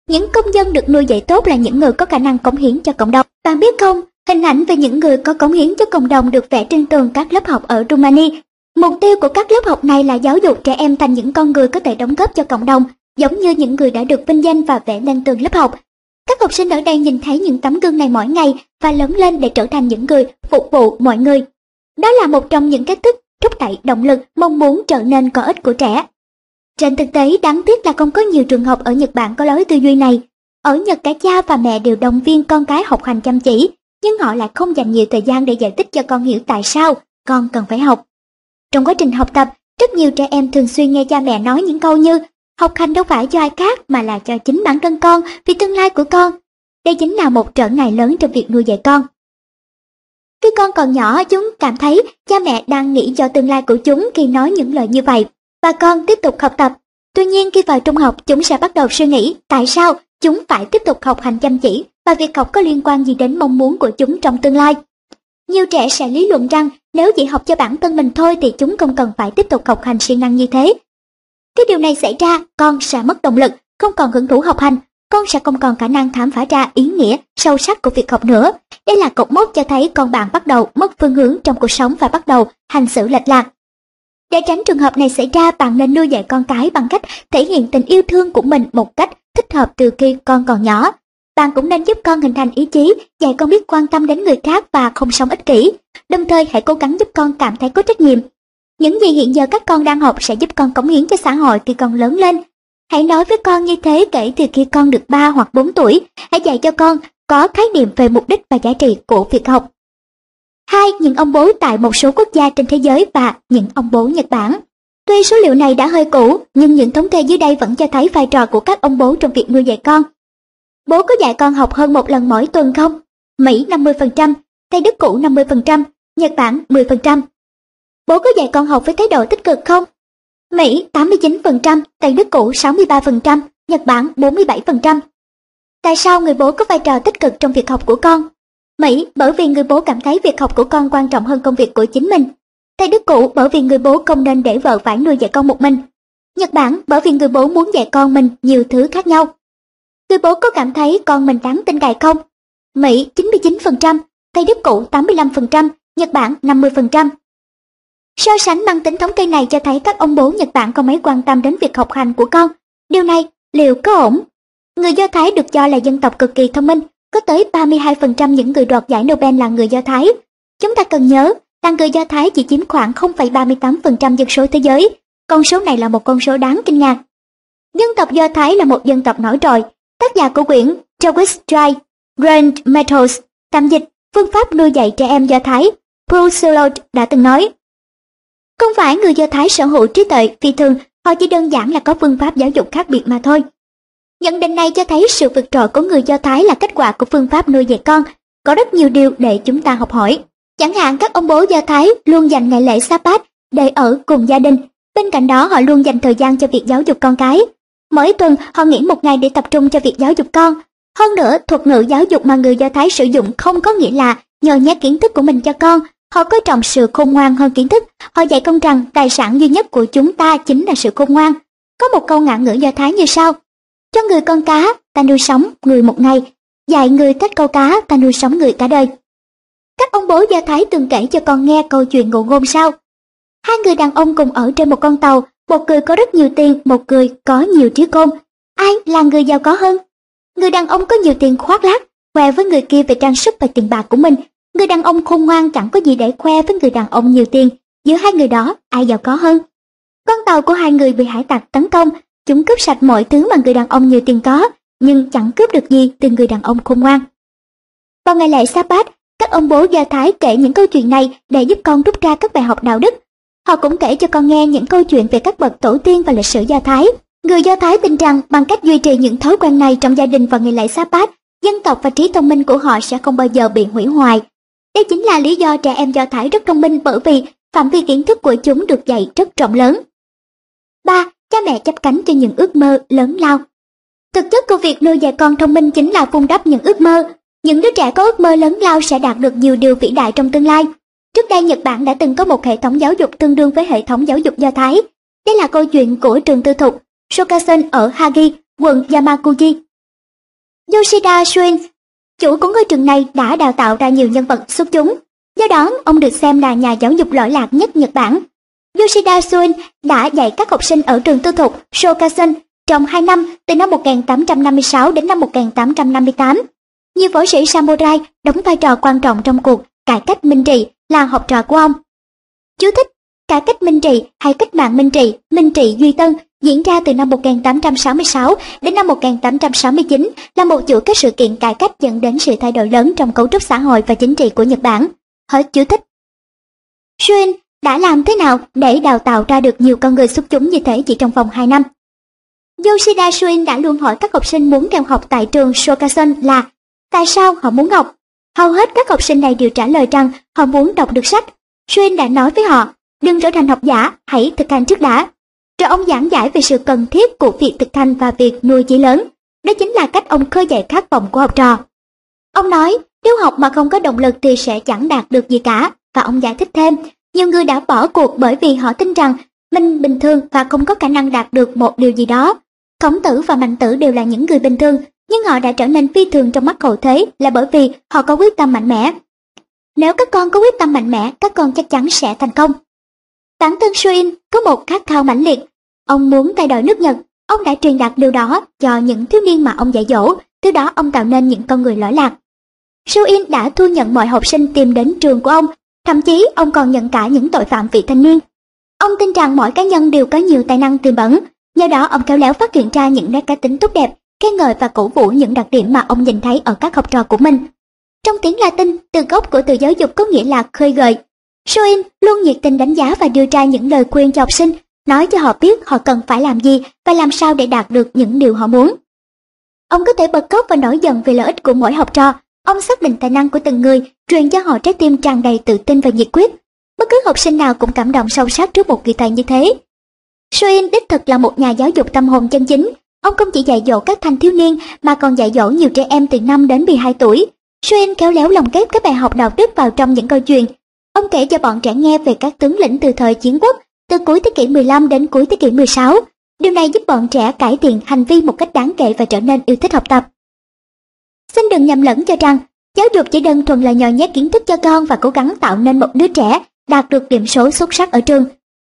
Những công dân được nuôi dạy tốt là những người có khả năng cống hiến cho cộng đồng. Bạn biết không, hình ảnh về những người có cống hiến cho cộng đồng được vẽ trên tường các lớp học ở Rumani. Mục tiêu của các lớp học này là giáo dục trẻ em thành những con người có thể đóng góp cho cộng đồng, giống như những người đã được vinh danh và vẽ lên tường lớp học. Các học sinh ở đây nhìn thấy những tấm gương này mỗi ngày và lớn lên để trở thành những người phục vụ mọi người. Đó là một trong những cách thức thúc đẩy động lực mong muốn trở nên có ích của trẻ. Trên thực tế đáng tiếc là không có nhiều trường học ở Nhật Bản có lối tư duy này. Ở Nhật cả cha và mẹ đều động viên con cái học hành chăm chỉ, nhưng họ lại không dành nhiều thời gian để giải thích cho con hiểu tại sao con cần phải học. Trong quá trình học tập, rất nhiều trẻ em thường xuyên nghe cha mẹ nói những câu như học hành đâu phải cho ai khác mà là cho chính bản thân con vì tương lai của con. Đây chính là một trở ngại lớn trong việc nuôi dạy con. Khi con còn nhỏ, chúng cảm thấy cha mẹ đang nghĩ cho tương lai của chúng khi nói những lời như vậy và con tiếp tục học tập. Tuy nhiên khi vào trung học, chúng sẽ bắt đầu suy nghĩ tại sao chúng phải tiếp tục học hành chăm chỉ và việc học có liên quan gì đến mong muốn của chúng trong tương lai. Nhiều trẻ sẽ lý luận rằng nếu chỉ học cho bản thân mình thôi thì chúng không cần phải tiếp tục học hành siêng năng như thế. Cái điều này xảy ra, con sẽ mất động lực, không còn hứng thú học hành, con sẽ không còn khả năng khám phá ra ý nghĩa sâu sắc của việc học nữa. Đây là cột mốc cho thấy con bạn bắt đầu mất phương hướng trong cuộc sống và bắt đầu hành xử lệch lạc. Để tránh trường hợp này xảy ra, bạn nên nuôi dạy con cái bằng cách thể hiện tình yêu thương của mình một cách thích hợp từ khi con còn nhỏ. Bạn cũng nên giúp con hình thành ý chí, dạy con biết quan tâm đến người khác và không sống ích kỷ. Đồng thời hãy cố gắng giúp con cảm thấy có trách nhiệm. Những gì hiện giờ các con đang học sẽ giúp con cống hiến cho xã hội khi con lớn lên. Hãy nói với con như thế kể từ khi con được 3 hoặc 4 tuổi. Hãy dạy cho con có khái niệm về mục đích và giá trị của việc học. Hai, những ông bố tại một số quốc gia trên thế giới và những ông bố Nhật Bản. Tuy số liệu này đã hơi cũ, nhưng những thống kê dưới đây vẫn cho thấy vai trò của các ông bố trong việc nuôi dạy con. Bố có dạy con học hơn một lần mỗi tuần không? Mỹ 50%, Tây Đức cũ 50%, Nhật Bản 10%. Bố có dạy con học với thái độ tích cực không? Mỹ 89%, Tây Đức cũ 63%, Nhật Bản 47%. Tại sao người bố có vai trò tích cực trong việc học của con? Mỹ bởi vì người bố cảm thấy việc học của con quan trọng hơn công việc của chính mình. Tây Đức cũ bởi vì người bố không nên để vợ phải nuôi dạy con một mình. Nhật Bản bởi vì người bố muốn dạy con mình nhiều thứ khác nhau. Người bố có cảm thấy con mình đáng tin cậy không? Mỹ 99%, Tây Đức cũ 85%, Nhật Bản 50%. So sánh bằng tính thống kê này cho thấy các ông bố Nhật Bản không mấy quan tâm đến việc học hành của con. Điều này liệu có ổn? Người Do Thái được cho là dân tộc cực kỳ thông minh, có tới 32% những người đoạt giải Nobel là người Do Thái. Chúng ta cần nhớ là người Do Thái chỉ chiếm khoảng 0,38% dân số thế giới. Con số này là một con số đáng kinh ngạc. Dân tộc Do Thái là một dân tộc nổi trội. Tác giả của quyển Jewish Dry, Grand Metals, tạm dịch phương pháp nuôi dạy trẻ em Do Thái, Bruce đã từng nói. Không phải người Do Thái sở hữu trí tuệ phi thường, họ chỉ đơn giản là có phương pháp giáo dục khác biệt mà thôi. Nhận định này cho thấy sự vượt trội của người Do Thái là kết quả của phương pháp nuôi dạy con. Có rất nhiều điều để chúng ta học hỏi. Chẳng hạn các ông bố Do Thái luôn dành ngày lễ Sabbath để ở cùng gia đình. Bên cạnh đó họ luôn dành thời gian cho việc giáo dục con cái. Mỗi tuần họ nghỉ một ngày để tập trung cho việc giáo dục con. Hơn nữa, thuật ngữ giáo dục mà người Do Thái sử dụng không có nghĩa là nhờ nhét kiến thức của mình cho con. Họ coi trọng sự khôn ngoan hơn kiến thức. Họ dạy con rằng tài sản duy nhất của chúng ta chính là sự khôn ngoan. Có một câu ngạn ngữ Do Thái như sau. Cho người con cá, ta nuôi sống người một ngày, dạy người cách câu cá, ta nuôi sống người cả đời. Các ông bố do Thái từng kể cho con nghe câu chuyện ngụ ngôn sau. Hai người đàn ông cùng ở trên một con tàu, một người có rất nhiều tiền, một người có nhiều trí khôn. Ai là người giàu có hơn? Người đàn ông có nhiều tiền khoác lác, khoe với người kia về trang sức và tiền bạc của mình. Người đàn ông khôn ngoan chẳng có gì để khoe với người đàn ông nhiều tiền. Giữa hai người đó, ai giàu có hơn? Con tàu của hai người bị hải tặc tấn công, Chúng cướp sạch mọi thứ mà người đàn ông nhiều tiền có, nhưng chẳng cướp được gì từ người đàn ông khôn ngoan. Vào ngày lễ Sa-bát, các ông bố Do Thái kể những câu chuyện này để giúp con rút ra các bài học đạo đức. Họ cũng kể cho con nghe những câu chuyện về các bậc tổ tiên và lịch sử Do Thái. Người Do Thái tin rằng bằng cách duy trì những thói quen này trong gia đình và ngày lễ Sa-bát, dân tộc và trí thông minh của họ sẽ không bao giờ bị hủy hoại. Đây chính là lý do trẻ em Do Thái rất thông minh bởi vì phạm vi kiến thức của chúng được dạy rất rộng lớn. 3 cha mẹ chấp cánh cho những ước mơ lớn lao. Thực chất của việc nuôi dạy con thông minh chính là vun đắp những ước mơ. Những đứa trẻ có ước mơ lớn lao sẽ đạt được nhiều điều vĩ đại trong tương lai. Trước đây Nhật Bản đã từng có một hệ thống giáo dục tương đương với hệ thống giáo dục Do Thái. Đây là câu chuyện của trường tư thục Shokasen ở Hagi, quận Yamaguchi. Yoshida Shuin, chủ của ngôi trường này đã đào tạo ra nhiều nhân vật xuất chúng. Do đó, ông được xem là nhà giáo dục lỗi lạc nhất Nhật Bản. Yoshida Shuin đã dạy các học sinh ở trường tư thục Shokasen trong 2 năm từ năm 1856 đến năm 1858. Nhiều võ sĩ samurai đóng vai trò quan trọng trong cuộc cải cách minh trị là học trò của ông. Chú thích Cải cách minh trị hay cách mạng minh trị, minh trị duy tân diễn ra từ năm 1866 đến năm 1869 là một chuỗi các sự kiện cải cách dẫn đến sự thay đổi lớn trong cấu trúc xã hội và chính trị của Nhật Bản. Hết chú thích. Shuin đã làm thế nào để đào tạo ra được nhiều con người xuất chúng như thế chỉ trong vòng 2 năm? Yoshida Shuin đã luôn hỏi các học sinh muốn theo học tại trường Shokasen là tại sao họ muốn học. Hầu hết các học sinh này đều trả lời rằng họ muốn đọc được sách. Shuin đã nói với họ, đừng trở thành học giả, hãy thực hành trước đã. Rồi ông giảng giải về sự cần thiết của việc thực hành và việc nuôi chí lớn. Đó chính là cách ông khơi dậy khát vọng của học trò. Ông nói, nếu học mà không có động lực thì sẽ chẳng đạt được gì cả. Và ông giải thích thêm, nhiều người đã bỏ cuộc bởi vì họ tin rằng mình bình thường và không có khả năng đạt được một điều gì đó. Khổng tử và mạnh tử đều là những người bình thường, nhưng họ đã trở nên phi thường trong mắt hậu thế là bởi vì họ có quyết tâm mạnh mẽ. Nếu các con có quyết tâm mạnh mẽ, các con chắc chắn sẽ thành công. Bản thân Shuin có một khát khao mãnh liệt. Ông muốn thay đổi nước Nhật, ông đã truyền đạt điều đó cho những thiếu niên mà ông dạy dỗ, từ đó ông tạo nên những con người lõi lạc. Shuin đã thu nhận mọi học sinh tìm đến trường của ông, thậm chí ông còn nhận cả những tội phạm vị thanh niên. Ông tin rằng mỗi cá nhân đều có nhiều tài năng tiềm ẩn, nhờ đó ông khéo léo phát hiện ra những nét cá tính tốt đẹp, khen ngợi và cổ vũ những đặc điểm mà ông nhìn thấy ở các học trò của mình. Trong tiếng Latin, từ gốc của từ giáo dục có nghĩa là khơi gợi, Soin luôn nhiệt tình đánh giá và đưa ra những lời khuyên cho học sinh, nói cho họ biết họ cần phải làm gì và làm sao để đạt được những điều họ muốn. Ông có thể bật khóc và nổi giận vì lợi ích của mỗi học trò. Ông xác định tài năng của từng người, truyền cho họ trái tim tràn đầy tự tin và nhiệt quyết. Bất cứ học sinh nào cũng cảm động sâu sắc trước một kỳ thầy như thế. Soin đích thực là một nhà giáo dục tâm hồn chân chính. Ông không chỉ dạy dỗ các thanh thiếu niên mà còn dạy dỗ nhiều trẻ em từ 5 đến 12 tuổi. Soin khéo léo lồng ghép các bài học đạo đức vào trong những câu chuyện Ông kể cho bọn trẻ nghe về các tướng lĩnh từ thời chiến quốc, từ cuối thế kỷ 15 đến cuối thế kỷ 16. Điều này giúp bọn trẻ cải thiện hành vi một cách đáng kể và trở nên yêu thích học tập. Xin đừng nhầm lẫn cho rằng, giáo dục chỉ đơn thuần là nhồi nhét kiến thức cho con và cố gắng tạo nên một đứa trẻ đạt được điểm số xuất sắc ở trường.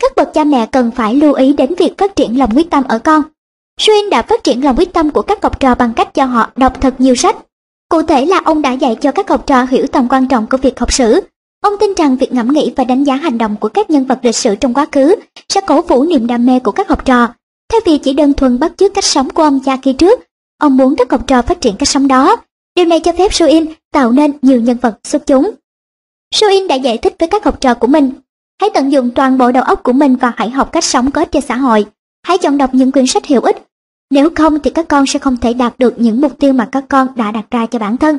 Các bậc cha mẹ cần phải lưu ý đến việc phát triển lòng quyết tâm ở con. Xuyên đã phát triển lòng quyết tâm của các học trò bằng cách cho họ đọc thật nhiều sách. Cụ thể là ông đã dạy cho các học trò hiểu tầm quan trọng của việc học sử, Ông tin rằng việc ngẫm nghĩ và đánh giá hành động của các nhân vật lịch sử trong quá khứ sẽ cổ vũ niềm đam mê của các học trò. Thay vì chỉ đơn thuần bắt chước cách sống của ông cha khi trước, ông muốn các học trò phát triển cách sống đó. Điều này cho phép Suin tạo nên nhiều nhân vật xuất chúng. Suin đã giải thích với các học trò của mình, hãy tận dụng toàn bộ đầu óc của mình và hãy học cách sống có ích cho xã hội. Hãy chọn đọc những quyển sách hữu ích. Nếu không thì các con sẽ không thể đạt được những mục tiêu mà các con đã đặt ra cho bản thân.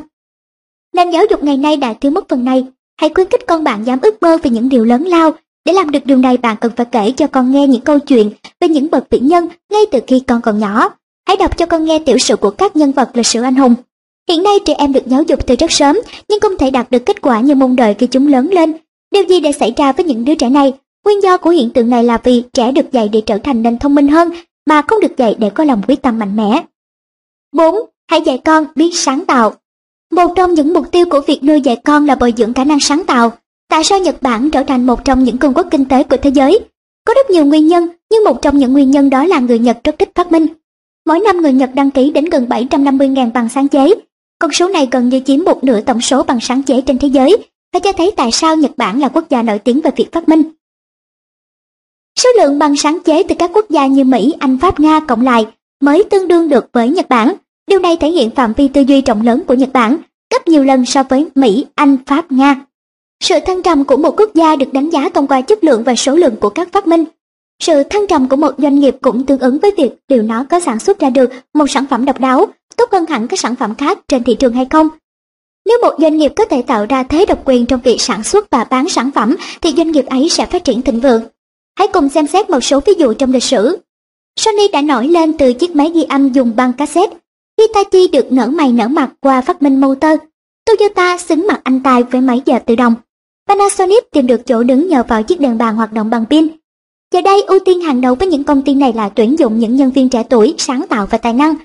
Nền giáo dục ngày nay đã thiếu mất phần này Hãy khuyến khích con bạn dám ước mơ về những điều lớn lao. Để làm được điều này bạn cần phải kể cho con nghe những câu chuyện về những bậc vĩ nhân ngay từ khi con còn nhỏ. Hãy đọc cho con nghe tiểu sử của các nhân vật lịch sử anh hùng. Hiện nay trẻ em được giáo dục từ rất sớm, nhưng không thể đạt được kết quả như mong đợi khi chúng lớn lên. Điều gì đã xảy ra với những đứa trẻ này? Nguyên do của hiện tượng này là vì trẻ được dạy để trở thành nên thông minh hơn mà không được dạy để có lòng quyết tâm mạnh mẽ. 4. Hãy dạy con biết sáng tạo. Một trong những mục tiêu của việc nuôi dạy con là bồi dưỡng khả năng sáng tạo. Tại sao Nhật Bản trở thành một trong những cường quốc kinh tế của thế giới? Có rất nhiều nguyên nhân, nhưng một trong những nguyên nhân đó là người Nhật rất thích phát minh. Mỗi năm người Nhật đăng ký đến gần 750.000 bằng sáng chế. Con số này gần như chiếm một nửa tổng số bằng sáng chế trên thế giới, và cho thấy tại sao Nhật Bản là quốc gia nổi tiếng về việc phát minh. Số lượng bằng sáng chế từ các quốc gia như Mỹ, Anh, Pháp, Nga cộng lại mới tương đương được với Nhật Bản. Điều này thể hiện phạm vi tư duy rộng lớn của Nhật Bản, gấp nhiều lần so với Mỹ, Anh, Pháp, Nga. Sự thăng trầm của một quốc gia được đánh giá thông qua chất lượng và số lượng của các phát minh. Sự thăng trầm của một doanh nghiệp cũng tương ứng với việc liệu nó có sản xuất ra được một sản phẩm độc đáo, tốt hơn hẳn các sản phẩm khác trên thị trường hay không. Nếu một doanh nghiệp có thể tạo ra thế độc quyền trong việc sản xuất và bán sản phẩm thì doanh nghiệp ấy sẽ phát triển thịnh vượng. Hãy cùng xem xét một số ví dụ trong lịch sử. Sony đã nổi lên từ chiếc máy ghi âm dùng băng cassette Hitachi được nở mày nở mặt qua phát minh motor. Toyota xứng mặt anh tài với máy giờ tự động. Panasonic tìm được chỗ đứng nhờ vào chiếc đèn bàn hoạt động bằng pin. Giờ đây ưu tiên hàng đầu với những công ty này là tuyển dụng những nhân viên trẻ tuổi, sáng tạo và tài năng.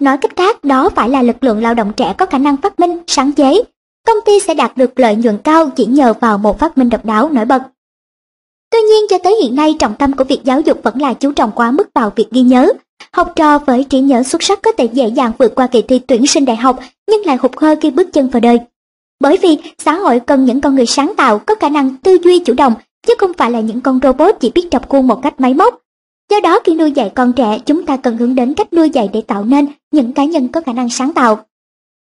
Nói cách khác, đó phải là lực lượng lao động trẻ có khả năng phát minh, sáng chế. Công ty sẽ đạt được lợi nhuận cao chỉ nhờ vào một phát minh độc đáo nổi bật. Tuy nhiên cho tới hiện nay trọng tâm của việc giáo dục vẫn là chú trọng quá mức vào việc ghi nhớ. Học trò với trí nhớ xuất sắc có thể dễ dàng vượt qua kỳ thi tuyển sinh đại học nhưng lại hụt hơi khi bước chân vào đời. Bởi vì xã hội cần những con người sáng tạo có khả năng tư duy chủ động chứ không phải là những con robot chỉ biết trọc khuôn một cách máy móc. Do đó khi nuôi dạy con trẻ chúng ta cần hướng đến cách nuôi dạy để tạo nên những cá nhân có khả năng sáng tạo.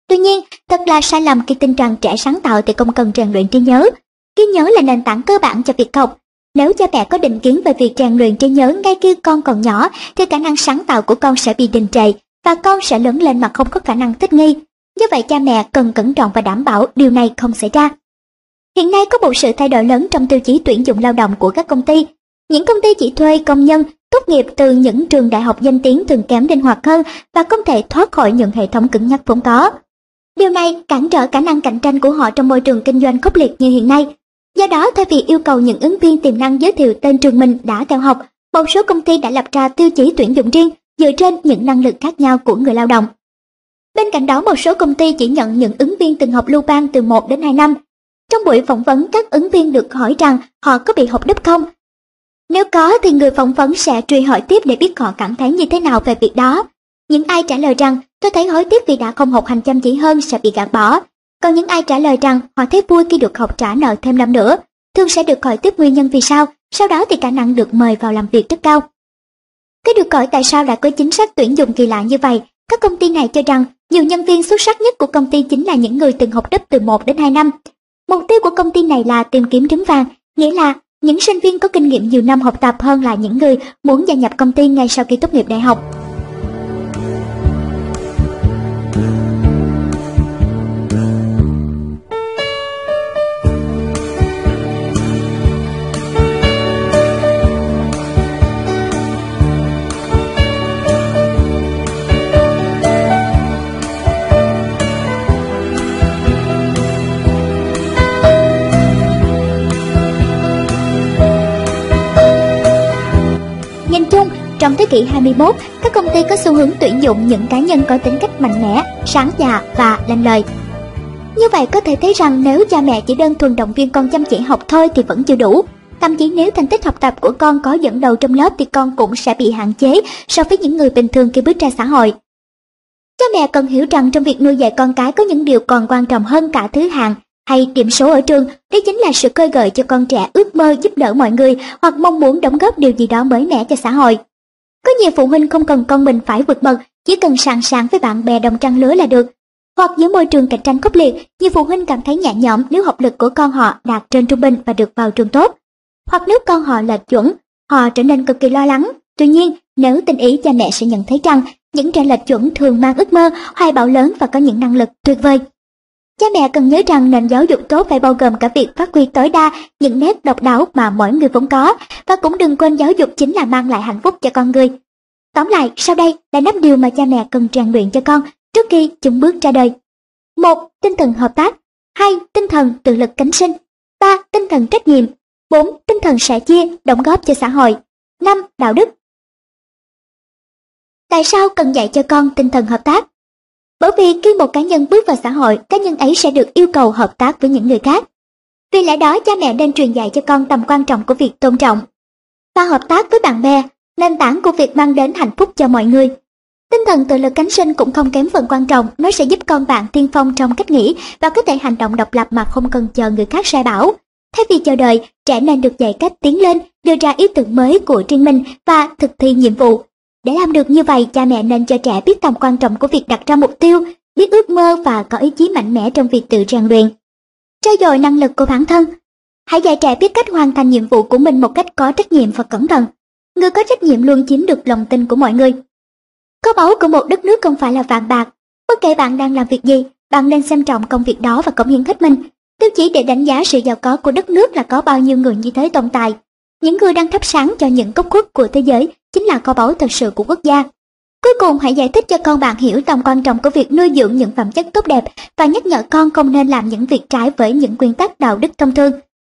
Tuy nhiên, thật là sai lầm khi tin rằng trẻ sáng tạo thì không cần rèn luyện trí nhớ. Trí nhớ là nền tảng cơ bản cho việc học, nếu cha mẹ có định kiến về việc rèn luyện trí nhớ ngay khi con còn nhỏ, thì khả năng sáng tạo của con sẽ bị đình trệ và con sẽ lớn lên mà không có khả năng thích nghi. Do vậy cha mẹ cần cẩn trọng và đảm bảo điều này không xảy ra. Hiện nay có một sự thay đổi lớn trong tiêu chí tuyển dụng lao động của các công ty. Những công ty chỉ thuê công nhân tốt nghiệp từ những trường đại học danh tiếng thường kém linh hoạt hơn và không thể thoát khỏi những hệ thống cứng nhắc vốn có. Điều này cản trở khả năng cạnh tranh của họ trong môi trường kinh doanh khốc liệt như hiện nay. Do đó, thay vì yêu cầu những ứng viên tiềm năng giới thiệu tên trường mình đã theo học, một số công ty đã lập ra tiêu chí tuyển dụng riêng dựa trên những năng lực khác nhau của người lao động. Bên cạnh đó, một số công ty chỉ nhận những ứng viên từng học lưu bang từ 1 đến 2 năm. Trong buổi phỏng vấn, các ứng viên được hỏi rằng họ có bị học đúp không. Nếu có thì người phỏng vấn sẽ truy hỏi tiếp để biết họ cảm thấy như thế nào về việc đó. Những ai trả lời rằng tôi thấy hối tiếc vì đã không học hành chăm chỉ hơn sẽ bị gạt bỏ, còn những ai trả lời rằng họ thấy vui khi được học trả nợ thêm năm nữa, thường sẽ được hỏi tiếp nguyên nhân vì sao, sau đó thì khả năng được mời vào làm việc rất cao. Cái được hỏi tại sao lại có chính sách tuyển dụng kỳ lạ như vậy, các công ty này cho rằng nhiều nhân viên xuất sắc nhất của công ty chính là những người từng học đấp từ 1 đến 2 năm. Mục tiêu của công ty này là tìm kiếm trứng vàng, nghĩa là những sinh viên có kinh nghiệm nhiều năm học tập hơn là những người muốn gia nhập công ty ngay sau khi tốt nghiệp đại học. Trong thế kỷ 21, các công ty có xu hướng tuyển dụng những cá nhân có tính cách mạnh mẽ, sáng dạ và lanh lời. Như vậy có thể thấy rằng nếu cha mẹ chỉ đơn thuần động viên con chăm chỉ học thôi thì vẫn chưa đủ. Thậm chí nếu thành tích học tập của con có dẫn đầu trong lớp thì con cũng sẽ bị hạn chế so với những người bình thường khi bước ra xã hội. Cha mẹ cần hiểu rằng trong việc nuôi dạy con cái có những điều còn quan trọng hơn cả thứ hạng hay điểm số ở trường, đó chính là sự khơi gợi cho con trẻ ước mơ giúp đỡ mọi người hoặc mong muốn đóng góp điều gì đó mới mẻ cho xã hội. Có nhiều phụ huynh không cần con mình phải vượt bậc, chỉ cần sàng sàng với bạn bè đồng trang lứa là được. Hoặc giữa môi trường cạnh tranh khốc liệt, nhiều phụ huynh cảm thấy nhẹ nhõm nếu học lực của con họ đạt trên trung bình và được vào trường tốt. Hoặc nếu con họ lệch chuẩn, họ trở nên cực kỳ lo lắng. Tuy nhiên, nếu tình ý cha mẹ sẽ nhận thấy rằng những trẻ lệch chuẩn thường mang ước mơ, hoài bão lớn và có những năng lực tuyệt vời. Cha mẹ cần nhớ rằng nền giáo dục tốt phải bao gồm cả việc phát huy tối đa những nét độc đáo mà mỗi người vốn có, và cũng đừng quên giáo dục chính là mang lại hạnh phúc cho con người. Tóm lại, sau đây là năm điều mà cha mẹ cần rèn luyện cho con trước khi chúng bước ra đời. một Tinh thần hợp tác. 2. Tinh thần tự lực cánh sinh. 3. Tinh thần trách nhiệm. 4. Tinh thần sẻ chia, đóng góp cho xã hội. 5. Đạo đức. Tại sao cần dạy cho con tinh thần hợp tác? Bởi vì khi một cá nhân bước vào xã hội, cá nhân ấy sẽ được yêu cầu hợp tác với những người khác. Vì lẽ đó cha mẹ nên truyền dạy cho con tầm quan trọng của việc tôn trọng và hợp tác với bạn bè, nền tảng của việc mang đến hạnh phúc cho mọi người. Tinh thần tự lực cánh sinh cũng không kém phần quan trọng, nó sẽ giúp con bạn tiên phong trong cách nghĩ và có thể hành động độc lập mà không cần chờ người khác sai bảo. Thay vì chờ đợi, trẻ nên được dạy cách tiến lên, đưa ra ý tưởng mới của riêng mình và thực thi nhiệm vụ để làm được như vậy, cha mẹ nên cho trẻ biết tầm quan trọng của việc đặt ra mục tiêu, biết ước mơ và có ý chí mạnh mẽ trong việc tự rèn luyện. Trao dồi năng lực của bản thân. Hãy dạy trẻ biết cách hoàn thành nhiệm vụ của mình một cách có trách nhiệm và cẩn thận. Người có trách nhiệm luôn chiếm được lòng tin của mọi người. Kho báu của một đất nước không phải là vàng bạc. Bất kể bạn đang làm việc gì, bạn nên xem trọng công việc đó và cống hiến hết mình. Tiêu chí để đánh giá sự giàu có của đất nước là có bao nhiêu người như thế tồn tại. Những người đang thắp sáng cho những góc khuất của thế giới chính là kho báu thật sự của quốc gia. Cuối cùng hãy giải thích cho con bạn hiểu tầm quan trọng của việc nuôi dưỡng những phẩm chất tốt đẹp và nhắc nhở con không nên làm những việc trái với những nguyên tắc đạo đức thông thường.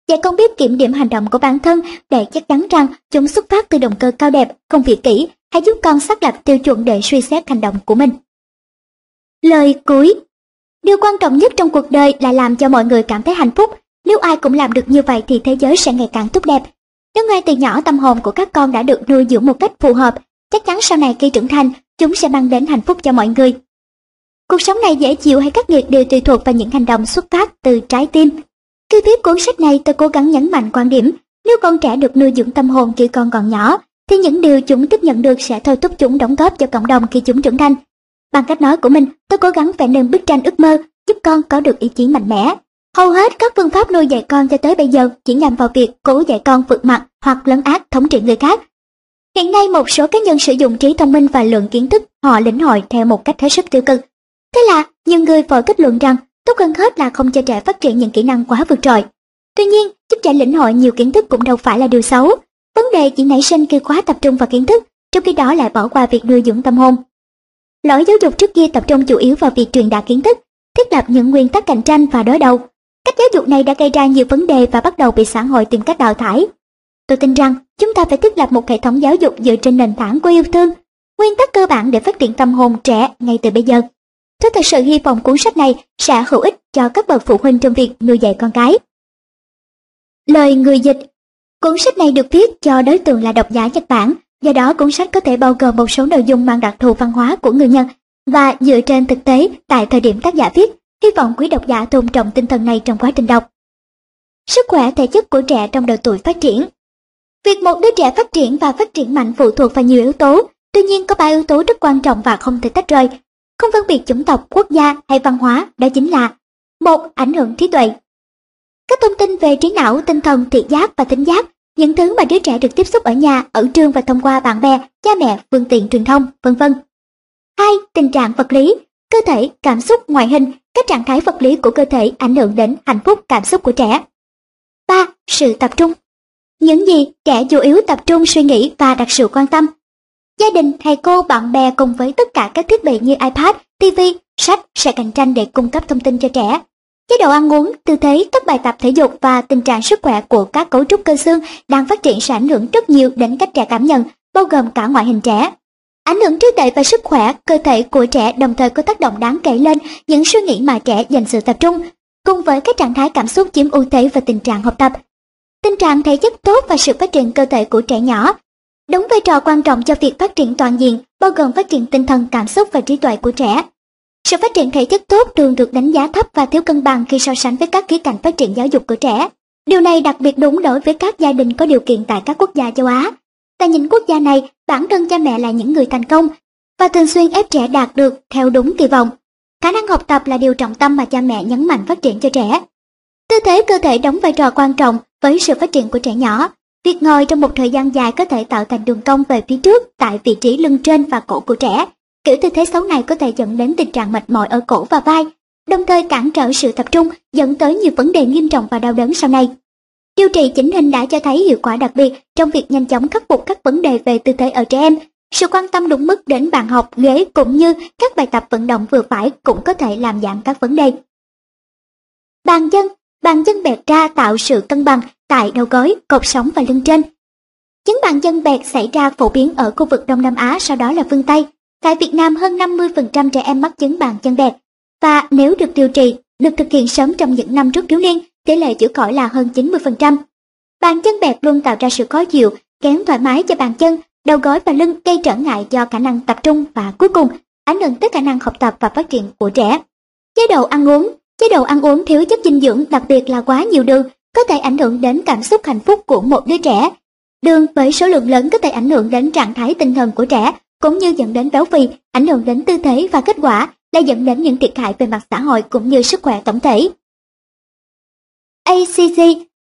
Dạy con biết kiểm điểm hành động của bản thân để chắc chắn rằng chúng xuất phát từ động cơ cao đẹp, không vị kỹ, hãy giúp con xác lập tiêu chuẩn để suy xét hành động của mình. Lời cuối Điều quan trọng nhất trong cuộc đời là làm cho mọi người cảm thấy hạnh phúc. Nếu ai cũng làm được như vậy thì thế giới sẽ ngày càng tốt đẹp. Nếu ngay từ nhỏ tâm hồn của các con đã được nuôi dưỡng một cách phù hợp, chắc chắn sau này khi trưởng thành, chúng sẽ mang đến hạnh phúc cho mọi người. Cuộc sống này dễ chịu hay khắc nghiệt đều tùy thuộc vào những hành động xuất phát từ trái tim. Khi viết cuốn sách này tôi cố gắng nhấn mạnh quan điểm, nếu con trẻ được nuôi dưỡng tâm hồn khi con còn nhỏ, thì những điều chúng tiếp nhận được sẽ thôi thúc chúng đóng góp cho cộng đồng khi chúng trưởng thành. Bằng cách nói của mình, tôi cố gắng vẽ nên bức tranh ước mơ, giúp con có được ý chí mạnh mẽ. Hầu hết các phương pháp nuôi dạy con cho tới bây giờ chỉ nhằm vào việc cố dạy con vượt mặt hoặc lấn át thống trị người khác. Hiện nay một số cá nhân sử dụng trí thông minh và lượng kiến thức họ lĩnh hội theo một cách hết sức tiêu cực. Thế là nhiều người vội kết luận rằng tốt hơn hết là không cho trẻ phát triển những kỹ năng quá vượt trội. Tuy nhiên, giúp trẻ lĩnh hội nhiều kiến thức cũng đâu phải là điều xấu. Vấn đề chỉ nảy sinh khi quá tập trung vào kiến thức, trong khi đó lại bỏ qua việc nuôi dưỡng tâm hồn. Lỗi giáo dục trước kia tập trung chủ yếu vào việc truyền đạt kiến thức, thiết lập những nguyên tắc cạnh tranh và đối đầu. Cách giáo dục này đã gây ra nhiều vấn đề và bắt đầu bị xã hội tìm cách đào thải. Tôi tin rằng chúng ta phải thiết lập một hệ thống giáo dục dựa trên nền tảng của yêu thương, nguyên tắc cơ bản để phát triển tâm hồn trẻ ngay từ bây giờ. Tôi thật sự hy vọng cuốn sách này sẽ hữu ích cho các bậc phụ huynh trong việc nuôi dạy con cái. Lời người dịch Cuốn sách này được viết cho đối tượng là độc giả Nhật Bản, do đó cuốn sách có thể bao gồm một số nội dung mang đặc thù văn hóa của người Nhật và dựa trên thực tế tại thời điểm tác giả viết, hy vọng quý độc giả tôn trọng tinh thần này trong quá trình đọc. Sức khỏe thể chất của trẻ trong độ tuổi phát triển Việc một đứa trẻ phát triển và phát triển mạnh phụ thuộc vào nhiều yếu tố, tuy nhiên có ba yếu tố rất quan trọng và không thể tách rời. Không phân biệt chủng tộc, quốc gia hay văn hóa, đó chính là một Ảnh hưởng trí tuệ Các thông tin về trí não, tinh thần, thị giác và tính giác, những thứ mà đứa trẻ được tiếp xúc ở nhà, ở trường và thông qua bạn bè, cha mẹ, phương tiện truyền thông, vân vân. hai Tình trạng vật lý, cơ thể, cảm xúc, ngoại hình, các trạng thái vật lý của cơ thể ảnh hưởng đến hạnh phúc cảm xúc của trẻ. ba Sự tập trung những gì trẻ chủ yếu tập trung suy nghĩ và đặt sự quan tâm. Gia đình, thầy cô, bạn bè cùng với tất cả các thiết bị như iPad, TV, sách sẽ cạnh tranh để cung cấp thông tin cho trẻ. Chế độ ăn uống, tư thế, các bài tập thể dục và tình trạng sức khỏe của các cấu trúc cơ xương đang phát triển sẽ ảnh hưởng rất nhiều đến cách trẻ cảm nhận, bao gồm cả ngoại hình trẻ. Ảnh hưởng trí tuệ và sức khỏe, cơ thể của trẻ đồng thời có tác động đáng kể lên những suy nghĩ mà trẻ dành sự tập trung, cùng với các trạng thái cảm xúc chiếm ưu thế và tình trạng học tập, Tình trạng thể chất tốt và sự phát triển cơ thể của trẻ nhỏ đóng vai trò quan trọng cho việc phát triển toàn diện, bao gồm phát triển tinh thần, cảm xúc và trí tuệ của trẻ. Sự phát triển thể chất tốt thường được đánh giá thấp và thiếu cân bằng khi so sánh với các khía cạnh phát triển giáo dục của trẻ. Điều này đặc biệt đúng đối với các gia đình có điều kiện tại các quốc gia châu Á ta nhìn quốc gia này, bản thân cha mẹ là những người thành công và thường xuyên ép trẻ đạt được theo đúng kỳ vọng. Khả năng học tập là điều trọng tâm mà cha mẹ nhấn mạnh phát triển cho trẻ. Tư thế cơ thể đóng vai trò quan trọng với sự phát triển của trẻ nhỏ. Việc ngồi trong một thời gian dài có thể tạo thành đường cong về phía trước tại vị trí lưng trên và cổ của trẻ. Kiểu tư thế xấu này có thể dẫn đến tình trạng mệt mỏi ở cổ và vai, đồng thời cản trở sự tập trung dẫn tới nhiều vấn đề nghiêm trọng và đau đớn sau này. Điều trị chỉnh hình đã cho thấy hiệu quả đặc biệt trong việc nhanh chóng khắc phục các vấn đề về tư thế ở trẻ em. Sự quan tâm đúng mức đến bàn học, ghế cũng như các bài tập vận động vừa phải cũng có thể làm giảm các vấn đề. Bàn chân Bàn chân bẹt ra tạo sự cân bằng tại đầu gối, cột sống và lưng trên. Chứng bàn chân bẹt xảy ra phổ biến ở khu vực Đông Nam Á sau đó là phương Tây. Tại Việt Nam hơn 50% trẻ em mắc chứng bàn chân bẹt và nếu được điều trị, được thực hiện sớm trong những năm trước thiếu niên, tỷ lệ chữa khỏi là hơn 90%. Bàn chân bẹp luôn tạo ra sự khó chịu, kém thoải mái cho bàn chân, đầu gối và lưng gây trở ngại cho khả năng tập trung và cuối cùng ảnh hưởng tới khả năng học tập và phát triển của trẻ. Chế độ ăn uống Chế độ ăn uống thiếu chất dinh dưỡng đặc biệt là quá nhiều đường có thể ảnh hưởng đến cảm xúc hạnh phúc của một đứa trẻ. Đường với số lượng lớn có thể ảnh hưởng đến trạng thái tinh thần của trẻ, cũng như dẫn đến béo phì, ảnh hưởng đến tư thế và kết quả là dẫn đến những thiệt hại về mặt xã hội cũng như sức khỏe tổng thể. ACC,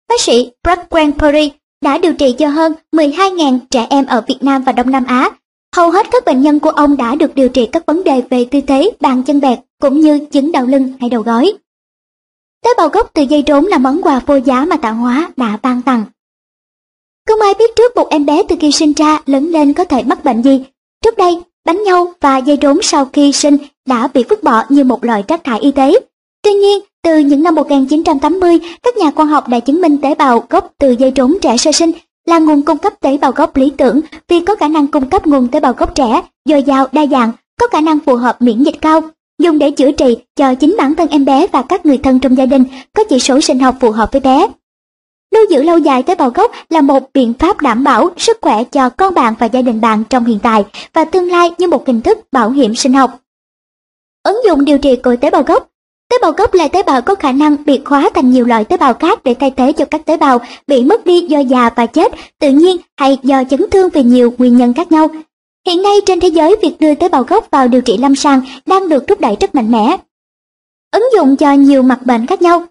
bác sĩ Brad Grandperry đã điều trị cho hơn 12.000 trẻ em ở Việt Nam và Đông Nam Á. Hầu hết các bệnh nhân của ông đã được điều trị các vấn đề về tư thế, bàn chân bẹt, cũng như chứng đau lưng hay đầu gối. Tế bào gốc từ dây trốn là món quà vô giá mà tạo hóa đã ban tặng. Không ai biết trước một em bé từ khi sinh ra lớn lên có thể mắc bệnh gì. Trước đây, bánh nhau và dây trốn sau khi sinh đã bị vứt bỏ như một loại rác thải y tế. Tuy nhiên, từ những năm 1980, các nhà khoa học đã chứng minh tế bào gốc từ dây trốn trẻ sơ sinh là nguồn cung cấp tế bào gốc lý tưởng vì có khả năng cung cấp nguồn tế bào gốc trẻ, dồi dào, đa dạng, có khả năng phù hợp miễn dịch cao, dùng để chữa trị cho chính bản thân em bé và các người thân trong gia đình, có chỉ số sinh học phù hợp với bé. Lưu giữ lâu dài tế bào gốc là một biện pháp đảm bảo sức khỏe cho con bạn và gia đình bạn trong hiện tại và tương lai như một hình thức bảo hiểm sinh học. Ứng dụng điều trị của tế bào gốc Tế bào gốc là tế bào có khả năng biệt hóa thành nhiều loại tế bào khác để thay thế cho các tế bào bị mất đi do già và chết tự nhiên hay do chấn thương vì nhiều nguyên nhân khác nhau. Hiện nay trên thế giới việc đưa tế bào gốc vào điều trị lâm sàng đang được thúc đẩy rất mạnh mẽ. Ứng dụng cho nhiều mặt bệnh khác nhau.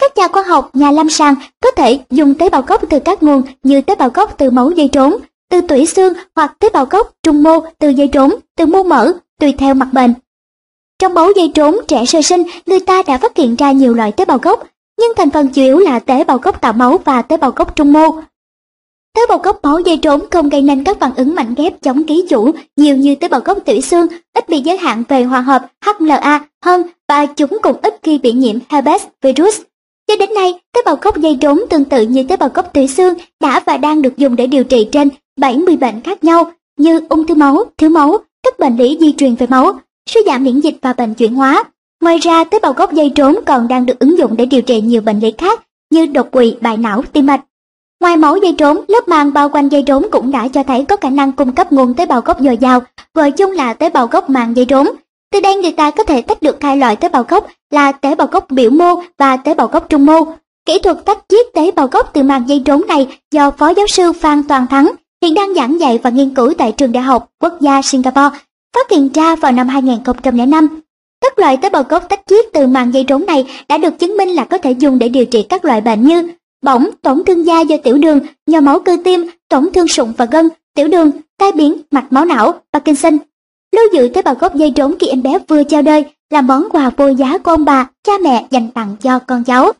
Các nhà khoa học, nhà lâm sàng có thể dùng tế bào gốc từ các nguồn như tế bào gốc từ máu dây trốn, từ tủy xương hoặc tế bào gốc trung mô từ dây trốn, từ mô mỡ, tùy theo mặt bệnh. Trong máu dây trốn trẻ sơ sinh, người ta đã phát hiện ra nhiều loại tế bào gốc, nhưng thành phần chủ yếu là tế bào gốc tạo máu và tế bào gốc trung mô. Tế bào gốc máu dây trốn không gây nên các phản ứng mạnh ghép chống ký chủ nhiều như tế bào gốc tủy xương, ít bị giới hạn về hòa hợp HLA hơn và chúng cũng ít khi bị nhiễm herpes virus. Cho đến nay, tế bào gốc dây trốn tương tự như tế bào gốc tủy xương đã và đang được dùng để điều trị trên 70 bệnh khác nhau như ung thư máu, thiếu máu, các bệnh lý di truyền về máu, suy giảm miễn dịch và bệnh chuyển hóa. Ngoài ra, tế bào gốc dây trốn còn đang được ứng dụng để điều trị nhiều bệnh lý khác như đột quỵ, bại não, tim mạch. Ngoài máu dây trốn, lớp màng bao quanh dây trốn cũng đã cho thấy có khả năng cung cấp nguồn tế bào gốc dồi dào, gọi chung là tế bào gốc màng dây trốn. Từ đây người ta có thể tách được hai loại tế bào gốc là tế bào gốc biểu mô và tế bào gốc trung mô. Kỹ thuật tách chiết tế bào gốc từ màng dây trốn này do Phó giáo sư Phan Toàn Thắng hiện đang giảng dạy và nghiên cứu tại trường đại học quốc gia Singapore phát hiện ra vào năm 2005. Các loại tế bào gốc tách chiết từ màng dây rốn này đã được chứng minh là có thể dùng để điều trị các loại bệnh như bỏng, tổn thương da do tiểu đường, nhồi máu cơ tim, tổn thương sụn và gân, tiểu đường, tai biến, mạch máu não, Parkinson. Lưu giữ tế bào gốc dây rốn khi em bé vừa chào đời là món quà vô giá của ông bà, cha mẹ dành tặng cho con cháu.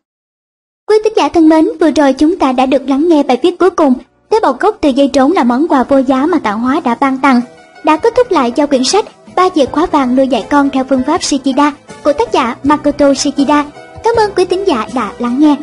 Quý tín giả thân mến, vừa rồi chúng ta đã được lắng nghe bài viết cuối cùng Tế bào gốc từ dây trốn là món quà vô giá mà tạo hóa đã ban tặng đã kết thúc lại giao quyển sách ba chìa khóa vàng nuôi dạy con theo phương pháp Shikida của tác giả Makoto Shikida. Cảm ơn quý tín giả đã lắng nghe.